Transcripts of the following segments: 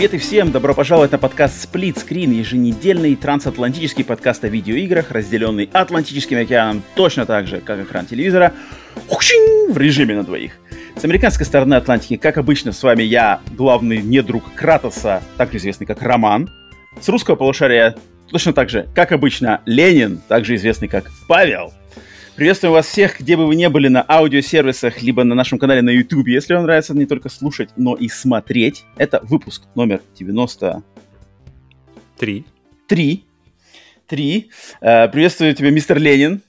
Привет и всем! Добро пожаловать на подкаст Split Screen, еженедельный трансатлантический подкаст о видеоиграх, разделенный Атлантическим океаном точно так же, как экран телевизора, в режиме на двоих. С американской стороны Атлантики, как обычно, с вами я, главный недруг Кратоса, также известный как Роман. С русского полушария точно так же, как обычно, Ленин, также известный как Павел. Приветствуем вас всех, где бы вы ни были, на аудиосервисах, либо на нашем канале на YouTube. Если вам нравится не только слушать, но и смотреть, это выпуск номер 93. Три. Три. Э, приветствую тебя, мистер Ленин.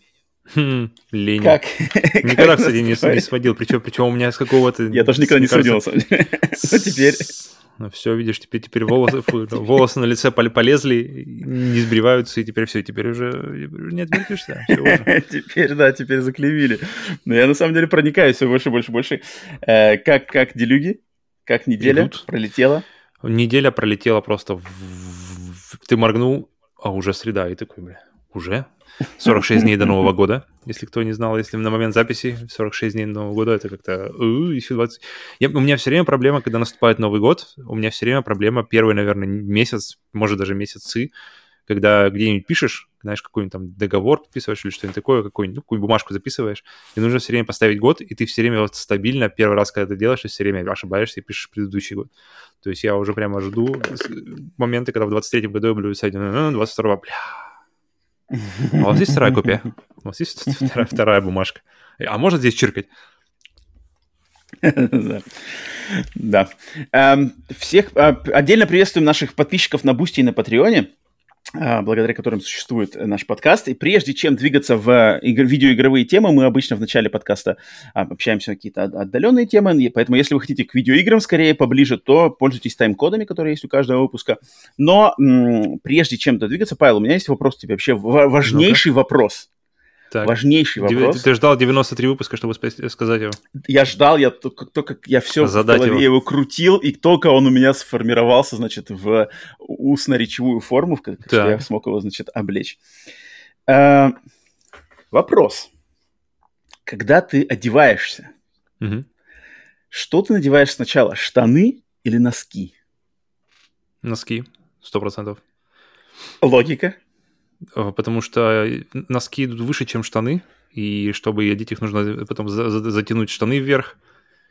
Хм, Ленин. Как? Никогда, кстати, не, не сводил. Причем, причем у меня с какого-то... Я тоже никогда не сводил, на самом деле. Но теперь... Ну все, видишь, теперь, теперь волосы, волосы на лице полезли, не сбриваются, и теперь все, теперь уже не отвертишься. Теперь, да, теперь заклевили. Но я на самом деле проникаюсь все больше, больше, больше. Э, как, как делюги? Как неделя Идут. пролетела? Неделя пролетела просто... Ты моргнул, а уже среда, и такой, бля, уже? 46 дней до Нового года, если кто не знал, если на момент записи 46 дней до Нового года, это как-то еще 20. Я, у меня все время проблема, когда наступает Новый год, у меня все время проблема первый, наверное, месяц, может даже месяцы, когда где-нибудь пишешь, знаешь, какой-нибудь там договор подписываешь или что-нибудь такое, какую-нибудь ну, какую бумажку записываешь, и нужно все время поставить год, и ты все время вот стабильно, первый раз, когда ты делаешь, ты все время ошибаешься и пишешь предыдущий год. То есть я уже прямо жду момента, когда в 23-м году я буду писать, 22-го, бля, а у вас есть вторая копия? У вас есть вторая, вторая бумажка? А можно здесь чиркать? Да. Эм, всех а, отдельно приветствуем наших подписчиков на Бусти и на Патреоне. А, благодаря которым существует наш подкаст. И прежде чем двигаться в игр, видеоигровые темы, мы обычно в начале подкаста а, общаемся на какие-то отдаленные темы, и поэтому если вы хотите к видеоиграм скорее поближе, то пользуйтесь тайм-кодами, которые есть у каждого выпуска. Но м- прежде чем двигаться, Павел, у меня есть вопрос тебе, вообще важнейший ну вопрос. Так. Важнейший вопрос. Ты, ты ждал 93 выпуска, чтобы сказать его? Я ждал, я только, только я все Задать в голове его. его крутил, и только он у меня сформировался, значит, в устно-речевую форму, в которой я смог его, значит, облечь. А, вопрос. Когда ты одеваешься, угу. что ты надеваешь сначала, штаны или носки? Носки, сто процентов. Логика? Э, потому что носки идут выше, чем штаны, и чтобы одеть их, нужно потом за за затянуть штаны вверх.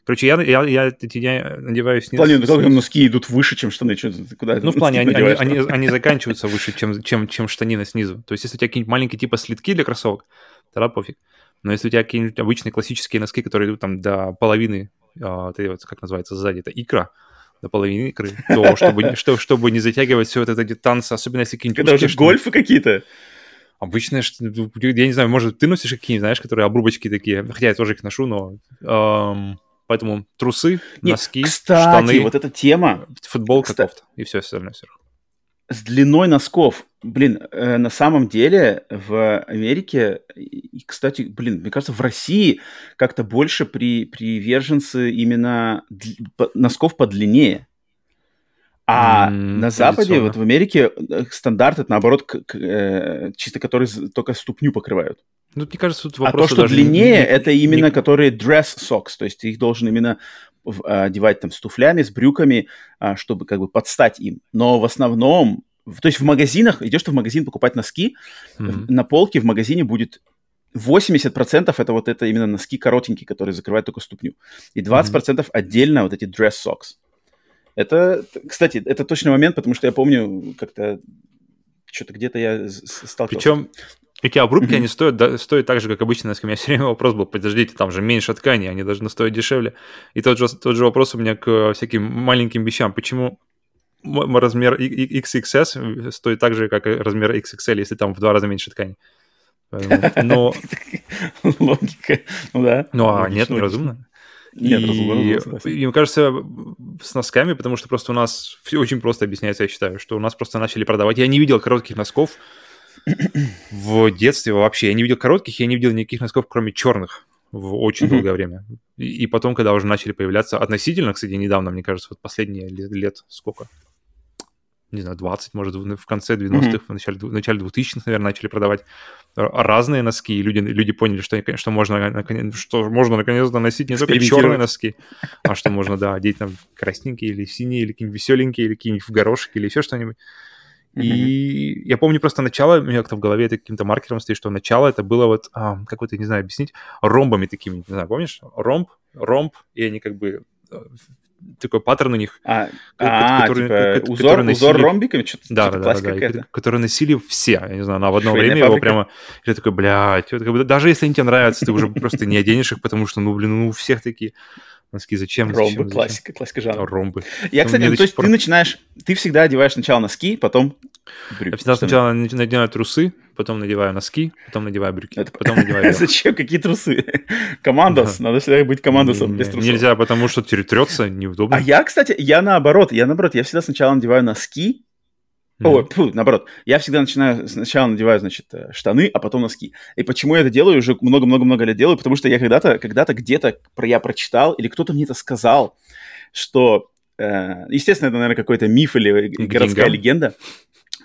Короче, я, я, я эти дня надеваю снизу. В плане, как носки идут выше, чем штаны? Что, куда ну, в плане, они, они, они, они заканчиваются выше, чем, чем, чем штанина снизу. То есть, если у тебя какие-нибудь маленькие типа слитки для кроссовок, тогда пофиг. Но если у тебя какие-нибудь обычные классические носки, которые идут там до половины, это, вот, как называется сзади, это икра, до половины икры, то чтобы, что, чтобы не затягивать все вот это эти танцы, особенно если какие-нибудь... Когда уже гольфы какие-то? Обычно, я не знаю, может, ты носишь какие-нибудь, знаешь, которые обрубочки такие, хотя я тоже их ношу, но... Эм, поэтому трусы, Нет, носки, кстати, штаны... вот эта тема... Футболка, кофта и все остальное сверху с длиной носков. Блин, э, на самом деле в Америке, и, кстати, блин, мне кажется, в России как-то больше при, приверженцы именно дл- по, носков подлиннее. А mm, на Западе, вот в Америке, э, стандарт это наоборот, к, к, э, чисто которые только ступню покрывают. Ну, мне кажется, тут вопрос. А то, что длиннее, не, это именно не... которые dress socks, то есть их должен именно одевать там с туфлями, с брюками, а, чтобы как бы подстать им. Но в основном, то есть в магазинах, идешь ты в магазин покупать носки, mm-hmm. на полке в магазине будет 80% это вот это именно носки коротенькие, которые закрывают только ступню. И 20% mm-hmm. отдельно вот эти dress socks. Это, кстати, это точный момент, потому что я помню как-то что-то где-то я сталкивался. Причем эти обрубки, mm-hmm. они стоят, да, стоят так же, как обычно. У меня все время вопрос был, подождите, там же меньше ткани, они должны стоить дешевле. И тот же, тот же вопрос у меня к всяким маленьким вещам. Почему размер XXS стоит так же, как размер XXL, если там в два раза меньше ткани? Но... Логика, ну да. Ну а нет, неразумно. Нет, и, и мне кажется, с носками, потому что просто у нас все очень просто объясняется, я считаю, что у нас просто начали продавать. Я не видел коротких носков, в детстве вообще. Я не видел коротких, я не видел никаких носков, кроме черных в очень долгое время. И, и потом, когда уже начали появляться, относительно, кстати, недавно, мне кажется, вот последние лет, лет сколько? Не знаю, 20, может, в конце 90-х, mm-hmm. в начале, в начале 2000-х, наверное, начали продавать разные носки, и люди, люди поняли, что, что, можно, что можно наконец-то носить не только черные носки, а что можно, да, одеть там красненькие или синие, или какие-нибудь веселенькие, или какие-нибудь в горошек, или еще что-нибудь. Mm-hmm. И я помню просто начало, у меня как-то в голове это каким-то маркером стоит, что начало это было вот, а, как вот, я не знаю, объяснить, ромбами такими, не знаю, помнишь? Ромб, ромб, и они как бы э, такой паттерн у них, а, который, а, типа, узор, который носили... узор ромбиками, что-то да, типа да, да, да, который носили все, я не знаю, на в одно Швейная время фабрика. его прямо, я такой, блядь, даже если они тебе нравятся, ты уже просто не оденешь их, потому что, ну, блин, ну, у всех такие носки, зачем? Ромбы, зачем, классика, классика жанра. Ромбы. Я, кстати, ну, то есть пор... ты начинаешь, ты всегда одеваешь сначала носки, потом брюки. Я всегда сначала надеваю трусы, потом надеваю носки, потом надеваю брюки, Это... потом надеваю Зачем? Какие трусы? Командос, надо всегда быть командосом без трусов. Нельзя, потому что трется, неудобно. А я, кстати, я наоборот, я наоборот, я всегда сначала надеваю носки, о, фу, наоборот. Я всегда начинаю, сначала надеваю, значит, э, штаны, а потом носки. И почему я это делаю, уже много-много-много лет делаю, потому что я когда-то, когда-то где-то про я прочитал, или кто-то мне это сказал, что, э, естественно, это, наверное, какой-то миф или городская Деньгам? легенда.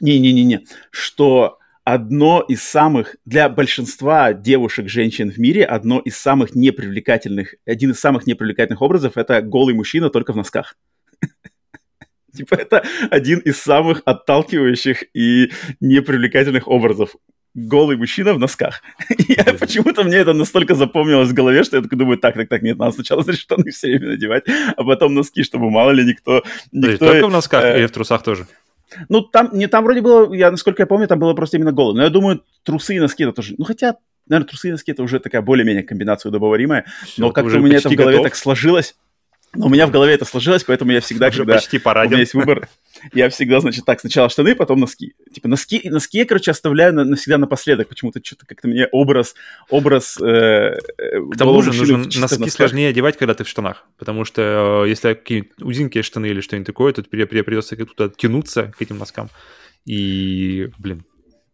Не-не-не-не. Что одно из самых, для большинства девушек, женщин в мире, одно из самых непривлекательных, один из самых непривлекательных образов – это голый мужчина только в носках. Типа это один из самых отталкивающих и непривлекательных образов. Голый мужчина в носках. Я, почему-то мне это настолько запомнилось в голове, что я такой думаю, так, так, так, нет, надо сначала значит, штаны все время надевать, а потом носки, чтобы мало ли никто... никто только в носках э, или в трусах тоже? Ну, там, не, там вроде было, я, насколько я помню, там было просто именно голый. Но я думаю, трусы и носки это тоже... Ну, хотя, наверное, трусы и носки это уже такая более-менее комбинация удобоваримая. Все, но как-то у меня это в голове готов. так сложилось. Но у меня в голове это сложилось, поэтому я всегда, Уже когда почти у меня есть выбор, я всегда, значит, так, сначала штаны, потом носки. Типа носки, носки я, короче, оставляю на, навсегда напоследок. Почему-то что-то как-то мне образ, образ э, К тому же нужно носки сложнее одевать, когда ты в штанах. Потому что э, если какие-нибудь узенькие штаны или что-нибудь такое, то тебе придется туда тянуться к этим носкам. И, блин,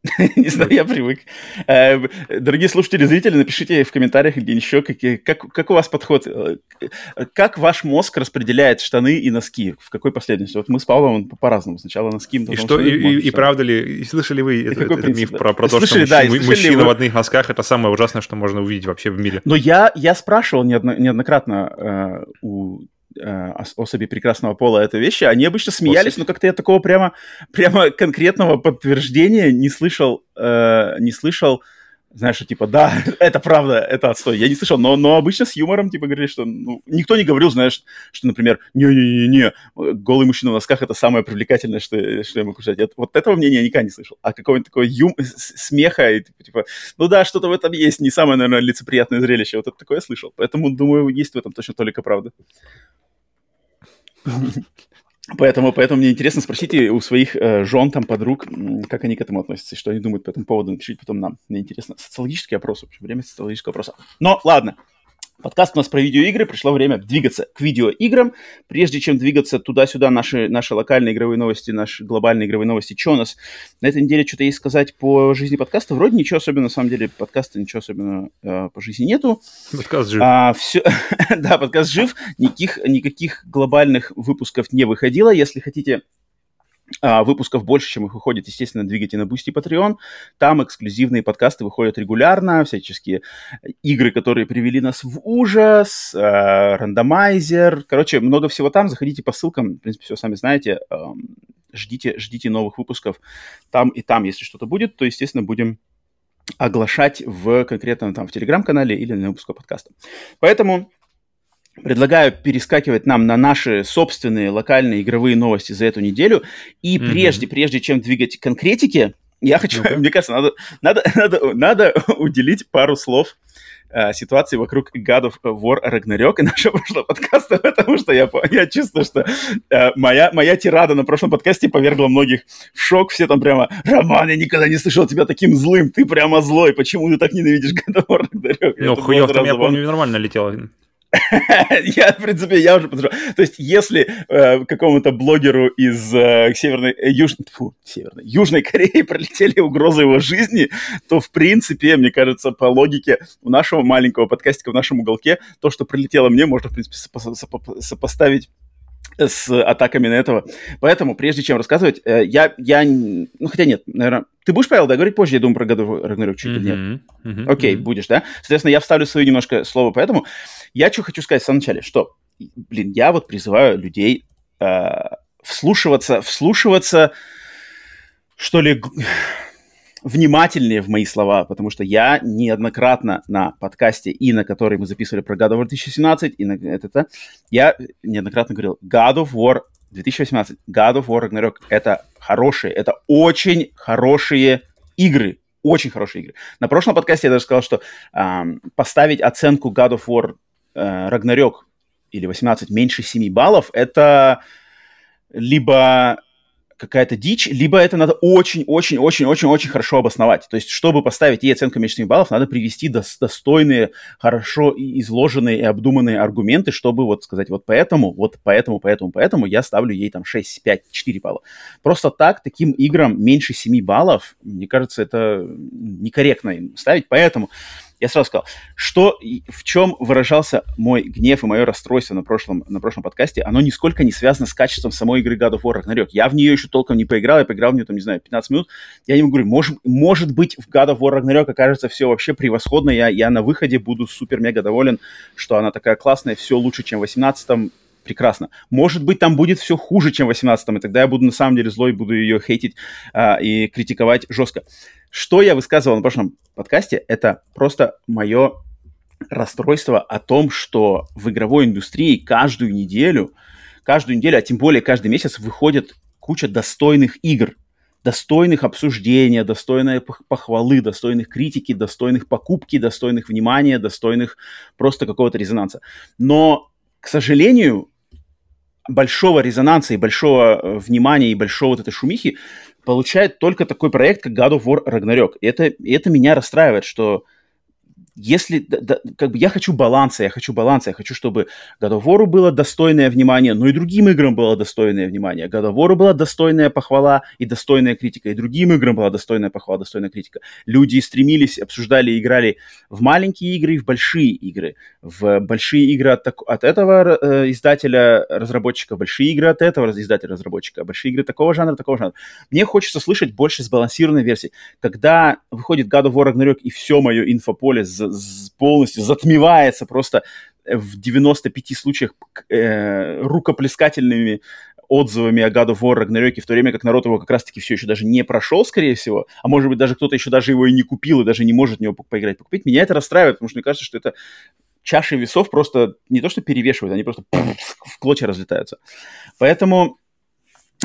Не знаю, я привык. Э, дорогие слушатели, зрители, напишите в комментариях где еще, какие, как, как у вас подход, э, как ваш мозг распределяет штаны и носки, в какой последовательности? Вот мы с Павлом по-разному. Сначала носки, потом И что, штаны, и, и, и правда ли, и слышали вы это, этот принцип, миф про, про то, слышали, что да, мужчина, в одних носках это самое ужасное, что можно увидеть вообще в мире? Но я, я спрашивал неодно, неоднократно э, у особи прекрасного пола это вещи, они обычно смеялись, но как-то я такого прямо, прямо конкретного подтверждения не слышал, э, не слышал, знаешь, что типа, да, это правда, это отстой. Я не слышал, но, но обычно с юмором, типа, говорили, что ну, никто не говорил, знаешь, что, например, не-не-не, голый мужчина в носках это самое привлекательное, что, что я могу сказать. Это, вот этого мнения я никогда не слышал. А какого-нибудь такого юм, смеха, и, типа, типа, ну да, что-то в этом есть, не самое, наверное, лицеприятное зрелище. Вот это такое я слышал. Поэтому, думаю, есть в этом точно только правда. Поэтому, поэтому мне интересно, спросите у своих э, жен, там, подруг, как они к этому относятся, что они думают по этому поводу, напишите потом нам. Мне интересно. Социологический опрос, вообще, время социологического опроса. Но, ладно, Подкаст у нас про видеоигры, пришло время двигаться к видеоиграм. Прежде чем двигаться туда-сюда, наши, наши локальные игровые новости, наши глобальные игровые новости, что у нас на этой неделе что-то есть сказать по жизни подкаста? Вроде ничего особенного, на самом деле, подкаста ничего особенного э, по жизни нету. Подкаст жив. А, все... да, подкаст жив, никаких, никаких глобальных выпусков не выходило. Если хотите выпусков больше, чем их выходит, естественно, двигайте на Boosty Patreon. Там эксклюзивные подкасты выходят регулярно, всяческие игры, которые привели нас в ужас, э, рандомайзер. Короче, много всего там. Заходите по ссылкам, в принципе, все сами знаете. Ждите, ждите новых выпусков там и там, если что-то будет, то, естественно, будем оглашать в конкретно там в телеграм-канале или на выпуске подкаста. Поэтому Предлагаю перескакивать нам на наши собственные локальные игровые новости за эту неделю. И mm-hmm. прежде, прежде чем двигать конкретики, я хочу, okay. мне кажется, надо, надо, надо, надо уделить пару слов э, ситуации вокруг God of War Ragnarok и нашего прошлого подкаста, потому что я, я чувствую, что э, моя, моя тирада на прошлом подкасте повергла многих в шок. Все там прямо, Роман, я никогда не слышал тебя таким злым, ты прямо злой, почему ты так ненавидишь God of War Ragnarok? Ну, хуёв там, я помню, нормально летело. я, в принципе, я уже подожду. То есть, если э, какому-то блогеру из э, северной, э, южной, фу, северной, южной Кореи пролетели угрозы его жизни, то, в принципе, мне кажется, по логике у нашего маленького подкастика в нашем уголке, то, что прилетело мне, можно, в принципе, сопо- сопо- сопоставить с атаками на этого. Поэтому, прежде чем рассказывать, э, я, я, ну, хотя нет, наверное, ты будешь, Павел, да, говорить позже, я думаю, про году Рагнарёк чуть или нет? Окей, будешь, да? Соответственно, я вставлю свое немножко слово, поэтому я что хочу сказать в самом начале, что, блин, я вот призываю людей э, вслушиваться, вслушиваться, что ли, внимательнее в мои слова, потому что я неоднократно на подкасте, и на который мы записывали про God of War 2017, и на это, я неоднократно говорил, God of War 2018, God of War Ragnarok — это хорошие, это очень хорошие игры, очень хорошие игры. На прошлом подкасте я даже сказал, что эм, поставить оценку God of War э, Ragnarok или 18 меньше 7 баллов — это либо какая-то дичь, либо это надо очень-очень-очень-очень-очень хорошо обосновать. То есть, чтобы поставить ей оценку 7 баллов, надо привести достойные, хорошо изложенные и обдуманные аргументы, чтобы вот сказать, вот поэтому, вот поэтому, поэтому, поэтому я ставлю ей там 6, 5, 4 балла. Просто так, таким играм меньше 7 баллов, мне кажется, это некорректно им ставить, поэтому я сразу сказал, что в чем выражался мой гнев и мое расстройство на прошлом, на прошлом подкасте, оно нисколько не связано с качеством самой игры God of War Ragnarok. Я в нее еще толком не поиграл, я поиграл в нее, там, не знаю, 15 минут. Я не говорю, может, может быть, в God of War Ragnarok окажется все вообще превосходно, я, я на выходе буду супер-мега доволен, что она такая классная, все лучше, чем в 18 прекрасно. Может быть, там будет все хуже, чем в 18-м, и тогда я буду на самом деле злой, буду ее хейтить а, и критиковать жестко. Что я высказывал на прошлом подкасте, это просто мое расстройство о том, что в игровой индустрии каждую неделю, каждую неделю, а тем более каждый месяц выходит куча достойных игр, достойных обсуждения, достойной похвалы, достойных критики, достойных покупки, достойных внимания, достойных просто какого-то резонанса. Но, к сожалению, большого резонанса и большого э, внимания и большого вот этой шумихи получает только такой проект, как God of War Ragnarok. И это, и это меня расстраивает, что если, да, да, как бы я хочу баланса, я хочу баланса, я хочу, чтобы God было достойное внимание, но и другим играм было достойное внимание. God of War была достойная похвала и достойная критика, и другим играм была достойная похвала, достойная критика. Люди стремились, обсуждали, играли в маленькие игры и в большие игры. В большие игры от, от этого э, издателя, разработчика, большие игры от этого издателя, разработчика, большие игры такого жанра, такого жанра. Мне хочется слышать больше сбалансированной версии. Когда выходит God of War Ragnarok и все мое инфополе полностью затмевается просто в 95 случаях э, рукоплескательными отзывами о God of War Ragnarok, в то время как народ его как раз-таки все еще даже не прошел, скорее всего, а может быть даже кто-то еще даже его и не купил и даже не может в него поиграть, покупить, меня это расстраивает, потому что мне кажется, что это чаши весов просто не то что перевешивают, они просто в клочья разлетаются. Поэтому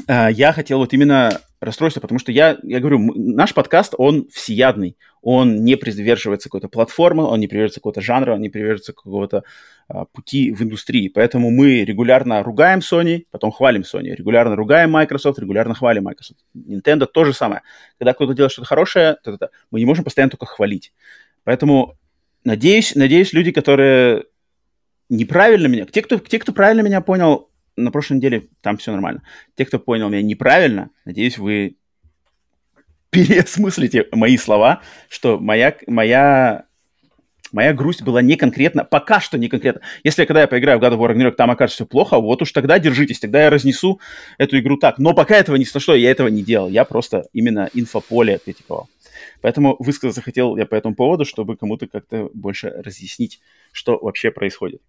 э, я хотел вот именно расстройство, потому что я, я говорю, наш подкаст, он всеядный, он не придерживается какой-то платформы, он не привержется какого-то жанра, он не привержется какого-то а, пути в индустрии. Поэтому мы регулярно ругаем Sony, потом хвалим Sony, регулярно ругаем Microsoft, регулярно хвалим Microsoft. Nintendo то же самое. Когда кто-то делает что-то хорошее, то -то мы не можем постоянно только хвалить. Поэтому надеюсь, надеюсь, люди, которые неправильно меня, те, кто, те, кто правильно меня понял, на прошлой неделе там все нормально. Те, кто понял меня неправильно, надеюсь, вы переосмыслите мои слова, что моя, моя, моя грусть была не конкретно, пока что не конкретно. Если когда я поиграю в God of War Ragnarok, там окажется все плохо, вот уж тогда держитесь, тогда я разнесу эту игру так. Но пока этого не сошло, я этого не делал. Я просто именно инфополе критиковал. Поэтому высказаться хотел я по этому поводу, чтобы кому-то как-то больше разъяснить, что вообще происходит.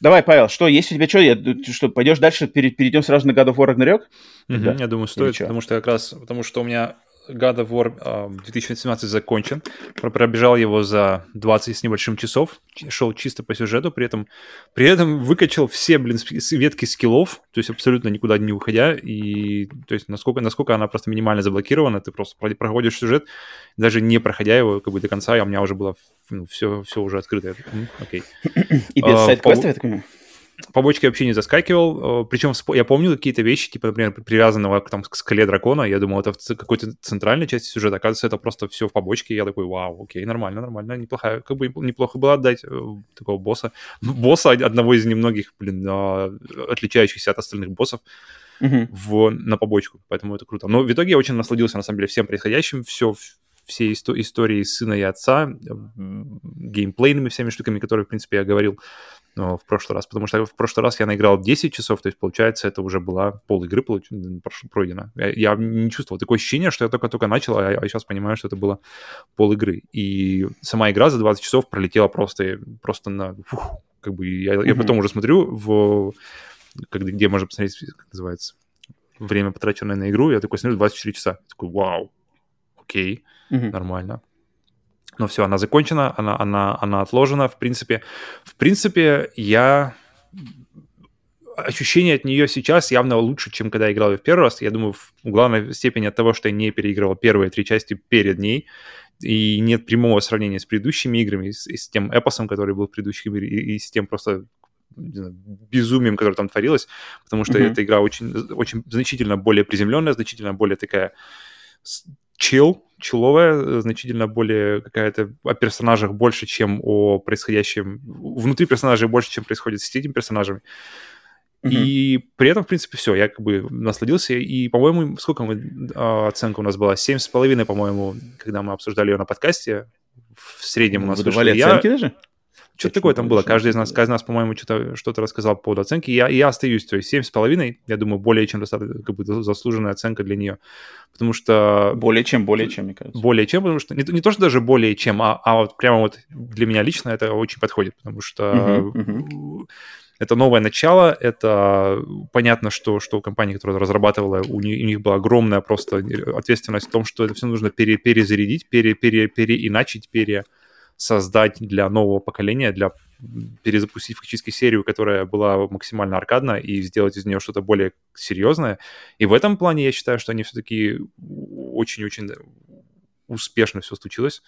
Давай, Павел, что, есть у тебя что? Я, что, пойдешь дальше, перейдем сразу на God of War Ragnarok? Угу, да. Я думаю, стоит, потому что как раз, потому что у меня God of War 2017 а, закончен. Пробежал его за 20 с небольшим часов. Шел чисто по сюжету, при этом, при этом выкачал все, блин, ветки скиллов, то есть абсолютно никуда не уходя. И то есть насколько, насколько она просто минимально заблокирована, ты просто проходишь сюжет, даже не проходя его как бы до конца, а у меня уже было ну, все, все уже открыто. Окей. И без а, сайт-квестов, я так понимаю? Побочки вообще не заскакивал. Причем я помню какие-то вещи, типа, например, привязанного там, к скале дракона. Я думал, это в какой-то центральной части сюжета. Оказывается, это просто все в побочке. Я такой, вау, окей, нормально, нормально. Неплохая, как бы неплохо было отдать э, такого босса. Босса одного из немногих, блин, а, отличающихся от остальных боссов uh-huh. в, на побочку. Поэтому это круто. Но в итоге я очень насладился, на самом деле, всем происходящим. Все, все исто- истории сына и отца, геймплейными всеми штуками, которые, в принципе, я говорил в прошлый раз, потому что в прошлый раз я наиграл 10 часов, то есть, получается, это уже была пол игры пройдена. Я, я не чувствовал такое ощущение, что я только-только начал, а я сейчас понимаю, что это было пол игры. И сама игра за 20 часов пролетела просто, просто на... Фух, как бы я, mm-hmm. я потом уже смотрю в... Как, где можно посмотреть, как называется, время, потраченное на игру, я такой смотрю 24 часа. Я такой, вау, окей, mm-hmm. нормально. Но все, она закончена, она, она, она отложена. В принципе, в принципе, я ощущение от нее сейчас явно лучше, чем когда я играл ее в первый раз. Я думаю, в главной степени от того, что я не переигрывал первые три части перед ней, и нет прямого сравнения с предыдущими играми, и с, и с тем эпосом, который был в предыдущих играх, и, и с тем просто знаю, безумием, которое там творилось, потому что mm-hmm. эта игра очень, очень значительно более приземленная, значительно более такая чил, чиловая, э, значительно более какая-то о персонажах больше, чем о происходящем... Внутри персонажей больше, чем происходит с этими персонажами. Mm-hmm. И при этом, в принципе, все, я как бы насладился. И, по-моему, сколько мы, а, оценка у нас была? Семь с половиной, по-моему, когда мы обсуждали ее на подкасте. В среднем у нас Вы давали оценки я... даже? Что-то такое там было. Каждый из нас, каждый из нас, по-моему, что-то, что-то рассказал по поводу оценки. Я, я остаюсь, то есть 7,5, я думаю, более чем достаточно, как бы заслуженная оценка для нее. Потому что... Более чем, более чем, мне кажется. Более чем, потому что... Не, не то, что даже более чем, а, а вот прямо вот для меня лично это очень подходит, потому что... Uh-huh, uh-huh. Это новое начало, это понятно, что, что у компании, которая разрабатывала, у них, у них была огромная просто ответственность в том, что это все нужно пере, перезарядить, пере, пере, переиначить, пере, создать для нового поколения, для перезапустить фактически серию, которая была максимально аркадна, и сделать из нее что-то более серьезное. И в этом плане я считаю, что они все-таки очень-очень успешно все случилось,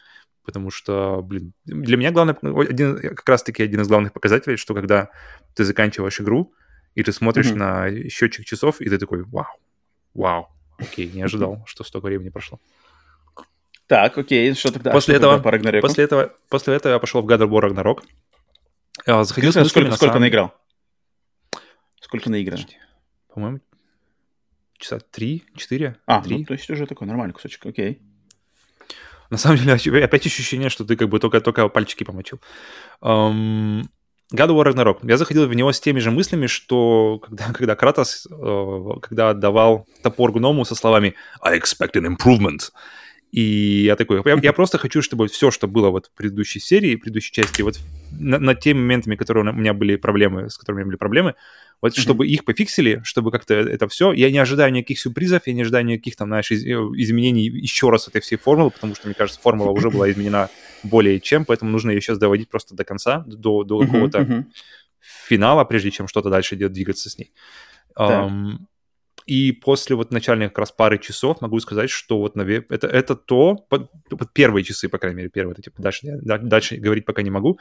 потому что, блин, для меня главное, один, как раз-таки один из главных показателей, что когда ты заканчиваешь игру, и ты смотришь mm-hmm. на счетчик часов, и ты такой, вау, вау, окей, не ожидал, что столько времени прошло. Так, окей, что тогда? После, что этого, по после, этого, после этого я пошел в God of War Ragnarok. А, заходил Скажи, сколько, сколько сам... наиграл? Сколько наиграно? По-моему, часа три, четыре. А, три. Ну, то есть уже такой нормальный кусочек, окей. На самом деле, опять ощущение, что ты как бы только-только пальчики помочил. Um, God of War Ragnarok. Я заходил в него с теми же мыслями, что когда, когда Кратос, э, когда отдавал топор гному со словами «I expect an improvement», и я такой, я, я просто хочу, чтобы все, что было вот в предыдущей серии, в предыдущей части, вот над на теми моментами, которые у меня были проблемы, с которыми у меня были проблемы, вот mm-hmm. чтобы их пофиксили, чтобы как-то это все. Я не ожидаю никаких сюрпризов, я не ожидаю никаких там, знаешь, из, э, изменений еще раз этой всей формулы, потому что, мне кажется, формула уже была изменена более чем, поэтому нужно ее сейчас доводить просто до конца, до, до какого-то mm-hmm. финала, прежде чем что-то дальше двигаться с ней. Um, и после вот начальных как раз пары часов могу сказать, что вот наве... это, это то, под, под первые часы, по крайней мере, первые, это, типа, дальше, дальше говорить пока не могу,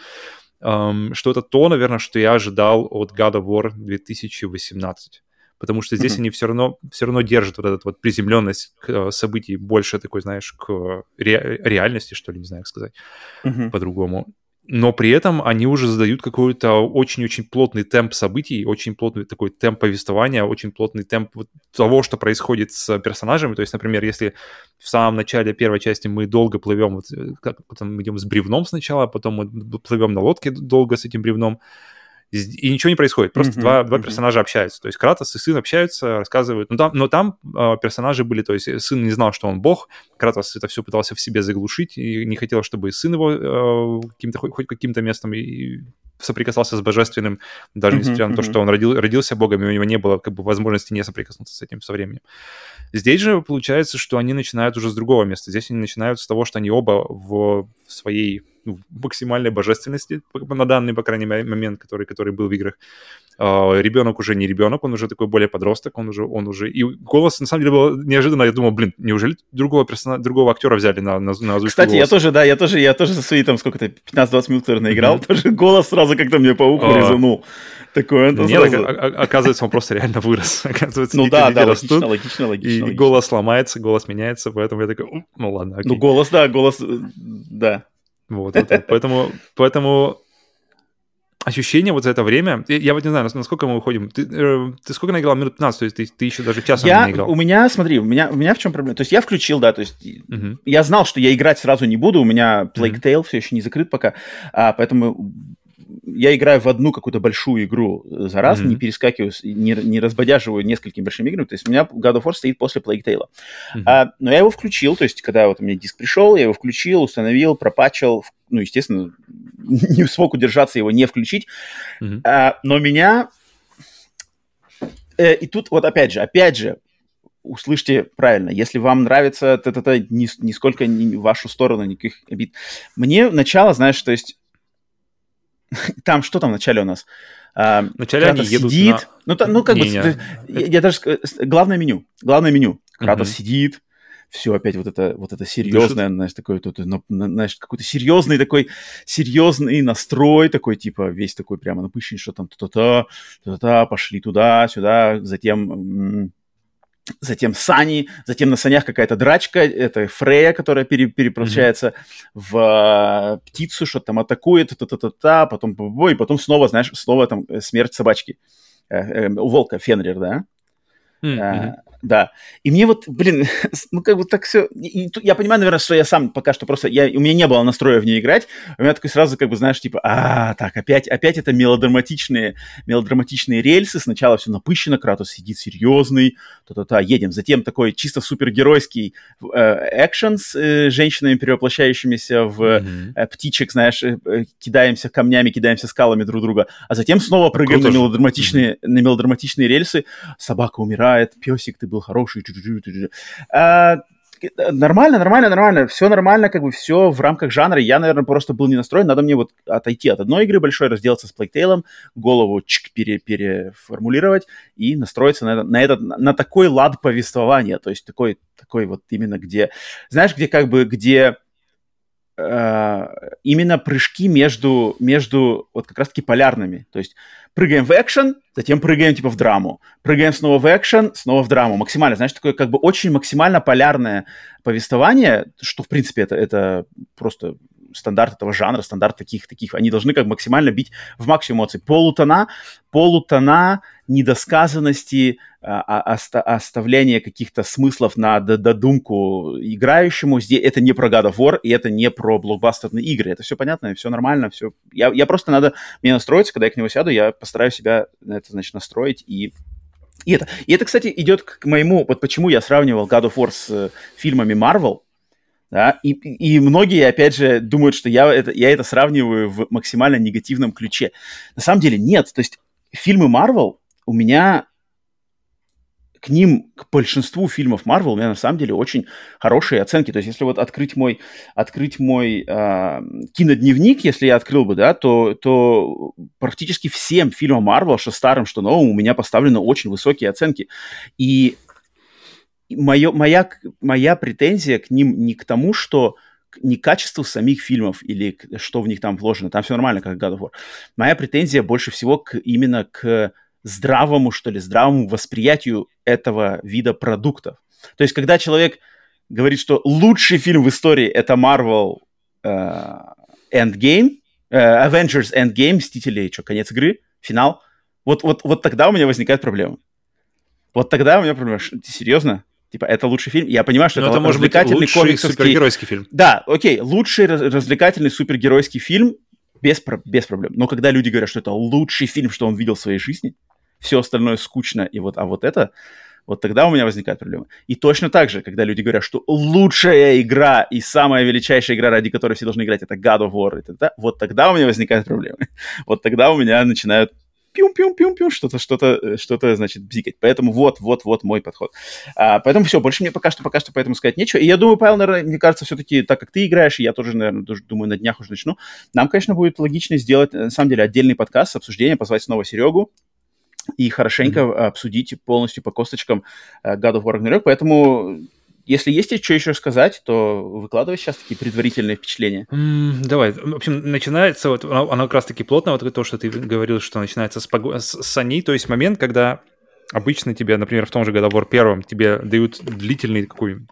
um, что это то, наверное, что я ожидал от God of War 2018 потому что здесь mm-hmm. они все равно, все равно держат вот эту вот приземленность к uh, событий больше такой, знаешь, к ре- реальности, что ли, не знаю, как сказать mm-hmm. по-другому но при этом они уже задают какой-то очень-очень плотный темп событий, очень плотный такой темп повествования, очень плотный темп того, что происходит с персонажами. То есть, например, если в самом начале первой части мы долго плывем, вот, э, как, там идем с бревном сначала, потом мы плывем на лодке долго с этим бревном, и ничего не происходит. Просто mm-hmm, два, два mm-hmm. персонажа общаются. То есть Кратос и сын общаются, рассказывают. Но там, но там э, персонажи были, то есть сын не знал, что он бог. Кратос это все пытался в себе заглушить и не хотел, чтобы сын его э, каким-то, хоть, хоть каким-то местом и соприкасался с божественным, даже mm-hmm, несмотря на то, что он родил, родился богом, и у него не было как бы возможности не соприкоснуться с этим со временем. Здесь же получается, что они начинают уже с другого места. Здесь они начинают с того, что они оба в, в своей ну, максимальной божественности на данный, по крайней мере, момент, который, который был в играх. Uh, ребенок уже не ребенок, он уже такой более подросток, он уже, он уже... И голос, на самом деле, был неожиданно. Я думал, блин, неужели другого персонажа, другого актера взяли на, на, на озвучку Кстати, голоса? я тоже, да, я тоже, я тоже за свои там сколько-то 15-20 минут, который наиграл, mm-hmm. тоже голос сразу как-то мне по уху uh, резанул. Такой он Нет, сразу... оказывается, он просто реально вырос. Оказывается, ну да, да, логично, логично, логично. И голос ломается, голос меняется, поэтому я такой, ну ладно, Ну голос, да, голос, э, да. Вот, вот, вот. Поэтому, поэтому ощущение вот за это время, я вот не знаю, насколько мы уходим. Ты, э, ты сколько наиграл? Минут 15, то есть ты, ты еще даже часа я, не играл. У меня, смотри, у меня, у меня в чем проблема? То есть я включил, да, то есть uh-huh. я знал, что я играть сразу не буду, у меня Plague Tale uh-huh. все еще не закрыт пока, а, поэтому я играю в одну какую-то большую игру за раз, mm-hmm. не перескакиваю, не, не разбодяживаю несколькими большими играми. То есть у меня God of War стоит после Plague Tale. Mm-hmm. А, но я его включил, то есть когда вот у меня диск пришел, я его включил, установил, пропачил, ну, естественно, не смог удержаться его не включить. Mm-hmm. А, но меня... Э, и тут вот опять же, опять же, услышьте правильно, если вам нравится это, нисколько не в вашу сторону никаких обид. Мне начало, знаешь, то есть там что там в начале у нас? А, Вначале они едут сидит, на... ну, та, ну как не, бы, не, я, я даже главное меню, главное меню. Кратос угу. сидит, все опять вот это вот это серьезное, Дышит. знаешь, такой тут, знаешь, какой-то серьезный такой серьезный настрой такой типа весь такой прямо напыщенный, что там то-то-то, то-то, пошли туда, сюда, затем затем сани, затем на санях какая-то драчка, это Фрея, которая пере, перепрощается mm-hmm. в э, птицу, что там атакует, та-та-та-та, потом и потом снова, знаешь, снова там э, смерть собачки. Э, э, у волка Фенрир, да? Mm-hmm. Да. И мне вот, блин, ну как бы так все... Я понимаю, наверное, что я сам пока что просто... Я, у меня не было настроя в нее играть. У меня такой сразу, как бы, знаешь, типа, а, так, опять, опять это мелодраматичные, мелодраматичные рельсы. Сначала все напыщено, Кратос сидит серьезный, то-то-то, едем. Затем такой чисто супергеройский э, экшен с э, женщинами, перевоплощающимися в э, птичек, знаешь, э, э, кидаемся камнями, кидаемся скалами друг друга. А затем снова прыгаем на мелодраматичные, mm-hmm. на мелодраматичные рельсы. Собака умирает, песик, ты был хороший. А, нормально, нормально, нормально. Все нормально, как бы все в рамках жанра. Я, наверное, просто был не настроен. Надо мне вот отойти от одной игры большой, разделаться с Plague голову чик, пере, переформулировать и настроиться на, на, этот, на такой лад повествования. То есть такой, такой вот именно где... Знаешь, где как бы, где э, именно прыжки между, между вот как раз-таки полярными. То есть прыгаем в экшен, затем прыгаем типа в драму, прыгаем снова в экшен, снова в драму. Максимально, знаешь, такое как бы очень максимально полярное повествование, что в принципе это, это просто стандарт этого жанра, стандарт таких, таких, они должны как максимально бить в максимум эмоций. Полутона, полутона, недосказанности, а, а, оставление каких-то смыслов на додумку играющему. Здесь это не про God of War, и это не про блокбастерные игры. Это все понятно, все нормально, все. Я, я просто надо мне настроиться, когда я к нему сяду, я постараюсь себя на это, значит, настроить и и это, и это, кстати, идет к моему, вот почему я сравнивал God of War с э, фильмами Marvel, да, и, и многие, опять же, думают, что я это, я это сравниваю в максимально негативном ключе. На самом деле нет. То есть фильмы Marvel у меня к ним, к большинству фильмов Marvel у меня на самом деле очень хорошие оценки. То есть, если вот открыть мой, открыть мой э, кинодневник, если я открыл бы, да, то, то практически всем фильмам Marvel, что старым, что новым, у меня поставлены очень высокие оценки. И мое, моя, моя претензия к ним не к тому, что не к качеству самих фильмов или к, что в них там вложено, там все нормально, как God of War. Моя претензия больше всего к, именно к здравому, что ли, здравому восприятию этого вида продуктов. То есть, когда человек говорит, что лучший фильм в истории это Marvel uh, Endgame, uh, Avengers Endgame, Мстители, что, конец игры, финал, вот, вот, вот тогда у меня возникает проблема. Вот тогда у меня проблема. Серьезно? Типа, это лучший фильм. Я понимаю, что Но это, это может развлекательный быть лучший супергеройский фильм. Да, окей, лучший развлекательный супергеройский фильм без, без проблем. Но когда люди говорят, что это лучший фильм, что он видел в своей жизни, все остальное скучно, и вот, а вот это, вот тогда у меня возникает проблема. И точно так же, когда люди говорят, что лучшая игра и самая величайшая игра, ради которой все должны играть, это God of War, это, да, вот тогда у меня возникают проблемы. Вот тогда у меня начинают пиум-пиум-пиум-пиум, что-то, что-то, что-то, значит, бзикать. Поэтому вот, вот, вот мой подход. А, поэтому все, больше мне пока что, пока что поэтому сказать нечего. И я думаю, Павел, наверное, мне кажется, все-таки, так как ты играешь, и я тоже, наверное, тоже, думаю, на днях уже начну, нам, конечно, будет логично сделать, на самом деле, отдельный подкаст с обсуждением, позвать снова Серегу, и хорошенько mm-hmm. обсудить полностью по косточкам uh, God of War Ragnarok. Поэтому если есть что еще сказать, то выкладывай сейчас такие предварительные впечатления. Mm, давай. В общем, начинается, вот оно, оно как раз-таки плотно, вот то, что ты говорил, что начинается с, пог... с саней, то есть момент, когда обычно тебе, например, в том же God of War первом тебе дают длительный какой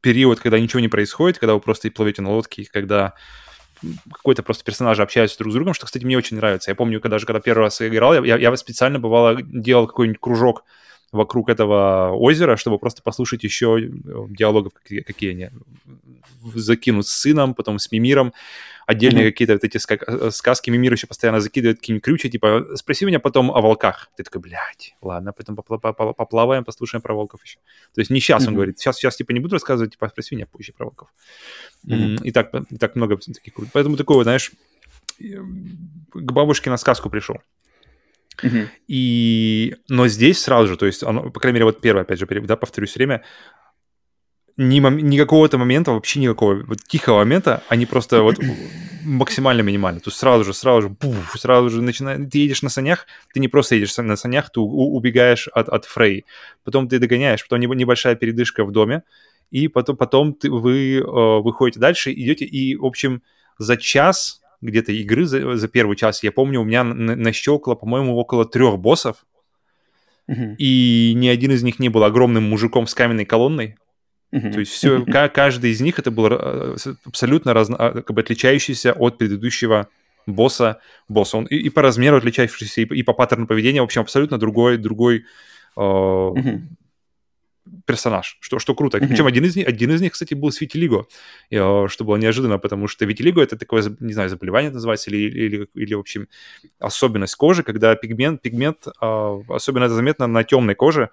период, когда ничего не происходит, когда вы просто плывете на лодке, когда какой-то просто персонажи общаются друг с другом, что, кстати, мне очень нравится. Я помню, когда же, когда первый раз играл, я, я специально бывало делал какой-нибудь кружок вокруг этого озера, чтобы просто послушать еще э, диалогов, какие, какие они закинут с сыном, потом с Мимиром. Отдельные mm-hmm. какие-то вот эти э, сказки Мимир еще постоянно закидывает какие-нибудь крючи, типа, спроси меня потом о волках. Ты такой, блядь, ладно, потом поплаваем, послушаем про волков еще. То есть не сейчас mm-hmm. он говорит, сейчас, сейчас типа не буду рассказывать, типа, спроси меня позже про волков. Mm-hmm. И, так, и так много таких крутых. Поэтому такого, знаешь, к бабушке на сказку пришел. И, но здесь сразу же, то есть, оно, по крайней мере, вот первое, опять же, да, повторюсь время, ни, ни какого-то момента, вообще никакого вот тихого момента, они просто вот максимально минимальны. То есть сразу же, сразу же, буф, сразу же начинает, ты едешь на санях, ты не просто едешь на санях, ты убегаешь от, от Фрей, потом ты догоняешь, потом небольшая передышка в доме, и потом, потом ты, вы э, выходите дальше, идете, и, в общем, за час где-то игры за, за первый час, я помню, у меня на нащелкало, по-моему, около трех боссов, uh-huh. и ни один из них не был огромным мужиком с каменной колонной. Uh-huh. То есть все, каждый из них это был э, абсолютно разно, а, как бы отличающийся от предыдущего босса, босса. Он и, и по размеру отличающийся, и, и по паттерну поведения, в общем, абсолютно другой, другой э, uh-huh персонаж, что, что круто. Mm-hmm. Причем один из, них, один из них, кстати, был с Витилиго, э, что было неожиданно, потому что Витилиго это такое, не знаю, заболевание называется, или, или, или, в общем, особенность кожи, когда пигмент, пигмент а, особенно это заметно на темной коже,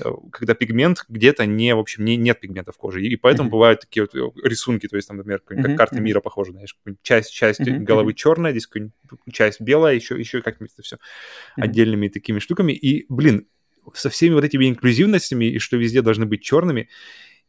э, когда пигмент где-то не, в общем, не, нет пигмента в коже. И поэтому mm-hmm. бывают такие вот э, рисунки, то есть, там, например, как mm-hmm. карта мира похожа, знаешь, часть, часть mm-hmm. головы черная, здесь часть белая, еще, еще как-нибудь это все mm-hmm. отдельными такими штуками. И, блин, со всеми вот этими инклюзивностями, и что везде должны быть черными.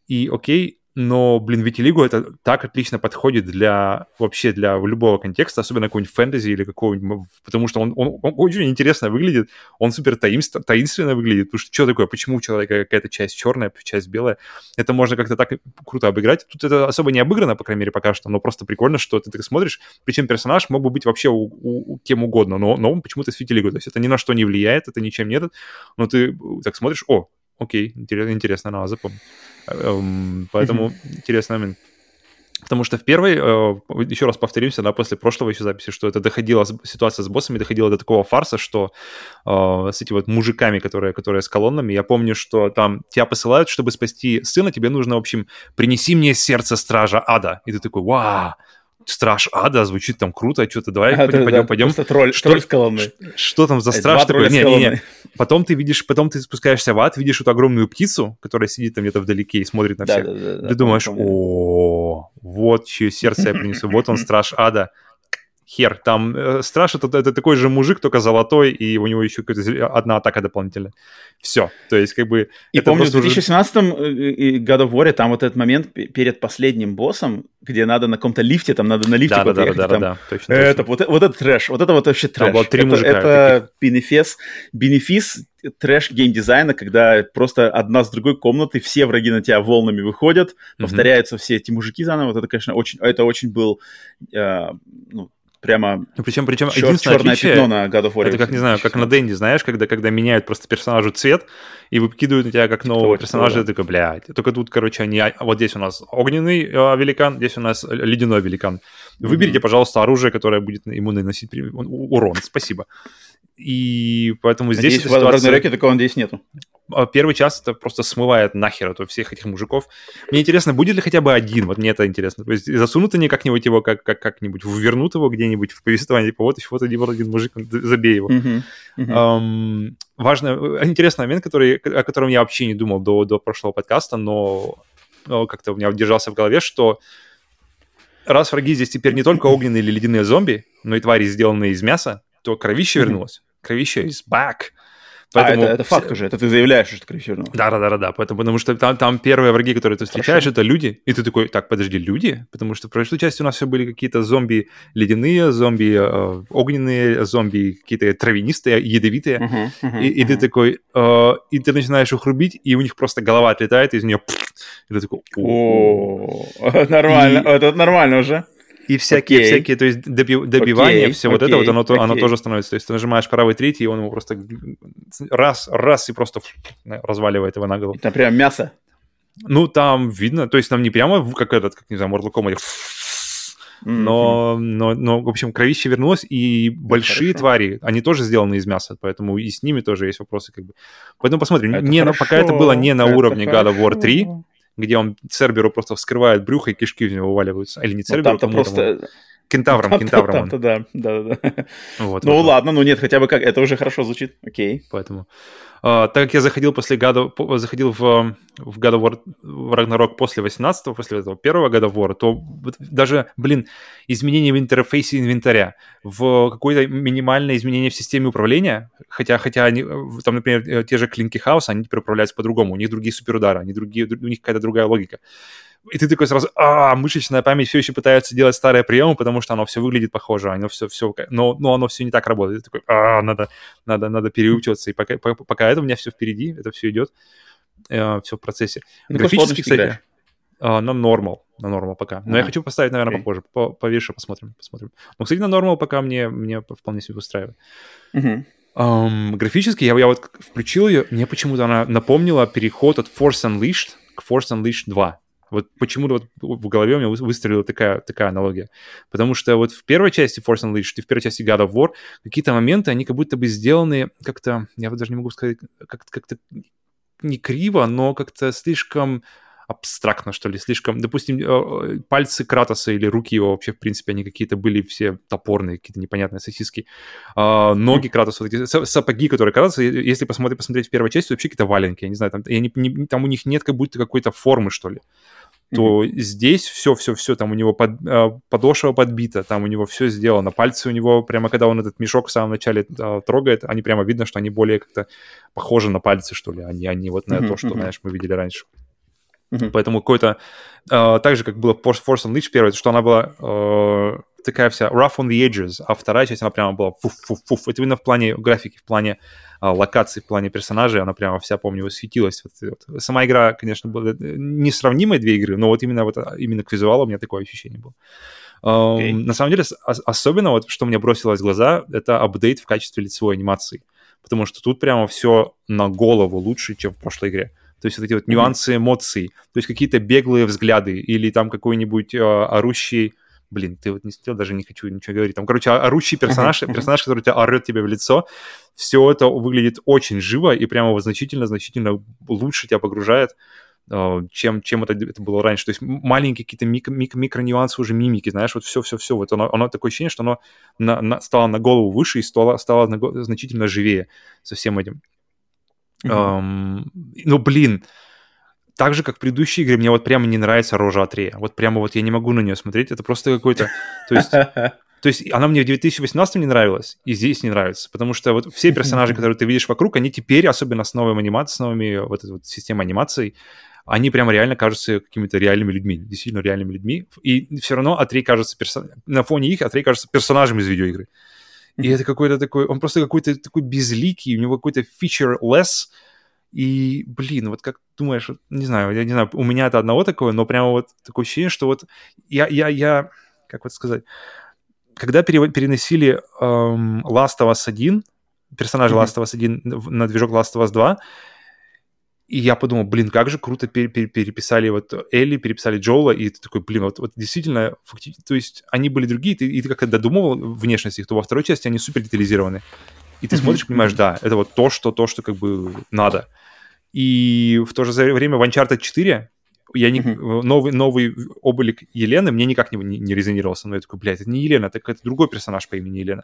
И окей, но, блин, Витилиго это так отлично подходит для вообще для любого контекста, особенно какой-нибудь фэнтези или какого-нибудь, потому что он, он, он очень интересно выглядит, он супер таинственно, таинственно выглядит, потому что что такое, почему у человека какая-то часть черная, часть белая, это можно как-то так круто обыграть. Тут это особо не обыграно, по крайней мере, пока что, но просто прикольно, что ты так смотришь, причем персонаж мог бы быть вообще у, у, у кем угодно, но, но он почему-то с Витилиго, то есть это ни на что не влияет, это ничем нет, но ты так смотришь, о, окей, интересно, надо запомнить. Эм, поэтому интересный момент. Потому что в первой, э, еще раз повторимся, да, после прошлого еще записи, что это доходило, ситуация с боссами доходила до такого фарса, что э, с этими вот мужиками, которые, которые с колоннами, я помню, что там тебя посылают, чтобы спасти сына, тебе нужно, в общем, принеси мне сердце стража ада. И ты такой, вау, Страж Ада, звучит там круто, что-то давай а, пойдем, да, пойдем, да, пойдем. тролль, что, тролль с. Что, что там за страж такой? Не, не, не. Потом ты видишь, потом ты спускаешься в ад, видишь эту огромную птицу, которая сидит там где-то вдалеке и смотрит на всех. Да, да, да, ты думаешь, о, вот чье сердце я принесу, вот он страж Ада хер. Там э, Страж это, это такой же мужик, только золотой, и у него еще одна атака дополнительная. Все. То есть, как бы... И помню, в 2017-м уже... Э, God of War там вот этот момент перед последним боссом, где надо на каком-то лифте, там надо на лифте да, подъехать. Да, да, там... да, да, точно, это, точно. Вот, вот это трэш, вот это вот вообще трэш. Там было три это, мужика. Это бенефис, бенефис трэш геймдизайна, когда просто одна с другой комнаты, все враги на тебя волнами выходят, повторяются mm-hmm. все эти мужики заново. Вот это, конечно, очень, это очень был э, ну, прямо ну, причем, причем чер- единственное черное отличие, пятно на God of War. Это как, не знаю, как на Дэнди, знаешь, когда, когда меняют просто персонажу цвет и выкидывают на тебя как нового персонажа, ты такой, блядь. Только тут, короче, они... А, вот здесь у нас огненный э, великан, здесь у нас ледяной великан. Выберите, mm-hmm. пожалуйста, оружие, которое будет ему наносить урон. Спасибо. И поэтому Надеюсь, здесь ситуация... в Рагнареке такого здесь нету. А, первый час это просто смывает нахер от всех этих мужиков. Мне интересно, будет ли хотя бы один, вот мне это интересно. То есть засунут они как-нибудь его, как, как, как-нибудь, вернут его где-нибудь в повествование, типа вот еще вот один, один мужик, забей его. Uh-huh. Uh-huh. Um, важный, интересный момент, который, о котором я вообще не думал до, до прошлого подкаста, но, но как-то у меня держался в голове, что раз враги здесь теперь не только огненные или ледяные зомби, но и твари, сделанные из мяса, то кровище вернулось кровища is back. Поэтому... А, это, это факт уже, это ты заявляешь, что кровища вернулась. Да, да, да, да, поэтому, потому что там, там первые враги, которые ты встречаешь, Хорошо. это люди, и ты такой, так, подожди, люди? Потому что в прошлой части у нас все были какие-то зомби ледяные, зомби э, огненные, зомби какие-то травянистые, ядовитые, uh-huh, uh-huh, и, и uh-huh. ты такой, э, и ты начинаешь их рубить, и у них просто голова отлетает, и из нее, и ты такой, о, нормально, это нормально уже. И всякие, okay. всякие, то есть доби, добивание, okay. все okay. вот это вот, оно, okay. оно тоже становится. То есть ты нажимаешь правый третий, и он его просто раз, раз, и просто разваливает его на голову. Это прям мясо? Ну, там видно, то есть там не прямо как этот, как, не знаю, Mortal Kombat, но, но, но, в общем, кровище вернулось, и большие хорошо. твари, они тоже сделаны из мяса, поэтому и с ними тоже есть вопросы, как бы. Поэтому посмотрим. Это не, пока это было не на это уровне хорошо. God of War 3, где он Церберу просто вскрывает брюхо, и кишки из него вываливаются. Или не ну, Церберу, там просто... Кентавром, там, кентавром. Там, да, да, да. Вот, ну вот, ладно, ну нет, хотя бы как, это уже хорошо звучит, окей. Поэтому так как я заходил после года, заходил в, в God of War в Ragnarok после 18 после этого первого года of War, то даже, блин, изменения в интерфейсе инвентаря, в какое-то минимальное изменение в системе управления, хотя, хотя они, там, например, те же клинки хаоса, они теперь управляются по-другому, у них другие суперудары, они другие, у них какая-то другая логика и ты такой сразу, а, мышечная память все еще пытается делать старые приемы, потому что оно все выглядит похоже, оно все, все, но, но оно все не так работает. Ты такой, а, надо, надо, надо переучиваться. И пока, пока, пока это у меня все впереди, это все идет, э, все в процессе. Ну, Графически, кстати, э, на нормал, на нормал пока. Но а, я хочу поставить, наверное, okay. попозже, по, повыше посмотрим, посмотрим. Но, кстати, на нормал пока мне, мне вполне себе устраивает. Uh-huh. Um, графически я, я вот включил ее, мне почему-то она напомнила переход от Force Unleashed к Force Unleashed 2. Вот почему-то вот в голове у меня выстрелила такая, такая аналогия. Потому что вот в первой части Force Unleashed и в первой части God of War какие-то моменты, они как будто бы сделаны как-то, я даже не могу сказать, как- как-то не криво, но как-то слишком абстрактно, что ли, слишком... Допустим, э, пальцы Кратоса или руки его вообще, в принципе, они какие-то были все топорные, какие-то непонятные сосиски. А, ноги Кратоса, сапоги, которые Кратоса, если посмотреть, посмотреть в первой части, вообще какие-то валенки, я не знаю, там, я не, там у них нет как будто какой-то формы, что ли то mm-hmm. здесь все-все-все, там у него под, э, подошва подбита, там у него все сделано. Пальцы у него, прямо когда он этот мешок в самом начале э, трогает, они прямо видно, что они более как-то похожи на пальцы, что ли, они, они вот на mm-hmm. то, что, знаешь, мы видели раньше. Mm-hmm. Поэтому какой-то... Э, так же, как было в Force, Unleashed первый, что она была э, такая вся rough on the edges, а вторая часть, она прямо была фуф-фуф-фуф. Это именно в плане графики, в плане э, локаций, в плане персонажей, она прямо вся, помню, светилась. Вот, вот. Сама игра, конечно, была э, несравнимые две игры, но вот именно, вот, а, именно к визуалу у меня такое ощущение было. Okay. Um, на самом деле, особенно вот, что мне бросилось в глаза, это апдейт в качестве лицевой анимации. Потому что тут прямо все на голову лучше, чем в прошлой игре. То есть вот эти вот нюансы эмоций, то есть какие-то беглые взгляды или там какой-нибудь э, орущий блин, ты вот не смотрел, даже не хочу ничего говорить. Там, короче, орущий персонаж, персонаж, который тебя орет тебе в лицо, все это выглядит очень живо и прямо значительно-значительно лучше тебя погружает, э, чем, чем это, это было раньше. То есть маленькие какие-то микро, микро, микро уже мимики, знаешь, вот все-все-все. Вот оно, оно такое ощущение, что оно на, на, стало на голову выше и стало, стало на, значительно живее со всем этим. Mm-hmm. Um, ну, блин, так же, как в предыдущей игре, мне вот прямо не нравится рожа Атрея. Вот прямо вот я не могу на нее смотреть. Это просто какой-то... То есть... То есть она мне в 2018 не нравилась, и здесь не нравится, потому что вот все персонажи, которые ты видишь вокруг, они теперь, особенно с новыми анимацией, с новыми вот этой вот системой анимации, они прямо реально кажутся какими-то реальными людьми, действительно реальными людьми. И все равно Атрей кажется, персон... на фоне их Атрей кажется персонажем из видеоигры. И это какой-то такой, он просто какой-то такой безликий, у него какой-то feature-less, и, блин, вот как думаешь, не знаю, я не знаю, у меня это одного такое, но прямо вот такое ощущение, что вот я, я, я как вот сказать, когда переносили эм, Last of Us 1, персонажа mm-hmm. Last of Us 1 на движок Last of Us 2, и я подумал, блин, как же круто пер- пер- переписали вот Элли, переписали Джоула, и ты такой, блин, вот, вот действительно, факти- то есть они были другие, ты, и ты как-то додумывал внешность их, то во второй части они супер детализированы. И ты смотришь, понимаешь, да, это вот то, что, то, что как бы надо. И в то же время в Uncharted 4 я не, mm-hmm. новый, новый облик Елены мне никак не, не, не резонировал со мной. Я такой, блядь, это не Елена, это какой-то другой персонаж по имени Елена.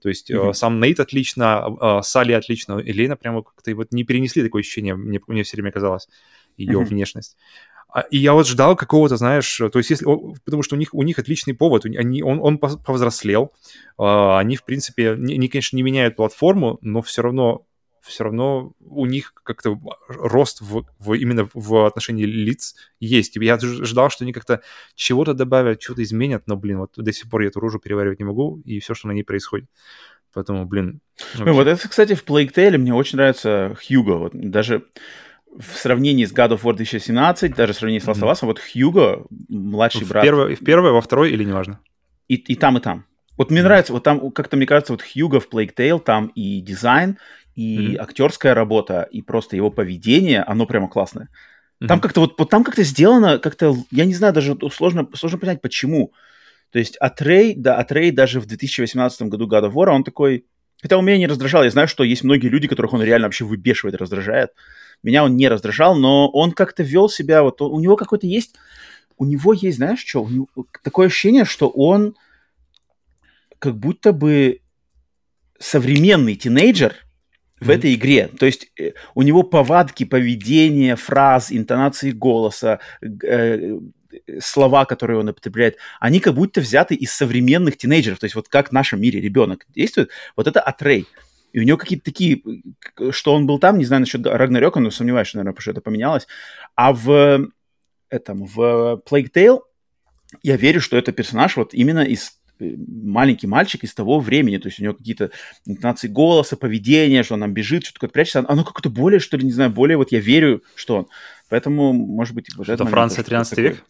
То есть mm-hmm. э, сам Нейт отлично, э, Салли отлично, Елена прямо как-то вот не перенесли такое ощущение, мне, мне все время казалось, ее mm-hmm. внешность. А, и я вот ждал какого-то, знаешь, то есть если, потому что у них, у них отличный повод, они, он, он повзрослел, а, они, в принципе, они, конечно, не меняют платформу, но все равно все равно у них как-то рост в, в, именно в отношении лиц есть. Я ждал, что они как-то чего-то добавят, что-то изменят, но, блин, вот до сих пор я эту рожу переваривать не могу, и все, что на ней происходит. Поэтому, блин... Вообще... Ну, вот это, кстати, в Plague Tale мне очень нравится Хьюго. Вот даже в сравнении с God of War 2017, даже в сравнении с Last of Us, mm-hmm. вот Хьюго, младший в брат... Первое, в первое, во второй или неважно? И, и там, и там. Вот мне mm-hmm. нравится, вот там, как-то мне кажется, вот Хьюго в Plague Tale, там и дизайн, и mm-hmm. актерская работа, и просто его поведение, оно прямо классное. Mm-hmm. Там как-то вот, там как-то сделано, как-то, я не знаю, даже сложно, сложно понять, почему. То есть Атрей, да, Атрей даже в 2018 году God of War, он такой... Хотя он меня не раздражал, я знаю, что есть многие люди, которых он реально вообще выбешивает, раздражает. Меня он не раздражал, но он как-то вел себя, вот у него какой-то есть... У него есть, знаешь, что? У него такое ощущение, что он как будто бы современный тинейджер, в mm-hmm. этой игре. То есть э, у него повадки, поведение, фраз, интонации голоса, э, слова, которые он употребляет, они как будто взяты из современных тинейджеров. То есть вот как в нашем мире ребенок действует, вот это Атрей. И у него какие-то такие, что он был там, не знаю насчет Рагнарёка, но сомневаюсь, что, наверное, потому что это поменялось. А в этом, в Plague Tale я верю, что это персонаж вот именно из маленький мальчик из того времени, то есть у него какие-то интонации голоса, поведения, что он там бежит, что-то прячется, оно какое-то более, что ли, не знаю, более вот я верю, что он. Поэтому, может быть, вот это Франция 13 век?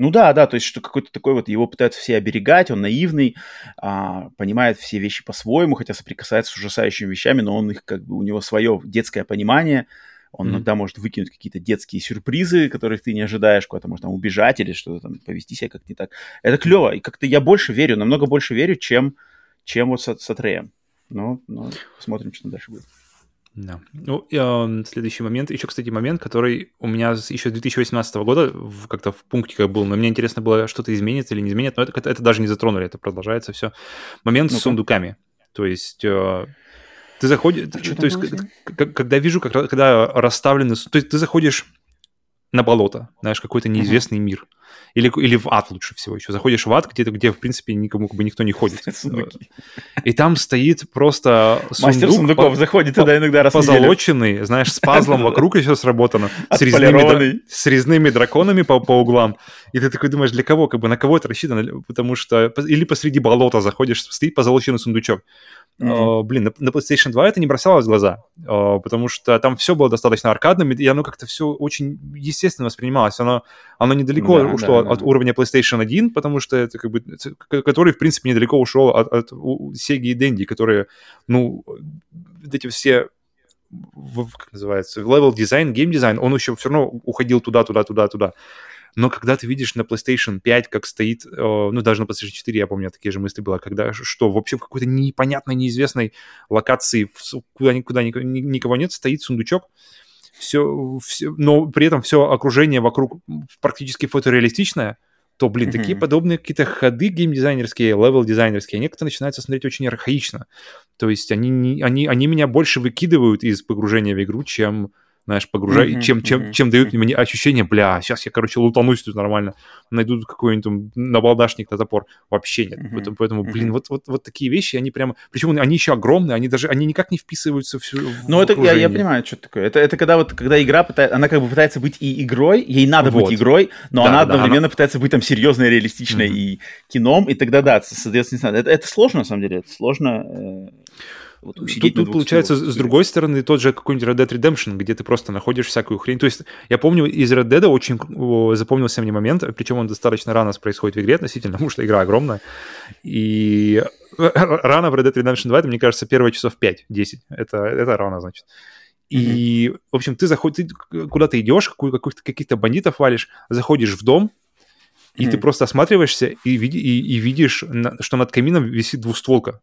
Ну да, да, то есть что какой-то такой вот, его пытаются все оберегать, он наивный, а, понимает все вещи по-своему, хотя соприкасается с ужасающими вещами, но он их как бы, у него свое детское понимание, он mm-hmm. иногда может выкинуть какие-то детские сюрпризы, которых ты не ожидаешь, куда-то может там убежать или что-то там, повести себя как-то не так. Это клево. И как-то я больше верю, намного больше верю, чем, чем вот с, с Атреем. Ну, ну, посмотрим, что дальше будет. Да. Ну, э, следующий момент. Еще, кстати, момент, который у меня еще с 2018 года в, как-то в пункте как был, но мне интересно было, что-то изменится или не изменит, но это, это, это даже не затронули, это продолжается все. Момент ну с сундуками. То есть э, ты заходишь, а то есть, когда вижу, как, когда расставлены, то есть ты заходишь на болото, знаешь, какой-то неизвестный uh-huh. мир. Или, или в ад лучше всего еще. Заходишь в ад, где-то, где, в принципе, никому как бы никто не ходит. И там стоит просто сундук. Мастер сундуков по, заходит туда иногда раз Позолоченный, знаешь, с пазлом вокруг еще сработано. С резными, с резными драконами по, по углам. И ты такой думаешь, для кого? Как бы на кого это рассчитано? Потому что... Или посреди болота заходишь, стоит позолоченный сундучок. Mm-hmm. Блин, на, на PlayStation 2 это не бросалось в глаза, uh, потому что там все было достаточно аркадным, и оно как-то все очень естественно воспринималось. Оно, оно недалеко да, ушло да, от, да. уровня PlayStation 1, потому что это как бы... Который, в принципе, недалеко ушел от, от Sega и Dendy, которые, ну, эти все как называется, level design, game design, он еще все равно уходил туда, туда, туда, туда. Но когда ты видишь на PlayStation 5, как стоит, э, ну, даже на PlayStation 4, я помню, такие же мысли было, когда что, вообще в какой-то непонятной, неизвестной локации, куда, никуда никого нет, стоит сундучок, все, все, но при этом все окружение вокруг практически фотореалистичное, то, блин, mm-hmm. такие подобные какие-то ходы геймдизайнерские, левел-дизайнерские, они как-то начинаются смотреть очень архаично. То есть они, они, они меня больше выкидывают из погружения в игру, чем знаешь, погружать, mm-hmm, чем, чем, mm-hmm. чем дают мне ощущение, бля, сейчас я, короче, лутанусь тут нормально, найду какой-нибудь там набалдашник на топор. Вообще нет. Mm-hmm. Поэтому, поэтому блин, mm-hmm. вот, вот, вот такие вещи, они прямо... Причем они еще огромные, они даже, они никак не вписываются в всю Ну, это я, я понимаю, что такое. Это, это когда вот, когда игра пытается, она как бы пытается быть и игрой, ей надо вот. быть игрой, но да, она да, одновременно она... пытается быть там серьезной, реалистичной mm-hmm. и кином, и тогда, да, соответственно, это, это сложно, на самом деле, это сложно вот тут, тут получается, с другой стороны, тот же какой-нибудь Red Dead Redemption, где ты просто находишь всякую хрень. То есть я помню, из Red Dead очень запомнился мне момент, причем он достаточно рано происходит в игре относительно, потому что игра огромная. И рано в Red Dead Redemption 2, это, мне кажется, первые часов 5-10. Это, это рано, значит. И, mm-hmm. в общем, ты заходишь, ты куда-то идешь, каких-то, каких-то бандитов валишь, заходишь в дом, и mm-hmm. ты просто осматриваешься и, види, и, и видишь, что над камином висит двустволка.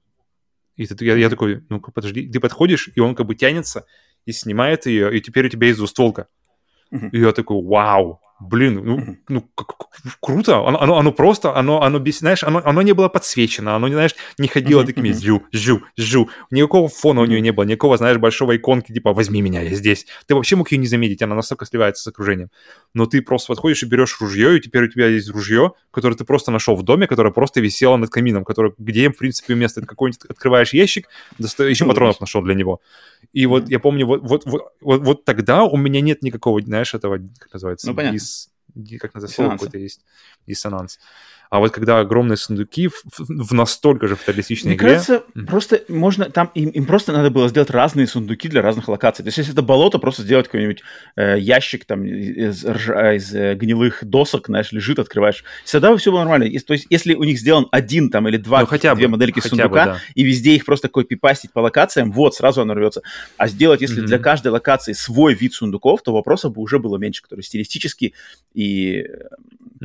И ты, я, я такой, ну-ка, подожди. Ты подходишь, и он как бы тянется и снимает ее, и теперь у тебя есть двустволка. И я такой, вау, блин, ну, ну круто, оно, оно, оно просто, оно, оно, без, знаешь, оно, оно не было подсвечено, оно, знаешь, не ходило такими жу, жу, жу, никакого фона у нее не было, никакого, знаешь, большого иконки, типа, возьми меня, я здесь. Ты вообще мог ее не заметить, она настолько сливается с окружением. Но ты просто подходишь и берешь ружье, и теперь у тебя есть ружье, которое ты просто нашел в доме, которое просто висело над камином, которое, где, в принципе, вместо какой-нибудь открываешь ящик, достаешь, еще патронов нашел для него. И вот я помню, вот, вот, вот, вот, вот тогда у меня нет никакого, знаешь, этого, как называется, ну, понятно. Как называется, слово какое-то есть, диссонанс. А вот когда огромные сундуки в, в настолько же фаталистичной Мне игре... кажется, просто можно там им, им просто надо было сделать разные сундуки для разных локаций. То есть, если это болото, просто сделать какой-нибудь э, ящик там из, ржа, из э, гнилых досок, знаешь, лежит, открываешь. Всегда все было нормально. Если, то есть, если у них сделан один там или два, Ну, хотя две бы, модельки хотя сундука, бы, да. и везде их просто копипастить по локациям, вот, сразу оно рвется. А сделать, если Мгм. для каждой локации свой вид сундуков, то вопросов бы уже было меньше, которые стилистически и э,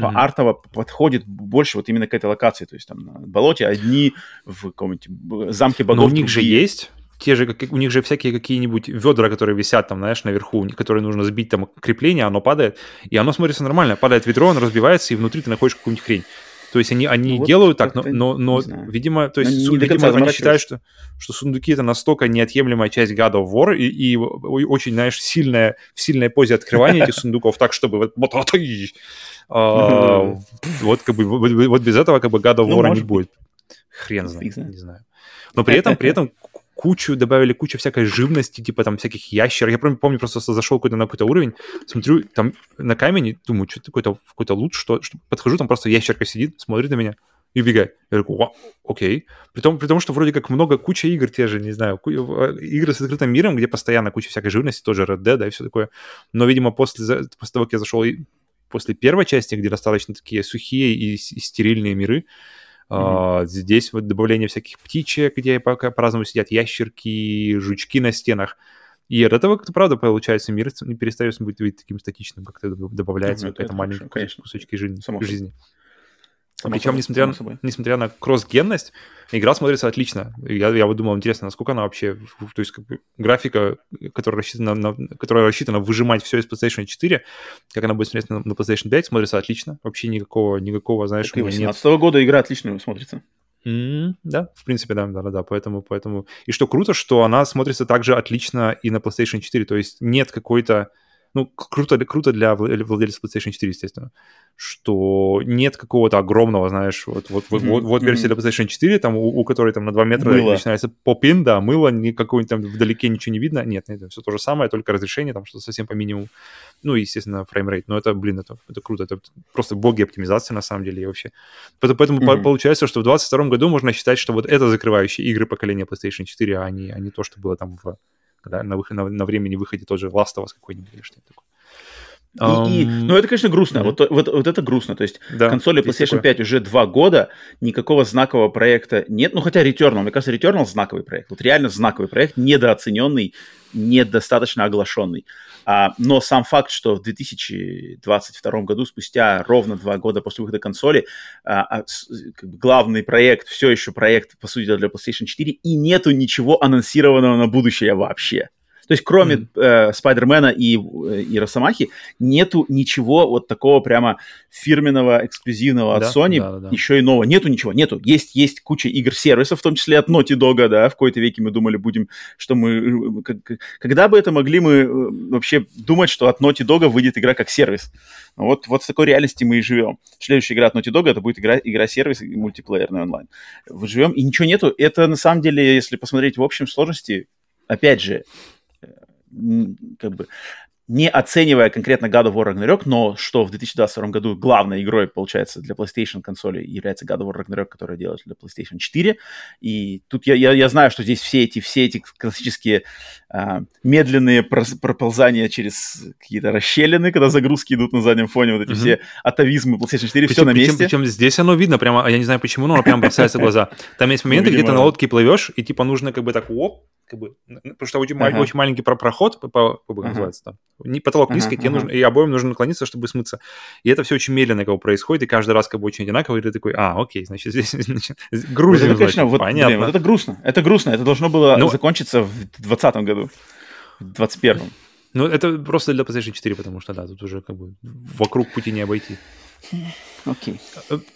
по артово подходит больше вот именно к этой локации. То есть там на болоте одни, в каком-нибудь замке Но богов у них же другие. есть те же, как, у них же всякие какие-нибудь ведра, которые висят там, знаешь, наверху, которые нужно сбить там крепление, оно падает, и оно смотрится нормально. Падает ведро, оно разбивается, и внутри ты находишь какую-нибудь хрень. То есть они, они Ну вот делают так, но, но, но, видимо, то есть, Они не су- до конца видимо, они считают, что, что сундуки это настолько неотъемлемая часть God of War, и, и очень, знаешь, сильная, в сильной позе открывания этих сундуков, так, чтобы вот, вот, а, вот как бы вот, вот без этого как бы God of Ну, War не будет. Хрен знает, не знаю. Но при этом, при этом кучу, добавили кучу всякой живности, типа там всяких ящеров. Я помню, помню просто зашел какой-то на какой-то уровень, смотрю, там на камень, думаю, что какой-то какой-то лут, что, что подхожу, там просто ящерка сидит, смотрит на меня и убегает. Я такой, «Вау, окей. При том, при том, что вроде как много, куча игр те же, не знаю, э, игры с открытым миром, где постоянно куча всякой живности, тоже Red Dead, да, и все такое. Но, видимо, после, после того, как я зашел и после первой части, где достаточно такие сухие и, и стерильные миры, а, здесь вот добавление всяких птичек, где пока по-разному сидят ящерки, жучки на стенах. И от этого, как-то правда, получается, мир не перестает быть, быть таким статичным, как-то добавляется Ну, какая-то маленькая конечно. кусочки жизни. Само собой. Само Причем, несмотря, само собой. несмотря на кросс-генность, игра смотрится отлично. Я, я вот думал, интересно, насколько она вообще... То есть как бы, графика, которая рассчитана, на, которая рассчитана выжимать все из PlayStation 4, как она будет смотреться на, на PlayStation 5, смотрится отлично. Вообще никакого, никакого знаешь, Так и у меня нет 18 года игра отлично смотрится. М, Да, в принципе, да, да, да, да, поэтому, поэтому... И что круто, что она смотрится также отлично и на PlayStation 4, то есть нет какой-то... Ну, круто, круто для вла- владельцев PlayStation 4, естественно, что нет какого-то огромного, знаешь, вот, вот, вот, вот, вот версия для PlayStation 4, там, у, у которой там на 2 метра Мыло. начинается попин, да, мыло, никакой там вдалеке ничего не видно, нет, нет, все то же самое, только разрешение там, что совсем по минимуму, ну, и, естественно, фреймрейт, но это, блин, это, это круто, это просто боги оптимизации на самом деле и вообще. Поэтому, поэтому по- Мгм. получается, что в 2022 году можно считать, что вот это закрывающие игры поколения PlayStation 4, а не, а не то, что было там в, когда на, выход, на, на времени выходе тоже Last of Us какой-нибудь или что-то такое. И, и- Ам, ну, это, конечно, грустно. мгм. Вот, вот, вот это грустно. То есть да, консоли PlayStation такое. 5 уже два года, никакого знакового проекта нет. Ну, хотя Returnal, мне кажется, Returnal знаковый проект. Вот реально знаковый проект, недооцененный, недостаточно оглашенный. А, но сам факт, что в 2022 году, спустя ровно два года после выхода консоли, а, а, главный проект, все еще проект, по сути, для PlayStation 4, и нету ничего анонсированного на будущее вообще. То есть, кроме Мгм. э, Спайдермена и, э, и Росомахи, нету ничего вот такого прямо фирменного, эксклюзивного от Да, Sony, да, да, да. еще иного. Нету ничего, нету. Есть, есть куча игр-сервисов, в том числе от Naughty Dog, да, в какой-то веке мы думали, будем, что мы... э, как- когда бы это могли мы э, вообще думать, что от Naughty Dog выйдет игра как сервис? Ну Вот, вот в такой реальности мы и живем. Следующая игра от Naughty Dog это будет игра, игра-сервис и мультиплеерный онлайн. Мы живем, и ничего нету. Это на самом деле, если посмотреть в общем сложности, опять же, э, как бы не оценивая конкретно God of War Ragnarok, но что в 2022 году главной игрой, получается, для PlayStation консоли является God of War Ragnarok, которая делается для PlayStation 4. И тут я, я, я знаю, что здесь все эти, все эти классические а, медленные проползания через какие-то расщелины, когда загрузки идут на заднем фоне, вот эти Мгм. все атовизмы PlayStation 4, все Причем, на причем- месте. причем здесь оно видно прямо, а я не знаю почему, но оно прям бросается в глаза. Там есть моменты, где ты на лодке плывешь, и типа нужно как бы так, оп, как бы, потому что очень, Ага. очень маленький про- проход, по, по- как Ага. называется там, не потолок Ага, низкий, тебе ага. нужно, и обоим нужно наклониться, чтобы смыться. И это все очень медленно как бы происходит, и каждый раз как бы очень одинаково, и ты такой, а, окей, значит, здесь значит, грузим, это, конечно, значит, вот, понятно. блин, вот это грустно. Это грустно. Это должно было Ну- закончиться в 2020 году. В 2021. Ну, это просто для PlayStation 4, потому что, да, тут уже как бы вокруг пути не обойти. Окей.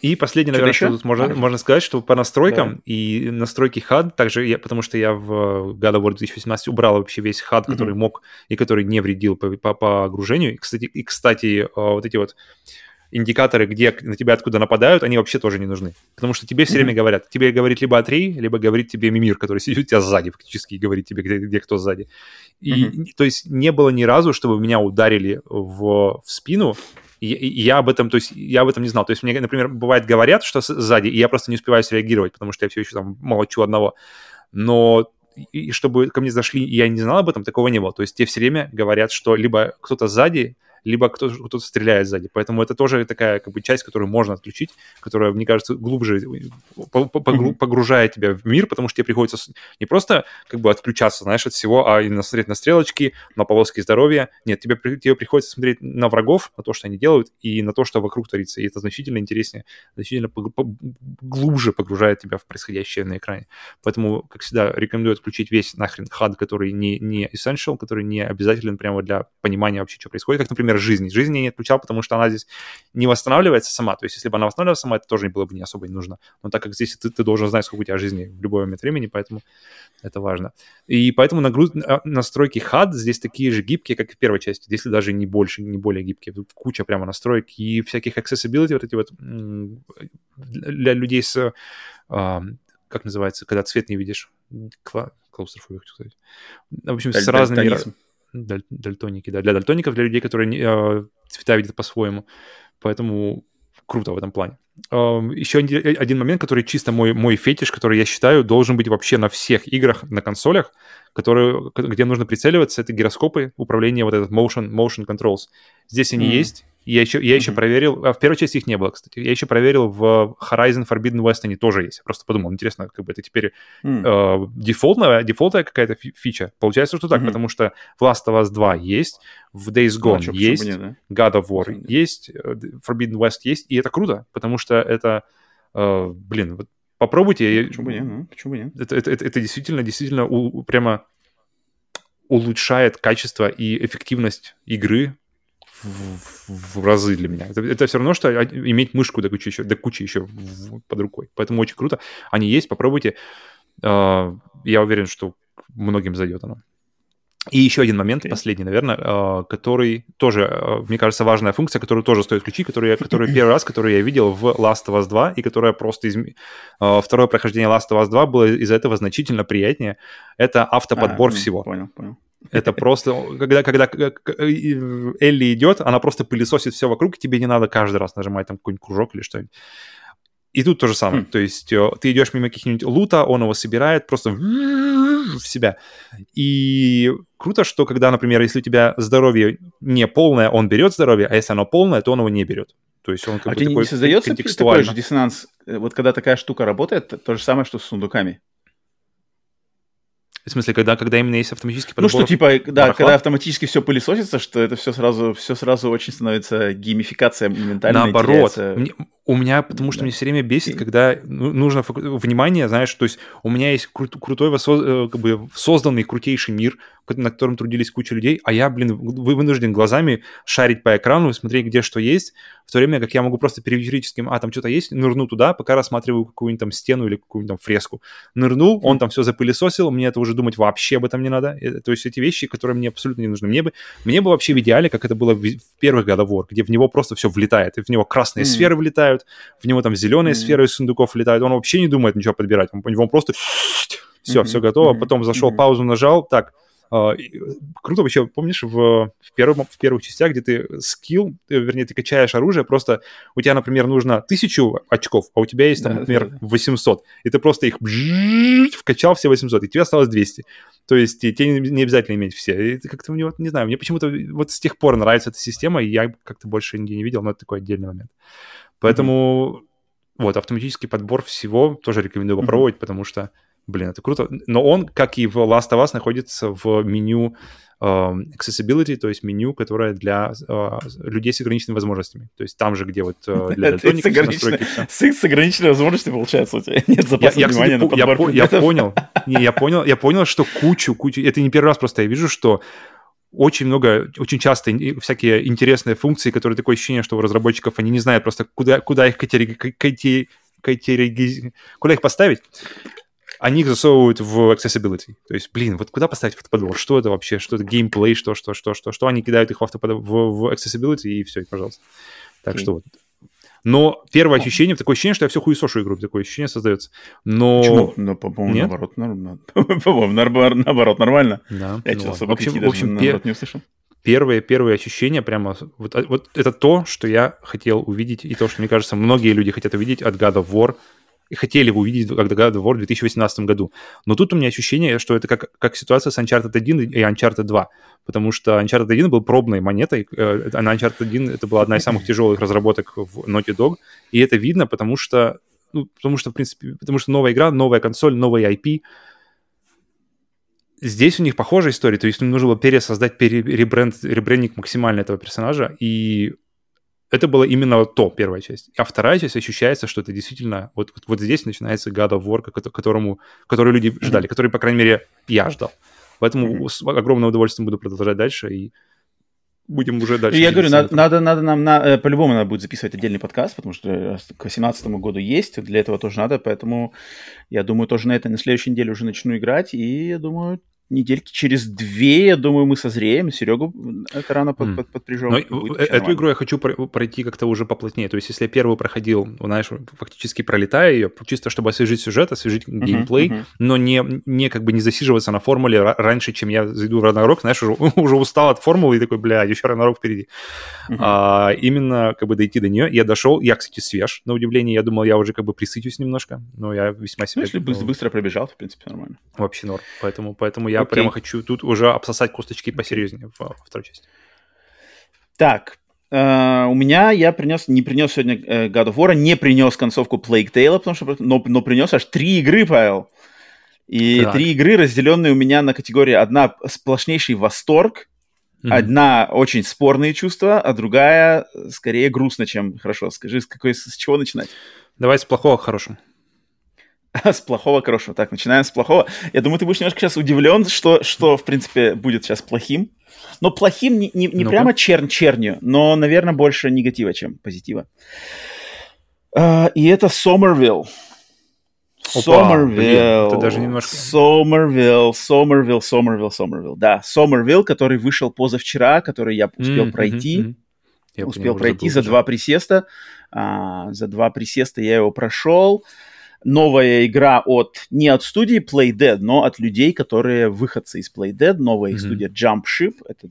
И последнее, наверное, что тут можно, можно сказать, что по настройкам да. и настройки HUD, также я, потому что я в God of War 2018 убрал вообще весь HUD, mm-hmm. который мог и который не вредил по, по, по огружению. И, кстати, и, кстати, вот эти вот индикаторы, где на тебя откуда нападают, они вообще тоже не нужны. Потому что тебе все mm-hmm. время говорят, тебе говорит либо Атрей, либо говорит тебе Мимир, который сидит у тебя сзади, фактически и говорит тебе, где, где кто сзади. И, mm-hmm. То есть не было ни разу, чтобы меня ударили в, в спину, и я об этом, то есть я об этом не знал. То есть мне, например, бывает говорят, что сзади, и я просто не успеваю среагировать, потому что я все еще там молчу одного. Но и чтобы ко мне зашли, я не знал об этом, такого не было. То есть те все время говорят, что либо кто-то сзади, либо кто-то, кто стреляет сзади. Поэтому это тоже такая как бы часть, которую можно отключить, которая, мне кажется, глубже погружает тебя в мир, потому что тебе приходится не просто как бы отключаться, знаешь, от всего, а именно смотреть на стрелочки, на полоски здоровья. Нет, тебе, тебе приходится смотреть на врагов, на то, что они делают, и на то, что вокруг творится. И это значительно интереснее, значительно глубже погружает тебя в происходящее на экране. Поэтому, как всегда, рекомендую отключить весь нахрен хад, который не, не essential, который не обязателен прямо для понимания вообще, что происходит. Как, например, например, жизни. Жизни я не отключал, потому что она здесь не восстанавливается сама. То есть, если бы она восстанавливалась сама, это тоже было бы не особо не нужно. Но так как здесь ты, ты должен знать, сколько у тебя жизни в любой момент времени, поэтому это важно. И поэтому нагруз... Настройки HUD здесь такие же гибкие, как и в первой части, если даже не больше, не более гибкие. Тут куча прямо настроек и всяких accessibility, вот эти вот для людей с а, как называется, когда цвет не видишь, клаустрофобия, хочу сказать. В общем, с разными даль, дальтоники, да, для дальтоников, для людей, которые э, цвета видят по-своему. Поэтому круто в этом плане. Э, еще один, один момент, который чисто мой, мой фетиш, который я считаю должен быть вообще на всех играх на консолях, которые, где нужно прицеливаться, это гироскопы, управление вот этот motion, motion controls. Здесь они mm-hmm. есть, я еще, я еще mm-hmm. проверил, а в первой части их не было, кстати. Я еще проверил в Horizon Forbidden West они тоже есть. Я просто подумал, интересно, как бы это теперь mm. э, дефолтная, дефолтная какая-то фича. Получается, что так, mm-hmm. потому что в Last of Us 2 есть, в Days Gone ну, есть, нет, да? God of War почему есть, э, Forbidden West есть, и это круто, потому что это, э, блин, вот попробуйте. Почему бы нет? Ну, почему бы нет? Это, это, это, это действительно, действительно у, прямо улучшает качество и эффективность игры в, в разы для меня. Это, это все равно, что иметь мышку до кучи еще, до кучи еще под рукой. Поэтому очень круто. Они есть, попробуйте. Uh, я уверен, что многим зайдет оно. И еще один момент, okay. последний, наверное, uh, который тоже, uh, мне кажется, важная функция, которую тоже стоит включить, которую, которую первый раз, которую я видел в Last of Us 2, и которая просто из... Второе прохождение Last of Us 2 было из-за этого значительно приятнее. Это автоподбор а, всего. Понял, понял. Это просто, когда, когда Элли идет, она просто пылесосит все вокруг, и тебе не надо каждый раз нажимать там какой-нибудь кружок или что-нибудь. И тут то же самое. Mm. То есть э, ты идешь мимо каких-нибудь лута, он его собирает просто в себя. И круто, что когда, например, если у тебя здоровье не полное, он берет здоровье, а если оно полное, то он его не берет. То есть он как а бы такой не создается такой же диссонанс? Э, вот когда такая штука работает, то же самое, что с сундуками. В смысле, когда, когда именно есть автоматический подбор? Ну, что, типа, да, барахла? когда автоматически все пылесосится, что это все сразу, все сразу очень становится геймификация моментально. Наоборот. Теряется... Мне, у меня, потому что да. мне все время бесит, когда ну, нужно внимание, знаешь, то есть у меня есть кру- крутой, э, как бы созданный крутейший мир, на котором трудились куча людей, а я, блин, вы вынужден глазами шарить по экрану, смотреть, где что есть, в то время как я могу просто периодическим, а, там что-то есть, нырну туда, пока рассматриваю какую-нибудь там стену или какую-нибудь там фреску. Нырнул, он там все запылесосил, мне это уже думать вообще об этом не надо. Э, то есть эти вещи, которые мне абсолютно не нужны. Мне бы, мне бы вообще в идеале, как это было в, в первых God of War, где в него просто все влетает, и в него красные mm. сферы влетают, в него там зеленые mm. сферы из сундуков влетают, он вообще не думает ничего подбирать, он, у него просто все, mm-hmm. все готово, mm-hmm. потом зашел, mm-hmm. паузу нажал, так, круто вообще, помнишь, в, в, первом, в первых частях, где ты скилл, ты, вернее, ты качаешь оружие, просто у тебя, например, нужно тысячу очков, а у тебя есть, там, да, например, да, да. 800, и ты просто их вкачал все 800, и тебе осталось 200. То есть тебе не обязательно иметь все. И как-то мне, вот, не знаю, мне почему-то вот с тех пор нравится эта система, и я как-то больше нигде не видел, но это такой отдельный момент. Поэтому mm-hmm. вот автоматический подбор всего тоже рекомендую попробовать, mm-hmm. потому что Блин, это круто. Но он, как и в Last of Us, находится в меню uh, accessibility, то есть меню, которое для uh, людей с ограниченными возможностями. То есть там же, где вот uh, для дальтоников ограниченной, с, с ограниченными возможностями, получается, у тебя нет запаса я, внимания я, на подбор я, я понял, не, я понял, я понял, что кучу, кучу, это не первый раз просто я вижу, что очень много, очень часто всякие интересные функции, которые такое ощущение, что у разработчиков они не знают просто, куда, куда их катери, куда их поставить они их засовывают в accessibility. То есть, блин, вот куда поставить автоподбор? Что это вообще? Что это геймплей? Что, что, что, что, что? Они кидают их в, автоподбор, в, в accessibility и все, пожалуйста. Так okay. что вот. Но первое ощущение, такое ощущение, что я все хуесошу игру, такое ощущение создается. Но... Почему? Ну, по-моему, Нет? наоборот, нормально. По-моему, наоборот, нормально. Да. Я ну, в общем, в общем пер... не услышал. Первые, первые ощущения прямо... Вот, вот это то, что я хотел увидеть, и то, что, мне кажется, многие люди хотят увидеть от God of War и хотели бы увидеть God of War в 2018 году. Но тут у меня ощущение, что это как, как ситуация с Uncharted 1 и Uncharted 2, потому что Uncharted 1 был пробной монетой, э, а на Uncharted 1 это была одна из самых тяжелых разработок в Naughty Dog, и это видно, потому что, ну, потому что, в принципе, потому что новая игра, новая консоль, новый IP, Здесь у них похожая история, то есть им нужно было пересоздать пере, ребренд, ребрендинг максимально этого персонажа, и это было именно то, первая часть. А вторая часть ощущается, что это действительно... Вот, вот, вот здесь начинается God of War, которому, который люди ждали, mm-hmm. который, по крайней мере, я ждал. Поэтому mm-hmm. с огромным удовольствием буду продолжать дальше и будем уже дальше. Я говорю, надо, надо, надо нам на, э, по-любому надо будет записывать отдельный подкаст, потому что к 2018 году есть, для этого тоже надо, поэтому я думаю, тоже на этой, на следующей неделе уже начну играть, и я думаю, недельки через две, я думаю, мы созреем. Серегу это рано под, mm. под, подпряжем. Но э, эту игру я хочу пройти как-то уже поплотнее. То есть, если я первую проходил, знаешь, фактически пролетая ее, чисто чтобы освежить сюжет, освежить uh-huh, геймплей, uh-huh. но не, не как бы не засиживаться на формуле раньше, чем я зайду в Ragnarok, знаешь, уже, уже устал от формулы и такой, бля, еще Ragnarok впереди. Uh-huh. А, именно как бы дойти до нее. Я дошел, я, кстати, свеж, на удивление. Я думал, я уже как бы присытюсь немножко, но я весьма себе... Ну, если быстро, быстро пробежал, в принципе, нормально. Вообще норм. Поэтому, поэтому я я okay. прямо хочу тут уже обсосать косточки посерьезнее во второй части. Так, Uh, у меня я принес, не принес сегодня uh, God of War, не принес концовку Plague Tale, потому что, но, но принес аж три игры, Павел. И так. три игры, разделенные у меня на категории одна сплошнейший восторг, mm-hmm. одна очень спорные чувства, а другая скорее грустно, чем хорошо. Скажи, с, какой, с чего начинать? Давай с плохого к хорошему. С плохого к хорошему. Так, начинаем с плохого. Я думаю, ты будешь немножко сейчас удивлен, что, что в принципе, будет сейчас плохим. Но плохим не, не, не ну прямо черн чернью, но, наверное, больше негатива, чем позитива. Uh, и это Сомервилл. Сомервилл. Это даже немножко... Сомервилл, Сомервилл, Сомервилл, Сомервилл. Да, Сомервилл, который вышел позавчера, который я успел mm-hmm, пройти. Mm-hmm. Я успел понял, пройти за два присеста. А, за два присеста я его прошел новая игра от не от студии Playdead, но от людей, которые выходцы из Playdead. Новая mm-hmm. студия Jump Ship. Это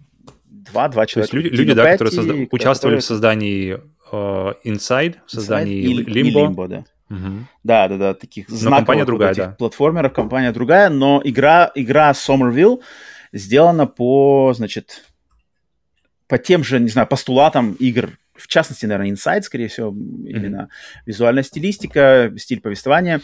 два, два человека. То есть люди, люди да, которые созда... участвовали которые... в создании uh, Inside, в создании Inside и, Limbo. И Limbo да. Угу. Да, да, да, таких но знаковых компания другая, вот да. платформеров, компания другая, но игра, игра Somerville сделана по, значит, по тем же, не знаю, постулатам игр в частности, наверное, инсайт, скорее всего, mm-hmm. именно визуальная стилистика, стиль повествования.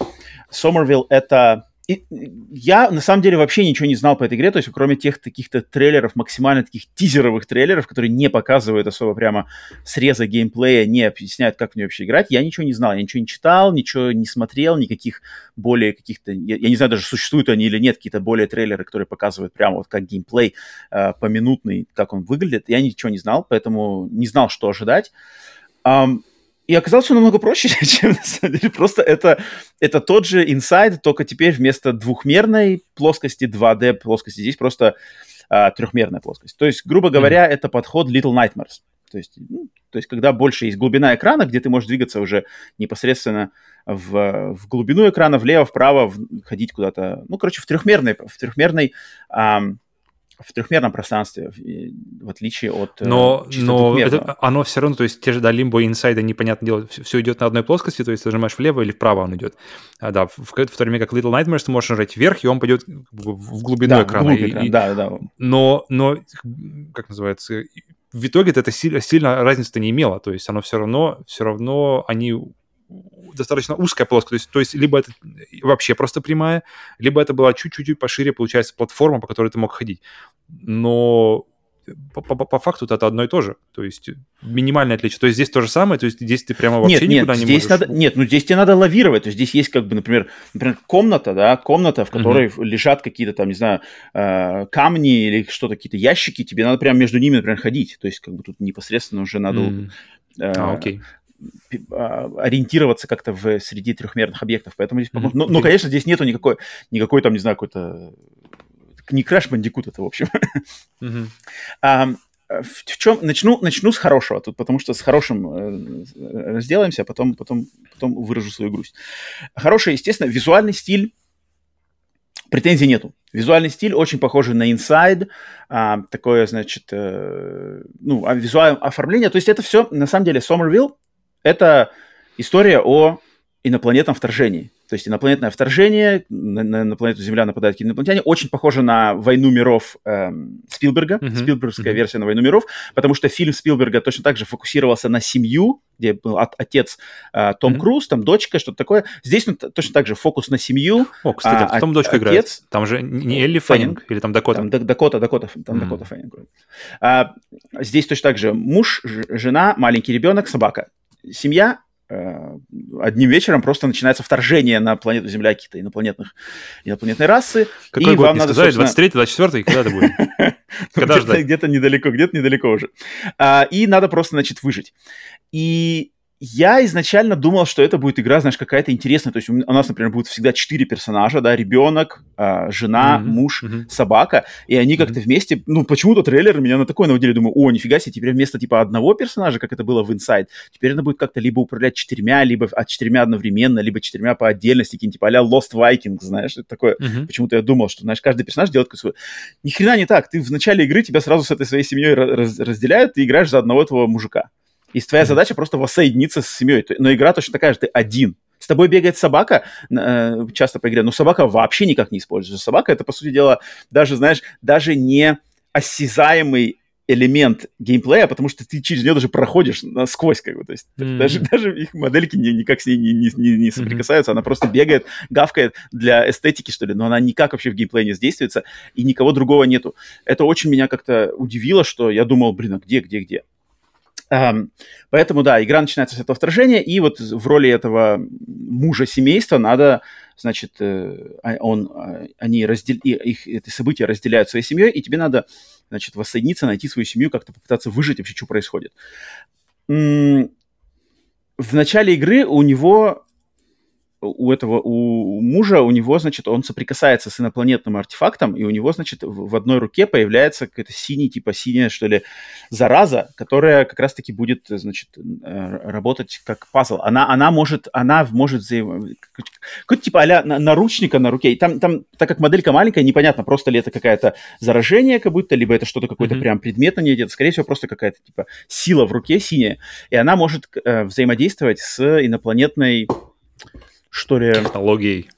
Сомервилл — это и я, на самом деле, вообще ничего не знал по этой игре, то есть кроме тех таких-то трейлеров, максимально таких тизеровых трейлеров, которые не показывают особо прямо среза геймплея, не объясняют, как в нее вообще играть, я ничего не знал, я ничего не читал, ничего не смотрел, никаких более каких-то, я, я не знаю даже, существуют они или нет, какие-то более трейлеры, которые показывают прямо вот как геймплей э, поминутный, как он выглядит, я ничего не знал, поэтому не знал, что ожидать. И оказалось все намного проще, чем на самом деле. Просто это, это тот же Inside, только теперь вместо двухмерной плоскости, 2D плоскости, здесь просто а, трехмерная плоскость. То есть, грубо говоря, mm-hmm. это подход Little Nightmares. То есть, ну, то есть, когда больше есть глубина экрана, где ты можешь двигаться уже непосредственно в, в глубину экрана, влево, вправо, в, ходить куда-то, ну, короче, в трехмерной, в трехмерной ам, в трехмерном пространстве, в отличие от э, но, но это, оно все равно, то есть те же, да, лимбо и инсайда, непонятно дело, все идет на одной плоскости, то есть ты нажимаешь влево или вправо он идет. А, да, в, в, в то время как Little Nightmares ты можешь нажать вверх, и он пойдет в, глубину да, экрана. В экрана. И, да, да. Но, но, как называется, в итоге это сильно, сильно разницы-то не имело, то есть оно все равно, все равно они достаточно узкая плоскость, то есть, то есть либо это вообще просто прямая, либо это была чуть-чуть пошире, получается, платформа, по которой ты мог ходить. Но по, по, по факту это одно и то же. То есть минимальное отличие. То есть здесь то же самое, то есть здесь ты прямо вообще нет, никуда нет, не здесь можешь. Надо, нет, ну здесь тебе надо лавировать. То есть здесь есть как бы, например, например комната, да, комната, в которой uh-huh. лежат какие-то там, не знаю, э, камни или что-то, какие-то ящики. Тебе надо прямо между ними, например, ходить. То есть как бы тут непосредственно уже надо... Э, а, окей. Ориентироваться как-то в среди трехмерных объектов. Поэтому здесь, mm-hmm. ну, ну, конечно, здесь нету никакой, никакой там, не знаю, какой-то не Crash Bandicoot это, в общем. Mm-hmm. а, в, в чем начну начну с хорошего тут, потому что с хорошим э, разделаемся, а потом потом потом выражу свою грусть. Хороший, естественно, визуальный стиль претензий нету. Визуальный стиль очень похожий на Inside, а, такое, значит, э, ну, а визуальное оформление. То есть это все, на самом деле, Somerville — это история о инопланетном вторжении. То есть инопланетное вторжение, на, на, на планету Земля нападают какие-то инопланетяне, очень похоже на «Войну миров» эм, Спилберга, uh-huh. Спилбергская uh-huh. версия на «Войну миров», потому что фильм Спилберга точно так же фокусировался на семью, где был от, отец э, Том uh-huh. Круз, там дочка, что-то такое. Здесь ну, точно так же фокус на семью. О, кстати, а, там дочка отец, играет. Там же не Элли Феннинг, Феннинг или там Дакота? Там Дакота, Дакота, там uh-huh. Дакота Феннинг. А, здесь точно так же муж, жена, маленький ребенок, собака. Семья Э, одним вечером просто начинается вторжение на планету Земля каких-то инопланетных, инопланетной расы. Какой и год вам не надо, сказали? Собственно... 23 24 когда это будет? Когда ждать? Где-то недалеко, где-то недалеко уже. А, и надо просто, значит, выжить. И я изначально думал, что это будет игра, знаешь, какая-то интересная. То есть у нас, например, будет всегда четыре персонажа, да, ребенок, э, жена, mm-hmm. муж, mm-hmm. собака, и они mm-hmm. как-то вместе, ну, почему-то трейлер меня на такое наводили, думаю, о, нифига себе, теперь вместо, типа, одного персонажа, как это было в Inside, теперь это будет как-то либо управлять четырьмя, либо от четырьмя одновременно, либо четырьмя по отдельности, какие-нибудь, типа, а Lost Vikings, знаешь, это такое. Mm-hmm. Почему-то я думал, что, знаешь, каждый персонаж делает свой... Ни хрена не так, ты в начале игры тебя сразу с этой своей семьей раз- разделяют, ты играешь за одного этого мужика. И твоя задача просто воссоединиться с семьей. Но игра точно такая же, ты один. С тобой бегает собака, э, часто по игре, но собака вообще никак не используется. Собака это, по сути дела, даже, знаешь, даже не осязаемый элемент геймплея, потому что ты через нее даже проходишь насквозь, как бы, то есть mm-hmm. даже, даже их модельки не, никак с ней не, не, не, не соприкасаются, mm-hmm. она просто бегает, гавкает для эстетики, что ли, но она никак вообще в геймплее не сдействуется, и никого другого нету. Это очень меня как-то удивило, что я думал, блин, а где, где, где? Поэтому, да, игра начинается с этого вторжения, и вот в роли этого мужа семейства надо, значит, э, а, он, а, они раздел... их эти события разделяют своей семьей, и тебе надо, значит, воссоединиться, найти свою семью, как-то попытаться выжить вообще, что происходит. В начале игры у него у этого, у мужа, у него, значит, он соприкасается с инопланетным артефактом, и у него, значит, в одной руке появляется какая-то синий, типа синяя, что ли, зараза, которая как раз-таки будет, значит, э, работать как пазл. Она, она может, она может взаим... Какой-то типа а наручника на руке. И там, там, так как моделька маленькая, непонятно, просто ли это какое-то заражение, как будто, либо это что-то какой-то mm-hmm. прям предмет на ней идет. Скорее всего, просто какая-то, типа, сила в руке синяя. И она может э, взаимодействовать с инопланетной что ли... Технологией.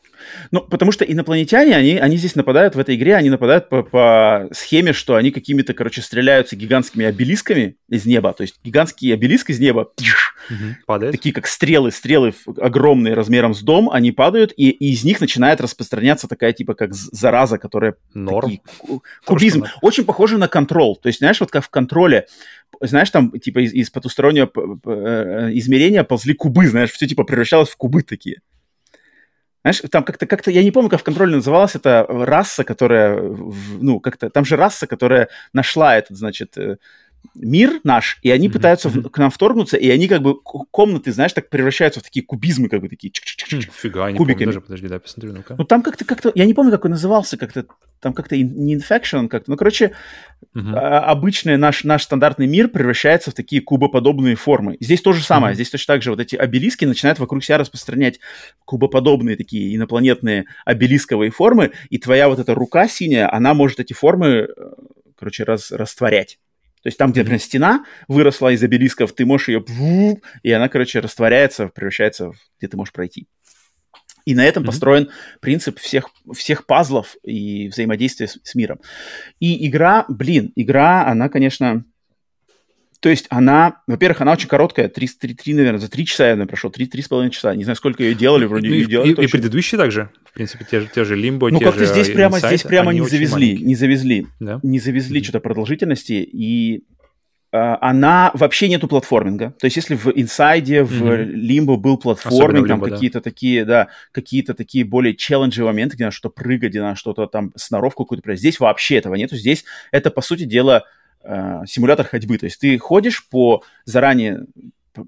Ну, потому что инопланетяне, они, они здесь нападают в этой игре, они нападают по, по схеме, что они какими-то, короче, стреляются гигантскими обелисками из неба. То есть гигантский обелиск из неба, угу. такие как стрелы, стрелы огромные размером с дом, они падают, и, и из них начинает распространяться такая типа как зараза, которая... Норм. Такие, кубизм. Очень похоже на контрол. То есть, знаешь, вот как в контроле знаешь, там, типа, из, из потустороннего э, измерения ползли кубы, знаешь, все, типа, превращалось в кубы такие. Знаешь, там как-то, как-то, я не помню, как в контроле называлась эта раса, которая, ну, как-то, там же раса, которая нашла этот, значит, э, мир наш, и они mm-hmm. пытаются в, к нам вторгнуться, и они как бы комнаты, знаешь, так превращаются в такие кубизмы, как бы такие Фига, не кубиками. помню даже, подожди, да, посмотрю, ну-ка. Ну там как-то, как-то, я не помню, как он назывался, как-то, там как-то не infection, как-то, ну, короче, mm-hmm. обычный наш, наш стандартный мир превращается в такие кубоподобные формы. Здесь то же самое, mm-hmm. здесь точно так же вот эти обелиски начинают вокруг себя распространять кубоподобные такие инопланетные обелисковые формы, и твоя вот эта рука синяя, она может эти формы, э, короче, раз, растворять. То есть там, где, например, стена выросла из обелисков, ты можешь ее... И она, короче, растворяется, превращается в... где ты можешь пройти. И на этом mm-hmm. построен принцип всех, всех пазлов и взаимодействия с, с миром. И игра, блин, игра, она, конечно, То есть она, во-первых, она очень короткая, 3, 3, 3 наверное, за 3 часа я, наверное, прошел, 3-3,5 часа. Не знаю, сколько ее делали, вроде Ну, и, делали. и- и предыдущие также, в принципе, те же, те же Limbo, ну, как-то здесь прямо, здесь прямо не завезли, маленькие. не завезли. Да? не завезли Мгм. что-то продолжительности, и а, она вообще нету платформинга. То есть если в Inside, в. Limbo был платформинг, в там Limbo, да. какие-то такие, да, какие-то такие более челленджи моменты, где надо что-то прыгать, где надо что-то там, сноровку какую-то. Здесь вообще этого нету. Здесь это, по сути дела, э, симулятор ходьбы. То есть ты ходишь по заранее э,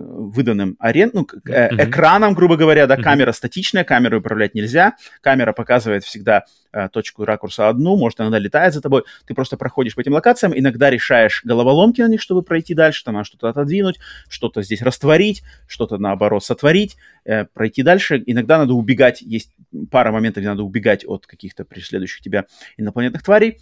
выданным арен, ну, э, Мгм. экранам, грубо говоря, да, камера статичная, камеру управлять нельзя, камера показывает всегда э, точку ракурса одну, может, иногда летает за тобой, ты просто проходишь по этим локациям, иногда решаешь головоломки на них, чтобы пройти дальше, там надо что-то отодвинуть, что-то здесь растворить, что-то, наоборот, сотворить, э, пройти дальше. Иногда надо убегать, есть пара моментов, где надо убегать от каких-то преследующих тебя инопланетных тварей.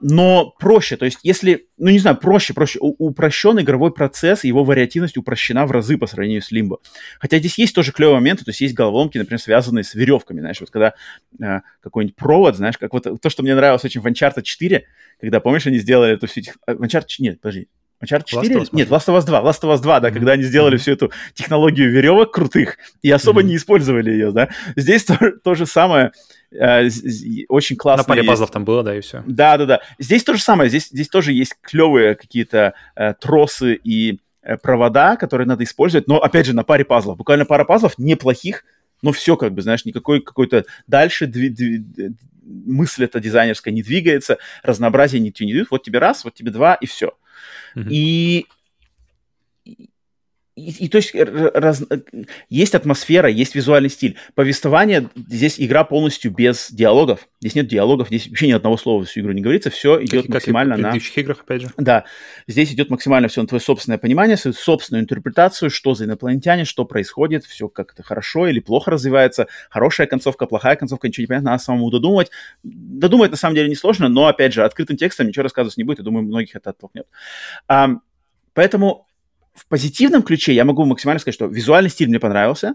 Но проще, то есть если, ну не знаю, проще, проще, упрощен игровой процесс, его вариативность упрощена в разы по сравнению с Limbo. Хотя здесь есть тоже клевые моменты, то есть есть головоломки, например, связанные с веревками, знаешь, вот когда э, какой-нибудь провод, знаешь, как вот то, что мне нравилось очень в Uncharted 4, когда, помнишь, они сделали эту всю... э, Uncharted... Нет, подожди. Uncharted 4? of Us, Нет, Last of Us 2. Last of Us 2, да, Мгм. когда они сделали Мгм. всю эту технологию веревок крутых и особо Мгм. не использовали ее, да. Здесь то, то же самое. э, очень классно На паре пазлов там было, да, и все. Да, да, да. Здесь то же самое. Здесь, здесь тоже есть клевые какие-то э, тросы и э, провода, которые надо использовать. Но опять же, на паре пазлов. Буквально пара пазлов неплохих, но все как бы, знаешь, никакой какой-то дальше дви- дви- мысль эта дизайнерская не двигается, разнообразие ничего не дают. Вот тебе раз, вот тебе два, и все. Мгм. И, и, и то есть раз- есть атмосфера, есть визуальный стиль. Повествование, здесь игра полностью без диалогов. Здесь нет диалогов, здесь вообще ни одного слова всю игру не говорится, все идет Как, как и в максимально на... предыдущих играх, опять же. Да, здесь идет максимально все на твое собственное понимание, свою собственную интерпретацию, что за инопланетяне, что происходит, все как-то хорошо или плохо развивается, хорошая концовка, плохая концовка, ничего не понятно, надо самому додумать. Додумать на самом деле несложно, но, опять же, открытым текстом ничего рассказывать не будет, и думаю, многих это оттолкнет. Ам, поэтому в позитивном ключе я могу максимально сказать, что визуальный стиль мне понравился,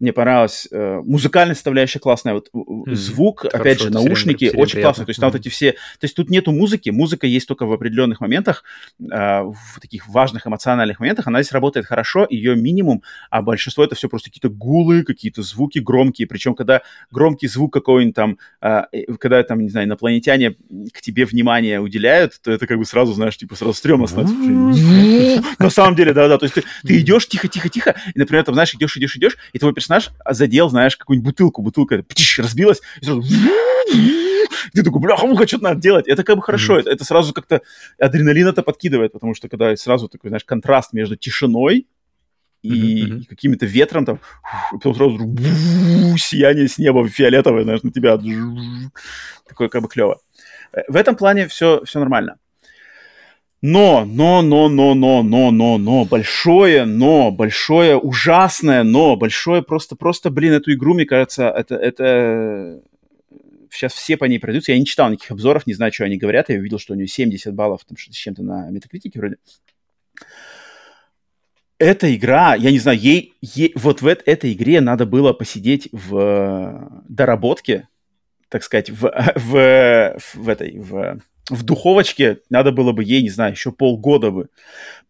мне понравилась э, музыкальная составляющая классная, вот, Мгм. звук, Хорошо, опять же, наушники, очень приятно. классно, то есть там вот эти все, то есть тут нету музыки, музыка есть только в определенных моментах, а, в таких важных эмоциональных моментах, она здесь работает хорошо, ее минимум, а большинство это все просто какие-то гулы, какие-то звуки громкие, причем когда громкий звук какой-нибудь там, а, э, когда там, не знаю, инопланетяне к тебе внимание уделяют, то это как бы сразу, знаешь, типа сразу стрёмно становится. На самом деле, да-да, то есть ты, ты идешь тихо-тихо-тихо, и, например, там, знаешь, идешь, идешь, идешь, и твой персонаж задел, знаешь, какую-нибудь бутылку, бутылка птиш, разбилась, и сразу ты такой, бляха-муха, что надо делать? Это как бы хорошо, Мгм. это, это сразу как-то адреналин это подкидывает, потому что когда сразу такой, знаешь, контраст между тишиной и, мгм. и какими-то ветром там, и потом сразу сияние с неба фиолетовое, знаешь, на тебя. Такое как бы клево. Э, В этом плане все, все нормально. Но, но, но, но, но, но, но, но, большое но, большое ужасное но, большое просто, просто, блин, эту игру, мне кажется, это, это сейчас все по ней пройдутся. Я не читал никаких обзоров, не знаю, что они говорят. Я видел, что у нее 70 баллов там, что-то с чем-то на метакритике вроде. Эта игра, я не знаю, ей, ей вот в эт- этой игре надо было посидеть в э, доработке, так сказать, в, в, в этой, в, в духовочке надо было бы ей, не знаю, еще полгода бы,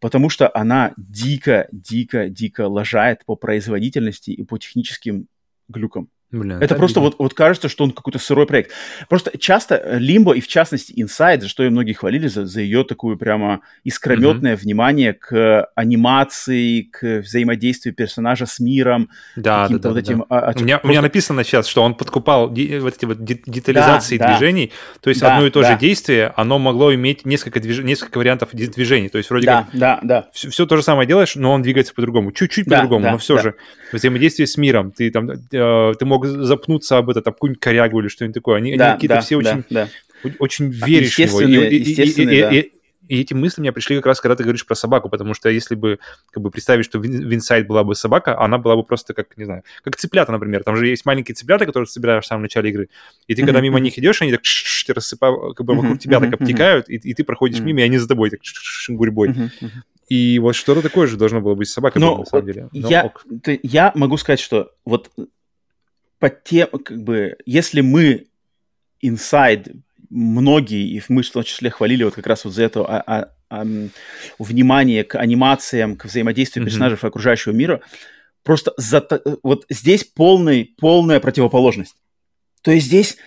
потому что она дико, дико, дико лажает по производительности и по техническим глюкам. Блин, Это просто обидно. вот, вот кажется, что он какой-то сырой проект. Просто часто э, Limbo и в частности Inside, за что ее многие хвалили, за, за ее такую прямо искрометное внимание к анимации, к взаимодействию персонажа с миром, Да, да, да, вот да, этим... да. а, а, У меня, у просто- меня написано сейчас, что он подкупал ди- вот эти вот де- детализации Да, да. движений. То есть Да, одно и то да. же действие, оно могло иметь несколько, движ... несколько вариантов движений. То есть вроде Да, как да, да. все, то же самое делаешь, но он двигается по-другому. Чуть-чуть Да, по-другому, да, но все да. же. Взаимодействие с миром. Ты там э, ты мог запнуться об это, там, какую-нибудь корягу или что-нибудь такое. Они, они Да, какие-то да, все да, очень, да. очень веришь в него. И- и- и- да. и- и эти мысли у меня пришли как раз, когда ты говоришь про собаку, потому что если бы как бы представить, что в Ин- в Inside была бы собака, она была бы просто как, не знаю, как цыплята, например. Там же есть маленькие цыплята, которые собираешь в самом начале игры. И ты, когда мимо них идешь, они так рассыпают, как бы вокруг тебя так обтекают, и, и ты проходишь мимо, и они за тобой так гурьбой. И вот что-то такое же должно было быть с собакой, Но на самом деле. Но я, ок. ты- я могу сказать, что вот по тем, как бы, если мы Inside многие, и мы в том числе хвалили вот как раз вот за эту а- а- эм, внимание к анимациям, к взаимодействию персонажей mm-hmm. окружающего мира, просто за, вот здесь полный, полная противоположность. То есть здесь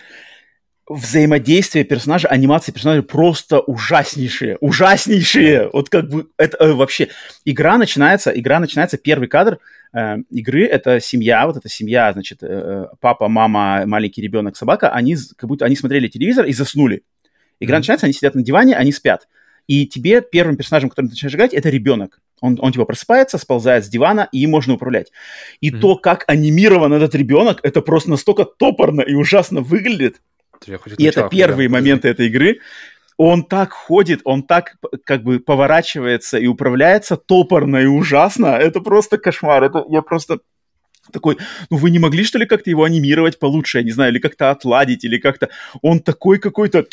взаимодействие персонажа, анимации персонажей просто ужаснейшие, ужаснейшие. Вот как бы это э, вообще игра начинается, игра начинается первый кадр э, игры это семья, вот эта семья, значит, э, папа, мама, маленький ребенок, собака, они как будто они смотрели телевизор и заснули. Игра mm-hmm. начинается, они сидят на диване, они спят. И тебе первым персонажем, которым ты начинаешь играть, это ребенок. Он, он типа просыпается, сползает с дивана, и им можно управлять. И mm-hmm. то, как анимирован этот ребенок, это просто настолько топорно и ужасно выглядит. И это первые моменты этой игры. Он так ходит, он так как бы поворачивается и управляется топорно и ужасно. Это просто кошмар. Это я просто такой, ну вы не могли что ли как-то его анимировать получше, я не знаю, или как-то отладить, или как-то... Он такой какой-то...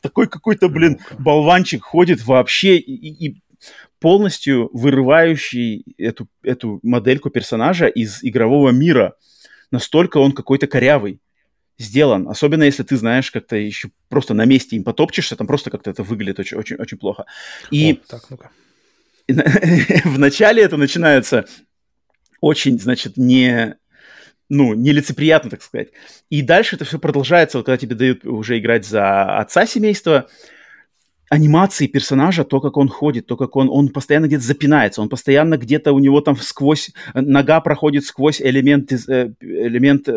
Такой какой-то, блин, болванчик ходит вообще и, и полностью вырывающий эту, эту модельку персонажа из игрового мира. Настолько он какой-то корявый сделан. Особенно если ты знаешь, как-то еще просто на месте им потопчешься, там просто как-то это выглядит очень, очень, очень плохо. И О, так, ну-ка. в начале это начинается очень, значит, не ну, нелицеприятно, так сказать. И дальше это все продолжается, вот когда тебе дают уже играть за отца семейства, анимации персонажа, то, как он ходит, то, как он, он постоянно где-то запинается, он постоянно где-то у него там сквозь, нога проходит сквозь элемент, э, элемент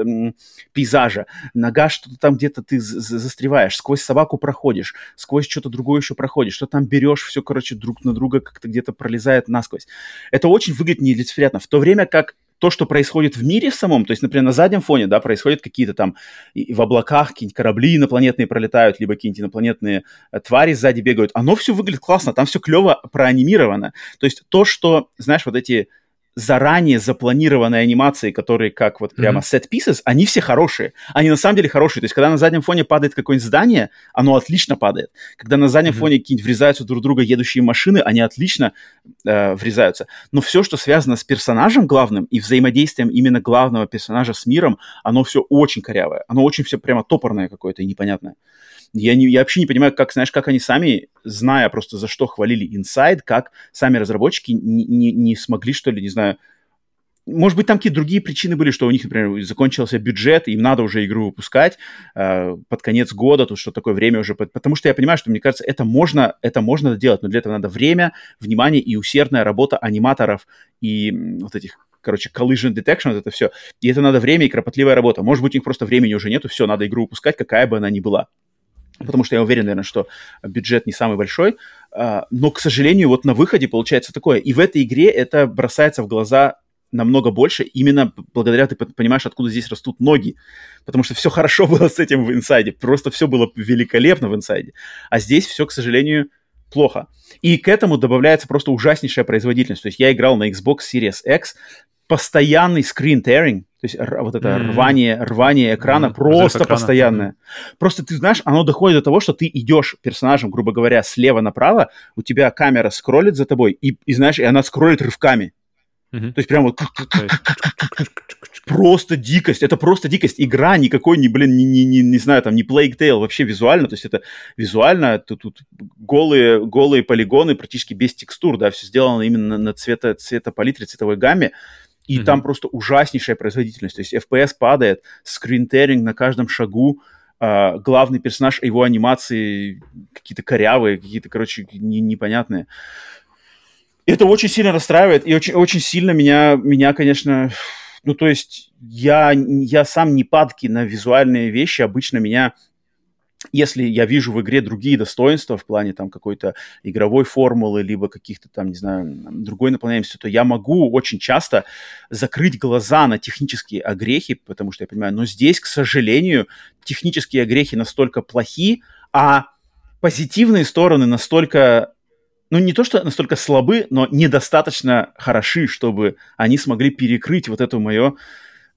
пейзажа, нога что-то там где-то ты застреваешь, сквозь собаку проходишь, сквозь что-то другое еще проходишь, что там берешь, все, короче, друг на друга как-то где-то пролезает насквозь. Это очень выглядит нелицеприятно, в то время как то, что происходит в мире в самом, то есть, например, на заднем фоне, да, происходят какие-то там в облаках какие-нибудь корабли инопланетные пролетают, либо какие-нибудь инопланетные э, твари сзади бегают, оно все выглядит классно, там все клево проанимировано. То есть то, что, знаешь, вот эти заранее запланированные анимации, которые как вот прямо mm-hmm. set pieces, они все хорошие. Они на самом деле хорошие. То есть, когда на заднем фоне падает какое-нибудь здание, оно отлично падает. Когда на заднем mm-hmm. фоне какие-нибудь врезаются друг в друга едущие машины, они отлично э, врезаются. Но все, что связано с персонажем главным и взаимодействием именно главного персонажа с миром, оно все очень корявое. Оно очень все прямо топорное какое-то и непонятное. Я, не, я вообще не понимаю, как, знаешь, как они сами, зная просто за что хвалили Inside, как сами разработчики не, не, не смогли, что ли, не знаю, может быть, там какие-то другие причины были, что у них, например, закончился бюджет, им надо уже игру выпускать э, под конец года, тут что такое время уже, потому что я понимаю, что, мне кажется, это можно, это можно делать, но для этого надо время, внимание и усердная работа аниматоров и вот этих короче, collision detection, вот это все. И это надо время и кропотливая работа. Может быть, у них просто времени уже нету, все, надо игру выпускать, какая бы она ни была потому что я уверен, наверное, что бюджет не самый большой, а, но, к сожалению, вот на выходе получается такое. И в этой игре это бросается в глаза намного больше, именно благодаря ты понимаешь, откуда здесь растут ноги. Потому что все хорошо было с этим в инсайде, просто все было великолепно в инсайде. А здесь все, к сожалению, плохо. И к этому добавляется просто ужаснейшая производительность. То есть я играл на Xbox Series X, постоянный screen tearing, то есть вот это mm-hmm. рвание, рвание экрана mm-hmm. просто экрана. постоянное. Mm-hmm. Просто ты знаешь, оно доходит до того, что ты идешь персонажем, грубо говоря, слева направо, у тебя камера скроллит за тобой, и, и знаешь, и она скроллит рывками. Mm-hmm. То есть прям вот просто дикость, это просто дикость. Игра никакой, не, блин, не, не, не, не знаю, там, не Plague Tale, вообще визуально, то есть это визуально, тут, тут голые, голые полигоны практически без текстур, да, все сделано именно на цвета, цветопалитре, цветовой гамме, и mm-hmm. там просто ужаснейшая производительность. То есть FPS падает, скринтеринг на каждом шагу, Uh, главный персонаж, его анимации какие-то корявые, какие-то, короче, не, непонятные. Это очень сильно расстраивает, и очень, очень сильно меня, меня, конечно, ну, то есть я, я сам не падки на визуальные вещи, обычно меня если я вижу в игре другие достоинства в плане там какой-то игровой формулы, либо каких-то там, не знаю, другой наполняемости, то я могу очень часто закрыть глаза на технические огрехи, потому что я понимаю, но здесь, к сожалению, технические огрехи настолько плохи, а позитивные стороны настолько ну, не то, что настолько слабы, но недостаточно хороши, чтобы они смогли перекрыть вот это мое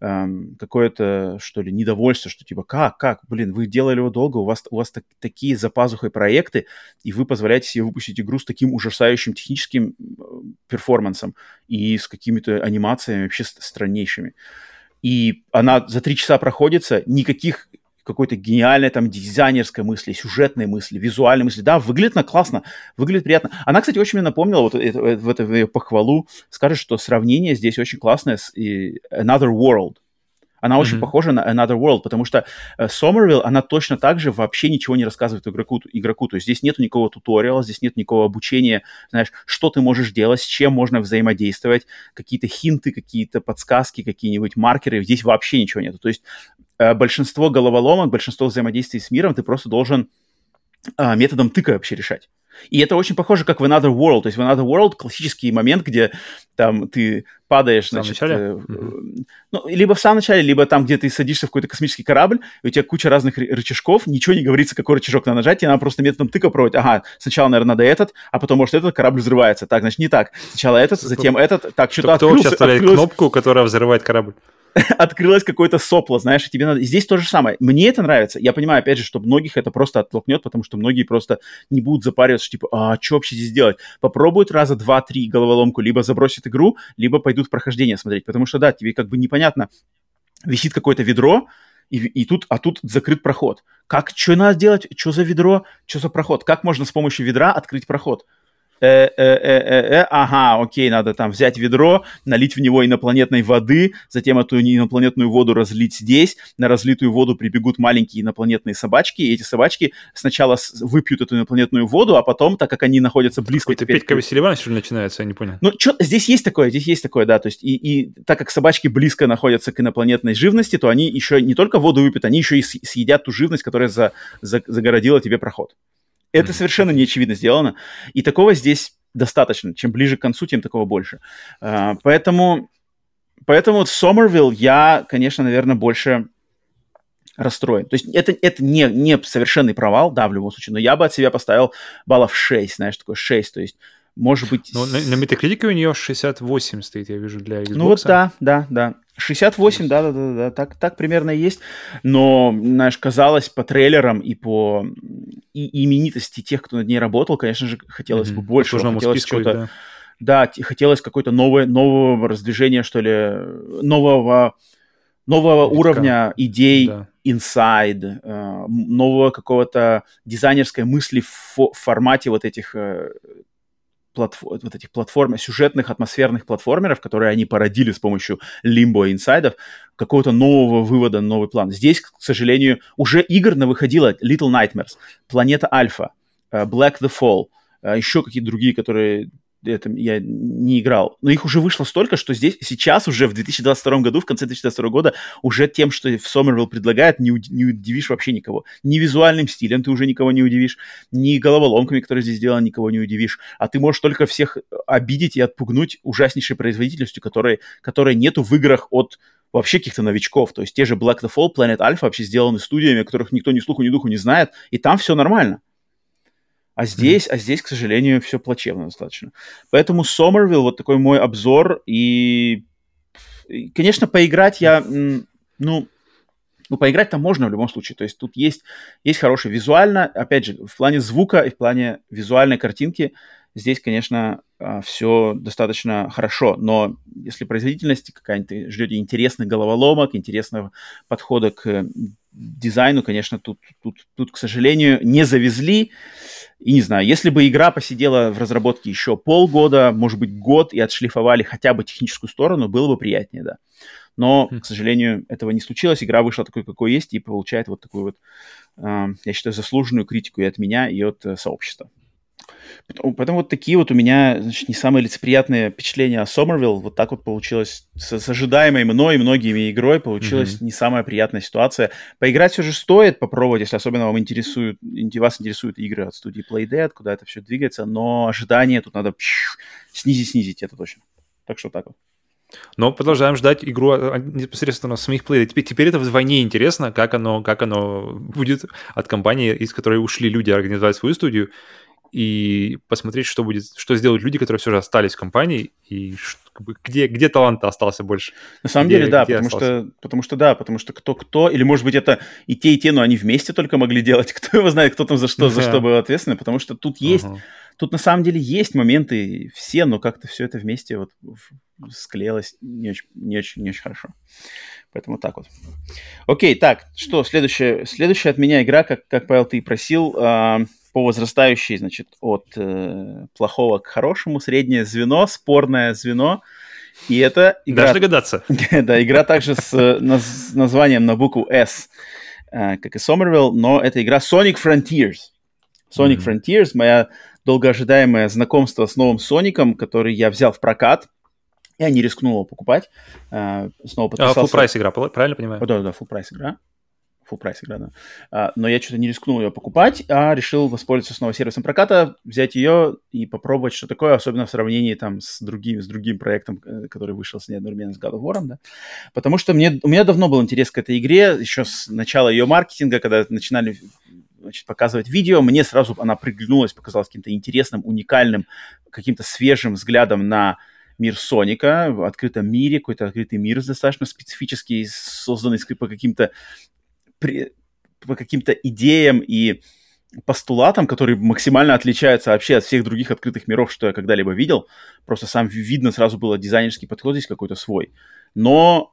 эм, какое-то, что ли, недовольство, что типа, как, как, блин, вы делали его долго, у вас, у вас так, такие за пазухой проекты, и вы позволяете себе выпустить игру с таким ужасающим техническим э, перформансом и с какими-то анимациями вообще страннейшими. И она за три часа проходится, никаких какой-то гениальной там дизайнерской мысли, сюжетной мысли, визуальной мысли. Да, выглядит она классно, выглядит приятно. Она, кстати, очень мне напомнила, вот в эту похвалу, скажет, что сравнение здесь очень классное с Another World. Она mm-hmm. очень похожа на Another World, потому что э, Somerville, она точно так же вообще ничего не рассказывает игроку, игроку. То есть здесь нет никакого туториала, здесь нет никакого обучения, знаешь, что ты можешь делать, с чем можно взаимодействовать, какие-то хинты, какие-то подсказки, какие-нибудь маркеры. Здесь вообще ничего нет. То есть э, большинство головоломок, большинство взаимодействий с миром ты просто должен э, методом тыка вообще решать. И это очень похоже, как в Another World. То есть в Another World классический момент, где там ты падаешь, в значит? Э, mm-hmm. ну, либо в самом начале, либо там, где ты садишься в какой-то космический корабль, и у тебя куча разных рычажков, ничего не говорится, какой рычажок надо нажать, тебе надо просто методом тыка проводить. Ага, сначала, наверное, надо этот, а потом, может, этот корабль взрывается. Так, значит, не так. Сначала этот, затем этот. Так, что-то открылся, сейчас открылось... кнопку, которая взрывает корабль? открылось какое-то сопло, знаешь, и тебе надо... Здесь то же самое. Мне это нравится. Я понимаю, опять же, что многих это просто оттолкнет, потому что многие просто не будут запариваться, типа, а что вообще здесь делать? Попробуют раза два-три головоломку, либо забросят игру, либо пойдут в прохождение смотреть. Потому что, да, тебе как бы непонятно, висит какое-то ведро, и, и тут, а тут закрыт проход. Как, что надо делать? Что за ведро? Что за проход? Как можно с помощью ведра открыть проход? Э, э, э, э, ага, окей, надо там взять ведро, налить в него инопланетной воды, затем эту инопланетную воду разлить здесь, на разлитую воду прибегут маленькие инопланетные собачки, и эти собачки сначала выпьют эту инопланетную воду, а потом, так как они находятся близко... Какой-то Петька Васильеван, что ли, начинается, я не понял. Ну, что, здесь есть такое, здесь есть такое, да, то есть и, и так как собачки близко находятся к инопланетной живности, то они еще не только воду выпьют, они еще и съедят ту живность, которая за, за, загородила тебе проход. Это совершенно не очевидно сделано. И такого здесь достаточно. Чем ближе к концу, тем такого больше. Uh, поэтому, поэтому вот Сомервилл я, конечно, наверное, больше расстроен. То есть это, это не, не совершенный провал, да, в любом случае, но я бы от себя поставил баллов 6, знаешь, такое 6, то есть может быть... Ну, на, на Metacritic у нее 68 стоит, я вижу, для Xbox. Ну вот да, да, да. 68, да, да, да, да, так, так примерно и есть. Но, знаешь, казалось по трейлерам и по и именитости тех, кто над ней работал, конечно же, хотелось mm-hmm. бы больше. Хотелось что-то... Да. да, хотелось какое-то новое, нового раздвижения, что ли, нового, нового Витка. уровня идей, да. inside, э, нового какого-то дизайнерской мысли в, в формате вот этих э, платфо- вот этих платформ, сюжетных атмосферных платформеров, которые они породили с помощью Limbo и инсайдов, какого-то нового вывода, новый план. Здесь, к сожалению, уже игр выходило Little Nightmares, Планета Альфа, э, Black the Fall, э, еще какие-то другие, которые это я не играл. Но их уже вышло столько, что здесь сейчас уже в 2022 году, в конце 2022 года, уже тем, что в Сомервилл предлагает, не, не удивишь вообще никого. Ни визуальным стилем ты уже никого не удивишь, ни головоломками, которые здесь сделаны, никого не удивишь. А ты можешь только всех обидеть и отпугнуть ужаснейшей производительностью, которой, которой нету в играх от вообще каких-то новичков. То есть те же Black the Fall, Planet Alpha вообще сделаны студиями, которых никто ни слуху, ни духу не знает, и там все нормально. А здесь, mm-hmm. а здесь, к сожалению, все плачевно достаточно. Поэтому Сомервилл, вот такой мой обзор. И, и конечно, поиграть я, ну, ну, поиграть там можно в любом случае. То есть тут есть, есть хороший визуально, опять же, в плане звука и в плане визуальной картинки здесь, конечно, а, все достаточно хорошо. Но если производительность какая-нибудь, ждете интересных головоломок, интересного подхода к дизайну, конечно, тут, тут, тут, к сожалению, не завезли. И не знаю, если бы игра посидела в разработке еще полгода, может быть, год, и отшлифовали хотя бы техническую сторону, было бы приятнее, да. Но, хм. к сожалению, этого не случилось. Игра вышла такой, какой есть, и получает вот такую вот, э, я считаю, заслуженную критику и от меня, и от э, сообщества. Поэтому вот такие вот у меня, значит, не самые лицеприятные впечатления о Сомервилл. Вот так вот получилось с, с ожидаемой мной и многими игрой получилась mm-hmm. не самая приятная ситуация. Поиграть все же стоит, попробовать, если особенно вам интересуют, вас интересуют игры от студии Playdead, куда это все двигается, но ожидания тут надо снизить, снизить, это точно. Так что так вот. Но продолжаем ждать игру а, а, непосредственно самих плееров. Теперь, теперь это вдвойне интересно, как оно, как оно будет от компании, из которой ушли люди организовать свою студию, и посмотреть, что будет, что сделают люди, которые все же остались в компании, и где, где талант остался больше. На самом где, деле, да, потому что, потому что да, потому что кто-кто, или может быть это и те, и те, но они вместе только могли делать, кто его знает, кто там за что, за что был ответственный, потому что тут есть, uh-huh. тут на самом деле есть моменты все, но как-то все это вместе вот склеилось не очень, не очень, не очень хорошо. Поэтому так вот. Окей, так, что, следующая, следующая от меня игра, как, как Павел, ты и просил, э, по возрастающей, значит, от э, плохого к хорошему, среднее звено, спорное звено. И это игра... Даже догадаться. да, игра также с наз, названием на букву S, э, как и Somerville, но это игра Sonic Frontiers. Sonic mm-hmm. Frontiers, моя долгоожидаемое знакомство с новым Соником, который я взял в прокат. Я не рискнул его покупать. Э, снова подписался. А, full прайс игра, правильно понимаю? Да, да, full прайс игра full прайс игра, да. А, но я что-то не рискнул ее покупать, а решил воспользоваться снова сервисом проката, взять ее и попробовать, что такое, особенно в сравнении там с другим, с другим проектом, э, который вышел с ней одновременно с God of War, да. Потому что мне, у меня давно был интерес к этой игре, еще с начала ее маркетинга, когда начинали значит, показывать видео, мне сразу она приглянулась, показалась каким-то интересным, уникальным, каким-то свежим взглядом на мир Соника в открытом мире, какой-то открытый мир достаточно специфический, созданный по каким-то при, по каким-то идеям и постулатам, которые максимально отличаются вообще от всех других открытых миров, что я когда-либо видел. Просто сам видно сразу было дизайнерский подход здесь какой-то свой. Но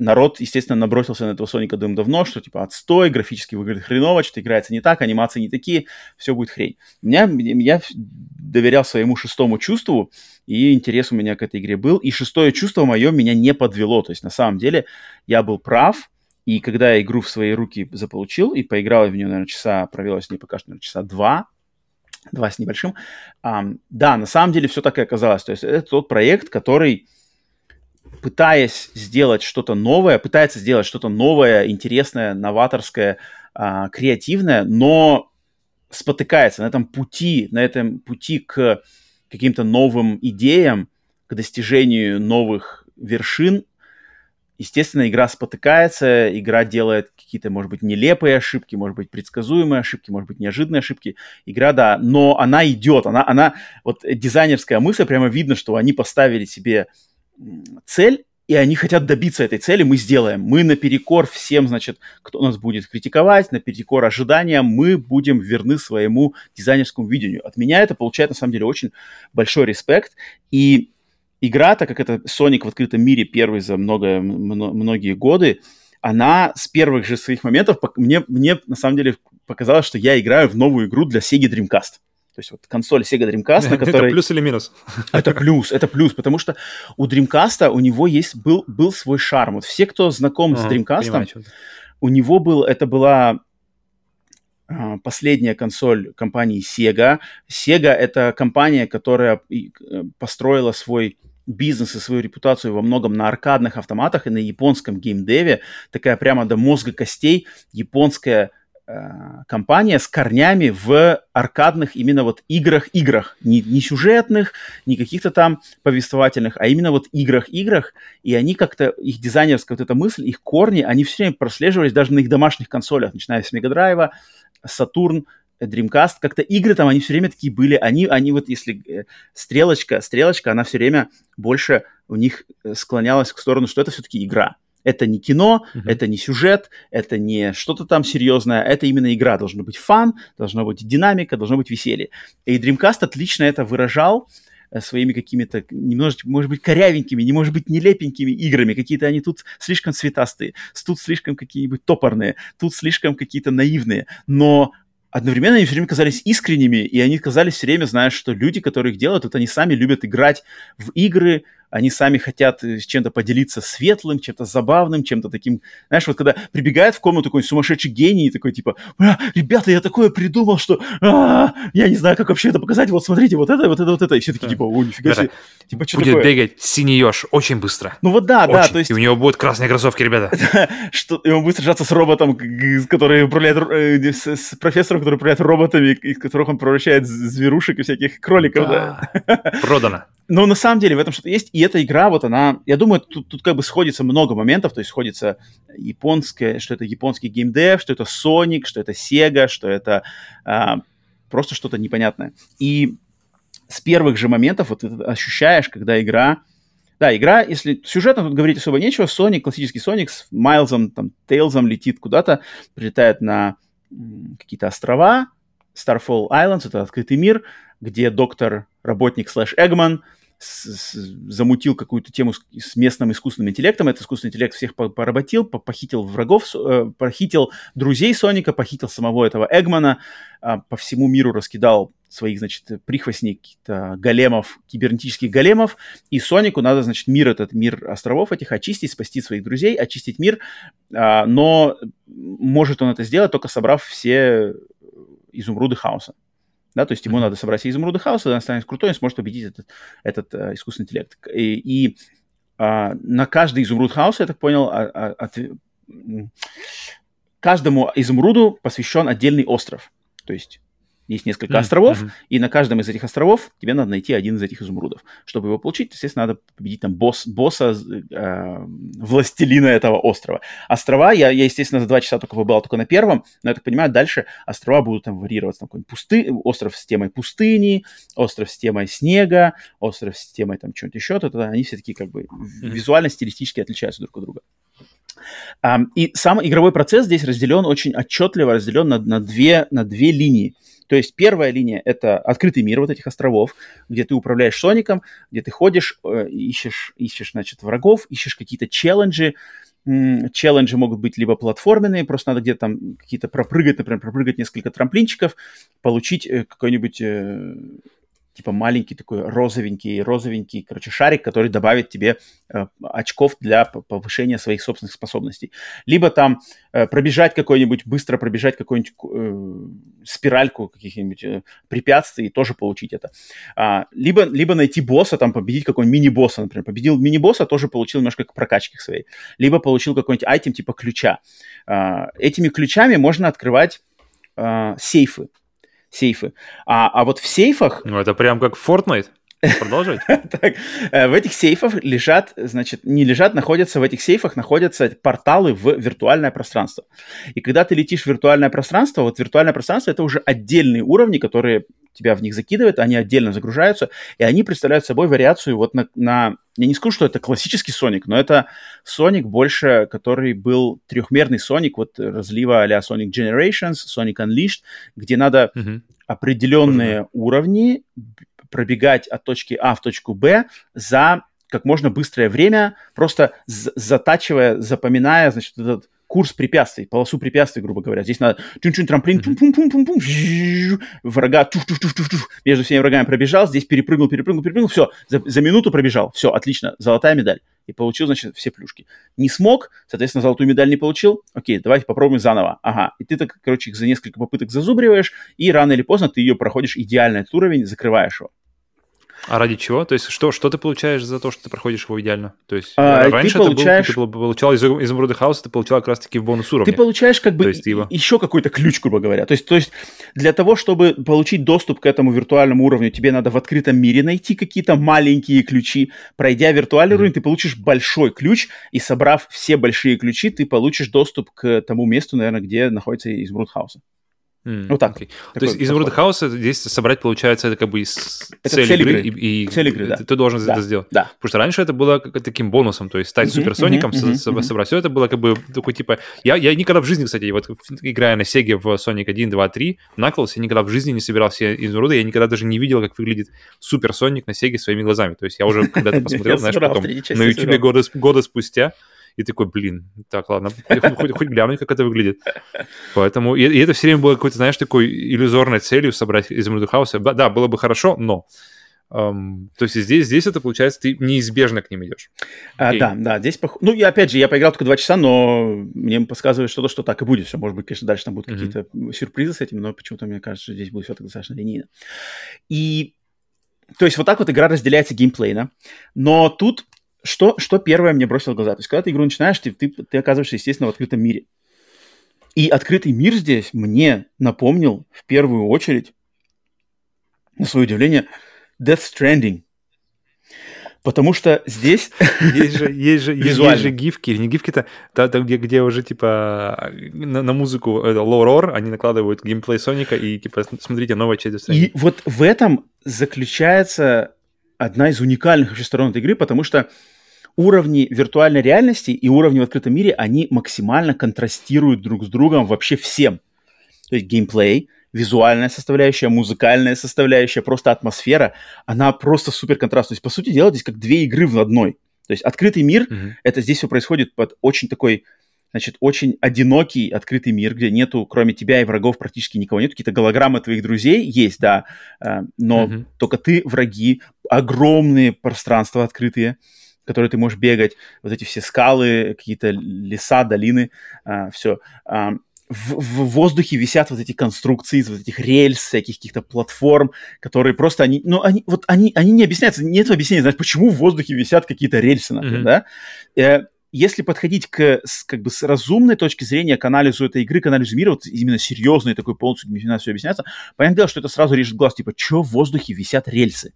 народ, естественно, набросился на этого Соника давно, что типа отстой, графически выглядит хреново, что играется не так, анимации не такие, все будет хрень. Меня, я доверял своему шестому чувству, и интерес у меня к этой игре был, и шестое чувство мое меня не подвело, то есть на самом деле я был прав, и когда я игру в свои руки заполучил и поиграл в нее, наверное, часа, провел с ней пока что, наверное, часа два, два с небольшим, um, да, на самом деле все так и оказалось. То есть это тот проект, который, пытаясь сделать что-то новое, пытается сделать что-то новое, интересное, новаторское, uh, креативное, но спотыкается на этом пути, на этом пути к каким-то новым идеям, к достижению новых вершин, Естественно, игра спотыкается, игра делает какие-то, может быть, нелепые ошибки, может быть, предсказуемые ошибки, может быть, неожиданные ошибки. Игра, да, но она идет, она, она, вот дизайнерская мысль, прямо видно, что они поставили себе цель, и они хотят добиться этой цели, мы сделаем. Мы наперекор всем, значит, кто нас будет критиковать, наперекор ожиданиям, мы будем верны своему дизайнерскому видению. От меня это получает, на самом деле, очень большой респект. И игра, так как это Sonic в открытом мире первый за много, многие годы, она с первых же своих моментов мне, мне на самом деле показалось, что я играю в новую игру для Sega Dreamcast. То есть вот консоль Sega Dreamcast, на которой... Это плюс или минус? Это плюс, это плюс, потому что у Dreamcast у него есть, был, был свой шарм. Вот все, кто знаком ага, с Dreamcast, у него был, это была а, последняя консоль компании Sega. Sega — это компания, которая э, построила свой бизнес и свою репутацию во многом на аркадных автоматах и на японском геймдеве. Такая прямо до мозга костей японская э, компания с корнями в аркадных именно вот играх-играх. Не, не сюжетных, не каких-то там повествовательных, а именно вот играх-играх. И они как-то, их дизайнерская вот эта мысль, их корни, они все время прослеживались даже на их домашних консолях, начиная с Мегадрайва, Сатурн, Dreamcast, как-то игры там, они все время такие были, они, они вот, если э, стрелочка, стрелочка, она все время больше у них э, склонялась к сторону, что это все-таки игра. Это не кино, uh-huh. это не сюжет, это не что-то там серьезное, это именно игра. Должно быть фан, должна быть динамика, должно быть веселье. И Dreamcast отлично это выражал э, своими какими-то немножечко, может быть, корявенькими, не может быть, нелепенькими играми. Какие-то они тут слишком цветастые, тут слишком какие-нибудь топорные, тут слишком какие-то наивные. Но одновременно они все время казались искренними, и они казались все время, знаешь, что люди, которые их делают, вот они сами любят играть в игры, они сами хотят э, с чем-то поделиться светлым, чем-то забавным, чем-то таким, знаешь, вот когда прибегает в комнату такой сумасшедший гений, и такой типа, ребята, я такое придумал, что а, я не знаю, как вообще это показать, вот смотрите, вот это, вот это, вот это, и все такие типа, о, нифига себе. Типа, что Будет такое? бегать синий еж очень быстро. Ну вот да, очень. да, то есть... И у него будут красные кроссовки, ребята. что, и он будет сражаться с роботом, который управляет, э, с, с профессором, который управляет роботами, из которых он превращает зверушек и всяких кроликов. Да. да. Продано. Но на самом деле в этом что-то есть, и эта игра, вот она, я думаю, тут, тут как бы сходится много моментов, то есть сходится японское, что это японский геймдев, что это Sonic, что это Sega, что это а, просто что-то непонятное. И с первых же моментов вот ты ощущаешь, когда игра... Да, игра, если сюжетно тут говорить особо нечего, Sonic, классический Sonic с Майлзом, там, Тейлзом летит куда-то, прилетает на какие-то острова, Starfall Islands, это открытый мир, где доктор, работник слэш Эгман с, с, замутил какую-то тему с, с местным искусственным интеллектом. Этот искусственный интеллект всех поработил, похитил врагов, э, похитил друзей Соника, похитил самого этого Эгмана, э, по всему миру раскидал своих, значит, прихвостней, каких-то големов, кибернетических големов, и Сонику надо, значит, мир этот, мир островов этих очистить, спасти своих друзей, очистить мир, э, но может он это сделать, только собрав все изумруды хаоса. Да, то есть ему надо собрать изумруды хаоса, он станет крутой, он сможет победить этот, этот э, искусственный интеллект. И, и э, на каждый изумруд хаоса, я так понял, а, а, от, каждому изумруду посвящен отдельный остров. То есть есть несколько mm-hmm. островов, mm-hmm. и на каждом из этих островов тебе надо найти один из этих изумрудов. Чтобы его получить, естественно, надо победить там босс, босса, э, властелина этого острова. Острова, я, я, естественно, за два часа только побывал только на первом, но я так понимаю, дальше острова будут там варьироваться. Там какой-нибудь пусты... остров с темой пустыни, остров с темой снега, остров с темой там чего-нибудь еще, то, то они все таки как бы mm-hmm. визуально, стилистически отличаются друг от друга. И сам игровой процесс здесь разделен очень отчетливо, разделен на, на, две, на две линии. То есть первая линия — это открытый мир вот этих островов, где ты управляешь Соником, где ты ходишь, э, ищешь, ищешь, значит, врагов, ищешь какие-то челленджи, челленджи могут быть либо платформенные, просто надо где-то там какие-то пропрыгать, например, пропрыгать несколько трамплинчиков, получить э, какой-нибудь э, типа маленький такой розовенький, розовенький, короче, шарик, который добавит тебе э, очков для повышения своих собственных способностей. Либо там э, пробежать какой-нибудь, быстро пробежать какую-нибудь э, спиральку каких-нибудь э, препятствий и тоже получить это. А, либо, либо найти босса, там победить какой-нибудь мини-босса, например. Победил мини-босса, тоже получил немножко прокачки своей. Либо получил какой-нибудь айтем типа ключа. А, этими ключами можно открывать а, сейфы сейфы. А, а вот в сейфах... Ну, это прям как Fortnite. Продолжать. так, э, в этих сейфах лежат, значит, не лежат, находятся в этих сейфах находятся порталы в виртуальное пространство. И когда ты летишь в виртуальное пространство, вот виртуальное пространство это уже отдельные уровни, которые тебя в них закидывают, они отдельно загружаются, и они представляют собой вариацию вот на, на я не скажу, что это классический Sonic, но это Sonic больше, который был трехмерный Sonic, вот разлива а Sonic Generations, Sonic Unleashed, где надо uh-huh. определенные uh-huh. уровни пробегать от точки А в точку Б за как можно быстрое время, просто затачивая, запоминая, значит, этот курс препятствий, полосу препятствий, грубо говоря. Здесь надо чун-чун трамплин, пум пум пум пум пум врага туф туф туф туф туф между всеми врагами пробежал, здесь перепрыгнул, перепрыгнул, перепрыгнул, все, за, за минуту пробежал, все, отлично, золотая медаль. И получил, значит, все плюшки. Не смог, соответственно, золотую медаль не получил, окей, давайте попробуем заново. Ага, и ты так, короче, их за несколько попыток зазубриваешь, и рано или поздно ты ее проходишь идеально этот уровень, закрываешь его. А ради чего? То есть что, что ты получаешь за то, что ты проходишь его идеально? То есть а, раньше ты, получаешь... был, ты получал из изумруда хаоса, ты получал как раз-таки в бонус уровне. Ты получаешь как бы есть, его... еще какой-то ключ, грубо говоря. То есть, то есть для того, чтобы получить доступ к этому виртуальному уровню, тебе надо в открытом мире найти какие-то маленькие ключи. Пройдя виртуальный mm-hmm. уровень, ты получишь большой ключ, и собрав все большие ключи, ты получишь доступ к тому месту, наверное, где находится изумруд хаоса. Mm, вот так. Okay. То есть изумруд хаоса здесь собрать, получается, это как бы из это цель, цель игры, и, и цель игры, да. ты должен да, это сделать. Да. Потому что раньше это было как таким бонусом, то есть стать uh-huh, суперсоником, uh-huh, uh-huh, собрать. Все это было как бы такой типа... Я, я никогда в жизни, кстати, вот играя на Сеге в Sonic 1, 2, 3, Knuckles, я никогда в жизни не собирал все изумруды, я никогда даже не видел, как выглядит Супер Соник на Сеге своими глазами. То есть я уже когда-то посмотрел, знаешь, потом на YouTube года спустя, и такой, блин, так, ладно, хоть, хоть, глянуть, как это выглядит. Поэтому, и, и это все время было какой-то, знаешь, такой иллюзорной целью собрать из изумруда хаоса. Да, было бы хорошо, но Um, то есть здесь, здесь это получается, ты неизбежно к ним идешь. А, да, да, здесь, пох... ну и опять же, я поиграл только два часа, но мне подсказывает что-то, что так и будет все. Может быть, конечно, дальше там будут mm-hmm. какие-то сюрпризы с этим, но почему-то мне кажется, что здесь будет все так достаточно линейно. И то есть вот так вот игра разделяется геймплейно, но тут что, что первое мне бросило в глаза? То есть, когда ты игру начинаешь, ты, ты, ты оказываешься, естественно, в открытом мире. И открытый мир здесь мне напомнил в первую очередь, на свое удивление, Death Stranding. Потому что здесь... Есть же, есть же, есть же гифки, не гифки-то, там, где, где уже, типа, на, на музыку лор они накладывают геймплей Соника, и, типа, смотрите, новая часть Death Stranding. И вот в этом заключается одна из уникальных вообще сторон этой игры, потому что уровни виртуальной реальности и уровни в открытом мире, они максимально контрастируют друг с другом вообще всем. То есть геймплей, визуальная составляющая, музыкальная составляющая, просто атмосфера, она просто супер контраст. То есть, по сути дела, здесь как две игры в одной. То есть открытый мир, mm-hmm. это здесь все происходит под очень такой, значит, очень одинокий открытый мир, где нету, кроме тебя и врагов, практически никого нет. Какие-то голограммы твоих друзей есть, да, э, но mm-hmm. только ты, враги, огромные пространства открытые, которые ты можешь бегать, вот эти все скалы, какие-то леса, долины, э, все. Э, в, в воздухе висят вот эти конструкции, вот этих рельс, всяких каких-то платформ, которые просто они, ну они, вот они, они не объясняются, нет объяснения, знаешь, почему в воздухе висят какие-то рельсы, например, mm-hmm. да? Если подходить к, как бы с разумной точки зрения к анализу этой игры, к анализу мира, вот именно серьезный такой полностью все объясняется, понятное дело, что это сразу режет глаз, типа, что в воздухе висят рельсы?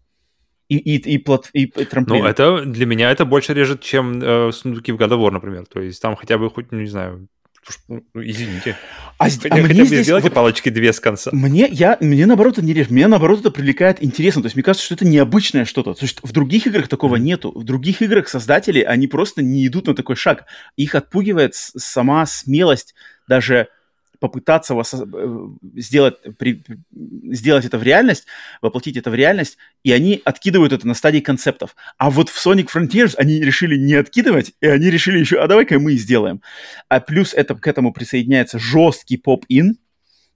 И, и, и, плат, и, трамплины. Ну, это для меня это больше режет, чем э, сундуки в God of War, например. То есть там хотя бы хоть, ну, не знаю, ну, извините. А, хотя, а мне здесь... сделайте вот, палочки две с конца. Мне, я, мне наоборот это не режет. Мне наоборот это привлекает интересно. То есть мне кажется, что это необычное что-то. То есть в других играх такого нету. В других играх создатели, они просто не идут на такой шаг. Их отпугивает сама смелость даже попытаться вас, э, сделать, при, сделать это в реальность, воплотить это в реальность, и они откидывают это на стадии концептов. А вот в Sonic Frontiers они решили не откидывать, и они решили еще, а давай-ка мы сделаем. А плюс это, к этому присоединяется жесткий поп-ин,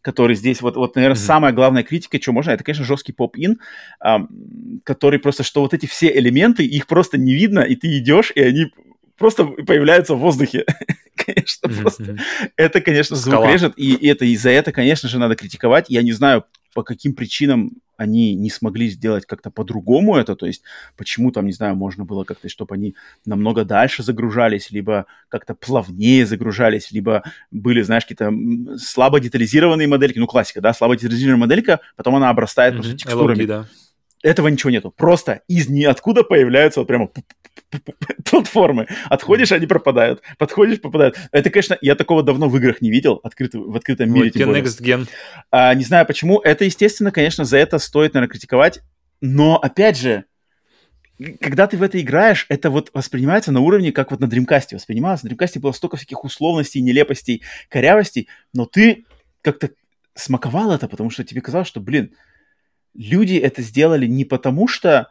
который здесь, вот, вот наверное, mm-hmm. самая главная критика, что можно, это, конечно, жесткий поп-ин, эм, который просто, что вот эти все элементы, их просто не видно, и ты идешь, и они просто появляются в воздухе. конечно, просто. Это, конечно, звук режет, и, это из за это, конечно же, надо критиковать. Я не знаю, по каким причинам они не смогли сделать как-то по-другому это, то есть почему там, не знаю, можно было как-то, чтобы они намного дальше загружались, либо как-то плавнее загружались, либо были, знаешь, какие-то слабо детализированные модельки, ну, классика, да, слабо детализированная моделька, потом она обрастает mm-hmm. просто текстурами. LOD, да. Этого ничего нету. Просто из ниоткуда появляются вот прямо платформы. Отходишь, они пропадают. Подходишь, попадают. Это, конечно, я такого давно в играх не видел, открыт, в открытом мире. Вот Next Gen. А, не знаю почему. Это, естественно, конечно, за это стоит, наверное, критиковать. Но, опять же, когда ты в это играешь, это вот воспринимается на уровне, как вот на Dreamcast воспринималось. На Dreamcast было столько всяких условностей, нелепостей, корявостей, но ты как-то смаковал это, потому что тебе казалось, что, блин, люди это сделали не потому, что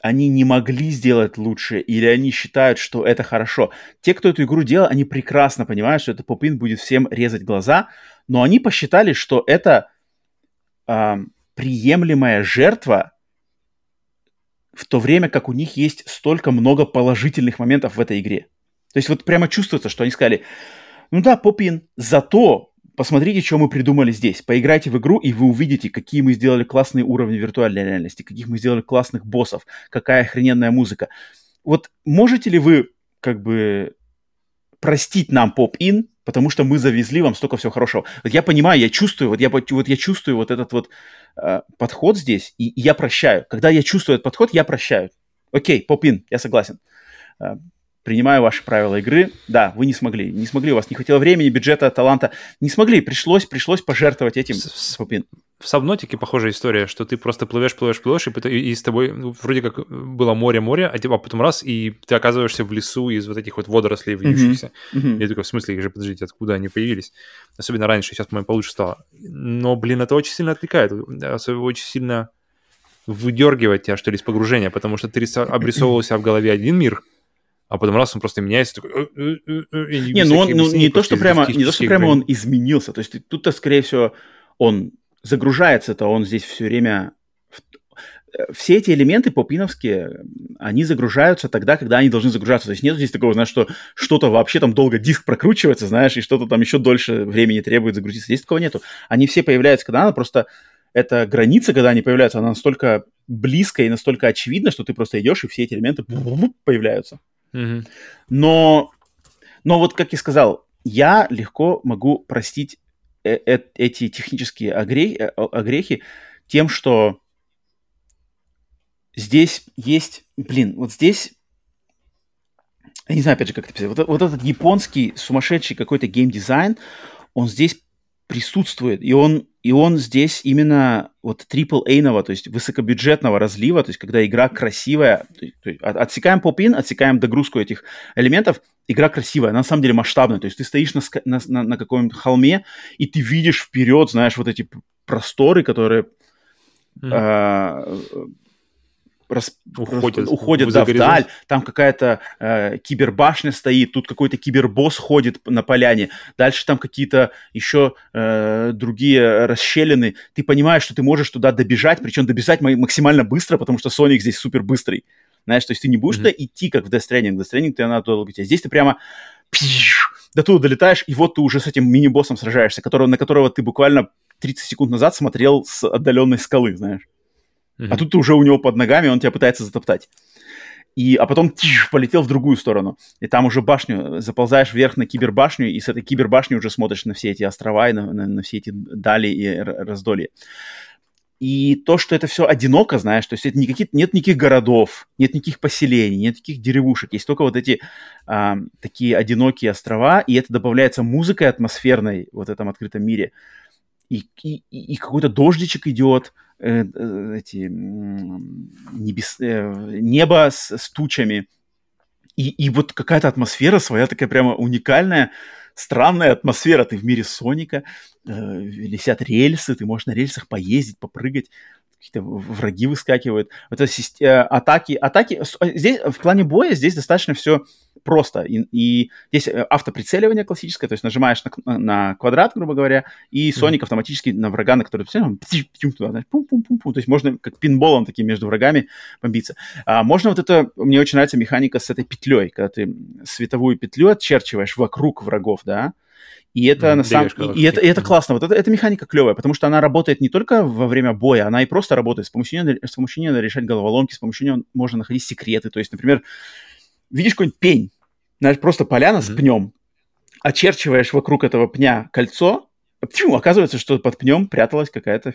они не могли сделать лучше, или они считают, что это хорошо. Те, кто эту игру делал, они прекрасно понимают, что это попин будет всем резать глаза, но они посчитали, что это э, приемлемая жертва в то время, как у них есть столько много положительных моментов в этой игре. То есть вот прямо чувствуется, что они сказали, ну да, попин, зато посмотрите, что мы придумали здесь. Поиграйте в игру, и вы увидите, какие мы сделали классные уровни виртуальной реальности, каких мы сделали классных боссов, какая охрененная музыка. Вот можете ли вы как бы простить нам поп-ин, потому что мы завезли вам столько всего хорошего. Вот я понимаю, я чувствую, вот я, вот я чувствую вот этот вот э, подход здесь, и, и я прощаю. Когда я чувствую этот подход, я прощаю. Окей, поп-ин, я согласен. Э, принимаю ваши правила игры. Да, вы не смогли. Не смогли, у вас не хватило времени, бюджета, таланта. Не смогли, пришлось, пришлось пожертвовать этим. В, в Сабнотике похожая история, что ты просто плывешь, плывешь, плывешь, и, и, и с тобой ну, вроде как было море-море, а, типа, а потом раз, и ты оказываешься в лесу из вот этих вот водорослей вьющихся. Mm-hmm. Mm-hmm. Я такой, в смысле, их же, подождите, откуда они появились? Особенно раньше, сейчас, по-моему, получше стало. Но, блин, это очень сильно отвлекает. Особенно очень сильно выдергивать тебя, что ли, из погружения, потому что ты обрисовывался в голове один мир, а потом раз он просто меняется, такой... «Э, э, э, не, ну он ну, не то, что прямо, не то, что прямо он изменился, то есть тут-то, скорее всего, он загружается-то, он здесь все время... Все эти элементы попиновские, они загружаются тогда, когда они должны загружаться. То есть нет здесь такого, знаешь, что что-то вообще там долго диск прокручивается, знаешь, и что-то там еще дольше времени требует загрузиться. Здесь такого нету. Они все появляются, когда надо, просто эта граница, когда они появляются, она настолько близкая и настолько очевидна, что ты просто идешь, и все эти элементы появляются. Но, но вот как я сказал, я легко могу простить э -э эти технические огрехи, э, огрехи тем, что здесь есть, блин, вот здесь, я не знаю, опять же, как это писать, вот, вот этот японский сумасшедший какой-то геймдизайн, он здесь присутствует, и он, и он здесь именно вот AAA-ного, то есть высокобюджетного разлива, то есть когда игра красивая, то есть, отсекаем поп-ин, отсекаем догрузку этих элементов, игра красивая, она на самом деле масштабная, то есть ты стоишь на, на, на, на каком-нибудь холме, и ты видишь вперед, знаешь, вот эти просторы, которые mm. э, рас, уходят, уходят да, вдаль, там какая-то э, кибербашня стоит, тут какой-то кибербосс ходит на поляне, дальше там какие-то еще э, другие расщелины. Ты понимаешь, что ты можешь туда добежать, причем добежать максимально быстро, потому что Соник здесь супер быстрый. Знаешь, то есть ты не будешь mm-hmm. туда идти, как в Death Stranding. Death Stranding ты надо долго идти. Здесь ты прямо до туда долетаешь, и вот ты уже с этим мини-боссом сражаешься, которого, на которого ты буквально 30 секунд назад смотрел с отдаленной скалы, знаешь. Mm-hmm. А тут ты уже у него под ногами, он тебя пытается затоптать. И, а потом тиш, полетел в другую сторону. И там уже башню, заползаешь вверх на кибербашню, и с этой кибербашни уже смотришь на все эти острова и на, на, на все эти дали и раздолья. И то, что это все одиноко, знаешь, то есть это никакие, нет никаких городов, нет никаких поселений, нет никаких деревушек, есть только вот эти а, такие одинокие острова, и это добавляется музыкой атмосферной вот этом открытом мире. И, и, и какой-то дождичек идет, э, э, эти небес, э, небо с, с тучами, и, и вот какая-то атмосфера своя такая прямо уникальная, странная атмосфера. Ты в мире Соника, э, висят рельсы, ты можешь на рельсах поездить, попрыгать какие-то враги выскакивают. Это э, атаки, атаки. Э, здесь в плане боя здесь достаточно все просто. И, и здесь э, автоприцеливание классическое, то есть нажимаешь на, на квадрат, грубо говоря, и Соник mm-hmm. автоматически на врага, на который пум пум пум пум То есть можно как пинболом таким между врагами бомбиться. А можно вот это, мне очень нравится механика с этой петлей, когда ты световую петлю отчерчиваешь вокруг врагов, да, и это, на самом... и, и, это, и это классно. Вот это, эта механика клевая, потому что она работает не только во время боя, она и просто работает. С помощью нее, с помощью нее решать головоломки, с помощью нее можно находить секреты. То есть, например, видишь какой-нибудь пень, знаешь, просто поляна mm-hmm. с пнем, очерчиваешь вокруг этого пня кольцо, тьфу, оказывается, что под пнем пряталась какая-то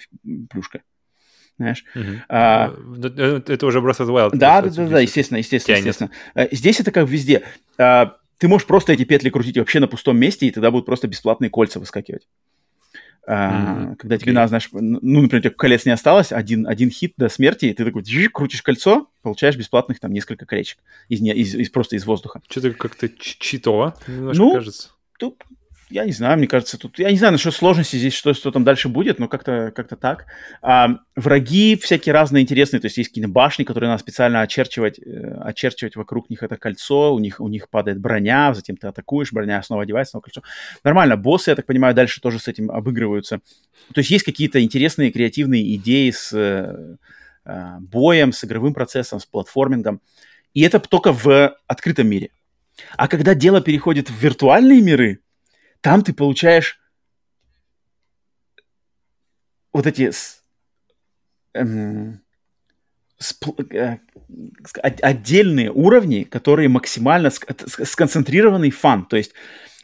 плюшка. Знаешь? А, э, это уже Breath of the Wild. Да, да, да, да, естественно, естественно, естественно. Э, здесь это как везде. А, ты можешь просто эти петли крутить вообще на пустом месте, и тогда будут просто бесплатные кольца выскакивать. Mm-hmm. когда okay. тебе надо, знаешь, ну, например, у тебя колец не осталось, один, один хит до смерти, и ты такой крутишь кольцо, получаешь бесплатных там несколько колечек из, из, из, просто из воздуха. Что-то как-то читово немножко ну, кажется. Тут я не знаю, мне кажется, тут... Я не знаю насчет сложности здесь, что, что там дальше будет, но как-то как так. А, враги всякие разные интересные, то есть есть какие-то башни, которые надо специально очерчивать, э, очерчивать вокруг них это кольцо, у них, у них падает броня, затем ты атакуешь, броня снова одевается, снова кольцо. Нормально, боссы, я так понимаю, дальше тоже с этим обыгрываются. То есть есть какие-то интересные креативные идеи с э, э, боем, с игровым процессом, с платформингом. И это только в открытом мире. А когда дело переходит в виртуальные миры, там ты получаешь вот эти эм, э, отдельные уровни, которые максимально сконцентрированный фан. То есть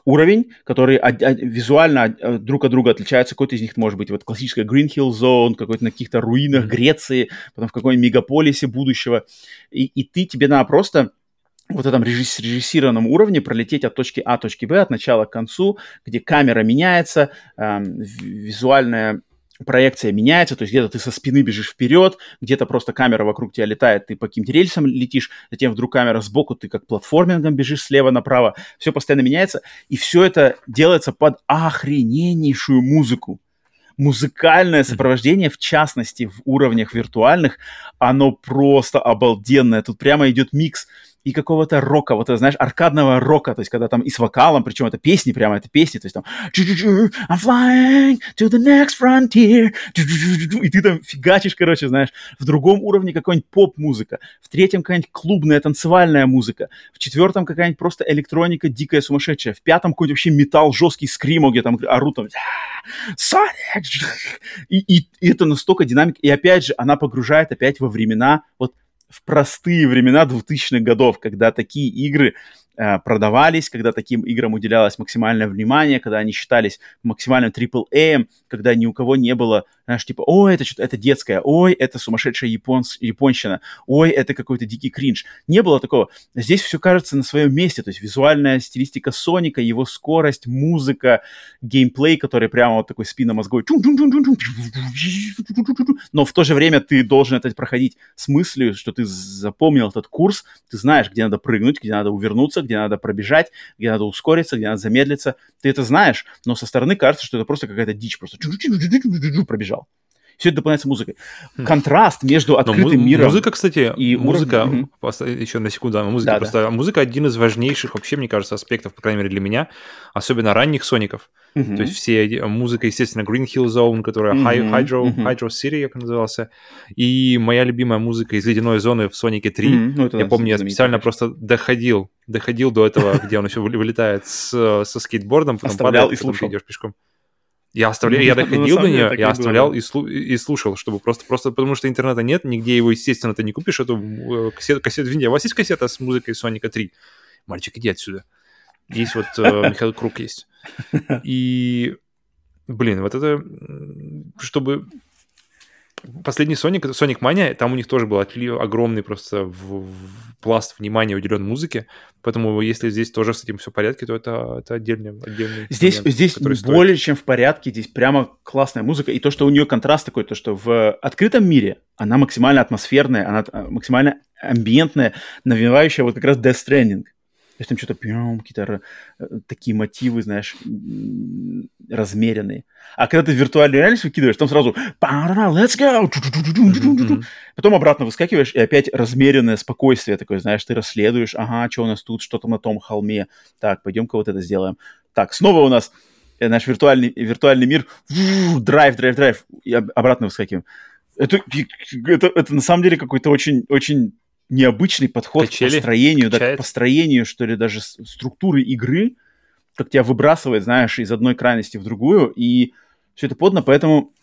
уровень, который визуально друг от друга отличаются. Какой-то из них может быть вот классическая Green Hill Zone, какой-то на каких-то руинах Греции, потом в какой-нибудь мегаполисе будущего. И, и ты, тебе надо просто вот этом режиссированном уровне пролететь от точки А к точке Б, от начала к концу, где камера меняется, э, визуальная проекция меняется, то есть где-то ты со спины бежишь вперед, где-то просто камера вокруг тебя летает, ты по каким-то рельсам летишь, затем вдруг камера сбоку, ты как платформингом бежишь слева направо, все постоянно меняется, и все это делается под охрененнейшую музыку. Музыкальное сопровождение, в частности, в уровнях виртуальных, оно просто обалденное. Тут прямо идет микс и какого-то рока, вот, знаешь, аркадного рока, то есть когда там и с вокалом, причем это песни, прямо это песни, то есть там I'm flying to the next frontier, и ты там фигачишь, короче, знаешь, в другом уровне какой-нибудь поп-музыка, в третьем какая-нибудь клубная танцевальная музыка, в четвертом какая-нибудь просто электроника дикая, сумасшедшая, в пятом какой-нибудь вообще металл жесткий скримо, где там орут там! И, и, и это настолько динамик, и опять же, она погружает опять во времена вот в простые времена 2000-х годов, когда такие игры Э, продавались, когда таким играм уделялось максимальное внимание, когда они считались максимальным AAA, когда ни у кого не было, знаешь, типа, ой, это что-то, это детское, ой, это сумасшедшая японс, японщина, ой, это какой-то дикий кринж. Не было такого. Здесь все кажется на своем месте, то есть визуальная стилистика Соника, его скорость, музыка, геймплей, который прямо вот такой спиномозговой, но в то же время ты должен это проходить с мыслью, что ты запомнил этот курс, ты знаешь, где надо прыгнуть, где надо увернуться, где надо пробежать, где надо ускориться, где надо замедлиться. Ты это знаешь, но со стороны кажется, что это просто какая-то дичь, просто пробежал. Все это дополняется музыкой. Хм. Контраст между открытым му- миром. Музыка, кстати, и музыка, уровень... еще на секунду, да, музыка, да, просто да. музыка один из важнейших вообще, мне кажется, аспектов, по крайней мере, для меня, особенно ранних Соников. Uh-huh. То есть все музыка, естественно, Green Hill Zone, которая uh-huh. Hydro, uh-huh. Hydro City, как назывался, и моя любимая музыка из Ледяной зоны в Сонике 3. Uh-huh. Ну, я помню, я специально просто доходил, доходил до этого, где он еще вылетает со скейтбордом, потом падает, и потом идешь пешком. Я оставлял, я доходил до нее, я оставлял и, слу, и слушал, чтобы просто, просто потому что интернета нет, нигде его, естественно, ты не купишь, эту э, кассету, кассету Винди. У вас есть кассета с музыкой Соника 3? Мальчик, иди отсюда. Есть вот э, Михаил Круг есть. И, блин, вот это, чтобы Последний Sonic, Sonic Mania, там у них тоже был отлив, огромный просто в, в пласт внимания уделен музыке, поэтому если здесь тоже с этим все в порядке, то это, это отдельный, отдельный Здесь, момент, здесь более стоит. чем в порядке, здесь прямо классная музыка, и то, что у нее контраст такой, то, что в открытом мире она максимально атмосферная, она максимально амбиентная, навевающая вот как раз Death Stranding. То есть там что-то какие-то э, такие мотивы, знаешь, размеренные. А когда ты в виртуальную реальность выкидываешь, там сразу let's go! Потом обратно выскакиваешь, и опять размеренное спокойствие такое, знаешь, ты расследуешь, ага, что у нас тут, что там на том холме. Так, пойдем-ка вот это сделаем. Так, снова у нас наш виртуальный, виртуальный мир, драйв, драйв, драйв, и обратно выскакиваем. Это, это, это на самом деле какой-то очень, очень необычный подход Качели, к построению, да, к построению, что ли, даже структуры игры, как тебя выбрасывает, знаешь, из одной крайности в другую, и все это подно, поэтому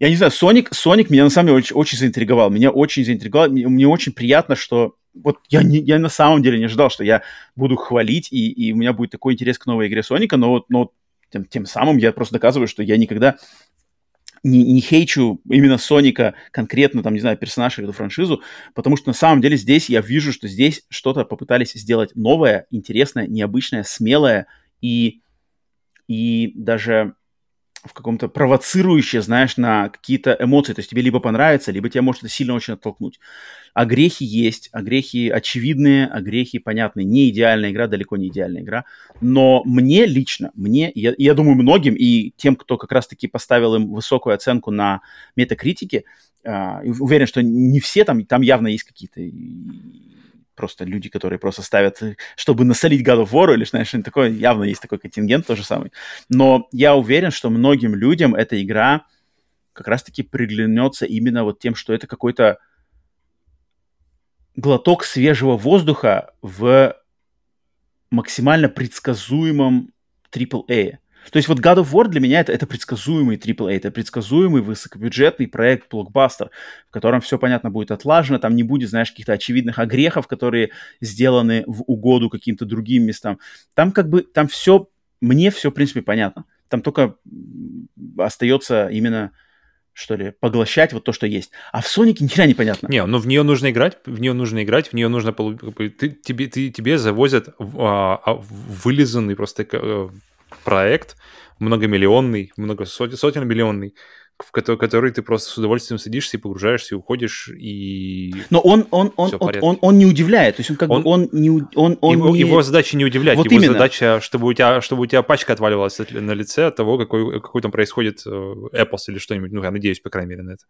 я не знаю, Соник, Соник меня на самом деле очень, очень заинтриговал, меня очень заинтриговал, мне, мне очень приятно, что вот я, не, я на самом деле не ожидал, что я буду хвалить, и, и у меня будет такой интерес к новой игре Соника, но но тем, тем самым я просто доказываю, что я никогда не, не хейчу именно Соника конкретно, там, не знаю, персонажа или эту франшизу, потому что на самом деле здесь я вижу, что здесь что-то попытались сделать новое, интересное, необычное, смелое и, и даже в каком-то провоцирующее, знаешь, на какие-то эмоции. То есть тебе либо понравится, либо тебя может это сильно очень оттолкнуть. А грехи есть, а грехи очевидные, а грехи понятные. Не идеальная игра, далеко не идеальная игра. Но мне лично, мне, я, я думаю, многим и тем, кто как раз-таки поставил им высокую оценку на метакритике, э, уверен, что не все там, там явно есть какие-то просто люди, которые просто ставят, э, чтобы насолить God of War или знаешь, что-нибудь такое, явно есть такой контингент тоже самый. Но я уверен, что многим людям эта игра как раз-таки приглянется именно вот тем, что это какой-то глоток свежего воздуха в максимально предсказуемом AAA. То есть вот God of War для меня это, это предсказуемый AAA, это предсказуемый высокобюджетный проект блокбастер, в котором все, понятно, будет отлажено, там не будет, знаешь, каких-то очевидных огрехов, которые сделаны в угоду каким-то другим местам. Там как бы, там все, мне все, в принципе, понятно. Там только остается именно что ли, поглощать вот то, что есть. А в Сонике ни хера непонятно. Не, ну в нее нужно играть, в нее нужно играть, в нее нужно... Ты, тебе, ты, тебе завозят а, а, вылизанный просто э, проект, многомиллионный, много сотен, сотен миллионный, в который, ты просто с удовольствием садишься и погружаешься, и уходишь, и... Но он, он, он, он, он, он не удивляет, то есть он как он, бы, он не... Он, он его, не... его задача не удивлять, вот его именно. задача, чтобы у, тебя, чтобы у тебя пачка отваливалась на лице от того, какой, какой там происходит Apple или что-нибудь, ну, я надеюсь, по крайней мере, на это.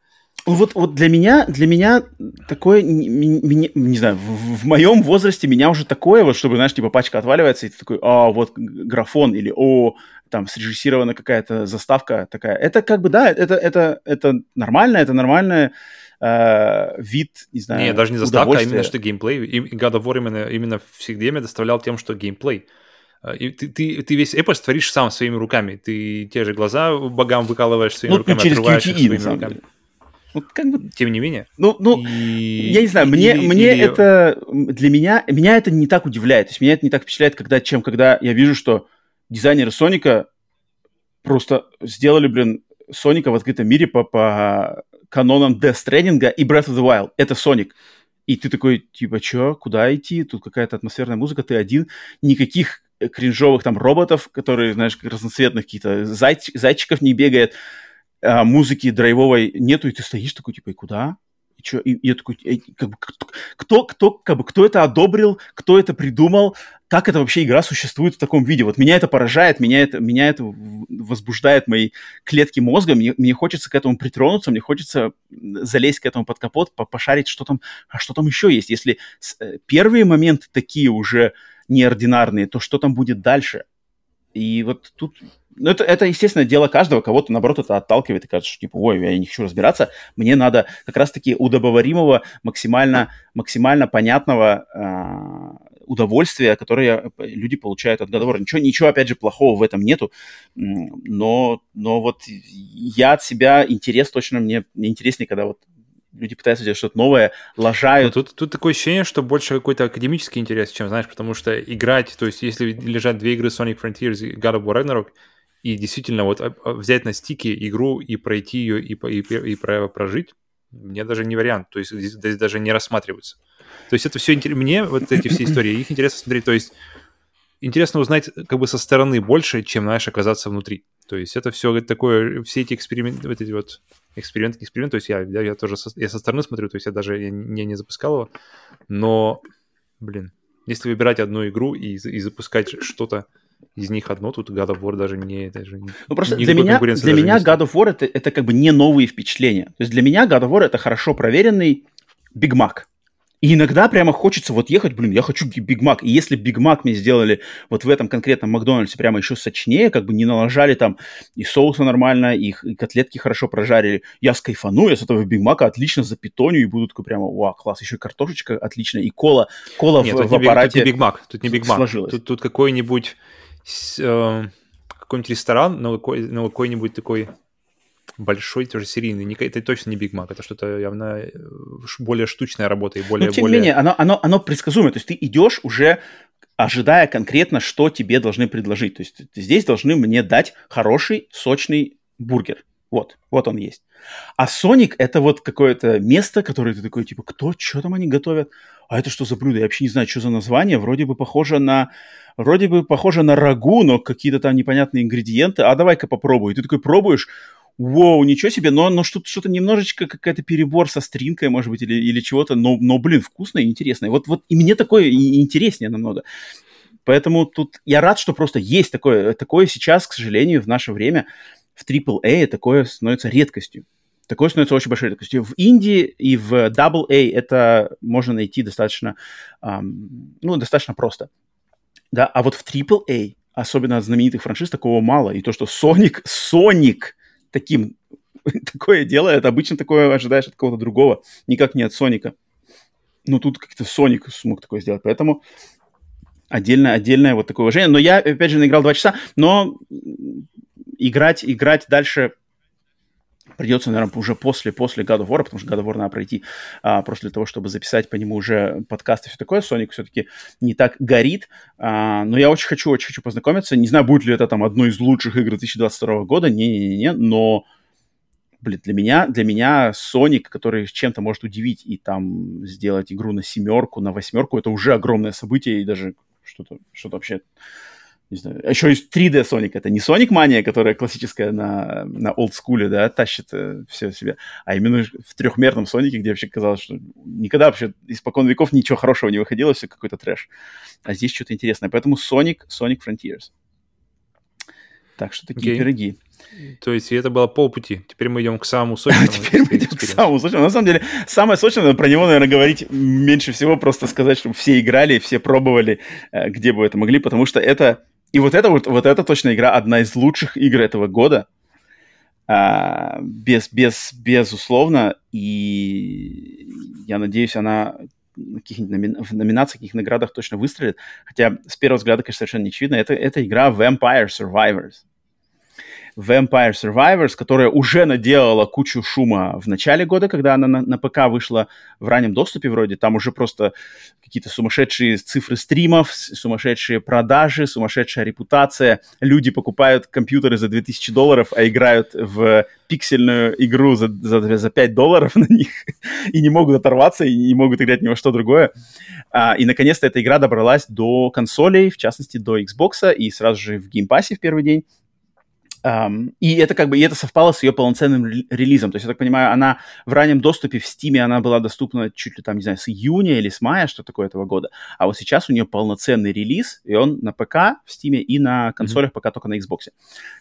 Вот, вот для меня, для меня такое, не, не, не знаю, в, в моем возрасте меня уже такое, вот чтобы, знаешь, типа пачка отваливается, и ты такой, а, вот графон, или о, там срежиссирована какая-то заставка такая. Это как бы, да, это, это, это нормально, это нормальный э, вид, не знаю, Не, даже не заставка, а именно что геймплей. И God of War именно, именно всегда меня доставлял тем, что геймплей. Э, и ты, ты, ты весь эпос творишь сам своими руками. Ты те же глаза богам выкалываешь своими ну, руками, через отрываешь QTE, своими руками. Деле. Ну, как бы... Тем не менее. Ну, ну и... я не знаю, мне, или, мне или... это, для меня, меня это не так удивляет. То есть меня это не так впечатляет, когда, чем когда я вижу, что дизайнеры Соника просто сделали, блин, Соника в открытом мире по, по канонам Death Stranding и Breath of the Wild. Это Соник. И ты такой, типа, чё, куда идти? Тут какая-то атмосферная музыка, ты один. Никаких кринжовых там роботов, которые, знаешь, разноцветных какие-то зайч- зайчиков не бегает, а музыки драйвовой нету, и ты стоишь такой, типа, и куда? Чё, и, и я такой, как бы, кто, кто, как бы, кто это одобрил, кто это придумал, как это вообще игра существует в таком виде. Вот меня это поражает, меня это, меня это возбуждает мои клетки мозга, мне, мне хочется к этому притронуться, мне хочется залезть к этому под капот, пошарить, что там, а что там еще есть. Если э, первые моменты такие уже неординарные, то что там будет дальше? И вот тут ну, это, это, естественно, дело каждого, кого-то, наоборот, это отталкивает и кажется, что, типа, ой, я не хочу разбираться, мне надо как раз-таки удобоваримого, максимально, максимально понятного э, удовольствия, которое люди получают от договора. Ничего, ничего, опять же, плохого в этом нету, но, но вот я от себя интерес точно, мне, мне интереснее, когда вот люди пытаются делать что-то новое, лажают. Ну, тут, тут такое ощущение, что больше какой-то академический интерес, чем, знаешь, потому что играть, то есть если лежат две игры Sonic Frontiers и God of War Ragnarok, и действительно вот а, а, взять на стике игру и пройти ее и, и, и, прожить, мне даже не вариант, то есть здесь, здесь даже не рассматривается. То есть это все интересно, мне вот эти все истории, их интересно смотреть, то есть интересно узнать как бы со стороны больше, чем, знаешь, оказаться внутри. То есть это все такое, все эти эксперименты, вот эти вот эксперимент, эксперимент, то есть я, я, я тоже со, я со стороны смотрю, то есть я даже я не, не запускал его, но, блин, если выбирать одну игру и, и запускать что-то из них одно, тут God of War даже не... Даже ну, просто для меня, для меня God of War это, это как бы не новые впечатления. То есть для меня God of War это хорошо проверенный Big Mac. И иногда прямо хочется вот ехать, блин, я хочу Биг Мак. И если Биг Мак мне сделали вот в этом конкретном Макдональдсе прямо еще сочнее, как бы не налажали там и соуса нормально, и, и котлетки хорошо прожарили, я скайфану, я с этого Биг Мака отлично запитоню и буду такой прямо, вау, класс, еще и картошечка отлично, и кола, кола Нет, в, тут в аппарате. Тут не Биг Мак, тут не Биг Мак, тут, тут какой-нибудь э, какой-нибудь ресторан, но, какой, но какой-нибудь такой большой, тоже серийный. Это точно не Биг Мак, это что-то явно э, более штучная работа и более... Но, тем более... не менее, оно, оно, оно предсказуемо. То есть ты идешь уже ожидая конкретно, что тебе должны предложить. То есть здесь должны мне дать хороший, сочный бургер. Вот, вот он есть. А Соник это вот какое-то место, которое ты такой, типа, кто, что там они готовят? А это что за блюдо? Я вообще не знаю, что за название. Вроде бы похоже на, вроде бы похоже на рагу, но какие-то там непонятные ингредиенты. А давай-ка попробуй. И ты такой пробуешь, Воу, ничего себе, но, но что-то, что-то немножечко какая-то перебор со стринкой, может быть, или, или чего-то, но, но, блин, вкусно и интересно. Вот, вот и мне такое интереснее намного. Поэтому тут я рад, что просто есть такое. Такое сейчас, к сожалению, в наше время в AAA такое становится редкостью. Такое становится очень большой редкостью. В Индии и в AA это можно найти достаточно, эм, ну, достаточно просто. Да, а вот в AAA, особенно от знаменитых франшиз, такого мало. И то, что Sonic, Sonic таким такое делает, обычно такое ожидаешь от кого-то другого, никак не от Соника. Но тут как-то Соник смог такое сделать, поэтому отдельно, отдельное вот такое уважение. Но я, опять же, наиграл два часа, но играть, играть дальше придется, наверное, уже после, после God of War, потому что God of War надо пройти а, просто для того, чтобы записать по нему уже подкаст и все такое. Sonic все-таки не так горит, а, но я очень хочу, очень хочу познакомиться. Не знаю, будет ли это там одной из лучших игр 2022 года, не-не-не, но блин, для меня, для меня Sonic, который чем-то может удивить и там сделать игру на семерку, на восьмерку, это уже огромное событие и даже что-то, что-то вообще не знаю, а еще есть 3D Sonic. Это не Sonic Mania, которая классическая на, на олдскуле, да, тащит э, все себе, а именно в трехмерном Сонике, где вообще казалось, что никогда вообще испокон веков ничего хорошего не выходило, все какой-то трэш. А здесь что-то интересное. Поэтому Sonic, Sonic Frontiers. Так что такие okay. пироги. То есть это было полпути. Теперь мы идем к самому сочному. Теперь мы идем к самому сочному. На самом деле, самое сочное, про него, наверное, говорить меньше всего, просто сказать, чтобы все играли, все пробовали, э, где бы это могли, потому что это и вот это вот, вот эта точно игра одна из лучших игр этого года. А, без, без, безусловно. И я надеюсь, она каких-нибудь номи- в номинациях, каких наградах точно выстрелит. Хотя с первого взгляда, конечно, совершенно не очевидно. Это, это игра Vampire Survivors. Vampire Survivors, которая уже наделала кучу шума в начале года, когда она на, на ПК вышла в раннем доступе вроде. Там уже просто какие-то сумасшедшие цифры стримов, сумасшедшие продажи, сумасшедшая репутация. Люди покупают компьютеры за 2000 долларов, а играют в пиксельную игру за, за, за 5 долларов на них и не могут оторваться, и не могут играть ни во что другое. А, и, наконец-то, эта игра добралась до консолей, в частности, до Xbox, и сразу же в Pass в первый день Um, и это как бы и это совпало с ее полноценным релизом. То есть, я так понимаю, она в раннем доступе в Steam она была доступна чуть ли там, не знаю, с июня или с мая, что такое этого года. А вот сейчас у нее полноценный релиз, и он на ПК в Steam и на консолях mm-hmm. пока только на Xbox.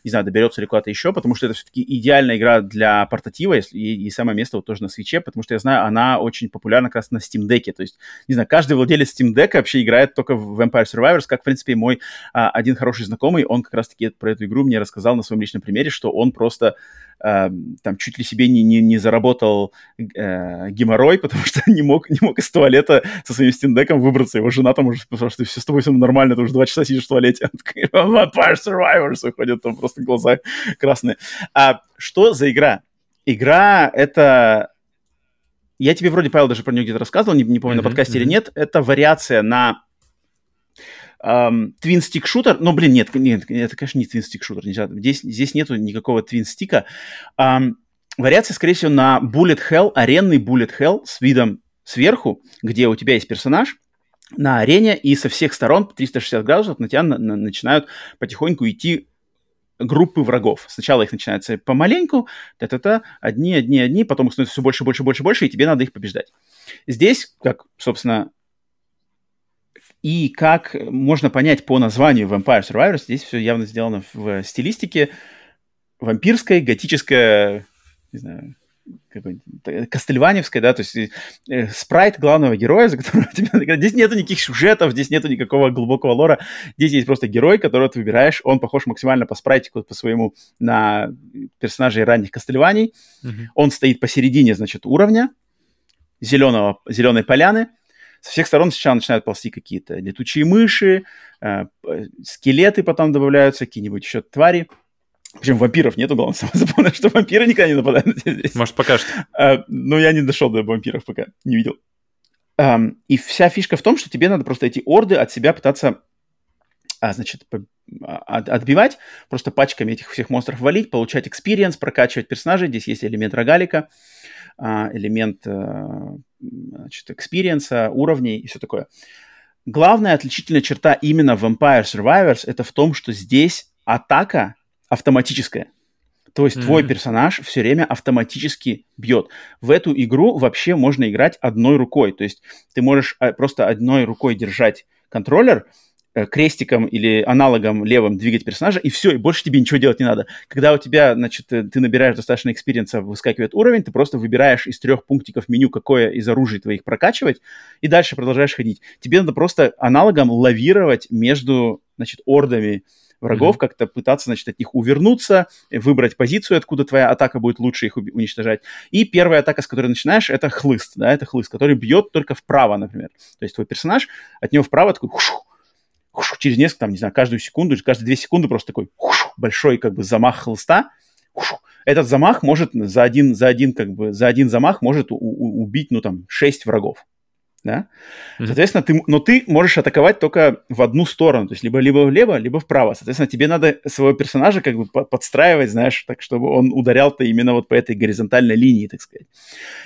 Не знаю, доберется ли куда-то еще, потому что это все-таки идеальная игра для портатива, и, и самое место вот тоже на свече, потому что я знаю, она очень популярна как раз на Steam Deck. То есть, не знаю, каждый владелец Steam Deck вообще играет только в Vampire Survivors, как, в принципе, мой а, один хороший знакомый, он как раз-таки про эту игру мне рассказал на своем личном примере, что он просто э, там чуть ли себе не, не, не заработал э, геморрой, потому что не мог, не мог из туалета со своим стендеком выбраться. Его жена там уже сказала, что все с тобой все нормально, ты уже два часа сидишь в туалете. Vampire Survivors выходит, там просто глаза красные. А что за игра? Игра — это я тебе вроде, Павел, даже про нее где-то рассказывал, не, не помню, mm-hmm, на подкасте mm-hmm. или нет. Это вариация на Twin Stick шутер, но, блин, нет, нет, это, конечно, не Twin Stick шутер, нельзя, здесь, здесь нету никакого Stick. Um, вариация, скорее всего, на Bullet Hell, аренный Bullet Hell с видом сверху, где у тебя есть персонаж на арене, и со всех сторон 360 градусов на тебя на, на, начинают потихоньку идти группы врагов. Сначала их начинается помаленьку, та-та-та, одни, одни, одни, потом их становится все больше, больше, больше, больше, и тебе надо их побеждать. Здесь, как, собственно, и как можно понять по названию Vampire Survivors, здесь все явно сделано в стилистике вампирской, готической, не знаю, Кастельваневская, да, то есть э, спрайт главного героя, за которого играть. Здесь нету никаких сюжетов, здесь нету никакого глубокого лора. Здесь есть просто герой, которого ты выбираешь. Он похож максимально по спрайтику, по своему на персонажей ранних Кастельваний. Mm-hmm. Он стоит посередине, значит, уровня зеленого, зеленой поляны со всех сторон сначала начинают ползти какие-то летучие мыши, э, скелеты потом добавляются, какие-нибудь еще твари. Причем вампиров нету, главное, запомнил, что вампиры никогда не нападают здесь. Может, пока что. А, ну, я не дошел до вампиров пока, не видел. Um, и вся фишка в том, что тебе надо просто эти орды от себя пытаться, а, значит, а, от, отбивать, просто пачками этих всех монстров валить, получать experience, прокачивать персонажей. Здесь есть элемент рогалика, элемент а, значит, экспириенса, уровней и все такое. Главная отличительная черта именно Vampire Survivors это в том, что здесь атака автоматическая. То есть mm-hmm. твой персонаж все время автоматически бьет. В эту игру вообще можно играть одной рукой. То есть ты можешь а, просто одной рукой держать контроллер, Э, крестиком или аналогом левым двигать персонажа, и все, и больше тебе ничего делать не надо. Когда у тебя, значит, э, ты набираешь достаточно экспириенса, выскакивает уровень, ты просто выбираешь из трех пунктиков меню, какое из оружий твоих прокачивать, и дальше продолжаешь ходить. Тебе надо просто аналогом лавировать между, значит, ордами врагов, mm-hmm. как-то пытаться, значит, от них увернуться, выбрать позицию, откуда твоя атака будет лучше их уничтожать. И первая атака, с которой начинаешь, это хлыст, да, это хлыст, который бьет только вправо, например. То есть твой персонаж, от него вправо такой через несколько, там, не знаю, каждую секунду, каждые две секунды просто такой большой как бы замах хлыста. Этот замах может за один, за один, как бы, за один замах может убить, ну, там, шесть врагов да? Mm-hmm. Соответственно, ты, но ты можешь атаковать только в одну сторону, то есть либо, либо влево, либо вправо. Соответственно, тебе надо своего персонажа как бы подстраивать, знаешь, так, чтобы он ударял-то именно вот по этой горизонтальной линии, так сказать.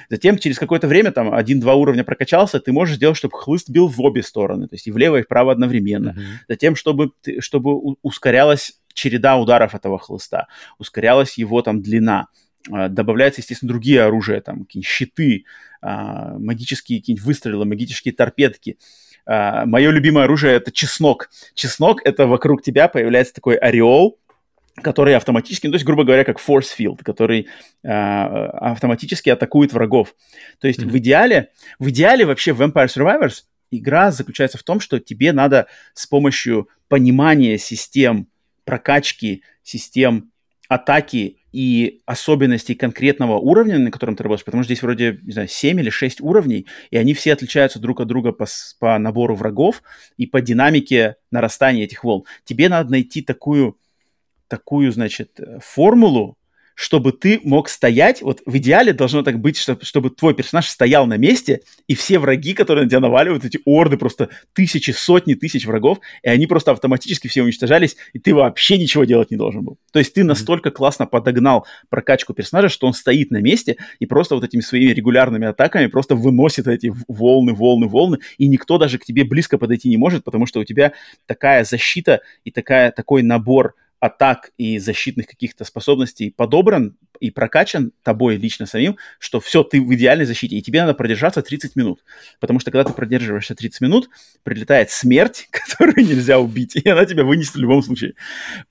Затем через какое-то время, там, один-два уровня прокачался, ты можешь сделать, чтобы хлыст бил в обе стороны, то есть и влево, и вправо одновременно. Mm-hmm. Затем, чтобы, ты, чтобы ускорялась череда ударов этого хлыста, ускорялась его там длина, добавляются, естественно, другие оружия, там, какие-нибудь щиты, а, магические какие-нибудь выстрелы, магические торпедки. А, мое любимое оружие — это чеснок. Чеснок — это вокруг тебя появляется такой ореол, который автоматически, ну, то есть, грубо говоря, как force field, который э, автоматически атакует врагов. То есть mm-hmm. в идеале, в идеале вообще в Vampire Survivors игра заключается в том, что тебе надо с помощью понимания систем прокачки, систем атаки и особенностей конкретного уровня, на котором ты работаешь, потому что здесь вроде, не знаю, 7 или 6 уровней, и они все отличаются друг от друга по, по набору врагов и по динамике нарастания этих волн. Тебе надо найти такую, такую, значит, э, формулу, чтобы ты мог стоять, вот в идеале должно так быть, чтобы, чтобы твой персонаж стоял на месте, и все враги, которые на тебя наваливают, эти орды, просто тысячи, сотни тысяч врагов, и они просто автоматически все уничтожались, и ты вообще ничего делать не должен был. То есть ты настолько классно подогнал прокачку персонажа, что он стоит на месте и просто вот этими своими регулярными атаками просто выносит эти волны, волны, волны, и никто даже к тебе близко подойти не может, потому что у тебя такая защита и такая, такой набор атак и защитных каких-то способностей подобран и прокачан тобой лично самим, что все, ты в идеальной защите, и тебе надо продержаться 30 минут. Потому что когда ты продерживаешься 30 минут, прилетает смерть, которую нельзя убить, и она тебя вынесет в любом случае.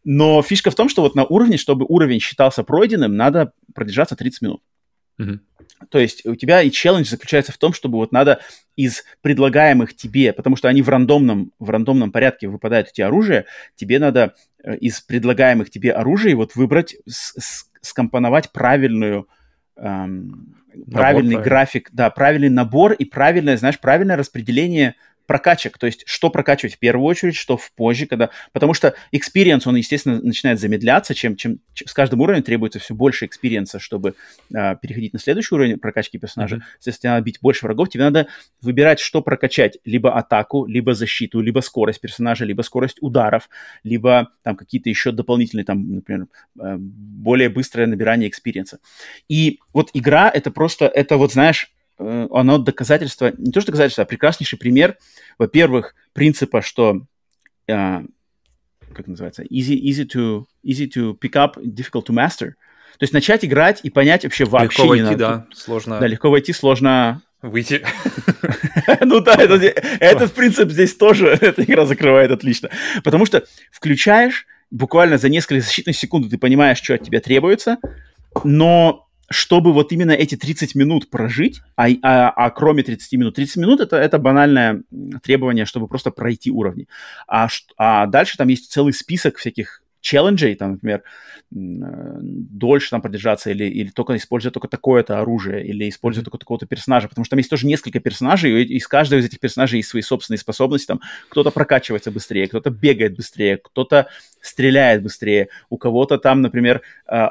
Но фишка в том, что вот на уровне, чтобы уровень считался пройденным, надо продержаться 30 минут. Мгм. То есть у тебя и челлендж заключается в том, чтобы вот надо из предлагаемых тебе, потому что они в рандомном, в рандомном порядке выпадают эти оружия, тебе надо э, из предлагаемых тебе оружий вот выбрать, скомпоновать правильную, эм, правильный правильный. график, да, правильный набор и правильное, знаешь, правильное распределение прокачек, то есть что прокачивать в первую очередь, что в позже, когда... Потому что experience, он, естественно, начинает замедляться, чем, чем, чем с каждым уровнем требуется все больше экспириенса, чтобы а, переходить на следующий уровень прокачки персонажа. Мгм. Соответственно, надо бить больше врагов, тебе надо выбирать, что прокачать. Либо атаку, либо защиту, либо скорость персонажа, либо скорость ударов, либо там какие-то еще дополнительные, там, например, э, более быстрое набирание экспириенса. И вот игра, это просто, это вот, знаешь, э, оно доказательство, не то что доказательство, а прекраснейший пример, во-первых, принципа, что э, как называется, easy, easy, to, easy to pick up, difficult to master. То есть начать играть и понять вообще вообще Легко не войти, надо. да, сложно Да, легко войти, сложно выйти. ну да, это, этот принцип здесь тоже эта игра закрывает отлично. Потому что включаешь, буквально за несколько защитных секунд ты понимаешь, что от тебя требуется, но чтобы вот именно эти 30 минут прожить, а, а, а кроме 30 минут, 30 минут это, это банальное требование, чтобы просто пройти уровни. А, а дальше там есть целый список всяких челленджей, там, например, э, дольше там продержаться или, или только использовать только такое-то оружие, или использовать только такого-то персонажа, потому что там есть тоже несколько персонажей, и из каждого из этих персонажей есть свои собственные способности, там кто-то прокачивается быстрее, кто-то бегает быстрее, кто-то стреляет быстрее, у кого-то там, например, э,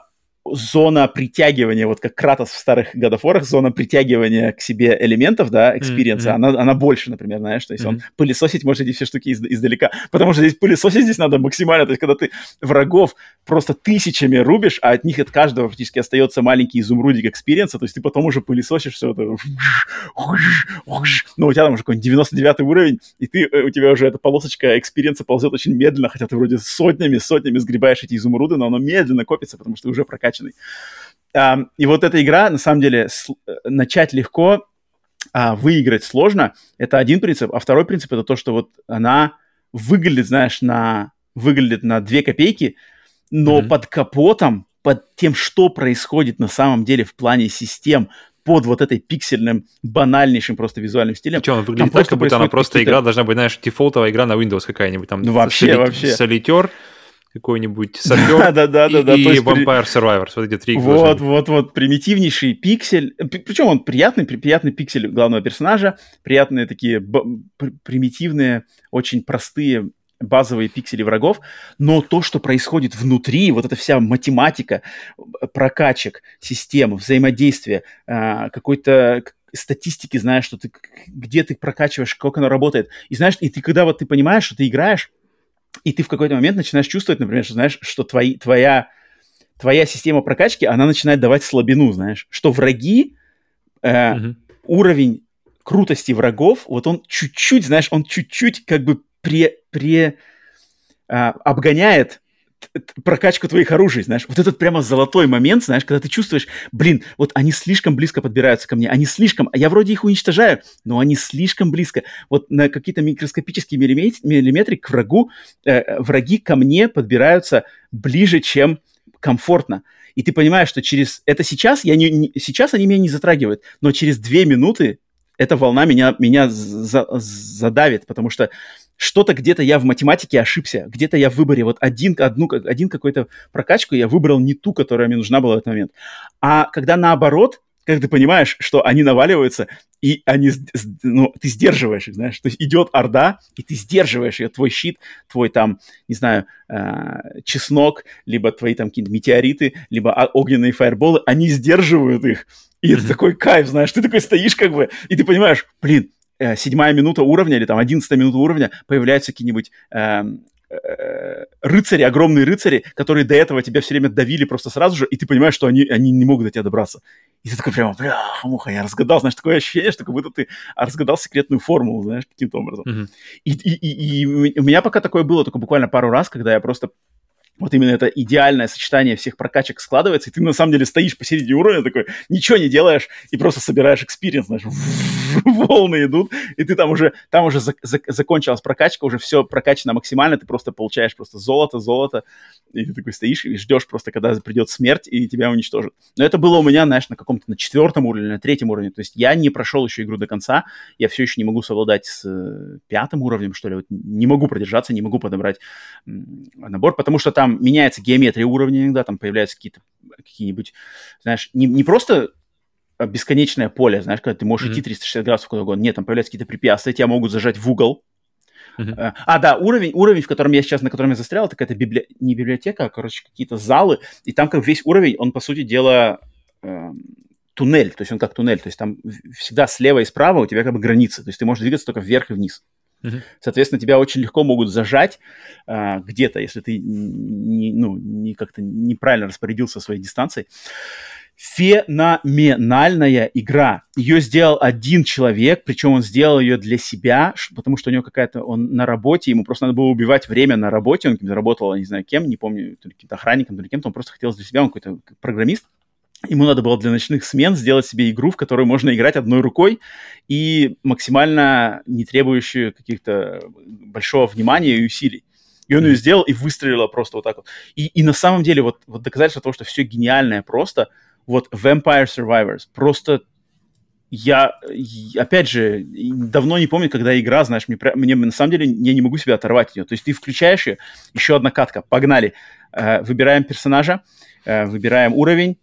зона притягивания, вот как Кратос в старых War, зона притягивания к себе элементов, да, experience а, Мгм. она, она больше, например, знаешь, то есть он Мгм. пылесосить может эти все штуки из- издалека, потому что здесь пылесосить здесь надо максимально, то есть когда ты врагов просто тысячами рубишь, а от них от каждого практически остается маленький изумрудик experience а, то есть ты потом уже пылесосишь все это, но у тебя там уже какой-нибудь 99 уровень, и ты, э, у тебя уже эта полосочка экспириенса ползет очень медленно, хотя ты вроде сотнями, сотнями сгребаешь эти изумруды, но оно медленно копится, потому что ты уже прокачанный. Ам, и вот эта игра, на самом деле, с- э, начать легко, а выиграть сложно. Это один принцип. А второй принцип это то, что вот она выглядит, знаешь, на выглядит на две копейки, но Мгм. под капотом, под тем, что происходит на самом деле в плане систем, под вот этой пиксельным, банальнейшим просто визуальным стилем. Причем она выглядит так, просто как будто она просто игра должна быть, знаешь, дефолтовая игра на Windows какая-нибудь. Там Ну, вообще, соли- вообще. Солитер, какой-нибудь сапер Да-да-да-да. и, то и есть Vampire Survivors. Вот эти три Вот, вот, вот, примитивнейший пиксель. Причем он приятный, при- приятный пиксель главного персонажа, приятные такие примитивные, очень простые базовые пиксели врагов, но то, что происходит внутри, вот эта вся математика э, прокачек, систем, взаимодействия, а, какой-то статистики, знаешь, что ты, где ты прокачиваешь, как оно работает. И знаешь, и ты когда вот ты понимаешь, что ты играешь, и ты в какой-то момент начинаешь чувствовать, например, что знаешь, что твои, твоя твоя система прокачки, она начинает давать слабину, знаешь, что враги, э, Мгм. уровень крутости врагов, вот он чуть-чуть, знаешь, он чуть-чуть как бы пре, пре, а, обгоняет прокачку твоих оружий, знаешь. Вот этот прямо золотой момент, знаешь, когда ты чувствуешь, блин, вот они слишком близко подбираются ко мне, они слишком, а я вроде их уничтожаю, но они слишком близко. Вот на какие-то микроскопические миллимет- миллиметры к врагу, э, враги ко мне подбираются ближе, чем комфортно. И ты понимаешь, что через это сейчас я не, не- сейчас они меня не затрагивают, но через две минуты эта волна меня меня за- задавит, потому что что-то где-то я в математике ошибся, где-то я в выборе вот один одну один какой-то прокачку я выбрал не ту, которая мне нужна была в этот момент. А когда наоборот, когда ты понимаешь, что они наваливаются, и они, ну, ты сдерживаешь их, знаешь, то есть идет орда, и ты сдерживаешь ее, твой щит, твой там, не знаю, э, чеснок, либо твои там какие-то метеориты, либо огненные фаерболы, они сдерживают их. И это такой кайф, знаешь, ты такой стоишь как бы, и ты понимаешь, блин, э, седьмая минута уровня или там одиннадцатая минута уровня, появляются какие-нибудь эм, э, рыцари, огромные рыцари, которые до этого тебя все время давили просто сразу же, и ты понимаешь, что они, они не могут до тебя добраться. И ты такой прямо, бля, муха, я разгадал, знаешь, такое ощущение, что как будто ты разгадал секретную формулу, знаешь, каким-то образом. Мгм. И, и, и, и у меня пока такое было только буквально пару раз, когда я просто вот именно это идеальное сочетание всех прокачек складывается, и ты на самом деле стоишь посередине уровня такой, ничего не делаешь, и просто собираешь experience, знаешь, волны идут, и ты там уже, там уже зак- зак- закончилась прокачка, уже все прокачано максимально, ты просто получаешь просто золото, золото, и ты такой стоишь и ждешь просто, когда придет смерть, и тебя уничтожат. Но это было у меня, знаешь, на каком-то на четвертом уровне, на третьем уровне, то есть я не прошел еще игру до конца, я все еще не могу совладать с э, пятым уровнем, что ли, вот не могу продержаться, не могу подобрать набор, потому что там меняется геометрия уровня иногда, там появляются какие-то какие-нибудь, знаешь, не, не просто бесконечное поле, знаешь, когда ты можешь mm-hmm. идти 360 градусов куда угодно. Нет, там появляются какие-то препятствия, тебя могут зажать в угол. Uh-huh. А, да, уровень, уровень, в котором я сейчас, на котором я застрял, это какая-то библи... не библиотека, а, короче, какие-то залы, и там как весь уровень, он, по сути дела, э, туннель, то есть он как туннель, то есть там всегда слева и справа у тебя как бы границы, то есть ты можешь двигаться только вверх и вниз. Соответственно, тебя очень легко могут зажать э, где-то, если ты не, ну, не как-то неправильно распорядился своей дистанцией. Феноменальная игра. Ее сделал один человек, причем он сделал ее для себя, потому что у него какая-то, он на работе, ему просто надо было убивать время на работе, он работал, не знаю кем, не помню, то ли каким-то охранником, то ли кем-то, он просто хотел для себя, он какой-то программист, Ему надо было для ночных смен сделать себе игру, в которую можно играть одной рукой и максимально не требующую каких-то большого внимания и усилий. И он ее сделал и выстрелила просто вот так вот. И, и на самом деле вот, вот доказательство того, что все гениальное просто – вот Vampire Survivors. Просто я, опять же, давно не помню, когда игра, знаешь, мне, мне на самом деле я не могу себя оторвать от нее. То есть ты включаешь ее, еще одна катка, погнали. Э, выбираем персонажа, э, выбираем уровень,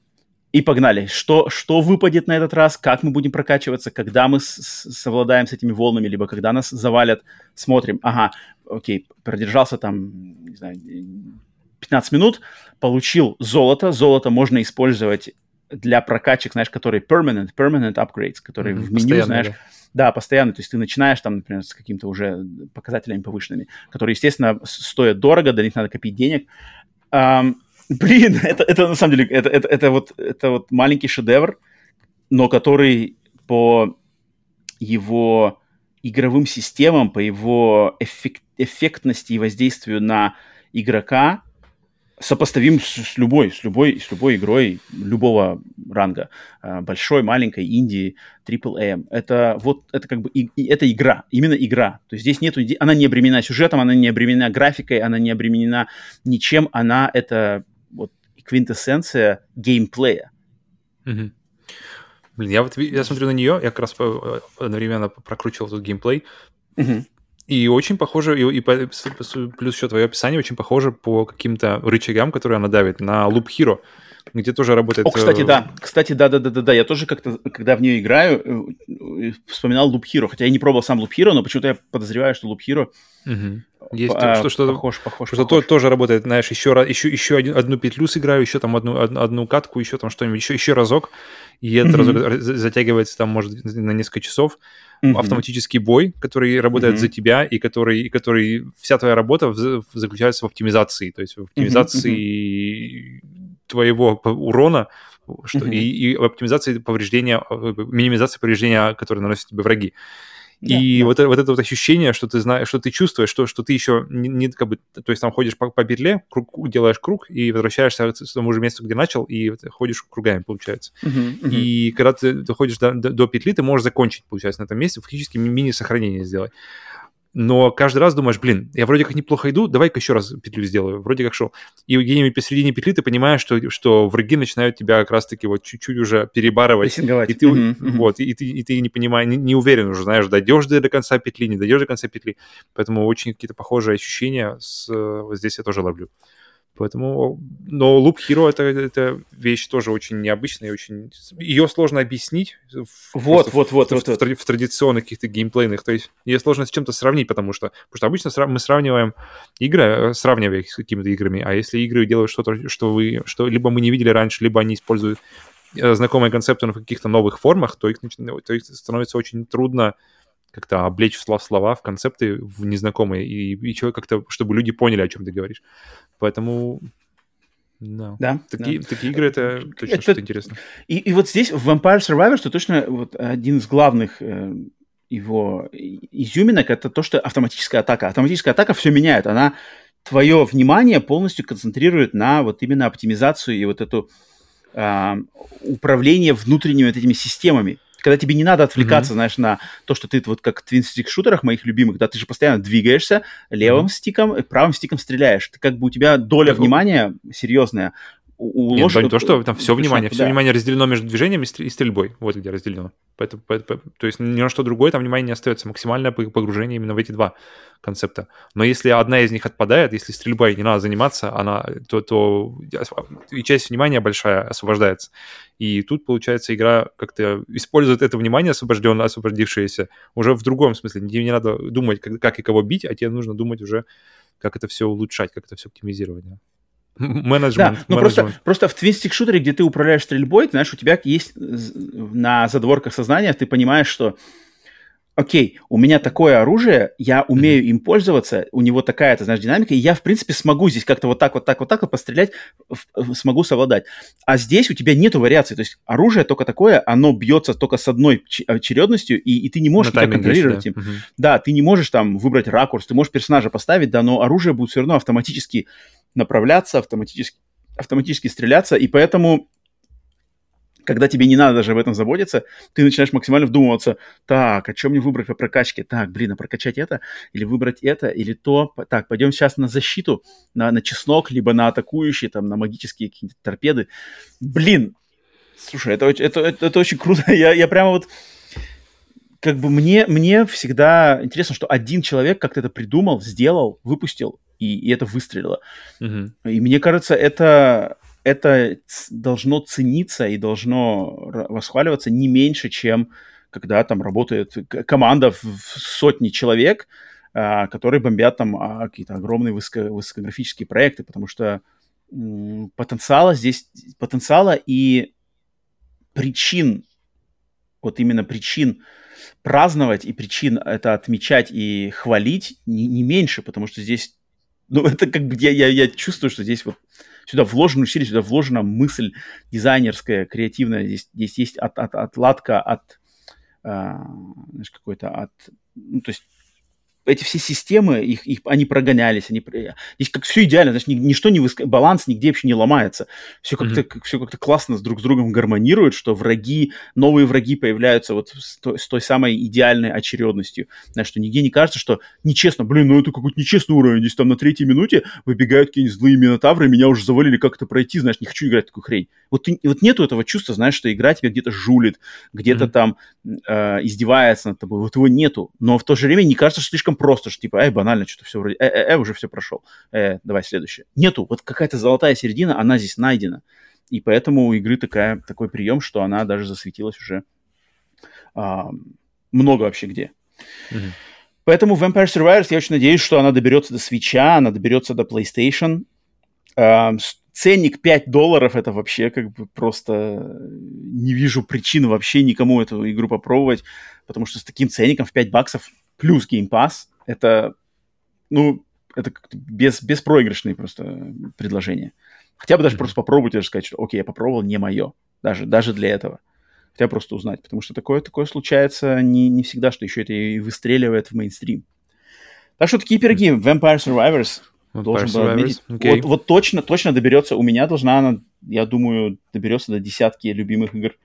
и погнали. Что, что выпадет на этот раз, как мы будем прокачиваться, когда мы с, с, совладаем с этими волнами, либо когда нас завалят, смотрим. Ага, окей, продержался там, не знаю, 15 минут, получил золото. Золото можно использовать для прокачек, знаешь, которые permanent, permanent upgrades, которые mm-hmm, в меню, знаешь, да. да, постоянно, то есть ты начинаешь там, например, с какими-то уже показателями повышенными, которые, естественно, стоят дорого, до них надо копить денег. Um, блин, это, это на самом деле, это, это, это, вот, это вот маленький шедевр, но который по его игровым системам, по его эффект, эффектности и воздействию на игрока сопоставим с, с любой, с любой, с любой игрой любого ранга, а, большой, маленькой, инди, AAA. Это вот, это как бы, и, и, это игра, именно игра. То есть здесь нету, она не обременена сюжетом, она не обременена графикой, она не обременена ничем, она это вот квинтэссенция геймплея. Mm-hmm. Блин, я вот я смотрю на нее, я как раз э, одновременно прокручивал тут геймплей. Mm-hmm. И очень похоже, и, и плюс еще твое описание очень похоже по каким-то рычагам, которые она давит на Loop Hero, где тоже работает... О, кстати, э, да. Кстати, да-да-да-да-да. Я тоже как-то, когда в нее играю, э, вспоминал Loop Hero. Хотя я не пробовал сам Loop Hero, но почему-то я подозреваю, что Loop Hero угу. Есть а, что, что похож, похож, что похож. То, тоже работает, знаешь, еще, раз, еще, еще один, одну петлю сыграю, еще там одну, одну, одну катку, еще там что-нибудь, еще, еще разок, и этот mm-hmm. разок затягивается там, может, на несколько часов. Mm-hmm. Автоматический бой, который работает mm-hmm. за тебя, и который, и который вся твоя работа в, заключается в оптимизации, то есть в оптимизации mm-hmm. твоего урона, что, mm-hmm. и, и оптимизации повреждения, э, минимизации повреждения, которые наносят тебе враги. И yeah, вот, yeah. вот это вот ощущение, что ты знаешь, что ты чувствуешь, что, что ты еще не, не как бы, то есть там ходишь по, по петле, круг, делаешь круг и возвращаешься к тому же месту, где начал, и ходишь кругами, получается. Uh-huh, uh-huh. И когда ты доходишь до, до, до петли, ты можешь закончить, получается, на этом месте, фактически мини-сохранение сделать но каждый раз думаешь, блин, я вроде как неплохо иду, давай-ка еще раз петлю сделаю, вроде как шел. И где-нибудь посередине петли ты понимаешь, что, что враги начинают тебя как раз-таки вот чуть-чуть уже перебарывать. И ты, mm-hmm, вот, и, ты, и ты не понимаешь, не, не уверен уже, знаешь, дойдешь ты до конца петли, не дойдешь до конца петли. Поэтому очень какие-то похожие ощущения с, вот здесь я тоже ловлю. Поэтому, но Loop Hero это, это вещь тоже очень необычная, и очень ее сложно объяснить. Вот, вот, в, вот, в, вот, в, в, в традиционных каких-то геймплейных, то есть ее сложно с чем-то сравнить, потому что, потому что обычно мы сравниваем игры, э, сравнивая их с какими-то играми, а если игры делают что-то, что вы, что либо мы не видели раньше, либо они используют э, знакомые концепты но в каких-то новых формах, то их, то их становится очень трудно как-то облечь в слова, в концепты, в незнакомые, и, и человек как-то, чтобы люди поняли, о чем ты говоришь. Поэтому да. да такие, да. такие игры это точно это, что-то интересно. И, и вот здесь в Vampire Survivors что точно вот один из главных э, его изюминок это то, что автоматическая атака. Автоматическая атака все меняет. Она твое внимание полностью концентрирует на вот именно оптимизацию и вот эту э, управление внутренними вот этими системами. Когда тебе не надо отвлекаться, mm-hmm. знаешь, на то, что ты вот как в твин-стик шутерах моих любимых, да, ты же постоянно двигаешься левым mm-hmm. стиком, и правым стиком стреляешь. Ты как бы у тебя доля так, внимания серьезная у Нет, то, что там все внимание, все да. внимание разделено между движением и стрельбой. Вот где разделено. Поэтому, поэтому, то есть ни на что другое там внимание не остается. Максимальное погружение именно в эти два концепта. Но если одна из них отпадает, если стрельбой не надо заниматься, она, то, то и часть внимания большая освобождается. И тут, получается, игра как-то использует это внимание освобожденное, освободившееся уже в другом смысле. Тебе не надо думать, как, как и кого бить, а тебе нужно думать уже, как это все улучшать, как это все оптимизировать. Менеджмент. Да, но просто, просто в твинстик шутере, где ты управляешь стрельбой, ты знаешь, у тебя есть на задворках сознания, ты понимаешь, что окей, у меня такое оружие, я умею mm-hmm. им пользоваться, у него такая-то, знаешь, динамика, и я, в принципе, смогу здесь как-то вот так, вот так, вот так вот пострелять, смогу совладать. А здесь у тебя нету вариаций, то есть оружие только такое, оно бьется только с одной очередностью, и, и ты не можешь никак контролировать им. Mm-hmm. Да, ты не можешь там выбрать ракурс, ты можешь персонажа поставить, да, но оружие будет все равно автоматически направляться, автоматически, автоматически стреляться, и поэтому когда тебе не надо даже об этом заботиться, ты начинаешь максимально вдумываться, так, а что мне выбрать по прокачке? Так, блин, а прокачать это? Или выбрать это? Или то? Так, пойдем сейчас на защиту, на, на чеснок, либо на атакующие, там, на магические какие-то торпеды. Блин, слушай, это, это, это, это очень круто. Я, я прямо вот как бы мне, мне всегда интересно, что один человек как-то это придумал, сделал, выпустил, и, и это выстрелило. Mm-hmm. И мне кажется, это, это должно цениться и должно восхваливаться не меньше, чем когда там работает команда в сотни человек, а, которые бомбят там а, какие-то огромные высоко, высокографические проекты, потому что потенциала здесь, потенциала и причин, вот именно причин праздновать и причин это отмечать и хвалить не, не меньше, потому что здесь, ну, это как бы я, я, я чувствую, что здесь вот сюда вложены усилия, сюда вложена мысль дизайнерская, креативная, здесь, здесь есть от, от, отладка от, а, знаешь, какой-то от, ну, то есть эти все системы, их, их, они прогонялись, они, здесь как все идеально, значит, ничто не выск... баланс нигде вообще не ломается. Все как-то, mm-hmm. все как-то классно с друг с другом гармонирует, что враги, новые враги появляются вот с той, с той самой идеальной очередностью. Знаешь, что нигде не кажется, что нечестно, блин, ну это какой-то нечестный уровень, здесь там на третьей минуте выбегают какие-нибудь злые минотавры, меня уже завалили, как это пройти, знаешь, не хочу играть в такую хрень. Вот, ты, вот нету этого чувства, знаешь, что игра тебя где-то жулит, где-то mm-hmm. там э, издевается над тобой, вот его нету, но в то же время не кажется, что слишком слишком просто, что типа, эй, банально, что-то все вроде, э, э, э, уже все прошел, э, давай следующее. Нету, вот какая-то золотая середина, она здесь найдена. И поэтому у игры такая, такой прием, что она даже засветилась уже а, много вообще где. Mm-hmm. Поэтому Vampire Survivors, я очень надеюсь, что она доберется до свеча, она доберется до PlayStation. А, ценник 5 долларов, это вообще как бы просто не вижу причин вообще никому эту игру попробовать, потому что с таким ценником в 5 баксов плюс Game Pass, это, ну, это без, беспроигрышные просто предложения. Хотя бы даже mm-hmm. просто попробовать даже сказать, что окей, я попробовал, не мое. Даже, даже для этого. Хотя просто узнать. Потому что такое, такое случается не, не всегда, что еще это и выстреливает в мейнстрим. Так что такие пироги. Vampire Survivors. Vampire должен был отметить. Okay. Вот, вот точно, точно доберется. У меня должна она, я думаю, доберется до десятки любимых игр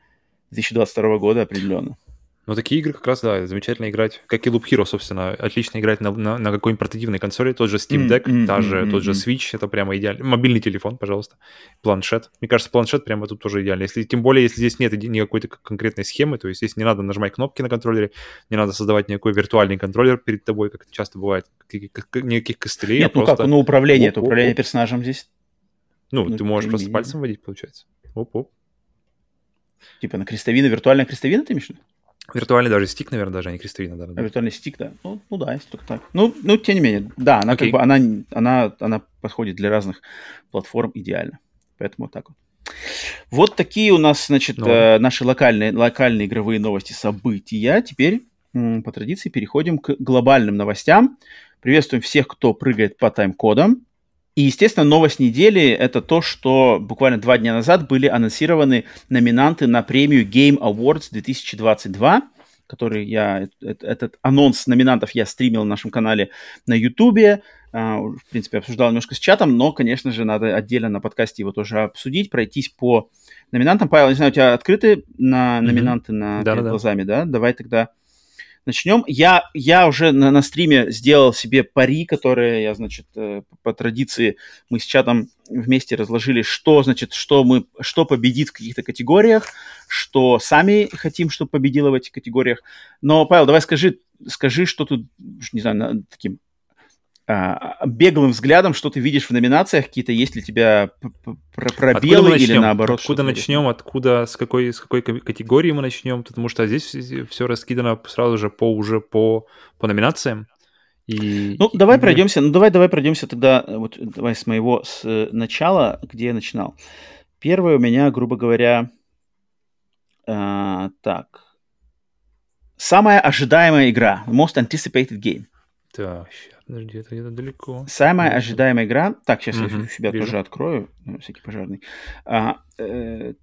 2022 года определенно. Но такие игры как раз, да, замечательно играть. Как и Loop Hero, собственно, отлично играть на, на, на какой-нибудь портативной консоли. Тот же Steam Deck, mm-hmm, та же, mm-hmm. тот же Switch, это прямо идеально. Мобильный телефон, пожалуйста. Планшет. Мне кажется, планшет прямо тут тоже идеально. Если, тем более, если здесь нет никакой конкретной схемы, то есть здесь не надо нажимать кнопки на контроллере, не надо создавать никакой виртуальный контроллер перед тобой, как это часто бывает. Никаких костылей. Нет, а ну просто... как, ну управление, это управление персонажем здесь. Ну, ну ты можешь просто пальцем водить, получается. Оп-оп. Типа на крестовину, виртуальная крестовина ты имеешь Виртуальный даже стик, наверное, даже, а не крестовина. Да, да. Виртуальный стик, да. Ну, ну да, если только так. Ну, ну, тем не менее, да, она okay. как бы, она, она, она подходит для разных платформ идеально. Поэтому вот так вот. Вот такие у нас, значит, ну. э, наши локальные, локальные игровые новости, события. Теперь по традиции переходим к глобальным новостям. Приветствуем всех, кто прыгает по тайм-кодам. И, естественно, новость недели – это то, что буквально два дня назад были анонсированы номинанты на премию Game Awards 2022, который я, этот анонс номинантов я стримил на нашем канале на Ютубе. а, в принципе, обсуждал немножко с чатом, но, конечно же, надо отдельно на подкасте его тоже обсудить, пройтись по номинантам. Павел, не знаю, у тебя открыты на номинанты mm-hmm. на да, перед да, глазами, да? Давай тогда начнем. Я, я уже на, на стриме сделал себе пари, которые я, значит, э, по традиции мы с чатом вместе разложили, что, значит, что мы, что победит в каких-то категориях, что сами хотим, чтобы победило в этих категориях. Но, Павел, давай скажи, скажи, что тут, не знаю, таким а, беглым взглядом, что ты видишь в номинациях, какие-то есть ли у тебя пробелы или наоборот? Откуда начнем, откуда, с какой, с какой категории мы начнем, потому что здесь все раскидано сразу же по уже по, по номинациям. И, ну, и, давай пройдемся, ну, давай, давай пройдемся тогда, вот, давай с моего, с э, начала, где я начинал. Первое у меня, грубо говоря, э, так, самая ожидаемая игра, most anticipated game. Так, сейчас. Подожди, это где-то далеко. Самая ожидаемая игра. Так, сейчас угу, я себя вижу. тоже открою, ну, всякий пожарный. А, э,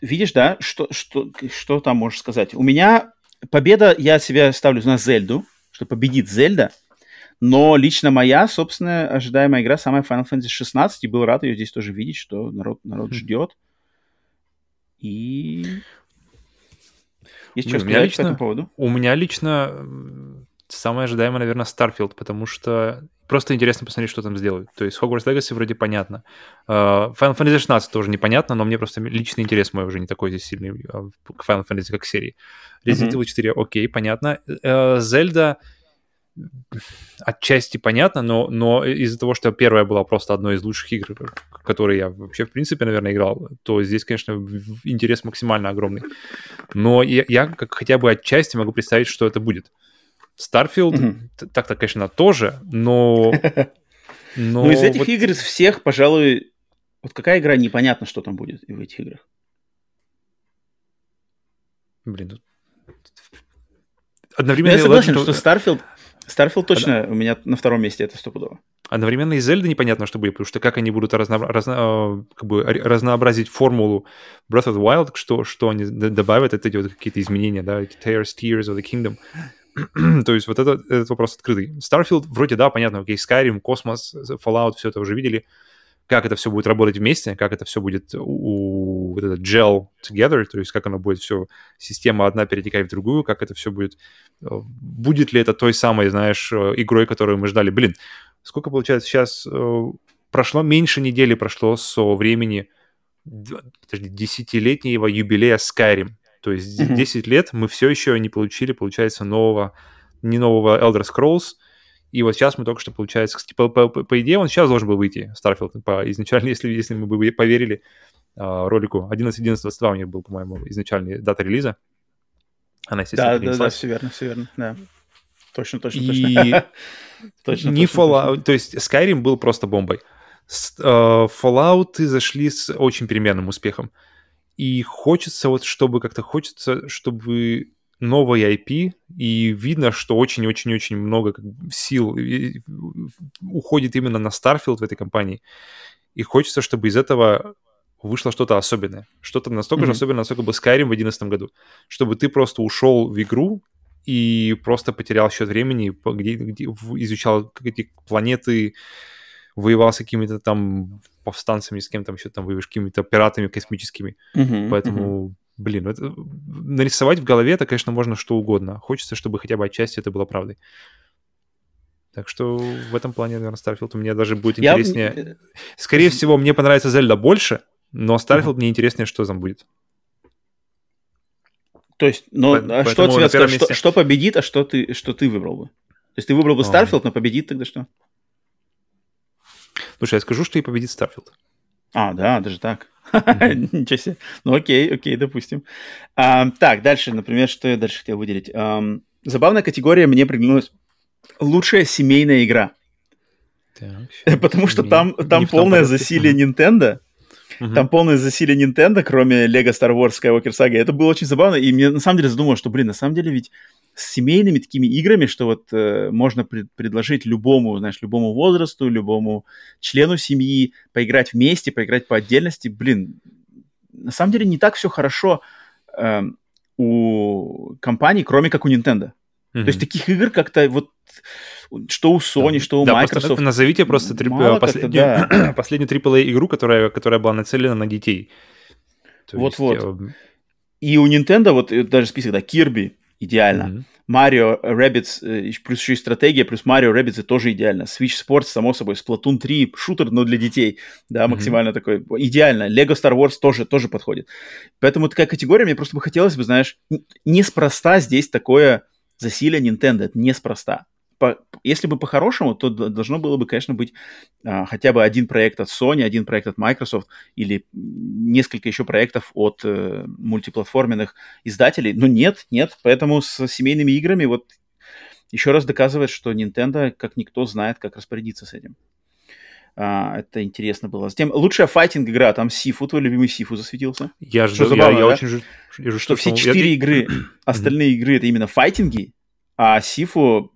видишь, да, что, что, что там можешь сказать? У меня победа, я себя ставлю на Зельду, что победит Зельда. Но лично моя, собственно, ожидаемая игра самая Final Fantasy 16, и был рад ее здесь тоже видеть, что народ, народ ждет. И... Есть Блин, что сказать лично, по этому поводу? У меня лично самое ожидаемое, наверное, Starfield, потому что просто интересно посмотреть, что там сделают. То есть Hogwarts Legacy вроде понятно. Uh, Final Fantasy 16 тоже непонятно, но мне просто личный интерес мой уже не такой здесь сильный uh, к Final Fantasy как к серии. Resident Evil mm-hmm. 4, окей, понятно. Uh, Zelda отчасти понятно, но, но из-за того, что первая была просто одной из лучших игр, которые я вообще, в принципе, наверное, играл, то здесь, конечно, интерес максимально огромный. Но я, я как хотя бы отчасти могу представить, что это будет. Starfield, mm-hmm. так-то, конечно, тоже, но... но ну, из этих вот... игр, из всех, пожалуй, вот какая игра, непонятно, что там будет в этих играх. Блин, тут... Одновременно... Ну, я согласен, что Starfield... Starfield точно Од... у меня на втором месте, это стопудово. Одновременно и Зельда непонятно, что будет, потому что как они будут разно... Разно... А, как бы разнообразить формулу Breath of the Wild, что, что они добавят, это идет какие-то изменения, да, Tears, Tears of the Kingdom. То есть вот это, этот вопрос открытый. Starfield вроде, да, понятно, окей, Skyrim, Космос, Fallout, все это уже видели. Как это все будет работать вместе, как это все будет у, вот этот gel together, то есть как оно будет все, система одна перетекать в другую, как это все будет, э, будет ли это той самой, знаешь, э, игрой, которую мы ждали. Блин, сколько получается сейчас, э, прошло меньше недели прошло со времени подожди, десятилетнего юбилея Skyrim. То есть mm-hmm. 10 лет мы все еще не получили, получается, нового, не нового Elder Scrolls, и вот сейчас мы только что, получается, типа, по, по, по идее, он сейчас должен был выйти, Starfield, по, изначально, если, если мы бы поверили э, ролику. 11.11.22 у них был, по-моему, изначальный дата релиза. Она, естественно, Да, да, да, все верно, все верно, да. Точно, точно, и... точно. точно, не точно, Fallout, точно. то есть Skyrim был просто бомбой. Э, Fallout зашли с очень переменным успехом. И хочется вот, чтобы как-то хочется, чтобы новый IP, и видно, что очень-очень-очень много сил уходит именно на Starfield в этой компании. И хочется, чтобы из этого вышло что-то особенное. Что-то настолько mm-hmm. же особенное, насколько был Skyrim в 2011 году. Чтобы ты просто ушел в игру и просто потерял счет времени, где, где изучал эти планеты, воевал с какими-то там повстанцами, с кем там еще там воюешь, какими-то пиратами космическими. Uh-huh, Поэтому, uh-huh. блин, это, нарисовать в голове это, конечно, можно что угодно. Хочется, чтобы хотя бы отчасти это было правдой. Так что в этом плане, наверное, Starfield у меня даже будет интереснее. Я... Скорее всего, мне понравится Зельда больше, но Starfield uh-huh. мне интереснее, что там будет. То есть, но По- а что тебе скажет, месте... что, что победит, а что ты, что ты выбрал бы? То есть ты выбрал бы Starfield, но победит тогда что? Слушай, я скажу, что и победит Starfield. А, да, даже так. Ничего себе. Ну окей, окей, допустим. А, так, дальше, например, что я дальше хотел выделить. А, забавная категория мне приглянулась. Лучшая семейная игра. Так, Потому что там, там полное засилие Nintendo. Uh-huh. Там полное засилие Nintendo, кроме Lego Star Wars Skywalker Saga. Это было очень забавно, и мне на самом деле задумалось, что, блин, на самом деле ведь с семейными такими играми, что вот э, можно пред, предложить любому, знаешь, любому возрасту, любому члену семьи поиграть вместе, поиграть по отдельности. Блин, на самом деле не так все хорошо э, у компаний, кроме как у Nintendo. Mm-hmm. То есть таких игр как-то вот что у Sony, да. что у да, Microsoft. Просто назовите просто три, последнюю, да. последнюю AAA игру, которая, которая была нацелена на детей. Вот-вот. Вот. Я... И у Nintendo, вот даже список, да, Kirby идеально. Mm-hmm. Mario Rabbids, э, плюс еще и стратегия, плюс Mario Rabbids тоже идеально. Switch Sports, само собой, Splatoon 3, шутер, но для детей, да, максимально mm-hmm. такой, идеально. Lego Star Wars тоже, тоже подходит. Поэтому такая категория, мне просто бы хотелось бы, знаешь, неспроста здесь такое засилие Nintendo, это неспроста по, если бы по-хорошему, то должно было бы, конечно, быть а, хотя бы один проект от Sony, один проект от Microsoft или несколько еще проектов от э, мультиплатформенных издателей. Но нет, нет. Поэтому с семейными играми вот еще раз доказывает, что Nintendo, как никто, знает, как распорядиться с этим. А, это интересно было. Затем лучшая файтинг игра, там Sifu, твой любимый Sifu засветился. Я жду, забавно, я, я да? очень жду, что, что все четыре игры, остальные игры это именно файтинги, а Sifu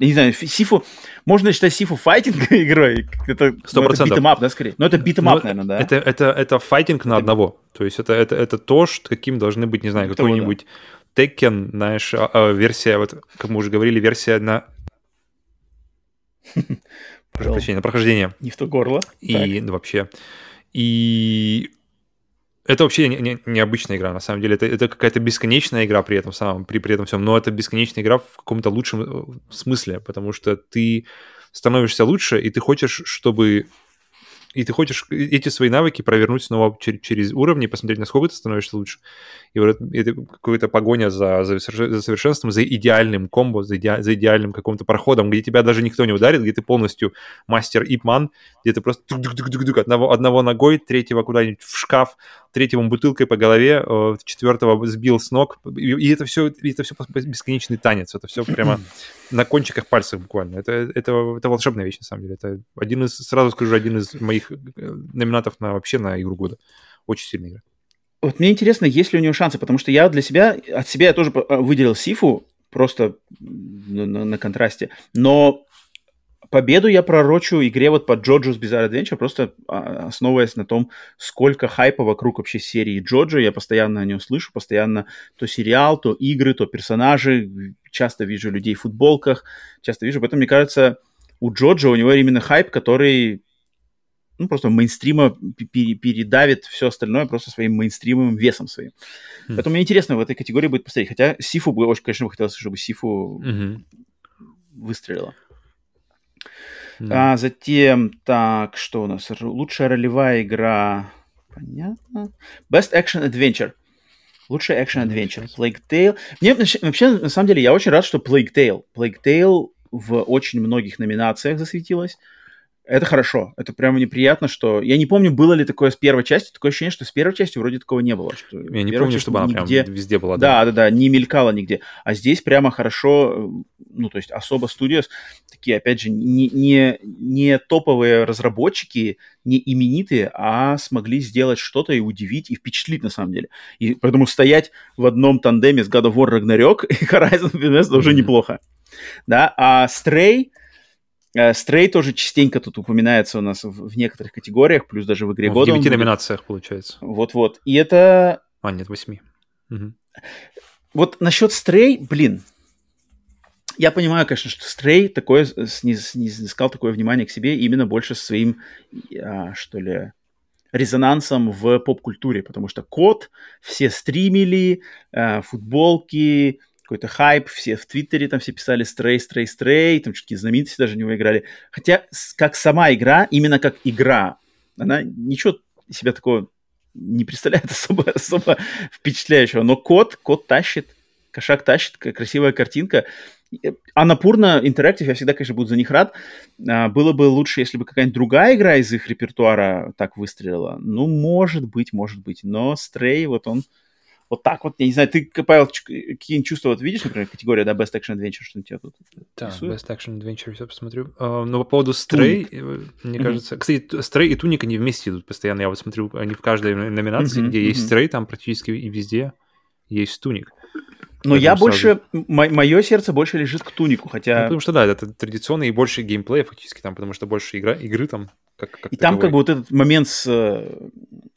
я не знаю, Sifu, можно считать Sifu файтинг игрой? Это, ну, это beat 'em up, да, скорее? Ну, это beat 'em up, наверное, да? Это, это, это файтинг на одного. То есть это, это, это то, что, каким должны быть, не знаю, какой-нибудь да. Tekken, знаешь, а, а, версия, вот, как мы уже говорили, версия на... Прошу прощения, на прохождение. Не в то горло. И ну, вообще. И это вообще не, не, необычная игра, на самом деле. Это, это какая-то бесконечная игра при этом самом, при, при этом всем, но это бесконечная игра в каком-то лучшем э, смысле, потому что ты становишься лучше, и ты хочешь, чтобы и ты хочешь эти свои навыки провернуть снова через, через уровни, посмотреть, насколько ты становишься лучше. И вот это какая-то погоня за, за, за совершенством, за идеальным комбо, за, иде, за идеальным каким-то проходом, где тебя даже никто не ударит, где ты полностью мастер ипман, где ты просто одного, одного ногой, третьего куда-нибудь в шкаф, третьего бутылкой по голове, э, четвертого сбил с ног. И, это все, это все бесконечный танец. Это все прямо на кончиках пальцев буквально. Это, это, это волшебная вещь, на самом деле. Это один из, сразу скажу, один из моих э, номинатов на вообще на игру года. Очень сильная игра. Вот мне интересно, есть ли у него шансы, потому что я для себя, от себя я тоже э, выделил Сифу, просто на, на, на контрасте. Но победу я пророчу игре вот под Джоджо's Bizarre Adventure, просто а, основываясь на том, сколько хайпа вокруг вообще серии Джоджо. Я постоянно о нем слышу, постоянно то сериал, то игры, то персонажи. Часто вижу людей в футболках, часто вижу. Поэтому, мне кажется, у Джоджо у него именно хайп, который ну, просто мейнстрима передавит все остальное просто своим мейнстримовым весом своим. Mm. Поэтому мне интересно в этой категории будет посмотреть. Хотя Сифу бы очень, конечно, бы хотелось, чтобы Сифу mm-hmm. выстрелила. А, затем, так, что у нас? Лучшая ролевая игра. Понятно. Best Action Adventure. Лучшая Action Adventure. Plague Tale. Мне вообще, на самом деле, я очень рад, что Plague Tale. Plague Tale в очень многих номинациях засветилась. Это хорошо. Это прямо неприятно, что... Я не помню, было ли такое с первой частью. Такое ощущение, что с первой частью вроде такого не было. Что Я не помню, чтобы она нигде... прям везде была. Да, да, да, не мелькала нигде. А здесь прямо хорошо, ну, то есть особо студиос, такие, опять же, не, не, не топовые разработчики, не именитые, а смогли сделать что-то и удивить, и впечатлить на самом деле. И поэтому стоять в одном тандеме с God of War Ragnarok и Horizon Forbidden West уже неплохо. Да, а Stray Стрей э, тоже частенько тут упоминается у нас в, некоторых категориях, плюс даже в игре ну, года. В девяти номинациях, получается. Вот-вот. И это... А, нет, восьми. Угу. Вот насчет Стрей, блин, я понимаю, конечно, что Стрей такое, снискал такое внимание к себе именно больше своим, а, что ли, резонансом в поп-культуре, потому что код все стримили, а, футболки, какой-то хайп, все в Твиттере там все писали стрей, стрей, стрей, там какие знаменитости даже не него играли. Хотя как сама игра, именно как игра, она ничего себя такого не представляет особо, особо впечатляющего. Но код, код тащит, кошак тащит, красивая картинка. Анапурна Interactive, я всегда, конечно, буду за них рад. А, было бы лучше, если бы какая-нибудь другая игра из их репертуара так выстрелила. Ну, может быть, может быть. Но Stray, вот он вот так вот, я не знаю, ты, Павел, какие-нибудь чувства вот видишь, например, категория, да, Best Action Adventure, что у тебя тут Да, рисует? Best Action Adventure, все посмотрю. Uh, но по поводу Stray, э, мне mm-hmm. кажется... Кстати, Stray и Туник, они вместе идут постоянно. Я вот смотрю, они в каждой номинации, mm-hmm. где mm-hmm. есть Stray, там практически и везде есть Туник. Но я сразу... больше, мое сердце больше лежит к тунику, хотя... Ну, потому что, да, это традиционно и больше геймплея фактически там, потому что больше игра, игры там как, как И таковой. там как бы вот этот момент с э,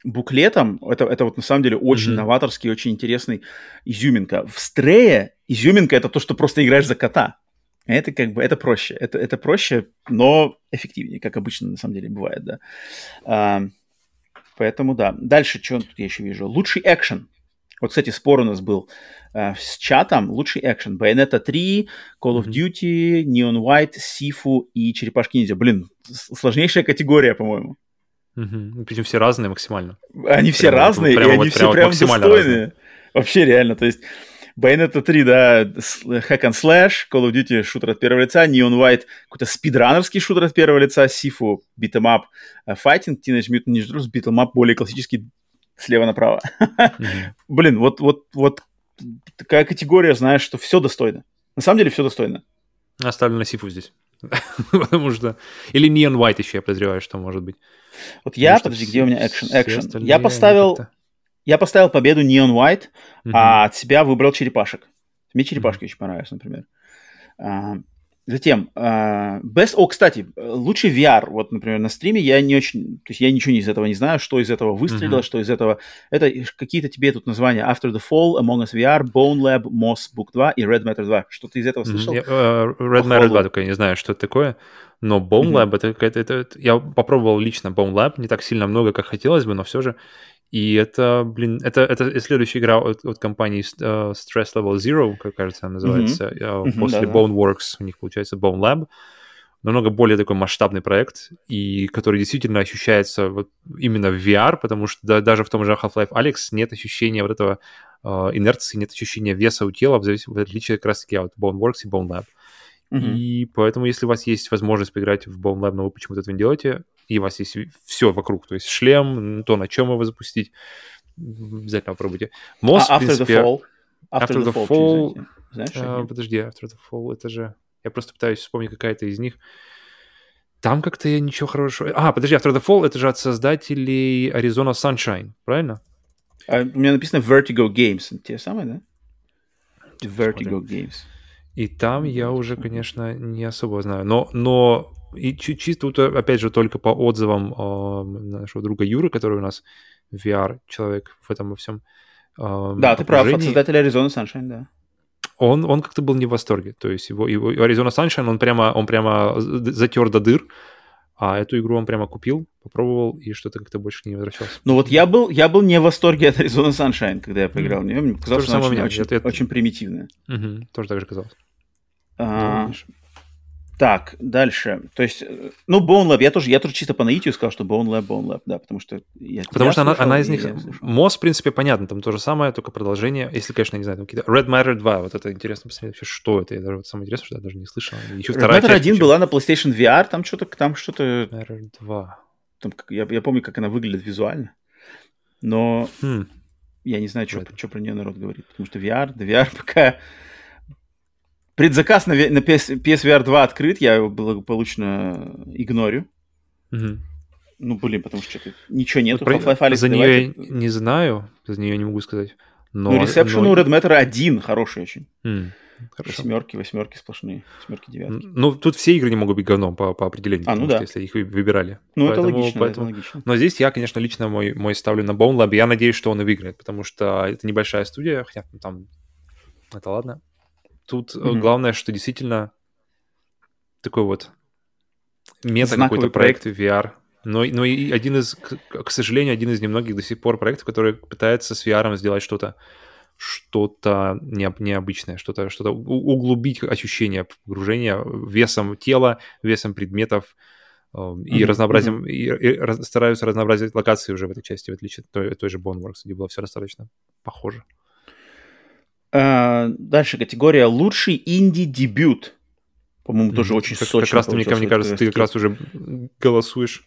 буклетом, это, это вот на самом деле очень mm-hmm. новаторский, очень интересный изюминка. В Стрее изюминка это то, что просто играешь за кота. Это как бы, это проще. Это, это проще, но эффективнее, как обычно на самом деле бывает, да. А, поэтому да. Дальше, что тут я еще вижу? Лучший экшен. Вот, кстати, спор у нас был э, с чатом. Лучший экшен. Bayonetta 3, Call of Duty, Neon White, Сифу и Черепашки Ниндзя. Блин, сложнейшая категория, по-моему. Угу. Причем все разные максимально. Они все прямо, разные, прямо, и они вот, все прям достойные. Разные. Вообще реально, то есть Bayonetta 3, да, hack and slash, Call of Duty шутер от первого лица, Neon White какой-то спидранерский шутер от первого лица, Sifu beat'em up, fighting, Teenage Mutant Ninja Turtles beat'em up более классический слева направо. Mm-hmm. Блин, вот, вот, вот такая категория, знаешь, что все достойно. На самом деле все достойно. Оставлю на Сифу здесь. Потому что... Или Neon White еще, я подозреваю, что может быть. Вот я, подожди, где у меня экшен? Экшен. Я поставил... Я поставил победу Neon White, uh-huh. а от себя выбрал черепашек. Мне черепашки uh-huh. очень понравились, например. А, затем, а, Best... О, кстати, лучший VR. Вот, например, на стриме я не очень... То есть я ничего из этого не знаю, что из этого выстрелило, uh-huh. что из этого... Это какие-то тебе тут названия. After the Fall, Among Us VR, Bone Lab, Moss Book 2 и Red Matter 2. Что ты из этого слышал? Uh-huh. uh, Red Matter 2 только я не знаю, что это такое. Но Bone Lab, mm-hmm. это какая-то... Это, я попробовал лично Bone Lab, не так сильно много, как хотелось бы, но все же и это, блин, это, это следующая игра от, от компании uh, Stress Level Zero, как кажется, она называется, mm-hmm. uh, после mm-hmm, Boneworks, у них получается Bone Lab. Намного более такой масштабный проект, и который действительно ощущается вот именно в VR, потому что да, даже в том же Half-Life Alex нет ощущения вот этого uh, инерции, нет ощущения веса у тела, в, завис... в отличие как раз-таки от Boneworks и Bone Lab. Mm-hmm. И поэтому, если у вас есть возможность поиграть в Bone Lab, но вы почему-то этого не делаете, и у вас есть все вокруг, то есть шлем, то, на чем его запустить, обязательно попробуйте. Мост, а, в принципе... The Fall? After, after the, the Fall... fall Знаешь, uh, подожди, After the Fall, это же... Я просто пытаюсь вспомнить какая-то из них. Там как-то я ничего хорошего... А, подожди, After the Fall — это же от создателей Arizona Sunshine, правильно? А, у меня написано Vertigo Games. Те самые, да? Vertigo Games. И там я уже, конечно, не особо знаю. Но, но и чисто, вот, опять же, только по отзывам э, нашего друга Юры, который у нас VR-человек в этом во всем. Э, да, ты прав, от создателя Arizona Sunshine, да. Он, он как-то был не в восторге. То есть его, его Arizona Sunshine, он прямо, он прямо затер до дыр, а эту игру он прямо купил, попробовал и что-то как-то больше не возвращался. Ну вот я был, я был не в восторге от Arizona Sunshine, когда я поиграл в нее. Мне казалось, что она очень, очень, это... очень примитивная. Угу, тоже так же казалось. А, так, дальше. То есть, э, ну, Bone Lab, я тоже, я тоже чисто по наитию сказал, что Bone Lab, Bone Lab, да, потому что я Потому что слушал, она, она из них... Мост, в принципе, понятно, там то же самое, только продолжение, если, конечно, не знаю, там какие-то... Red Matter 2, вот это интересно посмотреть вообще, что это, я даже вот самое интересное, что я даже не слышал. Еще Red Matter 1 была на PlayStation VR, там что-то, там что-то... Matter 2. Там, я, я помню, как она выглядит визуально, но хм. я не знаю, что, что про нее народ говорит, потому что VR, да VR пока Предзаказ на, на PS, PSVR 2 открыт, я его благополучно игнорю. Угу. Ну, блин, потому что что-то ничего нету. Вот про... За нее я не знаю, за нее не могу сказать. Но, ну, Reception но... у Red Matter один хороший очень. Mm, восьмерки, восьмерки сплошные, восьмерки, девятки. Ну, тут все игры не могут быть говном по, по определению, а, ну да. если их выбирали. Ну, поэтому, это логично, поэтому... это логично. Но здесь я, конечно, лично мой, мой ставлю на Bone Lab, я надеюсь, что он и выиграет, потому что это небольшая студия, хотя там... Это ладно. Тут mm-hmm. главное, что действительно такой вот мета какой-то проект, проект VR. Но, но и один из, к, к сожалению, один из немногих до сих пор проектов, который пытается с VR сделать что-то что-то не, необычное, что-то что углубить ощущение погружения весом тела, весом предметов э, и mm-hmm. разнообразием, mm-hmm. и, и стараются разнообразить локации уже в этой части, в отличие от той, той же Boneworks, где было все достаточно похоже. А, дальше категория «Лучший инди-дебют». По-моему, тоже очень как, сочно. Как раз, мне, мне кажется, ты как раз уже голосуешь.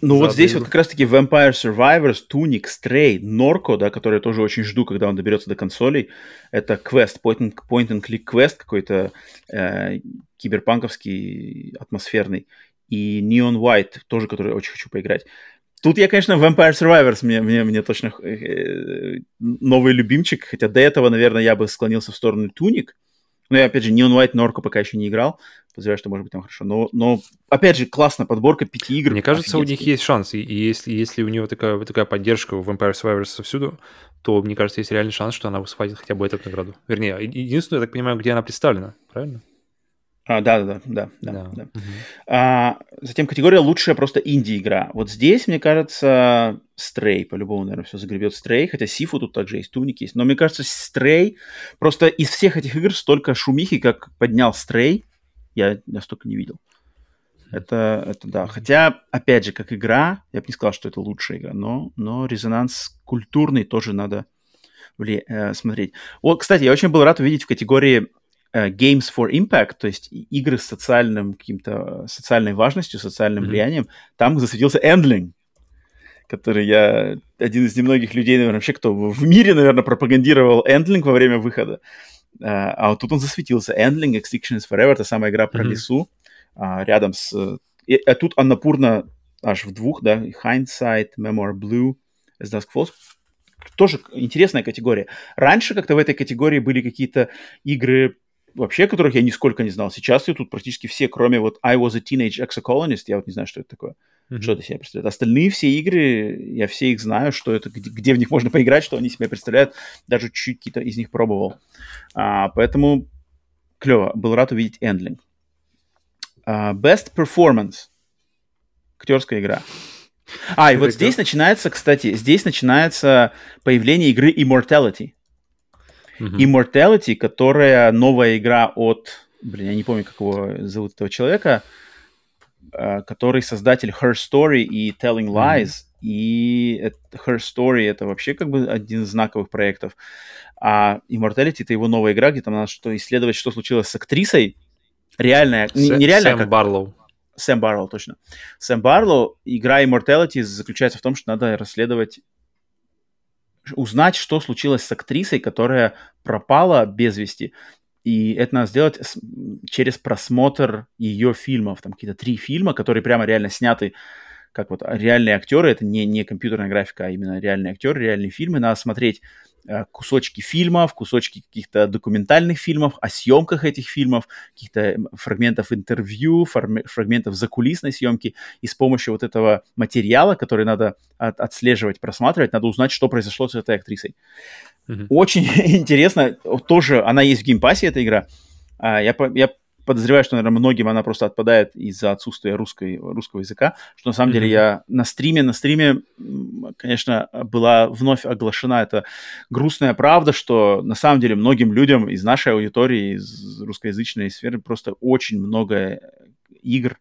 Ну вот здесь вот как раз-таки Vampire Survivors, Tunic, Stray, Norco, да, который я тоже очень жду, когда он доберется до консолей. Это квест, point and, point and click квест какой-то э, киберпанковский, атмосферный. И Neon White тоже, который очень хочу поиграть. Тут я, конечно, Vampire Survivors мне, мне, мне точно э, новый любимчик, хотя до этого, наверное, я бы склонился в сторону Туник. Но я, опять же, Neon White Норку пока еще не играл. Подозреваю, что может быть там хорошо. Но, но опять же, классно, подборка пяти игр. Мне кажется, у них есть шанс. И, если, если у него такая, такая поддержка у Vampire Survivors всюду, то, мне кажется, есть реальный шанс, что она схватит хотя бы эту награду. Вернее, единственное, я так понимаю, где она представлена, правильно? А, да, да, да, да, Да. да. Мгм. А, затем категория лучшая просто инди-игра. Вот здесь, мне кажется, Stray, по-любому, наверное, все загребет Stray, хотя Сифу тут также есть, Туник есть. Но мне кажется, Stray, просто из всех этих игр столько шумихи, как поднял Stray, я, я столько не видел. Это, это да. Хотя, опять же, как игра, я бы не сказал, что это лучшая игра, но, но резонанс культурный тоже надо вле- э, смотреть. Вот, кстати, я очень был рад увидеть в категории Games for Impact, то есть игры с социальным каким-то э, социальной важностью, социальным Мгм. влиянием. Там засветился Endling, который я один из немногих людей, наверное, вообще, кто в мире, наверное, пропагандировал Endling во время выхода. А, а вот тут он засветился. Endling, Extinction is Forever, та самая игра про Мгм. лесу, а, рядом с... э, и- а тут Аннапурна аж в двух, да, Hindsight, Memoir Blue, As Dusk Falls. Тоже интересная категория. Раньше как-то в этой категории были какие-то игры, вообще, которых я нисколько не знал. Сейчас я тут практически все, кроме вот I Was a Teenage Exocolonist, я вот не знаю, что это такое. Мгм. Что это себя представляет? Остальные все игры, я все их знаю, что это, где, где в них можно поиграть, что они себя представляют. Даже чуть-чуть какие-то из них пробовал. А, поэтому клево. Был рад увидеть Endling. А, Best Performance. Актерская игра. А, и вот здесь начинается, кстати, здесь начинается появление игры Immortality. Мгм. Immortality, которая новая игра от... Блин, я не помню, как его зовут этого человека, э, который создатель Her Story и Telling Lies. И это- Her Story это вообще как бы один из знаковых проектов. А Immortality это его новая игра, где там надо что исследовать, что случилось с актрисой. Реальная, не, Сэ- не реальная, Сэм как Барлоу. Сэм Барлоу, точно. Сэм Барлоу, игра Immortality заключается в том, что надо расследовать, узнать, что случилось с актрисой, которая пропала без вести. И это надо сделать с- через просмотр ее фильмов. Там какие-то три фильма, которые прямо реально сняты как вот реальные актеры, это не, не компьютерная графика, а именно реальные актеры, реальные фильмы. Надо смотреть кусочки фильмов, кусочки каких-то документальных фильмов, о съемках этих фильмов, каких-то м, фрагментов интервью, фрагментов закулисной съемки. И с помощью вот этого материала, который надо от- отслеживать, просматривать, надо узнать, что произошло с этой актрисой. Мгм. Очень интересно. Тоже она есть в Game Pass е, эта игра. А, Я, я подозреваю, что, наверное, многим она просто отпадает из-за отсутствия русской, русского языка, что на самом деле Мгм. я на стриме, на стриме, конечно, была вновь оглашена эта грустная правда, что на самом деле многим людям из нашей аудитории, из русскоязычной сферы просто очень много игр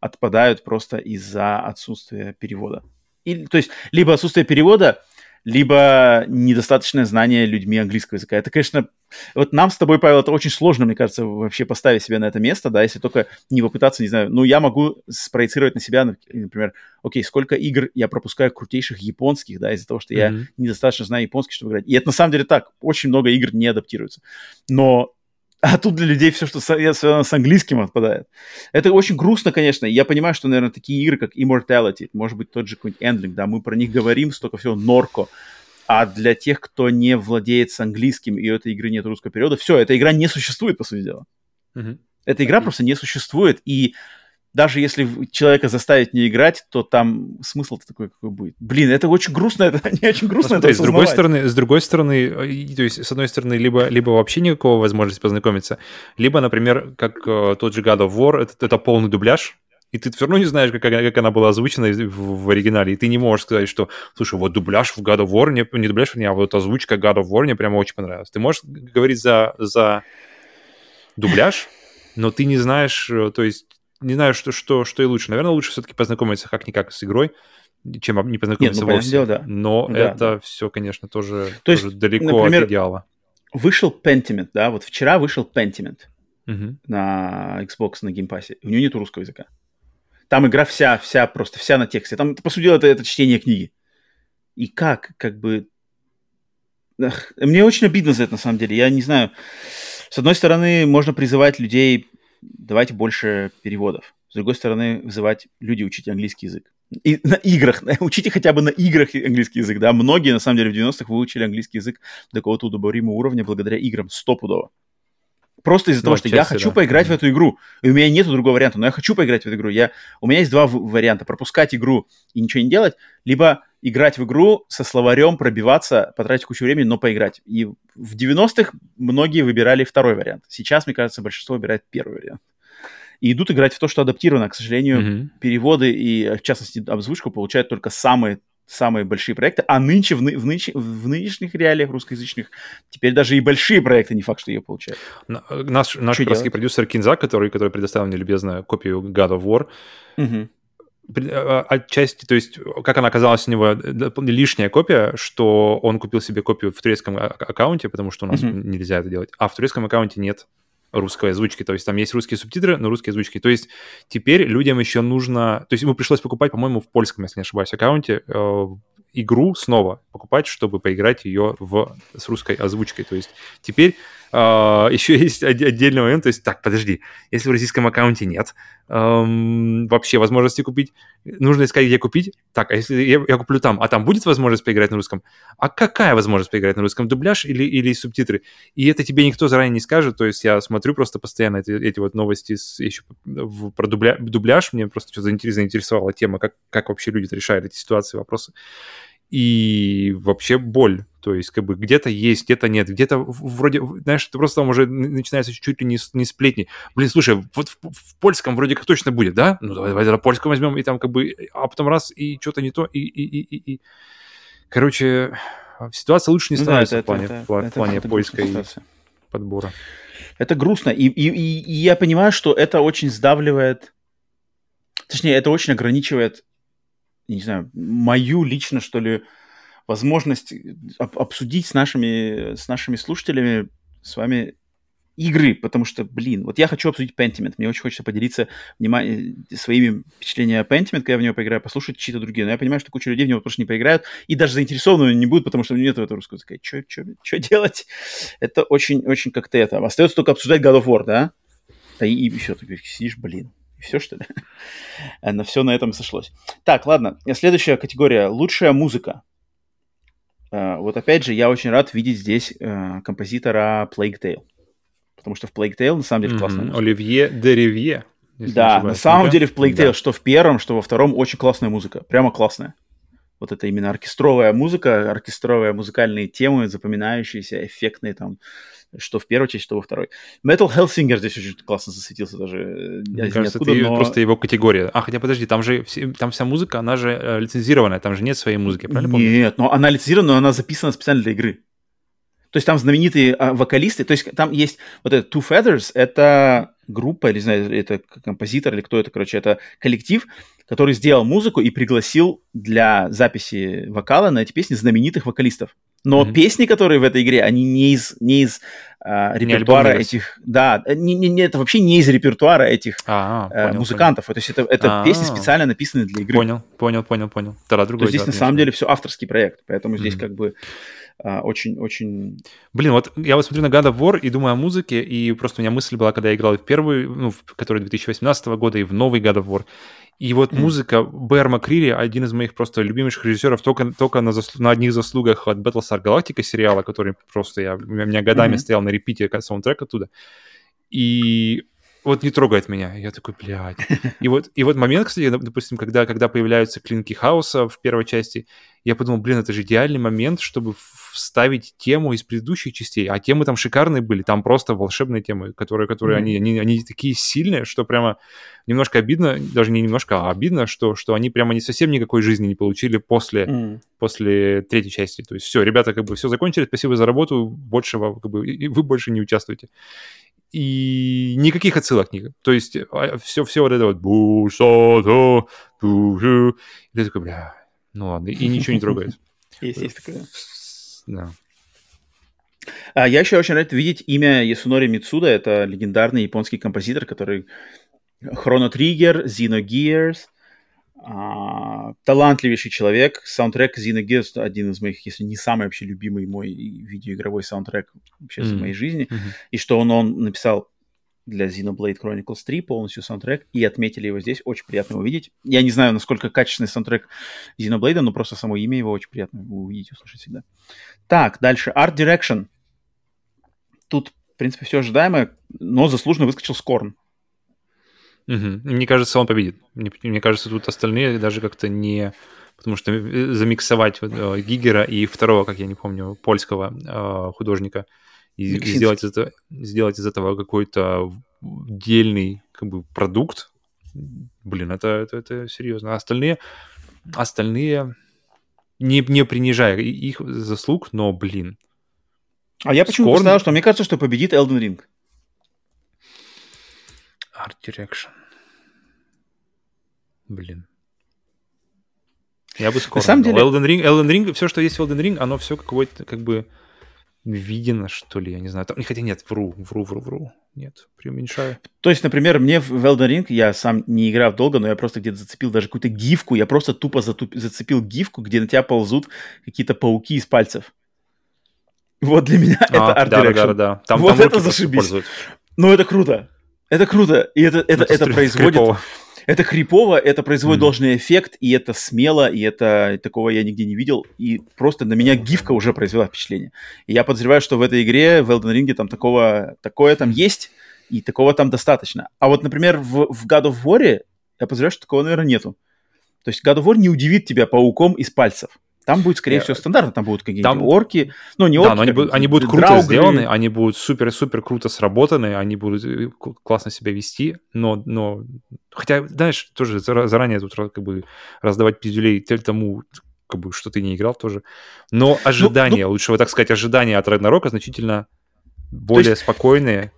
отпадают просто из-за отсутствия перевода. И, то есть либо отсутствие перевода, либо недостаточное знание людьми английского языка. Это, конечно, вот нам с тобой, Павел, это очень сложно, мне кажется, вообще поставить себя на это место, да, если только не попытаться, не знаю, ну, я могу спроецировать на себя, например, окей, сколько игр я пропускаю крутейших японских, да, из-за того, что я Мгм. недостаточно знаю японский, чтобы играть. И это на самом деле так, очень много игр не адаптируется. Но а тут для людей все, что связано с английским, отпадает. Это очень грустно, конечно. Я понимаю, что, наверное, такие игры, как Immortality, может быть, тот же какой-нибудь Endling, да, мы про них говорим, столько всего, Норко. А для тех, кто не владеет с английским, и у этой игры нет русского периода, все, эта игра не существует, по сути дела. Мгм. Эта игра просто не существует, и даже если человека заставить не играть, то там смысл такой какой будет. Блин, это очень грустно, это не очень грустно Посмотри, это с другой стороны, с другой стороны, э, то есть, с одной стороны, либо, либо вообще никакого возможности познакомиться, либо, например, как э, тот же God of War, это, это полный дубляж, и ты все равно не знаешь, как, она- как она была озвучена в, в оригинале, и ты не можешь сказать, что, слушай, вот дубляж в God of War, не, не дубляж, вернее, а вот озвучка God of War мне прямо очень понравилась. Ты можешь говорить за, за дубляж, но ты не знаешь, э, то есть, не знаешь, что, что, что и лучше. Наверное, лучше все-таки познакомиться как-никак с игрой, чем не познакомиться ну, понятное вовсе. дело, да. Но Да, это все, конечно, тоже, То есть, тоже далеко например, от идеала. Вышел Pentiment, да, вот вчера вышел Pentiment Мгм. на Xbox, на Game Pass е. У него нет русского языка. Там игра вся, вся, просто вся на тексте. Там, по сути дела, это, это чтение книги. И как, как бы... Эх, мне очень обидно за это, на самом деле. Я не знаю. С одной стороны, можно призывать людей, давайте больше переводов. С другой стороны, вызывать люди учить английский язык. И на играх, учите хотя бы на играх английский язык, да. Многие, на самом деле, в 90-х выучили английский язык до какого-то удобоваримого уровня благодаря играм, стопудово. Просто из-за Ну, того, что я хочу да. поиграть в эту игру. И у меня нет другого варианта, но я хочу поиграть в эту игру. Я... У меня есть два варианта. Пропускать игру и ничего не делать, либо играть в игру со словарем, пробиваться, потратить кучу времени, но поиграть. И в 90-х многие выбирали второй вариант. Сейчас, мне кажется, большинство выбирает первый вариант. и идут играть в то, что адаптировано. К сожалению, Мгм. переводы и, в частности, озвучку получают только самые самые большие проекты, а нынче, в, в, нынче- в нынешних реалиях русскоязычных, теперь даже и большие проекты не факт, что ее получают. На- Наш, наш делать? продюсер Кинза, который, который предоставил мне любезно копию God of War, а, отчасти, то есть, как она оказалась у него э, лишняя копия, что он купил себе копию в турецком а- аккаунте, потому что у нас Мгм. нельзя это делать, а в турецком аккаунте нет русской озвучки, то есть там есть русские субтитры, но русские озвучки. То есть теперь людям еще нужно... То есть ему пришлось покупать, по-моему, в польском, если не ошибаюсь, аккаунте э, игру снова покупать, чтобы поиграть ее в, с русской озвучкой. То есть теперь еще есть отдельный момент, то есть, так, подожди, если в российском аккаунте нет вообще возможности купить, нужно искать, где купить. Так, а если я, я куплю там, а там будет возможность поиграть на русском? А какая возможность поиграть на русском? Дубляж или, или субтитры? И это тебе никто заранее не скажет, то есть я смотрю просто постоянно эти, эти вот новости с, еще в- про дубля, дубляж, мне просто что-то заинтерес- заинтересовала тема, как, как вообще люди решают эти ситуации, вопросы. И вообще боль. То есть, как бы где-то есть, где-то нет, где-то вроде, знаешь, ты просто там уже начинается чуть ли не, не сплетни. Блин, слушай, вот в, в польском вроде как точно будет, да? Ну, давай, давай тогда польском возьмем, и там как бы, а потом раз, и что-то не то, и, и, и, и, и. Короче, ситуация лучше не Ну да, становится это- в плане, это- в это- в плане это поиска и подбора. Это грустно. И, и, и- и я понимаю, что это очень сдавливает, точнее, это очень ограничивает, не знаю, мою лично, что ли, возможность об- обсудить с нашими, с нашими слушателями, с вами игры, потому что, блин, вот я хочу обсудить Pentiment, мне очень хочется поделиться внима- своими впечатлениями о Pentiment, когда я в него поиграю, послушать чьи-то другие, но я понимаю, что куча людей в него просто не поиграют, и даже заинтересованные не будут, потому что нет этого русского языка. Что делать? Это очень-очень как-то это. Остается только обсуждать God of War, да? Да и, и все, ты сидишь, блин. И все, что ли? На все на этом сошлось. Так, ладно. Следующая категория. Лучшая музыка. А, Вот опять же, я очень рад видеть здесь э, композитора Plague Tale. Потому что в Plague Tale на самом деле классная музыка. Оливье Деревье. Да, на самом деле в Plague Tale, Да. что в первом, что во втором, очень классная музыка. Прямо классная. Вот это именно оркестровая музыка, оркестровые музыкальные темы, запоминающиеся, эффектные там, что в первой части, что во второй. Metal Hellsinger здесь очень классно засветился даже. э, Мне кажется, ниоткуда, это но- просто его категория. А, хотя подожди, там же все- там вся музыка, она же э, лицензированная, там же нет своей музыки, правильно помню? Нет, но она лицензирована, но она записана специально для игры. То есть там знаменитые а, вокалисты, то есть там есть вот это Two Feathers, это группа, или не знаю, это композитор, или кто это, короче, это коллектив, который сделал музыку и пригласил для записи вокала на эти песни знаменитых вокалистов. Но Мгм. песни, которые в этой игре, они не из, не из а, Не репертуара версия. этих... Да, не, не, не- это вообще не из репертуара этих А, э, понял, музыкантов. То есть это, это А. песни специально написаны для игры. Понял, понял, понял, понял. Тогда То другой есть здесь дело, на самом конечно. деле все авторский проект, поэтому здесь Мгм. как бы а, очень-очень... Блин, вот я вот смотрю на God of War и думаю о музыке, и просто у меня мысль была, когда я играл и в первую, ну, в который 2018 года, и в новый God of War. И вот музыка Бэр Макрири, один из моих просто любимейших режиссеров, только, только на, заслу- на одних заслугах от Battlestar Galactica сериала, который просто я, у меня годами Мгм. стоял на репите саундтрек оттуда. И вот не трогает меня. Я такой, блядь. И вот, и вот момент, кстати, доп- допустим, когда, когда появляются клинки хаоса в первой части, я подумал, блин, это же идеальный момент, чтобы вставить тему из предыдущих частей. А темы там шикарные были, там просто волшебные темы, которые, которые Мгм. они, они, они такие сильные, что прямо немножко обидно, даже не немножко, а обидно, что, что они прямо не совсем никакой жизни не получили после, М. после третьей части. То есть все, ребята как бы все закончили, спасибо за работу, больше вам, как бы, и вы больше не участвуете. И никаких отсылок. ни- То есть все, все вот это вот «бу-са-да, бу-жу». И ты такой, бля, ну ладно, и ничего не трогает. Есть, есть такое. Да. А я еще очень рад видеть имя Ясунори Мицуда. Это легендарный японский композитор, который Chrono Trigger, Xenogears, а, талантливейший человек. Саундтрек Xenogears один из моих, если не самый вообще любимый мой видеоигровой саундтрек вообще за Мгм. моей жизни. Мгм. И что он, он написал для Xenoblade Chronicles 3 полностью саундтрек, и отметили его здесь. Очень приятно его видеть. Я не знаю, насколько качественный саундтрек Xenoblade, но просто само имя его очень приятно увидеть, услышать всегда. Так, дальше. Art Direction. Тут, в принципе, все ожидаемое, но заслуженно выскочил Скорн. Мгм. Мне кажется, он победит. Мне, мне кажется, тут остальные даже как-то не... Потому что э, замиксовать э, Гигера и второго, как я не помню, польского э, художника, и, и сделать, из этого, сделать из этого какой-то отдельный как бы продукт, блин, это, это, это серьезно. А остальные, остальные не, не принижая их заслуг, но, блин. А я почему-то представил, что мне кажется, что победит Elden Ring. Art Direction. Блин. Я бы скоро. самом деле- Elden Ring, Elden Ring, все, что есть в Elden Ring, оно все какое-то как бы видено, что ли, я не знаю. Там, хотя нет, вру, вру, вру, вру. Нет, преуменьшаю. То есть, например, мне в Elden Ring, я сам не играл долго, но я просто где-то зацепил даже какую-то гифку, я просто тупо затуп- зацепил гифку, где на тебя ползут какие-то пауки из пальцев. Вот для меня это А, Art да, да, Direction. да, да. Там, Вот там это зашибись. Ну, это круто. Это круто. И это, это, это стри- производит... крипово. Это крипово, это производит Мгм. должный эффект, и это смело, и это такого я нигде не видел. И просто на меня гифка уже произвела впечатление. И я подозреваю, что в этой игре, в Elden Ring, там такого, такое там есть, и такого там достаточно. А вот, например, в, в God of War я подозреваю, что такого, наверное, нету. То есть God of War не удивит тебя пауком из пальцев. Там будет, скорее всего, стандартно, там будут какие-нибудь Там- орки. Ну, не орки, Да, но они, будут, они будут круто драугры. сделаны, они будут супер-супер круто сработаны, они будут э, классно себя вести, но, но... Хотя, знаешь, тоже зара- заранее тут как бы раздавать пиздюлей тому, как бы, что ты не играл тоже. Ну, Но ожидания, лучше вот так сказать, ожидания от Рагнарока значительно более спокойные.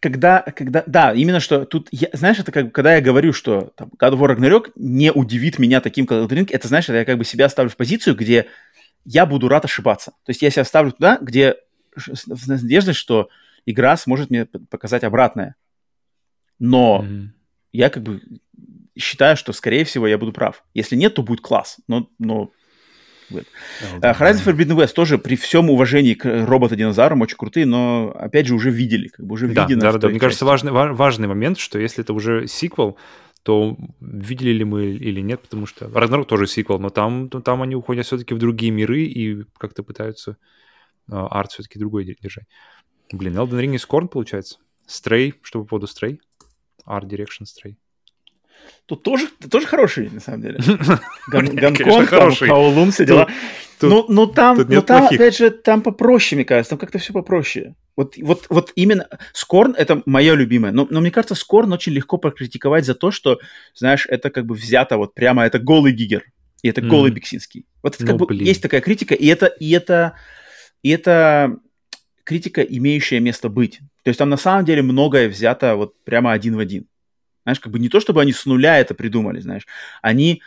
Когда, когда, да, именно что тут, я- знаешь, это как бы, когда я говорю, что там, God of War Ragnarok не удивит меня таким, Elden Ring, это, знаешь, это я как бы себя ставлю в позицию, где я буду рад ошибаться. То есть я себя ставлю туда, где с с надеждой, что игра сможет мне показать обратное. Но Мгм. я как бы считаю, что, скорее всего, я буду прав. Если нет, то будет класс. Но, но А, Horizon Forbidden West тоже при всем уважении к робота-динозаврам очень крутые, но опять же уже видели, как бы уже Да, видено. да, да, той Мне кажется, важный, ва- важный момент, что если это уже сиквел, то видели ли мы или нет, потому что Ragnarok тоже сиквел, но там, ну, там они уходят все-таки в другие миры и как-то пытаются а, арт все-таки другой де- держать. Блин, Elden Ring и Scorn получается. Stray, что по поводу Stray? Art Direction Stray. Тут тоже, тоже хороший, на самом деле. Гонконг. Каолун, все дела. Ну, ну там, ну, там опять же, там попроще, мне кажется, там как-то все попроще. Вот, вот, вот именно Скорн это мое любимое. Но, но мне кажется, Скорн очень легко прокритиковать за то, что, знаешь, это как бы взято вот прямо, это голый Гигер. И это голый Биксинский. Вот это как Ну, бы блин. есть такая критика, и это, и это, и это критика, имеющая место быть. То есть там на самом деле многое взято вот прямо один в один. Знаешь, как бы не то, чтобы они с нуля это придумали, знаешь. Они,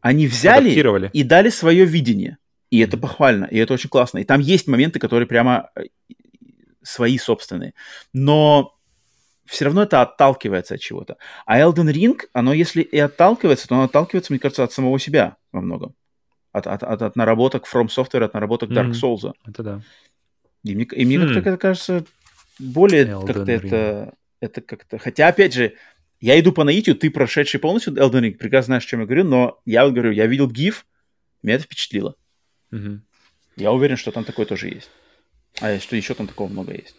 они взяли и дали свое видение. И это похвально, и это очень классно. И там есть моменты, которые прямо э, свои собственные. Но все равно это отталкивается от чего-то. А Elden Ring, оно если и отталкивается, то оно отталкивается, мне кажется, от самого себя во многом. От, от, от, от наработок From Software, от наработок Dark. Souls. Это да. И мне, и мне Хм. как-то это кажется более Elden как-то Ring. это, это как-то... Хотя, опять же, я иду по наитию, ты прошедший полностью Elden Ring, прекрасно знаешь, о чем я говорю, но я вот говорю, я видел гиф, меня это впечатлило. Мгм. Я уверен, что там такое тоже есть. А что еще там такого много есть.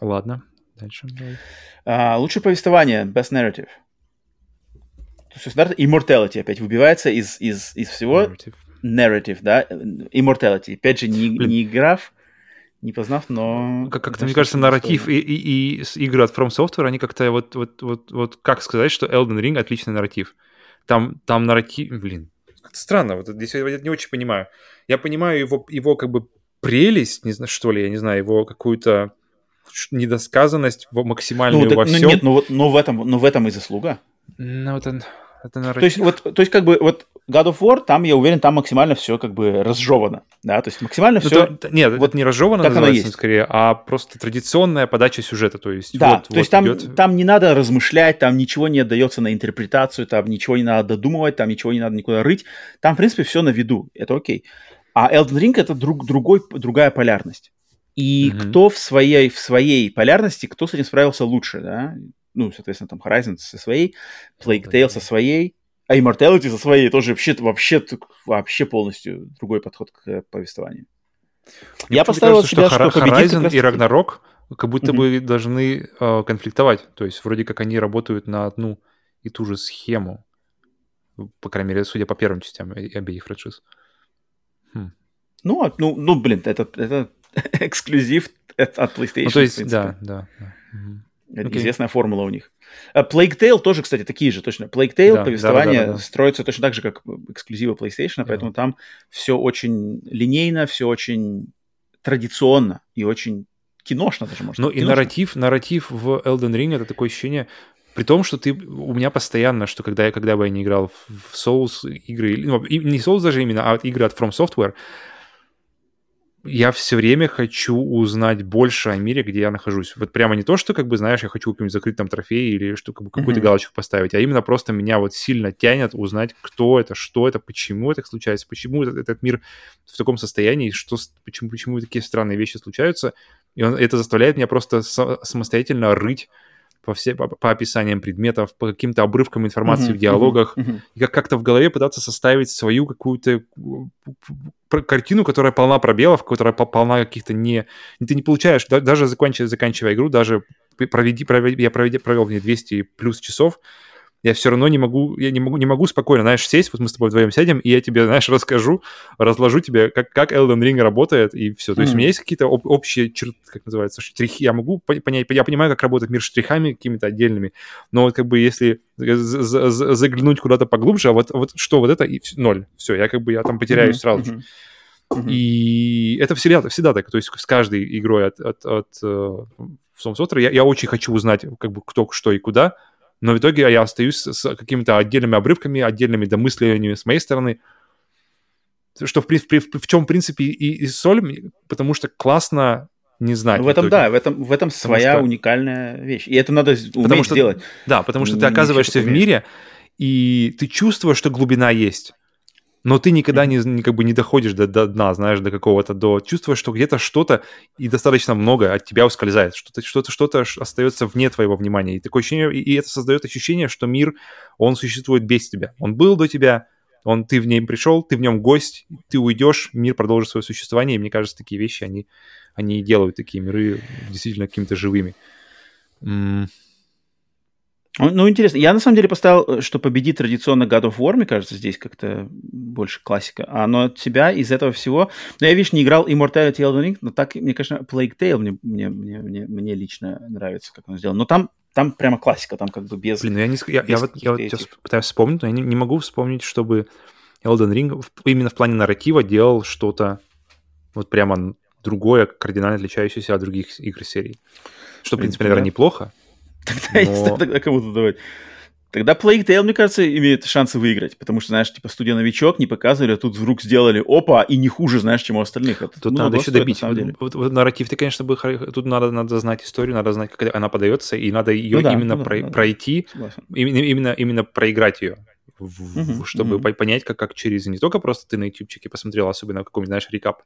Ладно, дальше. давай. А, лучшее повествование, best narrative. То есть стандарт immortality опять выбивается из, из, из всего. Narrative. Narrative, да? Immortality. Опять же, не, Блин. не играв, не познав, но... Как- Как-то, мне кажется, нарратив и, и, и игры от From Software, они как-то вот, вот, вот, вот как сказать, что Elden Ring отличный нарратив. Там, там нарратив, блин, как-то странно, вот здесь я не очень понимаю. Я понимаю его, его как бы прелесть, не знаю, что ли, я не знаю, его какую-то недосказанность в- максимальную Ну, так- во ну, всем. нет, ну, вот, ну, в этом, ну в этом и заслуга. Ну, это, это нарратив. То есть, вот, то есть, как бы, вот God of War, там, я уверен, там максимально все как бы разжевано, да, то есть максимально Ну, все... то- то- нет, вот это не разжевано как оно есть. скорее, а просто традиционная подача сюжета. То есть, Да, вот, то есть вот там, идет- там не надо размышлять, там ничего не отдается на интерпретацию, там ничего не надо додумывать, там ничего не надо никуда рыть. Там, в принципе, все на виду, это окей. А Elden Ring это друг, другой, другая полярность. И Мгм. кто в своей, в своей полярности, кто с этим справился лучше, да? Ну, соответственно, там Horizon со своей, Plague Tale со своей, а Immortality со своей тоже вообще, вообще, вообще полностью другой подход к повествованию. Мне Я поставил кажется, себя, что что победит Horizon и Ragnarok как будто Мгм. бы должны э, конфликтовать. То есть вроде как они работают на одну и ту же схему. По крайней мере, судя по первым частям обеих франшиз. Ну, а- ну, ну, блин, это, это эксклюзив от PlayStation. Ну, то в есть, принципе. да, да. да. Мгм. Okay. известная формула у них. А Plague Tale тоже, кстати, такие же, точно. Plague Tale, да, повествование да, да, да, да. строится точно так же, как эксклюзивы PlayStation, поэтому там все очень линейно, все очень традиционно и очень киношно даже, можно Ну и нарратив, нарратив в Elden Ring это такое ощущение, при том, что ты у меня постоянно, что когда я когда бы я не играл в Souls игры, ну, не Souls даже именно, а игры от From Software, я все время хочу узнать больше о мире, где я нахожусь. Вот прямо не то, что, как бы, знаешь, я хочу какой-нибудь закрыть там трофей или что, как бы, какую-то mm-hmm. галочку поставить, а именно просто меня вот сильно тянет узнать, кто это, что это, почему это случается, почему этот, этот мир в таком состоянии, что, почему, почему такие странные вещи случаются. И он, это заставляет меня просто самостоятельно рыть по, все, по, по описаниям предметов, по каким-то обрывкам информации uh-huh, в диалогах, uh-huh, uh-huh. и как- как-то в голове пытаться составить свою какую-то картину, которая полна пробелов, которая полна каких-то не... Ты не получаешь, да, даже заканчивая, заканчивая игру, даже проведи, проведи, я проведи, провел в ней 200 плюс часов, я все равно не могу, я не могу, не могу спокойно, знаешь, сесть, вот мы с тобой вдвоем сядем, и я тебе, знаешь, расскажу, разложу тебе, как, как Elden Ring работает, и все. То mm. есть у меня есть какие-то об, общие черты, как называется, штрихи, я могу понять, я понимаю, как работает мир штрихами какими-то отдельными, но вот как бы если заглянуть куда-то поглубже, а вот, вот что вот это, и ноль, все, я как бы, я там потеряюсь mm-hmm. сразу же. Mm-hmm. И это всегда, всегда так, то есть с каждой игрой от, от, от, от uh, я, я очень хочу узнать, как бы, кто, что и куда, но в итоге я остаюсь с какими-то отдельными обрывками, отдельными домыслениями с моей стороны, что в, в, в, в чем, в принципе, и, и соль, потому что классно не знать. В этом, да, в этом, в этом своя что... уникальная вещь. И это надо уметь потому что, сделать. Да, потому что ты оказываешься в мире, и ты чувствуешь, что глубина есть но ты никогда не, не как бы не доходишь до, до дна, знаешь, до какого-то, до чувствуешь, что где-то что-то и достаточно много от тебя ускользает, что-то что-то что-то остается вне твоего внимания, и такое ощущение, и, это создает ощущение, что мир, он существует без тебя, он был до тебя, он, ты в нем пришел, ты в нем гость, ты уйдешь, мир продолжит свое существование, и мне кажется, такие вещи, они, они делают такие миры действительно какими-то живыми. Ну, интересно. Я на самом деле поставил, э, что победит традиционно God of War, мне кажется, здесь как-то больше классика. А оно от себя из этого всего... Ну, я, видишь, не играл Immortality Elden Ring, но так, мне, конечно, Plague Tale мне, мне, мне, мне, мне лично нравится, как он сделан. Но там, там прямо классика, там как бы без... Блин, ну я, не, я, я вот, я вот сейчас пытаюсь вспомнить, но я не, не могу вспомнить, чтобы Elden Ring именно в плане нарратива делал что-то вот прямо другое, кардинально отличающееся от других игр серии. Что, в принципе, наверное, неплохо. Тогда, Но... тогда кому-то давать. Тогда Plague Tale, мне кажется, имеет шансы выиграть, потому что, знаешь, типа студия новичок не показывали, а тут вдруг сделали опа, и не хуже, знаешь, чем у остальных. Это, тут ну, надо еще добить. На деле. Вот, вот нарратив ты, конечно, бы тут надо, надо знать историю, надо знать, как она подается, и надо ее ну, да, именно ну, про, да, пройти, именно, именно, именно проиграть ее. В, uh чтобы uh понять, как, как через не только просто ты на ютубчике посмотрел, особенно какой-нибудь, знаешь, рекап,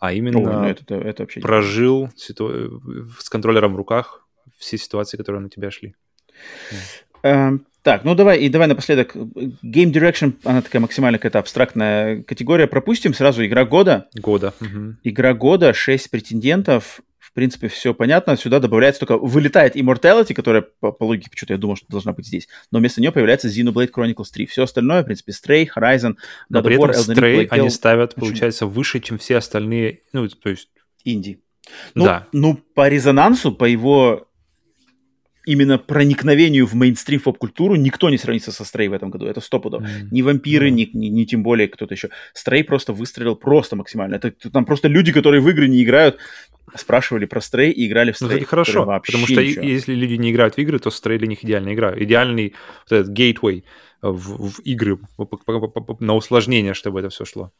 а именно О, ну это, это вообще прожил ситу... с контроллером в руках все ситуации, которые на тебя шли. Эм, так, ну давай, и давай напоследок. Game Direction, она такая максимально какая-то абстрактная категория. Пропустим сразу игра года. Года. Угу. Игра года, 6 претендентов. В принципе, все понятно. Сюда добавляется только... Вылетает Immortality, которая по, по логике почему-то я думал, что должна быть здесь. Но вместо нее появляется Xenoblade Chronicles 3. Все остальное, в принципе, Stray, Horizon, Но God при этом War, Elden Stray они ставят, получается, выше, чем все остальные... Ну, то есть... Инди. Ну, да. ну, по резонансу, по его именно проникновению в мейнстрим поп-культуру никто не сравнится со Стрей в этом году. Это стопудов. Mm. Ни вампиры, mm. ни, ни, ни тем более кто-то еще. Стрей просто выстрелил просто максимально. Это там просто люди, которые в игры не играют, спрашивали про Стрей и играли в Стрей. Ну, это хорошо, потому что ничего. если люди не играют в игры, то Стрей для них идеальная игра. Идеальный вот этот гейтвей в, в игры на усложнение, чтобы это все шло.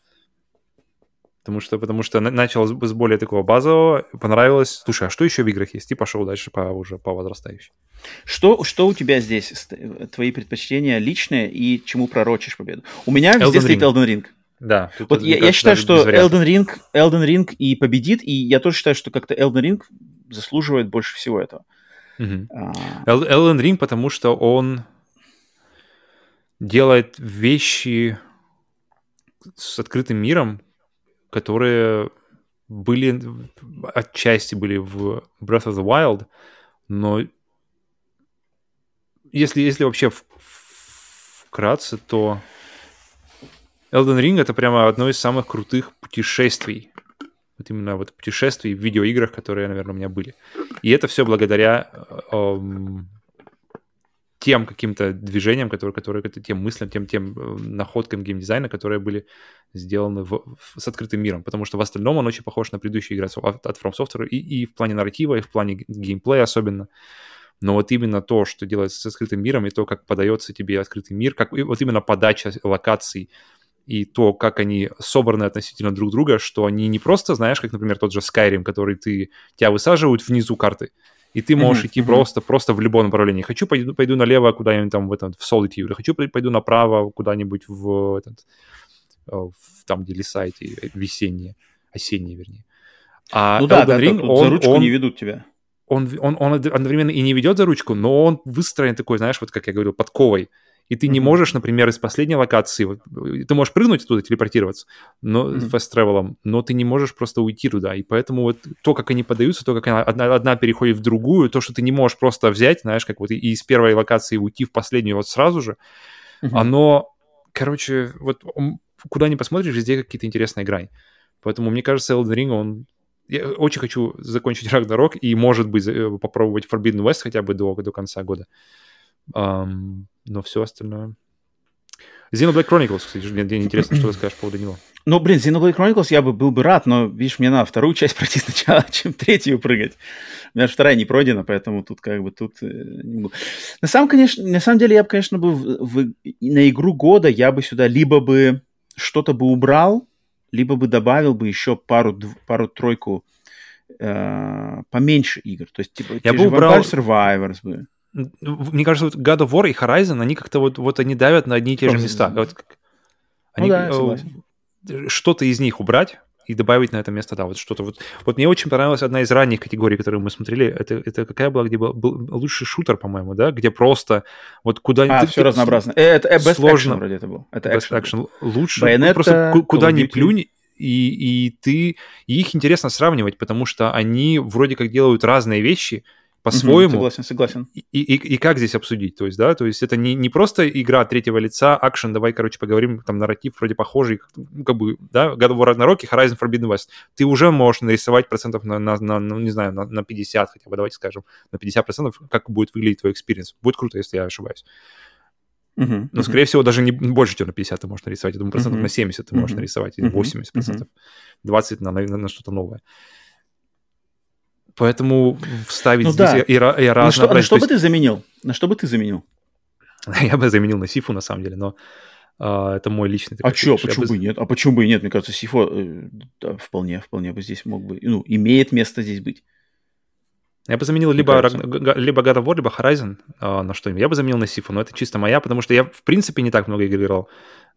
Потому что, потому что начал с более такого базового, понравилось. Слушай, а что еще в играх есть? И пошел дальше по, уже по возрастающей. Что, что у тебя здесь? Твои предпочтения личные и чему пророчишь победу? У меня Elden везде Ring. стоит Elden Ring. Да. Вот я, я считаю, что Elden Ring, Elden Ring и победит, и я тоже считаю, что как-то Elden Ring заслуживает больше всего этого. Угу. А... Elden Ring, потому что он делает вещи с открытым миром, которые были отчасти были в Breath of the Wild, но если, если вообще вкратце, то Elden Ring это прямо одно из самых крутых путешествий вот именно вот путешествий в видеоиграх, которые, наверное, у меня были. И это все благодаря эм, тем каким-то движениям, которые, которые тем мыслям, тем, тем э, находкам геймдизайна, которые были сделаны в, в, с открытым миром. Потому что в остальном он очень похож на предыдущие игры от, от From Software и, и в плане нарратива, и в плане геймплея особенно. Но вот именно то, что делается с открытым миром, и то, как подается тебе открытый мир, как вот именно подача локаций, и то, как они собраны относительно друг друга, что они не просто, знаешь, как, например, тот же Skyrim, который ты, тебя высаживают внизу карты, и ты можешь mm-hmm. идти просто, просто в любом направлении. Хочу пойду, пойду налево куда-нибудь там в, этом, в Solitude, хочу пойду направо куда-нибудь в, этот, э, в там, где леса эти весенние, осенние, вернее. А ну да, да, Ring, да, он, за ручку он, не ведут тебя. Он, он, он одновременно и не ведет за ручку, но он выстроен такой, знаешь, вот как я говорил, подковой и ты mm-hmm. не можешь, например, из последней локации, ты можешь прыгнуть оттуда, телепортироваться, но mm-hmm. fast travel, но ты не можешь просто уйти туда, и поэтому вот то, как они подаются, то, как она, одна, одна переходит в другую, то, что ты не можешь просто взять, знаешь, как вот и из первой локации уйти в последнюю вот сразу же, mm-hmm. оно, короче, вот куда ни посмотришь, везде какие-то интересные грани. Поэтому, мне кажется, Elden Ring, он я очень хочу закончить Ragnarok и, может быть, попробовать Forbidden West хотя бы до, до конца года. Um, но все остальное... Xenoblade Chronicles, кстати, мне, мне интересно, что ты скажешь по поводу него. Ну, блин, Xenoblade Chronicles я бы был бы рад, но, видишь, мне надо вторую часть пройти сначала, чем третью прыгать. У меня же вторая не пройдена, поэтому тут как бы тут... Э, на самом, конечно, на самом деле я бы, конечно, бы в, в, на игру года я бы сюда либо бы что-то бы убрал, либо бы добавил бы еще пару, пару-тройку э, поменьше игр. То есть, типа, я бы убрал... Survivors бы мне кажется, вот God of War и Horizon, они как-то вот, вот они давят на одни и те же места. Вот, они, ну да, согласен. Что-то из них убрать и добавить на это место, да, вот что-то. Вот, вот мне очень понравилась одна из ранних категорий, которую мы смотрели. Это, это какая была, где был, был лучший шутер, по-моему, да, где просто вот куда А, ты, все ты, разнообразно. Э, это э, Best сложно. Action вроде это был. Это Best Action. action. Лучше. Bayonetta, ну, просто куда ни плюнь, и, и ты... И их интересно сравнивать, потому что они вроде как делают разные вещи, по-своему. согласен, согласен. И, и, и как здесь обсудить? То есть, да, то есть это не, не просто игра третьего лица, акшен, давай, короче, поговорим, там нарратив вроде похожий, ну, как бы, да, God of War Ragnarok и Horizon Forbidden West. Ты уже можешь нарисовать процентов на, на, на ну, не знаю, на, на 50 хотя бы, давайте скажем, на 50 процентов, как будет выглядеть твой experience. Будет круто, если я ошибаюсь. Uh-huh, Но, uh-huh. скорее всего, даже не больше, чем на 50 ты можешь нарисовать. Я думаю, процентов uh-huh. на 70 ты можешь нарисовать, или 80 процентов. Uh-huh. 20 на, на, на что-то новое. Поэтому вставить ну, здесь да. и, и, и разнообразие. На что, на что бы ты заменил? На что бы ты заменил? Я бы заменил на Сифу, на самом деле, но а, это мой личный. А что, почему бы нет? А почему бы и нет? Мне кажется, Сифо э, да, вполне, вполне бы здесь мог бы, ну, имеет место здесь быть. Я бы заменил либо, либо God of War, либо Horizon э, на что-нибудь. Я бы заменил на Сифу, но это чисто моя, потому что я, в принципе, не так много игр играл,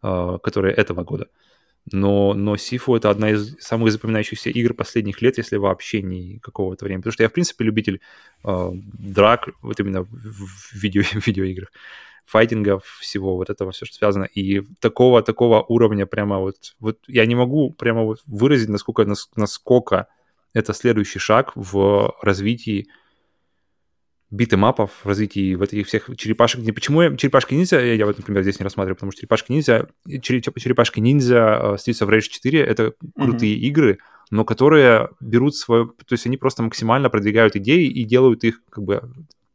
э, которые этого года. Э, но, но Сифу это одна из самых запоминающихся игр последних лет, если вообще не какого-то времени. Потому что я, в принципе, любитель э, драк, вот именно в, видео, в видеоиграх, файтингов, всего вот этого, все, что связано. И такого, такого уровня прямо вот, вот я не могу прямо вот выразить, насколько, насколько это следующий шаг в развитии битэмапов в развитии вот этих всех черепашек. Почему я, черепашки ниндзя, я, вот, например, здесь не рассматриваю, потому что черепашки ниндзя, черепашки ниндзя, э, Streets of Rage 4 это крутые mm-hmm. игры, но которые берут свое, то есть они просто максимально продвигают идеи и делают их как бы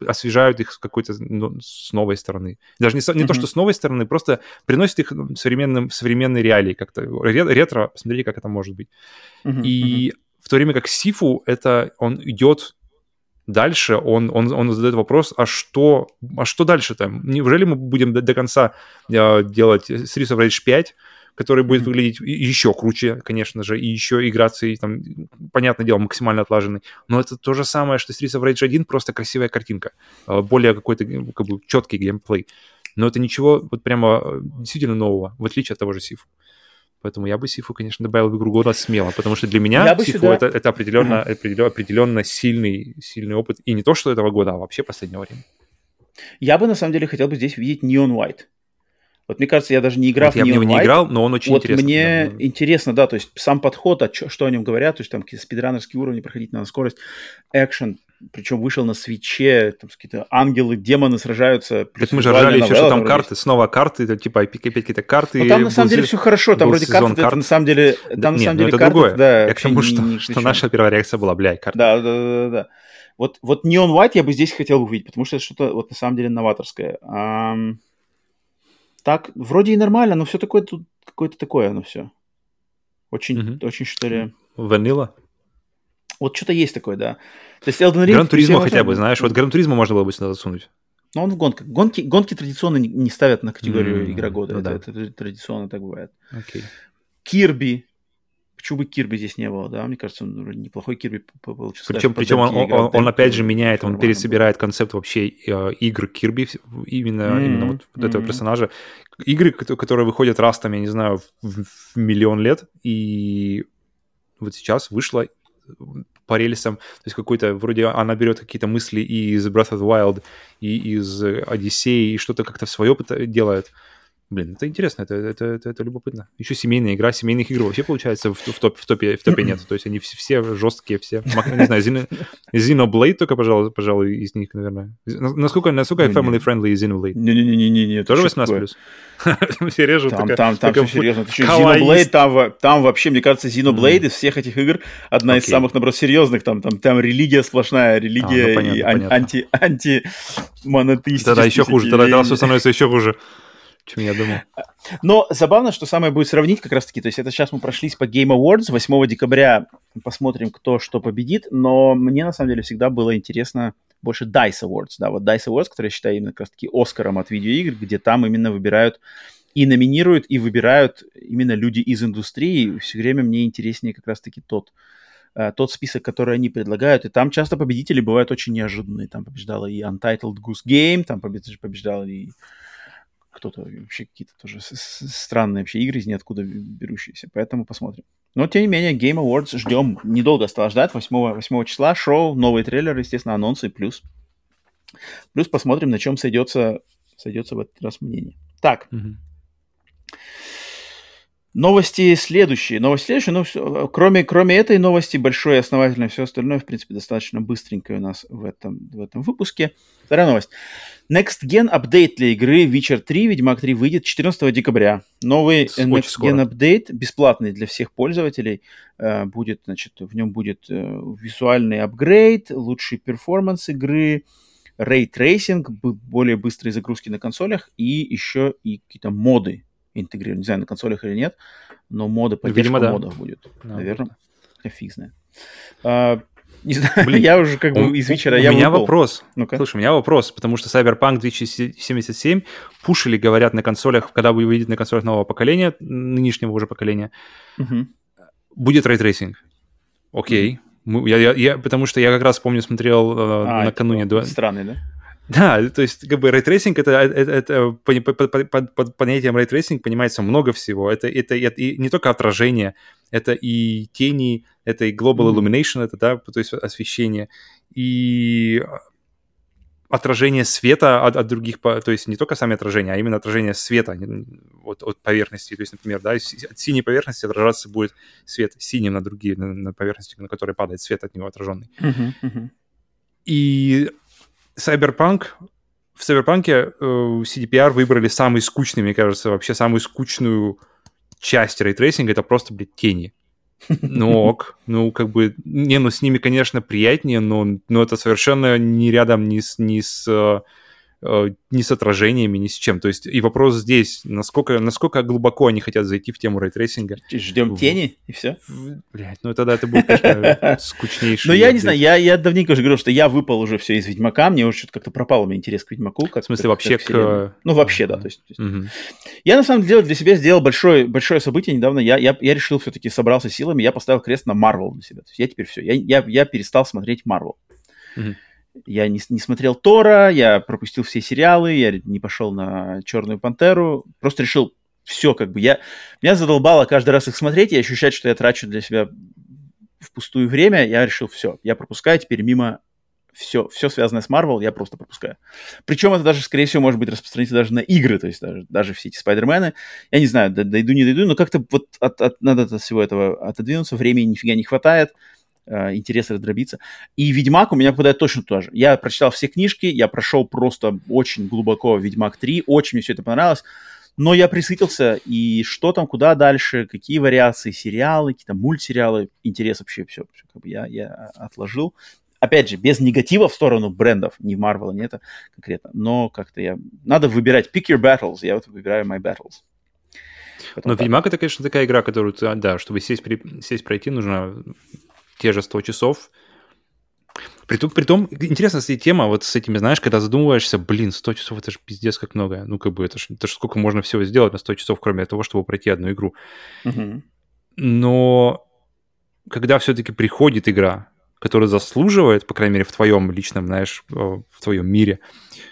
освежают их с какой-то ну, с новой стороны. Даже не, не mm-hmm. то, что с новой стороны, просто приносят их в, современным, в современные реалии как-то. Ретро, посмотрите, как это может быть. Mm-hmm. И mm-hmm. в то время как Сифу, это он идет дальше он, он, он задает вопрос, а что, а что дальше-то? Неужели мы будем до, до конца э, делать Streets of Rage 5, который будет выглядеть еще круче, конечно же, и еще играться, и там, понятное дело, максимально отлаженный. Но это то же самое, что Streets of Rage 1, просто красивая картинка, э, более какой-то как бы четкий геймплей. Но это ничего вот прямо э, действительно нового, в отличие от того же Сифу. Поэтому я бы Сифу, конечно, добавил в игру года смело, потому что для меня я Сифу сюда... это, это определенно, mm-hmm. определенно, определенно сильный, сильный опыт. И не то, что этого года, а вообще последнего времени. Я бы, на самом деле, хотел бы здесь видеть Neon White. Вот мне кажется, я даже не играл вот в Я в него не играл, но он очень вот интересный. мне да. интересно, да, то есть сам подход, а чё, что о нем говорят, то есть там какие-то спидранерские уровни, проходить на скорость, экшен, причем вышел на свече, там какие-то ангелы, демоны сражаются. Так мы же ржали еще, что там карты, снова карты, это, типа опять какие-то карты. Ну, там на самом деле все хорошо, там вроде карты, карт. на самом деле, там да, на нет, самом ну деле это карты, другое. да. Я к тому, что, не, что наша первая реакция была, блядь, карты. Да, да, да, да, да. Вот, вот Neon White я бы здесь хотел увидеть, потому что это что-то вот на самом деле новаторское. А, так, вроде и нормально, но все такое тут какое-то такое, оно все. Очень, mm-hmm. очень что ли... Ванила? Вот что-то есть такое, да. То есть Elden Ring... Гран Туризма хотя бы, знаешь, вот Гран Туризма можно было бы сюда засунуть. Но он в гонках. Гонки, гонки традиционно не, ставят на категорию mm, игра года. Ну, это, да. это, это традиционно так бывает. Okay. Кирби. Почему бы Кирби здесь не было, да? Мне кажется, он неплохой Кирби получился. Причем, причем он, он, он, он опять же меняет, он пересобирает концепт вообще э, игр Кирби, именно, mm-hmm. именно вот, вот mm-hmm. этого персонажа. Игры, которые выходят раз там, я не знаю, в, в миллион лет, и вот сейчас вышла по рельсам, то есть какой-то, вроде она берет какие-то мысли и из Breath of the Wild, и из Одиссеи, и что-то как-то в свое делает. Блин, это интересно, это, это, это, это любопытно. Еще семейная игра, семейных игр вообще получается в, в, топ, в, топе, в топе нет. То есть они все, все жесткие, все. Не знаю, Xeno, Xenoblade только, пожалуй, пожалуй, из них, наверное. Насколько, насколько family-friendly Xenoblade? Не-не-не-не. Тоже 18 плюс? Все режут. Там, там, там все серьезно. Xenoblade, там, там вообще, мне кажется, Xenoblade из всех этих игр одна из самых, наоборот, серьезных. Там, там, там религия сплошная, религия и анти, анти монотеистические. Да-да, еще хуже. Тогда все становится еще хуже чем я думал. Но забавно, что самое будет сравнить как раз-таки, то есть это сейчас мы прошлись по Game Awards, 8 декабря посмотрим, кто что победит, но мне на самом деле всегда было интересно больше DICE Awards, да, вот DICE Awards, который я считаю именно как раз-таки Оскаром от видеоигр, где там именно выбирают и номинируют, и выбирают именно люди из индустрии, все время мне интереснее как раз-таки тот, э, тот список, который они предлагают, и там часто победители бывают очень неожиданные, там побеждала и Untitled Goose Game, там побеждала и кто-то вообще какие-то тоже странные вообще игры из ниоткуда берущиеся. Поэтому посмотрим. Но, тем не менее, Game Awards ждем. Недолго осталось ждать. 8, 8 числа шоу, новый трейлер, естественно, анонсы плюс. Плюс посмотрим, на чем сойдется, сойдется в этот раз мнение. Так. Mm-hmm. Новости следующие. Новости следующие. Ну, все, кроме, кроме этой новости, большое основательное, все остальное, в принципе, достаточно быстренькое у нас в этом, в этом выпуске. Вторая новость. Next Gen апдейт для игры Witcher 3, Ведьмак 3 выйдет 14 декабря. Новый Очень Next скоро. Gen апдейт, бесплатный для всех пользователей, э, будет, значит, в нем будет э, визуальный апгрейд, лучший performance игры, ray tracing, более быстрые загрузки на консолях и еще и какие-то моды интегрированы. Не знаю, на консолях или нет, но моды, поддержка Видимо, да. модов будет. Да, Наверное, я фиг знает. А, не знаю, Блин, я уже как бы из Witcher а... У я меня выпал. вопрос. Ну-ка. Слушай, у меня вопрос, потому что Cyberpunk 2077 пушили, говорят, на консолях, когда выйдет на консолях нового поколения, нынешнего уже поколения, угу. будет ray tracing. Окей. Я, я, я, потому что я как раз, помню, смотрел э, а, накануне... До... Странный, да? Да, то есть как бы ray tracing это, это, это под, под, под, понятием ray tracing понимается много всего. Это, это, это и не только отражение, это и тени, это и global illumination, это да, то есть освещение, и отражение света от, от других, то есть не только сами отражения, а именно отражение света от, от поверхности. То есть, например, да, от синей поверхности отражаться будет свет синим на другие, на, на поверхности, на которые падает свет от него отраженный. Uh-huh, uh-huh. И Cyberpunk в Cyberpunk э, CDPR выбрали самый скучный, мне кажется, вообще самую скучную часть ray tracing а. Это просто, блядь, тени. Ну ок, ну как бы, не, ну с ними, конечно, приятнее, но, но это совершенно не рядом ни с, ни с э, ни с отражениями, ни с чем. То есть и вопрос здесь, насколько, насколько глубоко они хотят зайти в тему ray tracing а. Ждем в... тени и все? Блять, ну тогда это будет, конечно, скучнейший. Ну я не знаю, я, я давненько уже говорил, что я выпал уже все из Ведьмака, мне уже что-то как-то пропал у меня интерес к Ведьмаку. Как, в смысле вообще к... Ну вообще, да. То есть, Я на самом деле для себя сделал большое, большое событие недавно. Я, я, я решил все-таки, собрался силами, я поставил крест на Марвел для себя. То есть я теперь все, я, я, я перестал смотреть Марвел. Я не, не смотрел Тора, я пропустил все сериалы, я не пошел на Черную Пантеру. Просто решил все как бы. Я, меня задолбало каждый раз их смотреть и ощущать, что я трачу для себя впустую время. Я решил все, я пропускаю теперь мимо все, все связанное с Marvel я просто пропускаю. Причем это даже, скорее всего, может быть распространиться даже на игры, то есть даже, даже все эти Спайдермены. Я не знаю, дойду, не дойду, но как-то вот от, от, надо от всего этого отодвинуться, времени нифига не хватает, интерес раздробиться. И Ведьмак у меня попадает точно туда же. Я прочитал все книжки, я прошел просто очень глубоко Ведьмак 3, очень мне все это понравилось. Но я присытился, и что там, куда дальше, какие вариации, сериалы, какие-то мультсериалы, интерес вообще все, все как бы я, я отложил опять же, без негатива в сторону брендов, не Marvel, не это конкретно, но как-то я... Надо выбирать, pick your battles, я вот выбираю my battles. Потом но так. Ведьмак это, конечно, такая игра, которую, ты, да, чтобы сесть, при, сесть пройти, нужно те же 100 часов. Притом, притом, интересная кстати, тема вот с этими, знаешь, когда задумываешься, блин, 100 часов это же пиздец как много. Ну, как бы, это же это ж сколько можно всего сделать на 100 часов, кроме того, чтобы пройти одну игру. Угу. Но когда все-таки приходит игра, который заслуживает, по крайней мере, в твоем личном, знаешь, в твоем мире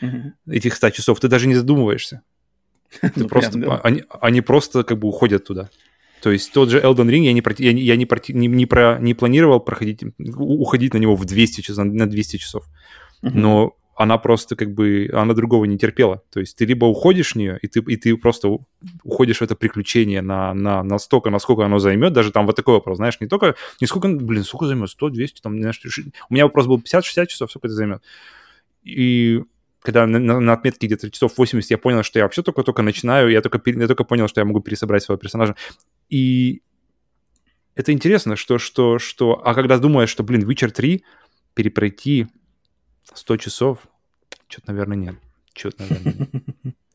mm-hmm. этих 100 часов, ты даже не задумываешься. Ты ну, просто, прям, да. они, они просто как бы уходят туда. То есть тот же Elden Ring я не, я, я не, не, не, про, не планировал проходить, уходить на него в 200 часов, на 200 часов. Mm-hmm. Но она просто как бы, она другого не терпела. То есть ты либо уходишь в нее, и ты, и ты просто уходишь в это приключение на, на, на столько, насколько оно займет, даже там вот такой вопрос, знаешь, не только, не сколько, блин, сколько займет, 100, 200, там, знаешь, у меня вопрос был 50-60 часов, сколько это займет. И когда на, на, на отметке где-то часов 80 я понял, что я вообще только-только начинаю, я только, я только понял, что я могу пересобрать своего персонажа. И это интересно, что, что, что... А когда думаешь, что, блин, Witcher 3 перепройти 100 часов, что-то, наверное, нет. Что-то, наверное, нет.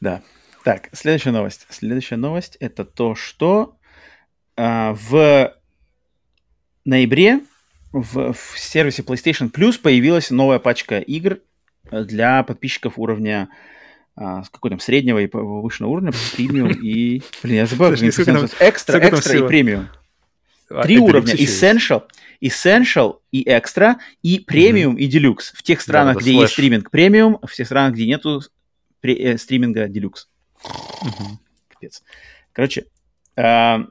Да. Так, следующая новость. Следующая новость это то, что а, в ноябре в, в сервисе PlayStation Plus появилась новая пачка игр для подписчиков уровня а, какой там среднего и повышенного уровня, премиум и... Блин, я забыл, экстра, экстра и премиум. А, Три уровня. Essential, Essential и Extra, и mm-hmm. и Deluxe. В тех странах, где есть стриминг Premium, в тех странах, где нету э, стриминга Deluxe. Капец. Короче, э,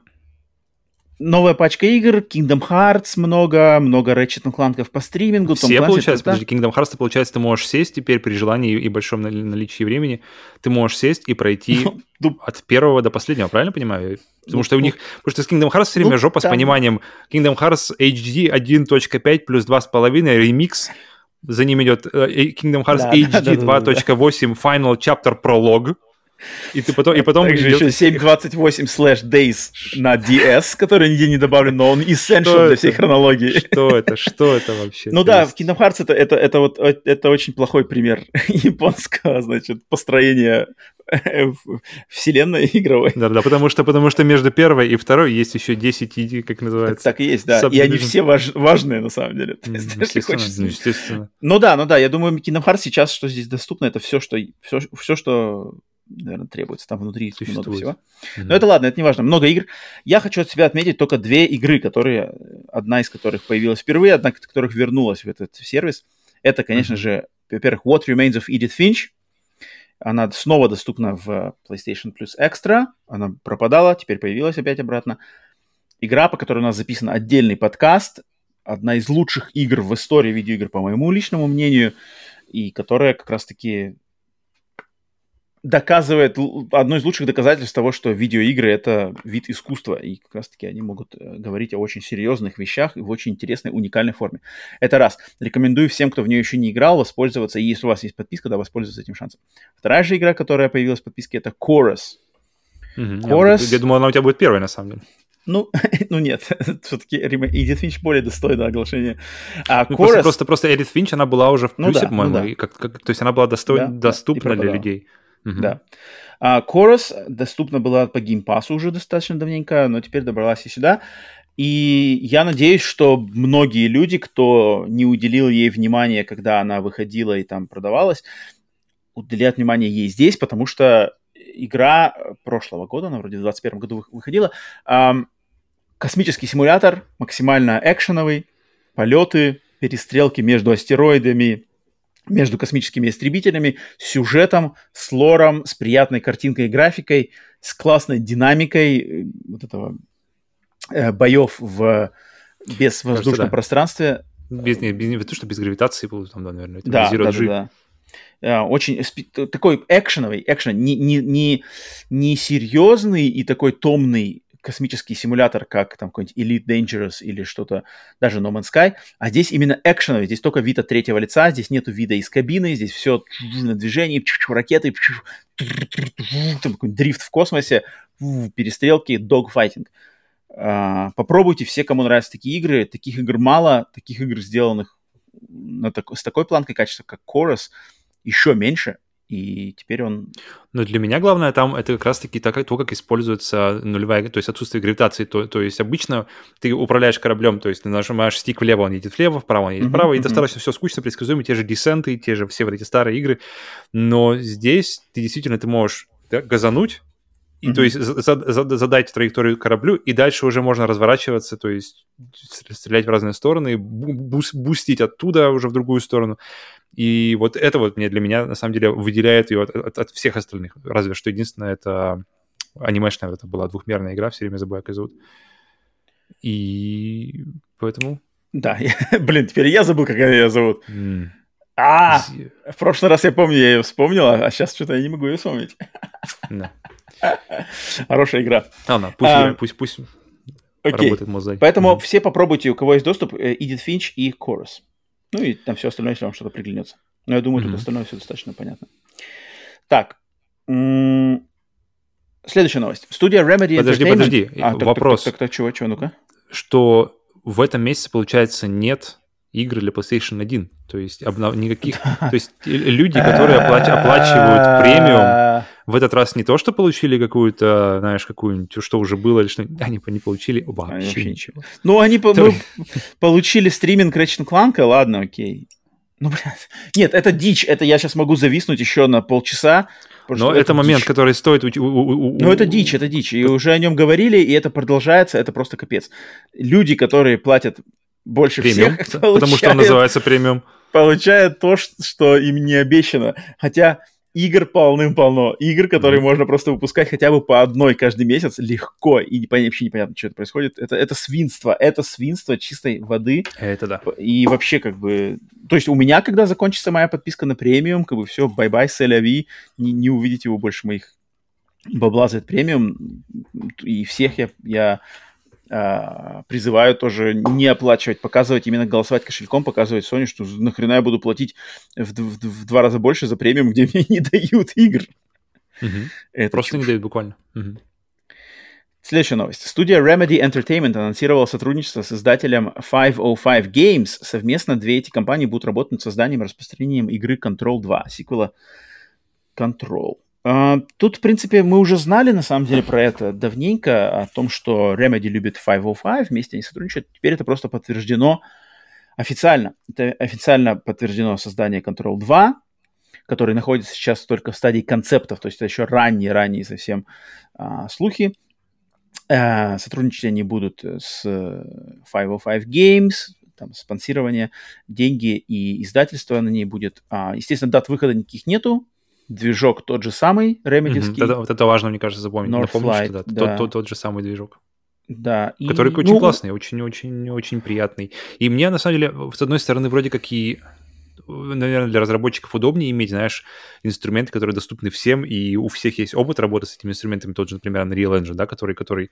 новая пачка игр, Kingdom Hearts много, много Ratchet Clank по стримингу. Все, Том получается, подожди, Kingdom Hearts, ты, получается, ты можешь сесть теперь при желании и большом наличии времени, ты можешь сесть и пройти ну, от первого до последнего, правильно понимаю? Потому ну, что у них, потому что с Kingdom Hearts все время ну, жопа с пониманием Kingdom Hearts HD 1.5 плюс 2.5 ремикс, за ним идет э, Kingdom Hearts да, HD да, да, 2.8 Final Chapter Prologue, и ты потом, и потом Также идет... еще 7.28 slash days на DS, который нигде не добавлен, но он essential для всей хронологии. Что это? Что это вообще? Ну да, в Kingdom Hearts это, это, это, вот, это очень плохой пример японского, значит, построения вселенной игровой. Да, да, потому что, потому что между первой и второй есть еще 10, как называется. Так, так и есть, да. И они все важ, важные на самом деле. Mm, естественно, хочется... ну, естественно. Ну да, ну да, я думаю, Kingdom Hearts сейчас, что здесь доступно, это все, что, все, все, что наверное, требуется. Там внутри Существует. много всего. Mm-hmm. Но это ладно, это не важно. Много игр. Я хочу от себя отметить только две игры, которые, одна из которых появилась впервые, одна из которых вернулась в этот сервис. Это, конечно mm-hmm. же, во-первых, What Remains of Edith Finch. Она снова доступна в PlayStation Plus Extra. Она пропадала, теперь появилась опять обратно. Игра, по которой у нас записан отдельный подкаст. Одна из лучших игр в истории видеоигр, по моему личному мнению. И которая как раз-таки доказывает одно из лучших доказательств того, что видеоигры это вид искусства, и как раз-таки они могут э, говорить о очень серьезных вещах и в очень интересной, уникальной форме. Это раз. Рекомендую всем, кто в нее еще не играл, воспользоваться, и если у вас есть подписка, да, воспользоваться этим шансом. Вторая же игра, которая появилась в подписке, это Chorus. Угу. Chorus... Я, я думал, она у тебя будет первая, на самом деле. Ну, ну нет, все-таки Эдит Финч более достойно оглашения. А ну, Chorus... просто, просто, Эдит Финч, она была уже в плюсе, ну, да, по-моему, ну, да. как, как, то есть она была достой... да, доступна да, для людей. Uh-huh. Да. А Chorus доступна была по геймпасу уже достаточно давненько, но теперь добралась и сюда. И я надеюсь, что многие люди, кто не уделил ей внимания, когда она выходила и там продавалась, уделят внимание ей здесь, потому что игра прошлого года, она вроде в 2021 году выходила, эм, космический симулятор, максимально экшеновый, полеты, перестрелки между астероидами, между космическими истребителями, с сюжетом, с лором, с приятной картинкой и графикой, с классной динамикой э, вот этого э, боев в безвоздушном Кажется, да. пространстве. Без, не, без, не то, что без гравитации там, да, наверное, это Да, да, да, да. А, Очень такой экшеновый, экшен, не, не, не, не серьезный и такой томный космический симулятор, как там какой-нибудь Elite Dangerous или что-то, даже No Man's Sky, а здесь именно экшеновый, здесь только вид от третьего лица, здесь нету вида из кабины, здесь все на движении, ракеты, там дрифт в космосе, перестрелки, догфайтинг. А, Попробуйте все, кому нравятся такие игры. Таких игр мало, таких игр, сделанных на так- с такой планкой качества, как Chorus, еще меньше. И теперь он... Но для меня главное там это как раз-таки так, то, как используется нулевая, то есть отсутствие гравитации. То, то есть обычно ты управляешь кораблем, то есть ты нажимаешь стик влево, он едет влево, вправо он едет вправо, и мгм. достаточно все скучно, предсказуемо, те же десенты, те же все вот эти старые игры. Но здесь ты действительно ты можешь да, газануть, и то Мгм. есть за- за- за- задать траекторию кораблю, и дальше уже можно разворачиваться, то есть стр- стрелять в разные стороны, бу- бус- бустить оттуда уже в другую сторону. И вот это вот мне для меня на самом деле выделяет ее от, от- от всех остальных. Разве что единственное это анимешная, это была двухмерная игра, все время забываю, как зовут. И поэтому... Да, блин, теперь я забыл, как ее зовут. м, А, в прошлый раз я помню, я ее вспомнил, а сейчас что-то я не могу ее вспомнить. Хорошая игра. Ладно, пусть, А, пусть, пусть Окей. работает сзади. Поэтому Мгм. все попробуйте, у кого есть доступ, Эдит Финч и Chorus. Ну и там все остальное, если вам что-то приглянется. Но я думаю, тут Мгм. остальное все достаточно понятно. Так. м, Следующая новость. Студия Remedy Подожди, Entertainment- подожди, А, так, так, вопрос. Так, так, так, чего, чего, ну-ка. Что в этом месяце, получается, нет игр для PlayStation 1. То есть обнов- никаких... То есть э, люди, которые оплач- оплачивают премиум, в этот раз не то, что получили какую-то, знаешь, какую-нибудь, что уже было, или что они не получили Они вообще вообще ничего. Ну, они по- То- мы получили стриминг Ratchet Clank, ладно, окей. Ну, блядь. Нет, это дичь. Это я сейчас могу зависнуть еще на полчаса. Но что это момент, дичь. который стоит... у- у- у- Ну, это дичь, это дичь. И уже о нем говорили, и это продолжается, это просто капец. Люди, которые платят больше премиум, всех, потому что он получают- называется премиум. получают то, что им не обещано. Хотя игр полным-полно. Игр, которые можно просто выпускать хотя бы по одной каждый месяц легко. И вообще непонятно, что это происходит. Это, это свинство. Это свинство чистой воды. Это да. И вообще, как бы... То есть у меня, когда закончится моя подписка на премиум, как бы все, бай-бай, c'est la vie, не, не увидите вы больше моих бабла за премиум. И всех я, я призываю тоже не оплачивать, показывать, именно голосовать кошельком, показывать Sony, что нахрена я буду платить в, в в два раза больше за премиум, где мне не дают игр. Мгм. Это Просто не чушь. дают буквально. Мгм. Следующая новость. Студия Remedy Entertainment анонсировала сотрудничество с издателем 505 Games. Совместно две эти компании будут работать над созданием и распространением игры Control 2, сиквела Control. А, Тут, в принципе, мы уже знали, на самом деле, про это давненько, о том, что Remedy любит 505, вместе они сотрудничают. Теперь это просто подтверждено официально. Это официально подтверждено создание Control 2, который находится сейчас только в стадии концептов, то есть это еще ранние-ранние совсем а, слухи. Э, Сотрудничать они будут с э, 505 Games, там спонсирование, деньги и издательство на ней будет. А, естественно, дат выхода никаких нету. Движок тот же самый, ремедиский. Это, вот это важно, мне кажется, запомнить. Что да, да. Тот, тот, тот же самый движок. Да, и, Который очень ну, классный, очень-очень-очень приятный. И мне, на самом деле, с одной стороны, вроде как и, наверное, для разработчиков удобнее иметь, знаешь, инструменты, которые доступны всем, и у всех есть опыт работы с этими инструментами, тот же, например, Unreal Engine, да, который, который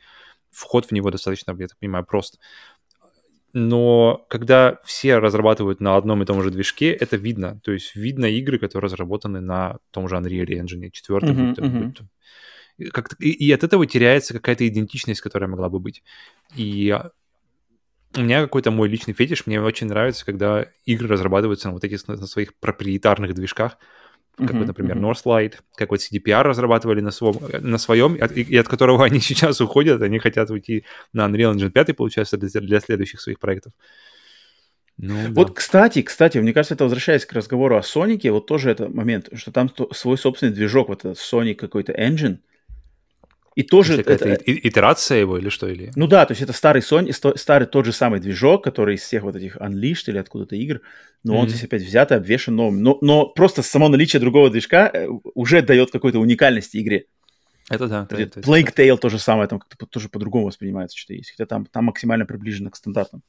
вход в него достаточно, я так понимаю, прост. Но когда все разрабатывают на одном и том же движке, это видно. То есть видно игры, которые разработаны на том же Unreal Engine 4. Мгм, будь то- мгм. будь то. И как-то- и, и от этого теряется какая-то идентичность, которая могла бы быть. И а, у меня какой-то мой личный фетиш, мне очень нравится, когда игры разрабатываются на вот этих на своих проприетарных движках, как вот, например. Northlight, как вот CDPR разрабатывали на своем, на своем и, от, и от которого они сейчас уходят, они хотят уйти на Unreal Engine 5, получается, для, для следующих своих проектов. Ну, да. Вот, кстати, кстати, мне кажется, это возвращаясь к разговору о Сонике, вот тоже это момент, что там свой собственный движок, вот этот Sonic какой-то engine, и тоже Это это, итерация его или что? Или... Ну да, то есть это старый Sony, старый тот же самый движок, который из всех вот этих Unleashed или откуда-то игр, но он Мгм. здесь опять взят и обвешен новым. Но, но просто само наличие другого движка э, уже дает какой-то уникальности игре. Это да. Это, это, Plague Tale то же самое, там как-то тоже по-другому воспринимается, что есть. Хотя там, там максимально приближено к стандартам.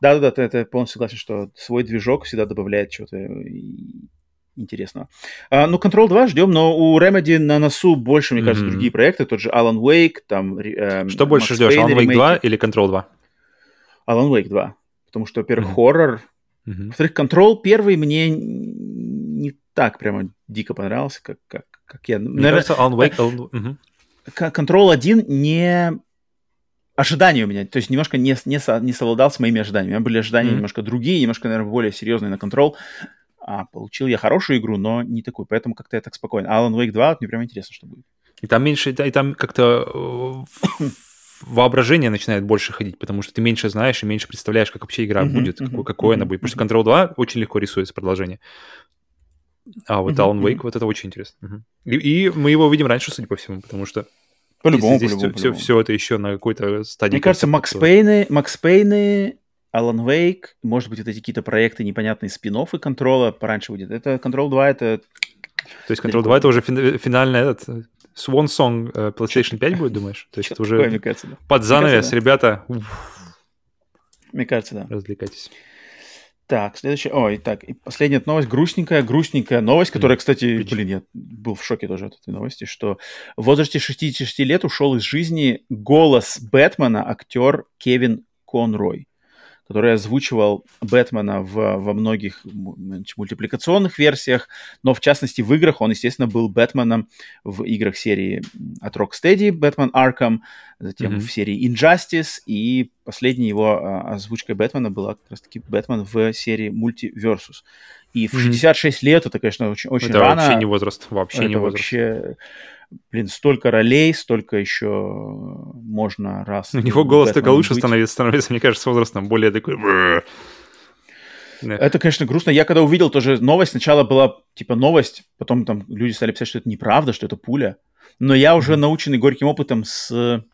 Да-да-да, ты, ты полностью согласен, что свой движок всегда добавляет чего-то интересного. А, ну, Control 2 ждем, но у Remedy на носу больше, мне кажется, mm-hmm. другие проекты. Тот же Alan Wake, там... Э, что больше ждешь, Alan Wake 2 или Control 2? Alan Wake 2. Потому что, во-первых, mm-hmm. хоррор. Mm-hmm. Во-вторых, Control 1 мне не так прямо дико понравился, как, как, как я... Мне Наверное, кажется, Alan Wake... Alan... Mm-hmm. Control 1 не ожидания у меня, то есть немножко не, не, со, не совладал с моими ожиданиями. У меня были ожидания mm-hmm. немножко другие, немножко, наверное, более серьезные на Control а получил я хорошую игру, но не такую, поэтому как-то я так спокойно. Alan Wake 2, вот мне прям интересно, что будет. И там меньше, и там как-то э, воображение начинает больше ходить, потому что ты меньше знаешь и меньше представляешь, как вообще игра будет, какой, какой она будет. Потому что Control 2 очень легко рисуется продолжение. А вот Alan Wake, вот это очень интересно. И, и мы его увидим раньше, судя по всему, потому что по-любому, здесь по-любому, все, по-любому. все это еще на какой-то стадии. Мне кажется, Макс Пейны, Макс Пейны Alan Wake, может быть, вот эти какие-то проекты непонятные спин и контрола пораньше будет. Это Control 2, это... То есть Control 2 это уже финальный этот Swan Song э, PlayStation 5 будет, думаешь? То есть это уже такое, кажется, да. под занавес, кажется, да. ребята. Мне кажется, да. Развлекайтесь. Так, следующая. Ой, так, и последняя новость, грустненькая, грустненькая новость, которая, кстати, блин, я был в шоке тоже от этой новости, что в возрасте 66 лет ушел из жизни голос Бэтмена актер Кевин Конрой который озвучивал Бэтмена в, во многих мультипликационных версиях, но в частности в играх он, естественно, был Бэтменом в играх серии от Rocksteady, Бэтмен Arkham, затем mm-hmm. в серии Injustice, и последней его а, озвучкой Бэтмена была как раз-таки Бэтмен в серии Multiversus. И в mm-hmm. 66 лет это, конечно, очень, очень это рано. вообще не возраст, вообще это не возраст. Вообще блин, столько ролей, столько еще можно раз. У него голос только лучше становится, становится, мне кажется, с возрастом более такой... Это, конечно, грустно. Я когда увидел тоже новость, сначала была типа новость, потом там люди стали писать, что это неправда, что это пуля. Но я уже наученный горьким опытом с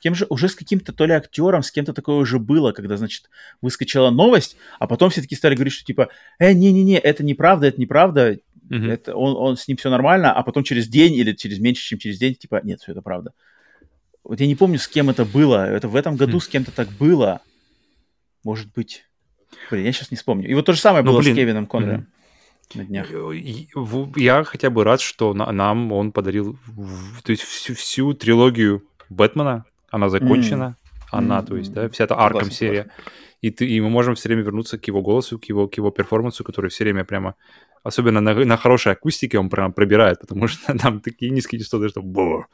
кем же, уже с каким-то то ли актером, с кем-то такое уже было, когда, значит, выскочила новость, а потом все-таки стали говорить, что типа, э, не-не-не, это неправда, это неправда, Mm-hmm. Это, он, он с ним все нормально, а потом через день или через меньше, чем через день, типа, нет, все это правда. Вот я не помню, с кем это было. Это в этом году mm-hmm. с кем-то так было. Может быть. Блин, я сейчас не вспомню. И вот то же самое ну, было блин. с Кевином Коннором. Mm-hmm на днях. Я хотя бы рад, что нам он подарил то есть всю, всю трилогию Бэтмена, она закончена, mm. она, mm. то есть, да, вся эта Арком серия. И, ты, и мы можем все время вернуться к его голосу, к его, к его перформансу, который все время прямо особенно на, на хорошей акустике он прям пробирает, потому что там такие низкие частоты, что... Бо!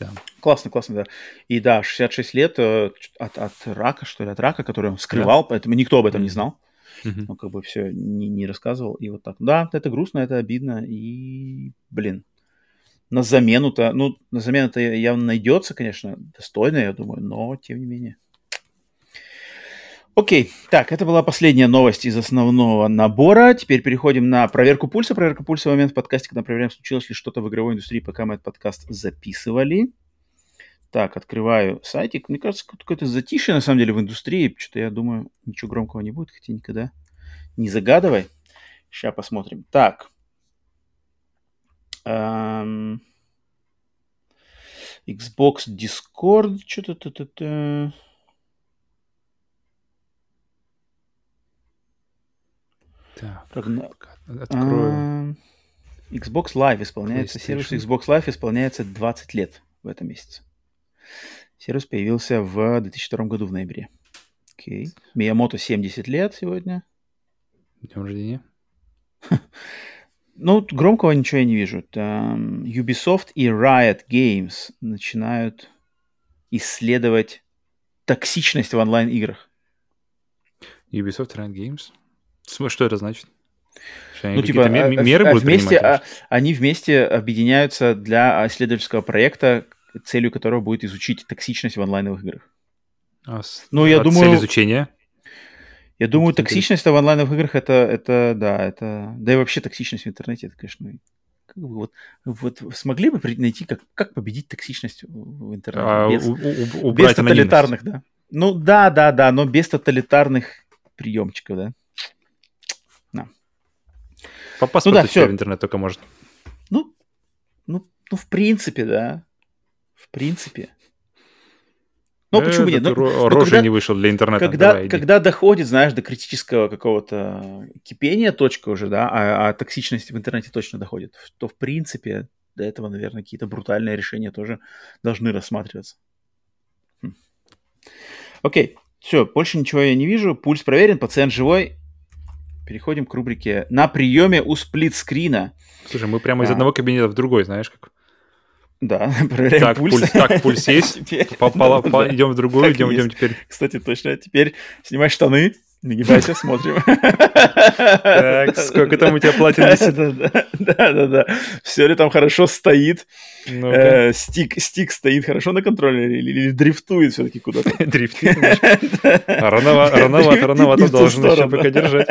Да. Классно, классно, да. И да, 66 лет э, от, от рака, что ли, от рака, который он скрывал, да. поэтому никто об этом не знал. Mm-hmm. Он как бы все не, не рассказывал. И вот так. Да, это грустно, это обидно. И, блин, на замену-то, ну, на замену-то явно найдется, конечно, достойно, я думаю, но тем не менее. Окей, так, это была последняя новость из основного набора. Теперь переходим на проверку пульса. Проверка пульса в момент в подкасте, когда проверяем, случилось ли что-то в игровой индустрии, пока мы этот подкаст записывали. Так, открываю сайтик. Мне кажется, какое-то затишье, на самом деле, в индустрии. Что-то я думаю, ничего громкого не будет, хотя никогда не загадывай. Сейчас посмотрим. Так. Эм... Xbox Discord. Что-то... Так, Прогно... открою. А, Xbox Live исполняется, сервис Xbox Live исполняется 20 лет в этом месяце. Сервис появился в 2002 году в ноябре. Окей. Миямото 70 лет сегодня. Днем рождения. Ну, громкого ничего я не вижу. Там Ubisoft и Riot Games начинают исследовать токсичность в онлайн-играх. Ubisoft Riot Games? Что это значит? Что ну, типа, меры а, будут вместе, а, они вместе объединяются для исследовательского проекта, целью которого будет изучить токсичность в онлайновых играх. А, ну, я а думаю... Цель изучения? Я думаю, это токсичность в онлайновых играх это, это, да, это... Да и вообще токсичность в интернете, это, конечно, как бы вот, вот смогли бы найти, как, как победить токсичность в интернете а, без, у, у, без тоталитарных, да. Ну да, да, да, но без тоталитарных приемчиков, да. По паспорту ну, да, все. в интернет только может. Ну, ну, Ну, в принципе, да. В принципе. Ну, Э, почему бы нет? Ну, ну, рожей когда- не вышел для интернета. когда, Давай, иди. когда доходит, знаешь, до критического какого-то кипения точка уже, да, а, а токсичность в интернете точно доходит, то, в принципе, до этого, наверное, какие-то брутальные решения тоже должны рассматриваться. Хм. Окей, все, больше ничего я не вижу. Пульс проверен, пациент живой. Переходим к рубрике «На приеме у сплитскрина». Слушай, мы прямо из А. одного кабинета в другой, знаешь, как. Да, проверяем Так, пульс. пульс, так, пульс есть. Да-да-да. Идем в другую, идем, идем теперь. Кстати, точно. Теперь снимай штаны, нагибайся, смотрим. Так, сколько там у тебя висит? Да-да-да. Все ли там хорошо стоит? Э, Стик стик стоит хорошо на контроллере или дрифтует все-таки куда-то? Дрифтит. Рановато, рановато, должен еще пока держать.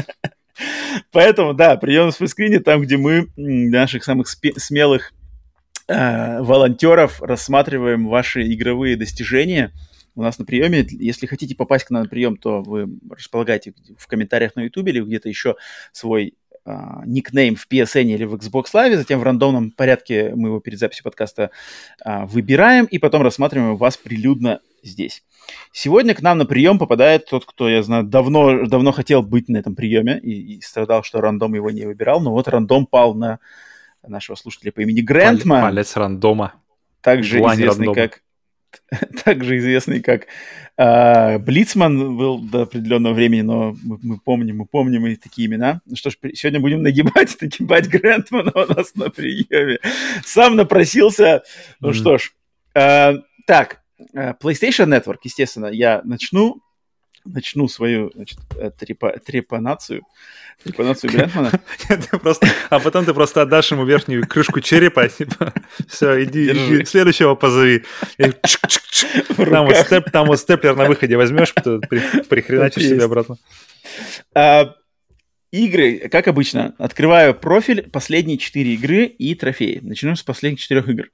Поэтому, да, прием в фуллскрине, там, где мы наших самых смелых э, волонтеров рассматриваем ваши игровые достижения у нас на приеме. Если хотите попасть к нам на прием, то вы располагаете в комментариях на YouTube или где-то еще свой а, никнейм в PSN или в Xbox Live, затем в рандомном порядке мы его перед записью подкаста а, выбираем и потом рассматриваем вас прилюдно здесь. Сегодня к нам на прием попадает тот, кто, я знаю, давно, давно хотел быть на этом приеме и, и страдал, что рандом его не выбирал, но вот рандом пал на нашего слушателя по имени Грантма, Палец рандома. также длань известный рандома. как также известный как а, Блицман был до определенного времени, но мы, мы помним, мы помним и такие имена. Ну что ж, сегодня будем нагибать, нагибать Грантмана у нас на приеме. Сам напросился. Ну Мгм. что ж, а, так, а, PlayStation Network, естественно, я начну начну свою значит, э, трепа- трепанацию, трепанацию просто- А потом ты просто отдашь ему верхнюю крышку черепа, типа, все, иди, следующего позови. Там вот, степлер на выходе возьмешь, прихреначишь себе обратно. Игры, как обычно, открываю профиль, последние четыре игры и трофеи. Начнем с последних четырех игр.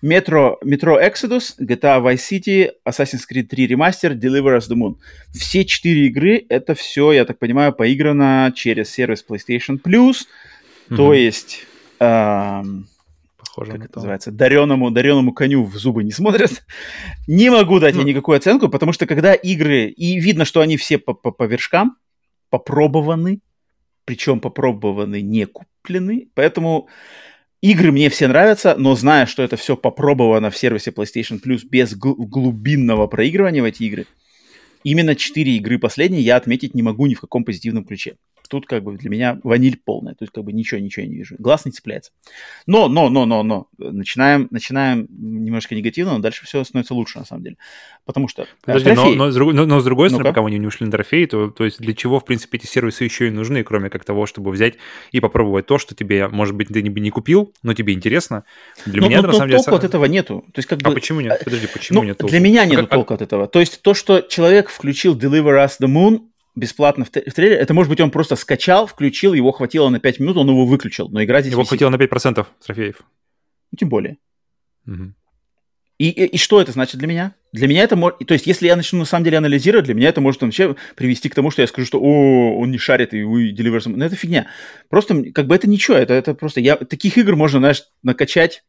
Metro, Metro Exodus, GTA Vice City, Assassin's Creed 3 Remaster, Deliver Us the Moon. Все четыре игры, это все, я так понимаю, поиграно через сервис PlayStation Plus, то Мгм. есть... ам, Похоже как это то. называется, дареному, дареному коню в зубы не смотрят. Не могу дать Ну. никакую оценку, потому что когда игры, и видно, что они все по, по, по вершкам, попробованы, причем попробованы, не куплены, поэтому игры мне все нравятся, но зная, что это все попробовано в сервисе PlayStation Plus без гл- глубинного проигрывания в эти игры, именно 4 игры последние я отметить не могу ни в каком позитивном ключе. Тут как бы для меня ваниль полная, тут как бы ничего, ничего не вижу. Глаз не цепляется. Но, но, но, но, но, начинаем, начинаем немножко негативно, но дальше все становится лучше, на самом деле. Потому что... э, Подожди, но, трофей- но с друг- но- но с другой стороны, Ну-ка. пока мы не ушли на трофей, то, то есть для чего, в принципе, эти сервисы еще и нужны, кроме как того, чтобы взять и попробовать то, что тебе, может быть, ты не, не купил, но тебе интересно. Для но- меня но- это, на но самом деле... толку от этого нету. То есть как А бы... почему нет? Подожди, почему Ну, нет толку? для меня А нет как- а- толка от этого. То есть то, что человек включил Deliver Us the Moon бесплатно в, в трейлер, это может быть он просто скачал, включил, его хватило на 5 минут, он его выключил, но игра здесь Его висит. хватило на 5% трофеев. Ну, тем более. Мгм. И, и, и что это значит для меня? Для меня это может... То есть, если я начну на самом деле анализировать, для меня это может вообще привести к тому, что я скажу, что «О, он не шарит, и вы Moon». Ну, это фигня. Просто, как бы, это ничего, это, это просто... Я... Таких игр можно, знаешь, накачать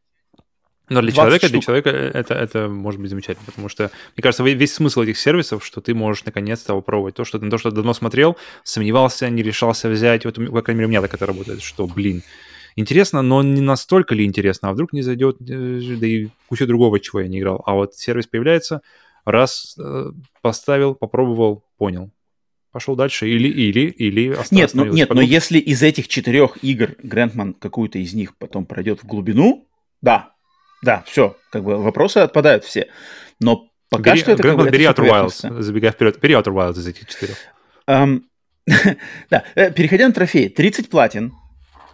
Но для 20 человека, для человека это, это может быть замечательно, потому что, мне кажется, ве- весь смысл этих сервисов, что ты можешь наконец-то попробовать то, что ты на то, что давно смотрел, сомневался, не решался взять. Вот, по крайней мере, у меня так это работает, что, блин, интересно, но не настолько ли интересно, а вдруг не зайдет, э, да и куча другого, чего я не играл. А вот сервис появляется, раз э, поставил, попробовал, понял. Пошел дальше или, или, или Нет, ну, остановился. нет, но если из этих четырех игр Грандман какую-то из них потом пройдет в глубину, да, да, все, как бы вопросы отпадают все. Но пока бери, что это, как это бери Outer. Wilds, забегая вперед, бери Outer Wilds из этих четырех. Ам, да, э, переходя на трофеи. 30 платин.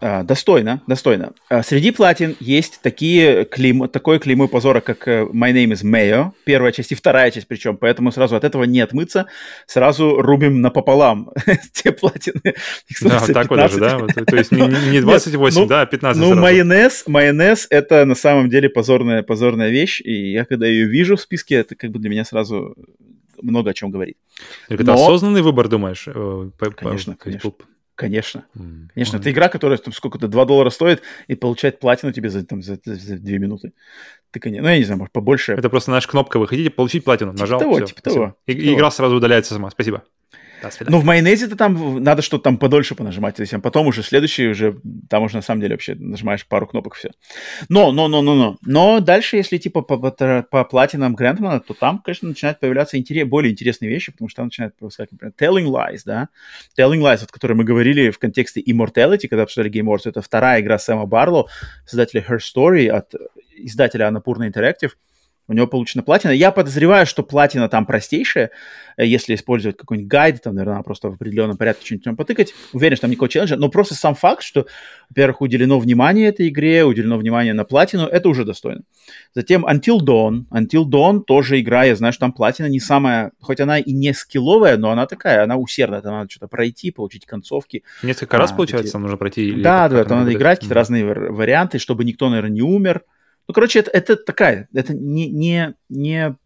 А, достойно, достойно. А, среди платин есть такие клеймо, такое клеймо позора, как э, My Name is Mayo, первая часть и вторая часть причем, поэтому сразу от этого не отмыться, сразу рубим напополам те платины. Да, так вот даже, 15. да? То есть не, не- не 28, ну, да, а 15 Ну, сразу. майонез, майонез это на самом деле позорная, позорная вещь, и я когда ее вижу в списке, это как бы для меня сразу много о чем говорит. Это но- осознанный выбор, думаешь? э, Конечно, конечно. Конечно. Mm. Конечно, mm. это игра, которая там сколько-то 2 доллара стоит и получает платину тебе за, там, за, за 2 минуты. Ты, конечно, ну, я не знаю, может, побольше. Это просто наша кнопка, вы хотите получить платину, типа нажал, того, все, типа того, И, типа игра сразу удаляется сама, спасибо. Но в майонезе-то там надо что-то там подольше понажимать, то есть а потом уже следующий уже, там уже на самом деле вообще нажимаешь пару кнопок, все. Но, но, но, но, но. Но дальше, если типа по, по, по платинам Грандмана, то там, конечно, начинают появляться интерес, более интересные вещи, потому что там начинают пропускать, например, Telling Lies, да. Telling Lies, о которой мы говорили в контексте Immortality, когда обсуждали Game Awards, это вторая игра Сэма Барло, создателя Her Story от издателя Annapurna Interactive, у него получена платина. Я подозреваю, что платина там простейшая, э, если использовать какой-нибудь гайд, там, наверное, просто в определенном порядке что-нибудь там потыкать. Уверен, что там никакого челленджа, но просто сам факт, что, во-первых, уделено внимание этой игре, уделено внимание на платину, это уже достойно. Затем Until Dawn. Until Dawn тоже игра, я знаю, что там платина не самая, хоть она и не скилловая, но она такая, она усердная, там надо что-то пройти, получить концовки. Несколько а, раз, получается, такие... там нужно пройти? Да, да, там надо играть, какие-то mm-hmm. разные варианты, чтобы никто, наверное, не умер. Ну, короче, это, это такая, это не, не, не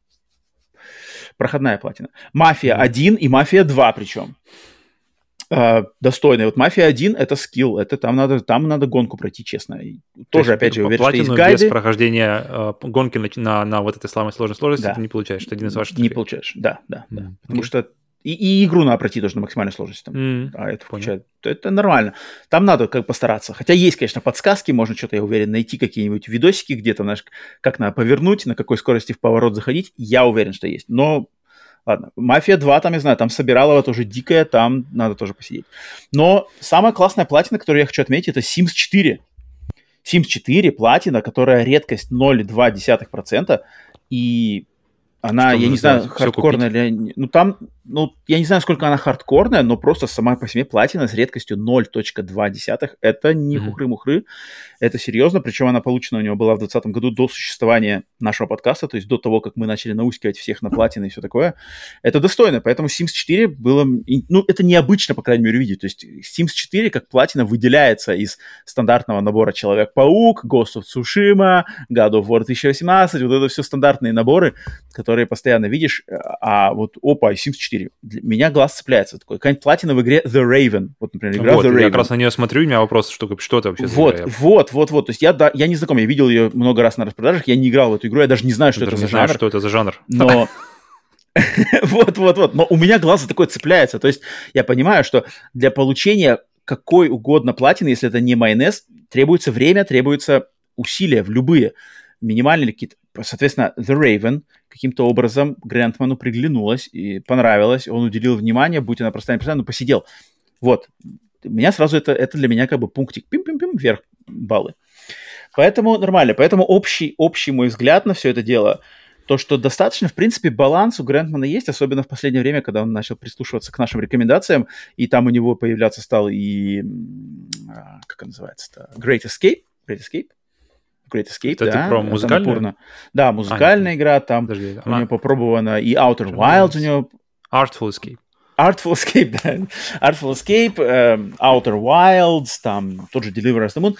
проходная платина. Мафия 1 и Мафия 2 причем. Э, достойная. Вот Мафия 1 это скилл, это там надо, там надо гонку пройти, честно. И тоже, опять же, уверен, что есть гайды. без прохождения э, гонки на, на, на вот этой самой сложной сложности да. ты не получаешь. Это один из ваших Не получаешь, да, да, mm-hmm. да. Потому okay. что и, и игру надо пройти тоже на максимальной сложности. Там. Mm, а это включает. Это нормально. Там надо как постараться. Хотя есть, конечно, подсказки, можно что-то, я уверен, найти какие-нибудь видосики где-то, знаешь, как надо повернуть, на какой скорости в поворот заходить. Я уверен, что есть. Но Ладно, Мафия 2, там, я знаю, там Собиралова тоже дикая, там надо тоже посидеть. Но самая классная платина, которую я хочу отметить, это Sims 4. Sims 4 платина, которая редкость 0,2%, и она, что я не знаю, хардкорная или... Ну, там, ну, я не знаю, сколько она хардкорная, но просто сама по себе платина с редкостью 0.2. Это не mm-hmm. хухры-мухры, это серьезно. Причем она получена у него была в 2020 году до существования нашего подкаста, то есть до того, как мы начали наускивать всех на платины и все такое. Это достойно, поэтому Sims 4 было... Ну, это необычно, по крайней мере, видеть. То есть Sims 4 как платина выделяется из стандартного набора Человек-паук, Ghost of Tsushima, God of War 2018, вот это все стандартные наборы, которые постоянно видишь, а вот, опа, Sims 4. Для меня глаз цепляется. Такой, какая-нибудь платина в игре The Raven. Вот, например, игра вот, The Raven. Я как раз на нее смотрю, у меня вопрос, что, что это вообще вот, игра? Вот, вот, вот. То есть я, да, я не знаком, я видел ее много раз на распродажах, я не играл в эту игру, я даже не знаю, что это за знаю, жанр. что это за жанр. Но... Вот, вот, вот. Но у меня глаз такой цепляется. То есть я понимаю, что для получения какой угодно платины, если это не майонез, требуется время, требуется усилия в любые минимальные какие-то. Соответственно, The Raven каким-то образом Грентману приглянулась и понравилась, он уделил внимание, будь она простая, не но посидел. Вот. У меня сразу это, это для меня как бы пунктик пим-пим-пим вверх баллы. Поэтому нормально. Поэтому общий, общий мой взгляд на все это дело, то, что достаточно, в принципе, баланс у Грантмана есть, особенно в последнее время, когда он начал прислушиваться к нашим рекомендациям, и там у него появляться стал и, а, как он называется-то, Great Escape, Great Escape, Great Escape, это да. Ты про музыкальную? Напорно. Да, музыкальная а, игра, там подожди, у она... него попробована и Outer Wilds у него. Artful Escape. Artful Escape, да. Artful Escape, uh, Outer Wilds, там тот же Deliver Us the Moon.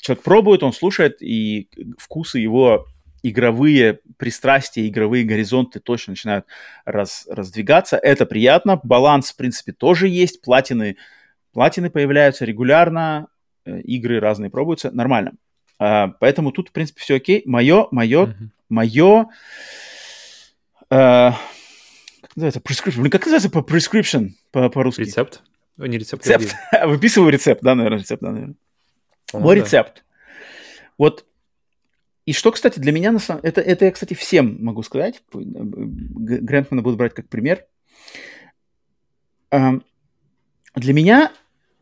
Человек пробует, он слушает, и вкусы его игровые пристрастия, игровые горизонты точно начинают раз, раздвигаться. Это приятно. Баланс, в принципе, тоже есть. Платины, платины появляются регулярно, э, игры разные пробуются. Нормально. А, поэтому тут, в принципе, все окей. Мое, мое, mm-hmm. мое... А, как называется? Prescription. Блин, как называется по prescription по- по-русски? Рецепт? О, не рецепт. Рецепт. Выписываю рецепт, да, наверное, рецепт, да, наверное. Мой да. рецепт. Вот и что, кстати, для меня, на самом... это, это я, кстати, всем могу сказать, Грентмана буду брать как пример. Для меня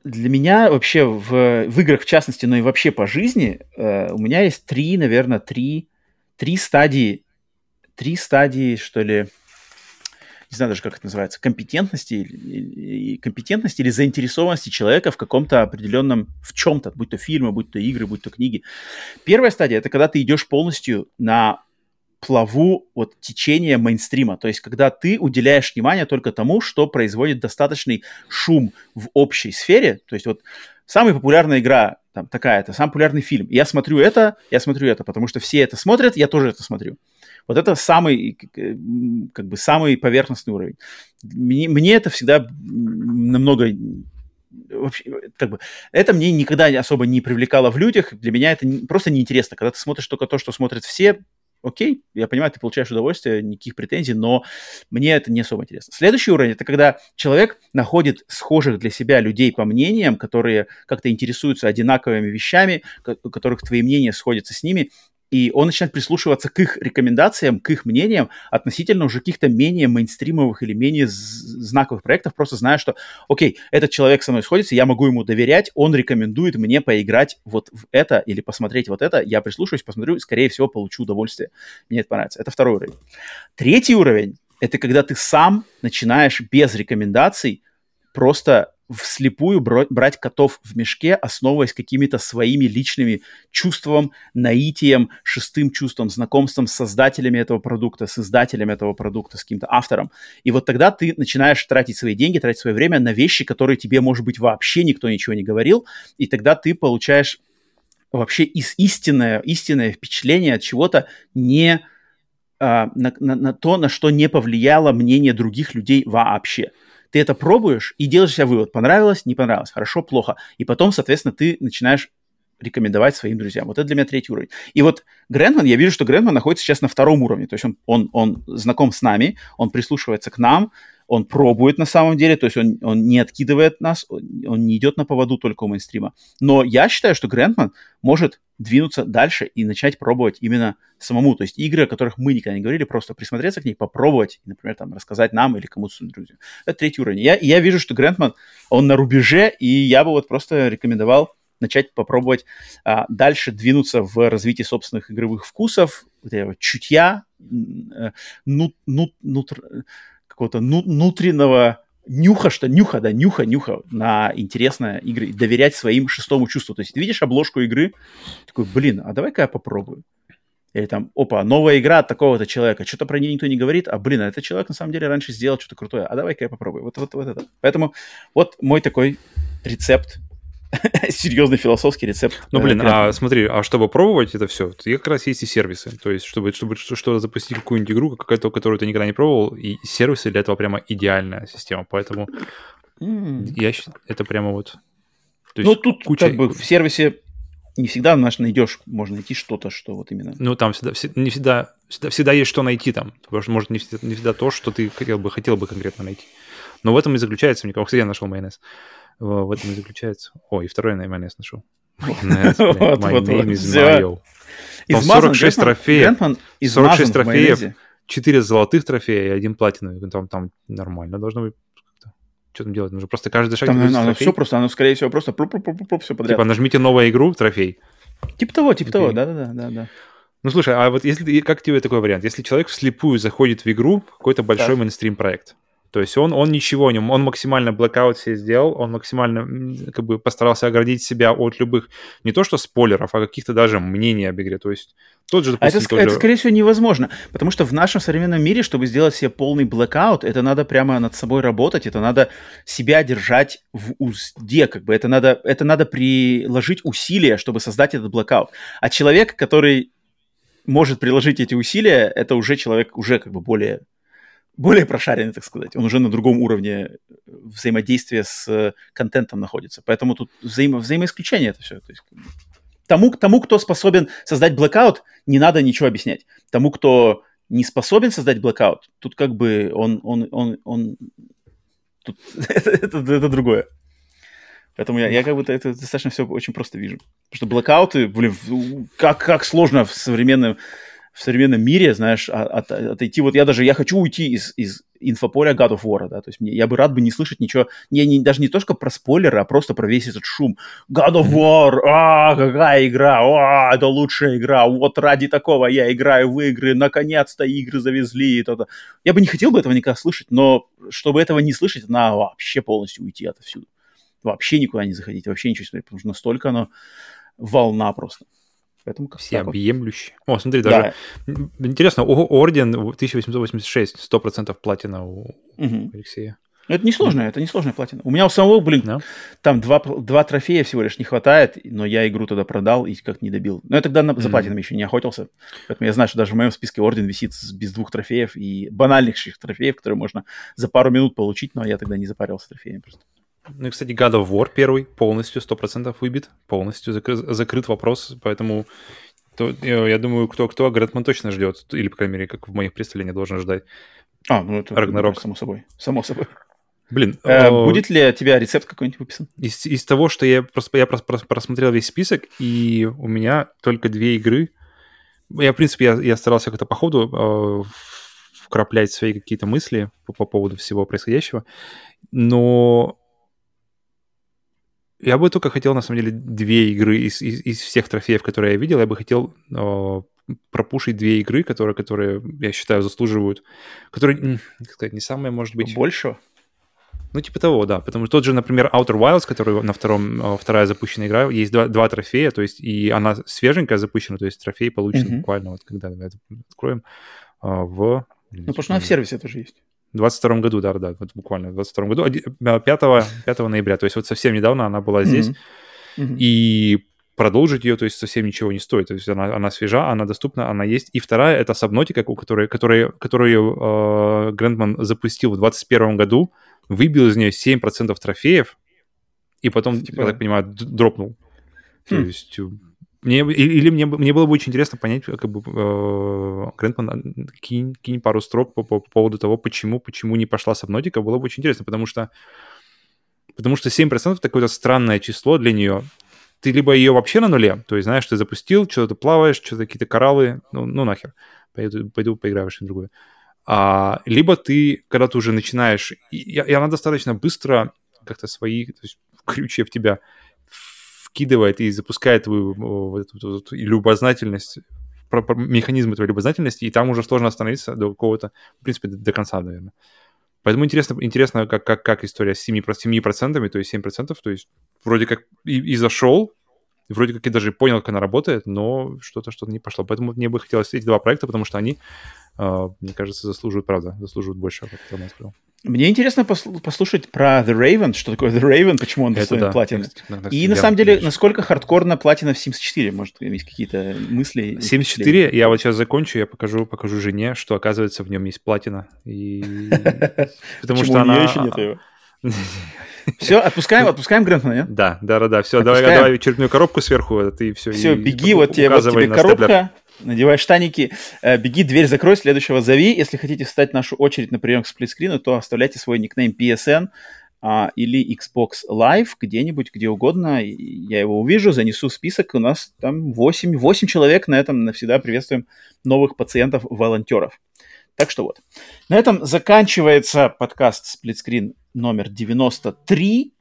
для меня вообще в, в играх в частности, но и вообще по жизни, э, у меня есть три, наверное, три, три стадии, три стадии, что ли, не знаю даже, как это называется, компетентности, или, компетентности или заинтересованности человека в каком-то определенном, в чем-то, будь то фильмы, будь то игры, будь то книги. Первая стадия – это когда ты идешь полностью на плаву вот течения мейнстрима. То есть, когда ты уделяешь внимание только тому, что производит достаточный шум в общей сфере. То есть, вот самая популярная игра там такая, это самый популярный фильм. Я смотрю это, я смотрю это, потому что все это смотрят, я тоже это смотрю. Вот это самый, как бы, самый поверхностный уровень. Мне, мне это всегда намного вообще, как бы, это мне никогда особо не привлекало в людях. Для меня это не, просто неинтересно. Когда ты смотришь только то, что смотрят все, окей, я понимаю, ты получаешь удовольствие, никаких претензий, но мне это не особо интересно. Следующий уровень – это когда человек находит схожих для себя людей по мнениям, которые как-то интересуются одинаковыми вещами, у которых твои мнения сходятся с ними, и он начинает прислушиваться к их рекомендациям, к их мнениям относительно уже каких-то менее мейнстримовых или менее знаковых проектов, просто зная, что, окей, этот человек со мной сходится, я могу ему доверять, он рекомендует мне поиграть вот в это или посмотреть вот это, я прислушаюсь, посмотрю, скорее всего, получу удовольствие. Мне это понравится. Это второй уровень. Третий уровень – это когда ты сам начинаешь без рекомендаций просто вслепую брать котов в мешке, основываясь какими-то своими личными чувством, наитием, шестым чувством, знакомством с создателями этого продукта, с издателем этого продукта, с каким-то автором. И вот тогда ты начинаешь тратить свои деньги, тратить свое время на вещи, которые тебе, может быть, вообще никто ничего не говорил, и тогда ты получаешь вообще из истинное, истинное впечатление от чего-то не а, на, на, на то, на что не повлияло мнение других людей вообще ты это пробуешь и делаешь себе вывод, понравилось, не понравилось, хорошо, плохо. И потом, соответственно, ты начинаешь рекомендовать своим друзьям. Вот это для меня третий уровень. И вот Грэнман, я вижу, что Грэнман находится сейчас на втором уровне. То есть он, он, он знаком с нами, он прислушивается к нам, он пробует на самом деле, то есть он, он не откидывает нас, он не идет на поводу только у мейнстрима. Но я считаю, что Грэнман может двинуться дальше и начать пробовать именно самому. То есть игры, о которых мы никогда не говорили, просто присмотреться к ней, попробовать, например, там, рассказать нам или кому-то друзьям. Это третий уровень. Я, я вижу, что Грэнтман, он на рубеже, и я бы вот просто рекомендовал начать попробовать а, дальше двинуться в развитии собственных игровых вкусов, вот этого чутья, э, ну, ну, нутр, какого-то ну, внутреннего нюха, что нюха, да, нюха, нюха на интересные игры, доверять своим шестому чувству. То есть ты видишь обложку игры, такой, блин, а давай-ка я попробую. Или там, опа, новая игра от такого-то человека, что-то про нее никто не говорит, а, блин, а этот человек на самом деле раньше сделал что-то крутое, а давай-ка я попробую. Вот, вот, вот это. Поэтому вот мой такой рецепт серьезный философский рецепт. Ну, блин, э, а смотри, а чтобы пробовать это все, то как раз есть и сервисы. То есть, чтобы, чтобы что-то запустить, какую-нибудь игру, какую-то, которую ты никогда не пробовал, и сервисы для этого прямо идеальная система. Поэтому mm. я считаю, это прямо вот... То ну, тут куча... как бы в сервисе не всегда наш найдешь, можно найти что-то, что вот именно... Ну, там всегда, не всегда, всегда, всегда есть что найти там, потому что, может, не всегда, не всегда то, что ты хотел бы, хотел бы конкретно найти. Но в этом и заключается, мне кажется, я нашел майонез. В этом и заключается. О, и второй майонез нашел. Майонез, My name is Mayo. 46 трофеев. 46 трофеев, 4 золотых трофея и один платиновый. Там, там нормально должно быть что там делать? Нужно просто каждый шаг... Там, оно все просто, оно, скорее всего, просто все подряд. Типа нажмите новую игру, трофей. Типа того, типа того, да-да-да. Ну, слушай, а вот если как тебе такой вариант? Если человек вслепую заходит в игру, какой-то большой мейнстрим проект, то есть он, он ничего не... Он максимально blackout себе сделал, он максимально как бы постарался оградить себя от любых, не то что спойлеров, а каких-то даже мнений об игре. То есть тот же, допустим, а это, тот это, же... скорее всего, невозможно, потому что в нашем современном мире, чтобы сделать себе полный blackout, это надо прямо над собой работать, это надо себя держать в узде, как бы это надо, это надо приложить усилия, чтобы создать этот blackout. А человек, который может приложить эти усилия, это уже человек уже как бы более более прошаренный, так сказать. Он уже на другом уровне взаимодействия с э, контентом находится. Поэтому тут взаимо взаимоисключение это все. То есть, тому, тому, кто способен создать blackout, не надо ничего объяснять. Тому, кто не способен создать blackout, тут как бы он, он, он, он тут это, это, это другое. Поэтому я, я как бы это достаточно все очень просто вижу. Потому что блокауты, блин, как, как сложно в современном в современном мире, знаешь, от, от, отойти. Вот я даже, я хочу уйти из, из инфополя God of War, да, то есть мне, я бы рад бы не слышать ничего, не, не, даже не только про спойлеры, а просто про весь этот шум. God of War, а, какая игра, а, это лучшая игра, вот ради такого я играю в игры, наконец-то игры завезли и то-то. Я бы не хотел бы этого никогда слышать, но чтобы этого не слышать, надо вообще полностью уйти отовсюду. Вообще никуда не заходить, вообще ничего смотреть, потому что настолько оно волна просто. Поэтому как Всеобъемлющий. О, смотри, даже да. интересно, Орден 1886, 100% платина у угу. Алексея. Это несложная, это несложная платина. У меня у самого, блин, no. там два, два трофея всего лишь не хватает, но я игру тогда продал и как не добил. Но я тогда на, за платином mm-hmm. еще не охотился, поэтому я знаю, что даже в моем списке Орден висит без двух трофеев и банальнейших трофеев, которые можно за пару минут получить, но я тогда не запарился трофеями просто. Ну и, кстати, God of War первый полностью, 100% выбит, полностью закры- закрыт вопрос, поэтому то, я, думаю, кто-кто, Гретман точно ждет, или, по крайней мере, как в моих представлениях должен ждать. А, ну это Рагнарок. само собой. Само собой. Блин, Э, э, Будет ли у тебя рецепт какой-нибудь выписан? из, из того, что я просто я прос- прос- просмотрел весь список, и у меня только две игры. Я, в принципе, я, я старался как-то по ходу э, вкраплять свои какие-то мысли по, по поводу всего происходящего, но я бы только хотел, на самом деле, две игры из, из, из всех трофеев, которые я видел, я бы хотел э, пропушить две игры, которые, которые, я считаю, заслуживают, которые, как сказать, не самые, может быть, Большего? ну, типа того, да. Потому что тот же, например, Outer Wilds, который на втором, э, вторая запущенная игра, есть два, два трофея, то есть и она свеженькая запущена, то есть трофей получен Мгм. буквально, вот когда давай это откроем, а, в... Ну, потому что она в сервисе тоже есть. В 22 году, да, да, вот буквально в 22 году, оди- э, 5, 5 ноября, то есть вот совсем недавно она была здесь, Мгм. Мгм. и продолжить ее, то есть совсем ничего не стоит. То есть она, она свежа, она доступна, она есть. И вторая — это Subnautica, у которой, которой, которую э, Грэндман запустил в 2021 году, выбил из нее 7% трофеев, и потом, Типа- я так понимаю, дропнул. То Хм. есть... Мне, или мне, мне было бы очень интересно понять, как бы э, Грэндман, э, кинь, кинь пару строк по, по поводу того, почему, почему не пошла Subnautica, было бы очень интересно, потому что Потому что 7% это какое-то странное число для нее. Ты либо ее вообще на нуле, то есть, знаешь, ты запустил, что-то плаваешь, что-то какие-то кораллы, ну, ну нахер, пойду, пойду поиграю в что-нибудь другое. А, либо ты, когда ты уже начинаешь, и, и она достаточно быстро как-то свои крючья в тебя вкидывает и запускает твою вот эту вот любознательность, про- про- механизмы твоей любознательности, и там уже сложно остановиться до какого-то, в принципе, до, до конца, наверное. Поэтому интересно, интересно как, как, как история с 7%, 7%, то есть 7%, то есть вроде как и, и зашел, и вроде как я даже понял, как она работает, но что-то что-то не пошло. Поэтому мне бы хотелось эти два проекта, потому что они, э, мне кажется, заслуживают, правда, заслуживают больше, как Роман сказал. Мне интересно посл- послушать про The Raven, что такое The Raven, почему он достоин да. платины. Я, кстати, И кстати, на я самом деле, вижу. насколько хардкорно платина в Sims 4? Может, есть какие-то мысли? 74, я вот сейчас закончу, я покажу, покажу жене, что, оказывается, в нем есть платина. И... Потому что она... еще нет его? Все, отпускаем, отпускаем Грэнтона, нет? Да, да, да, да. Все, давай, давай черепную коробку сверху, ты все. Все, беги, вот тебе, вот тебе коробка, надевай штаники, э, беги, дверь закрой, следующего зови. Если хотите встать в нашу очередь на прием к сплитскрину, то оставляйте свой никнейм PSN а, или Xbox Live где-нибудь, где угодно. Я его увижу, занесу в список. У нас там 8, 8 человек на этом навсегда приветствуем новых пациентов-волонтеров. Так что вот. На этом заканчивается подкаст «Сплитскрин» номер 93.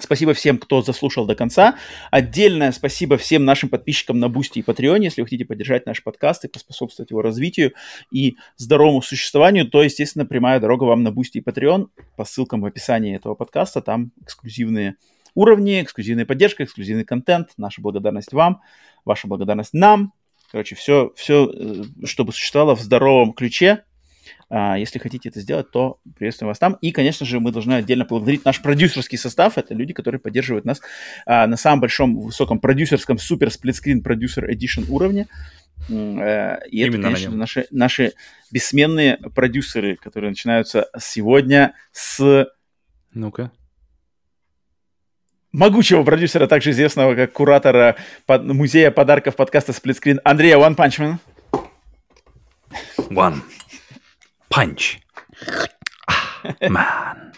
Спасибо всем, кто заслушал до конца. Отдельное спасибо всем нашим подписчикам на Бусти и Патреоне. Если вы хотите поддержать наш подкаст и поспособствовать его развитию и здоровому существованию, то, естественно, прямая дорога вам на Бусти и Patreon по ссылкам в описании этого подкаста. Там эксклюзивные уровни, эксклюзивная поддержка, эксклюзивный контент. Наша благодарность вам, ваша благодарность нам. Короче, все, все, чтобы существовало в здоровом ключе. А, Если хотите это сделать, то приветствуем вас там. И, конечно же, мы должны отдельно поблагодарить наш продюсерский состав. Это люди, которые поддерживают нас а, на самом большом, высоком продюсерском супер сплитскрин продюсер Edition уровне. Э, И это, Именно конечно, наши, наши бессменные продюсеры, которые начинаются сегодня с Ну-ка. могучего продюсера, также известного как куратора под- музея подарков подкаста Сплитскрин Андрея One Punch Man. One. Punch. Man.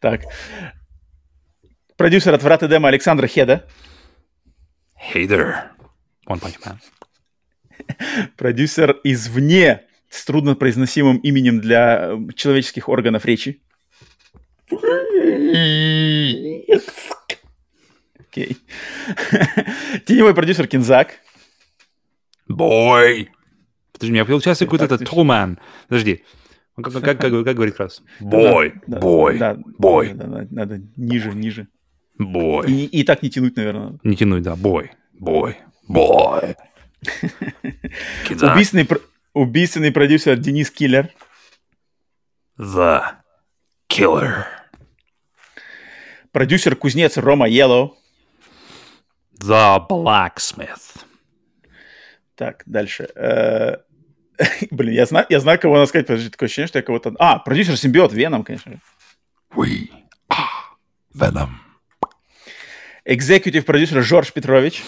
Так. Продюсер от Врат и Дема Александра Хеда. There. One Punch Man. Продюсер извне с труднопроизносимым именем для э, человеческих органов речи. Окей. Теневой продюсер Кинзак. Boy. Подожди, у меня получается какой-то этот man. Подожди. Как, как, как, как говорит? Да, да, да, Boy. да, да, надо ниже, ниже. Boy. И, и так не тянуть, наверное. Не тянуть, да. Boy. Boy. Кидзак. Убийственный, убийственный продюсер Денис Киллер. The Killer. Продюсер-кузнец Рома Йеллоу. The Blacksmith. Так, дальше. Блин, я знаю, я знаю, кого надо сказать. Подожди, такое ощущение, что я кого-то... А, продюсер Симбиот, Веном, конечно. же. We are Venom. Экзекутив продюсер Жорж Петрович.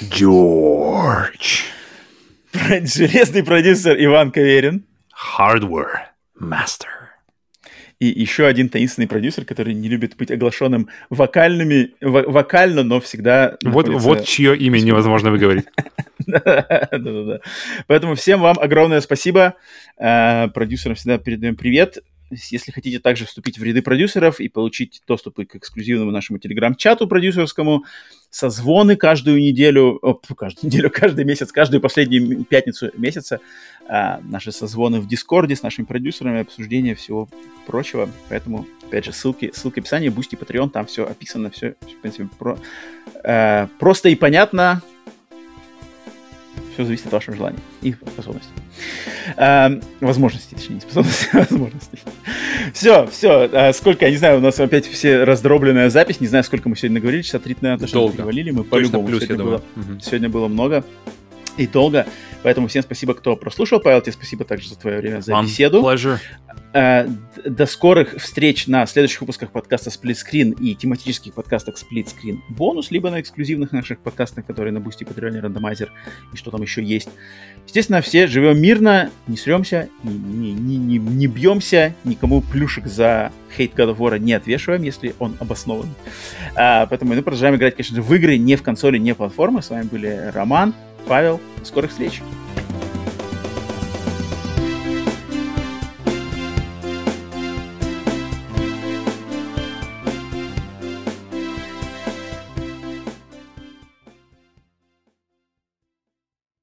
George. Железный продюсер Иван Каверин. Hardware Master. И еще один таинственный продюсер, который не любит быть оглашенным вокальными, вокально, но всегда... Вот, находится... вот чье имя невозможно выговорить. Да-да-да. Поэтому всем вам огромное спасибо. Э, продюсерам всегда передаем привет. Если хотите также вступить в ряды продюсеров и получить доступы к эксклюзивному нашему телеграм-чату продюсерскому, созвоны каждую неделю, о, каждую неделю, каждый месяц, каждую последнюю пятницу месяца, а, наши созвоны в Дискорде с нашими продюсерами, обсуждение всего прочего. Поэтому, опять же, ссылки, ссылки в описании, Бусти, Patreon, там все описано, все, в принципе, про, э, просто и понятно. Все зависит от вашего желания и способностей. Э, возможностей, точнее, не способностей, а возможностей. Все, все. А сколько, я не знаю, у нас опять все раздробленная запись. Не знаю, сколько мы сегодня наговорили. Часа три, наверное, точно привалили. Мы по-любому. Сегодня, было. Мгм. сегодня было много и долго. Поэтому всем спасибо, кто прослушал. Павел, тебе спасибо также за твое время, за беседу. Pleasure. Э, До скорых встреч на следующих выпусках подкаста Split Screen и тематических подкастах Split Screen Bonus, либо на эксклюзивных наших подкастах, которые на Бусти, Патреоне, Рандомайзер и что там еще есть. Естественно, все живем мирно, не сремся, не, не, не, не, не бьемся, никому плюшек за хейт God of War не отвешиваем, если он обоснован. А, поэтому мы продолжаем играть, конечно же, в игры не в консоли, не в платформы. С вами были Роман, Павел, скорых встреч!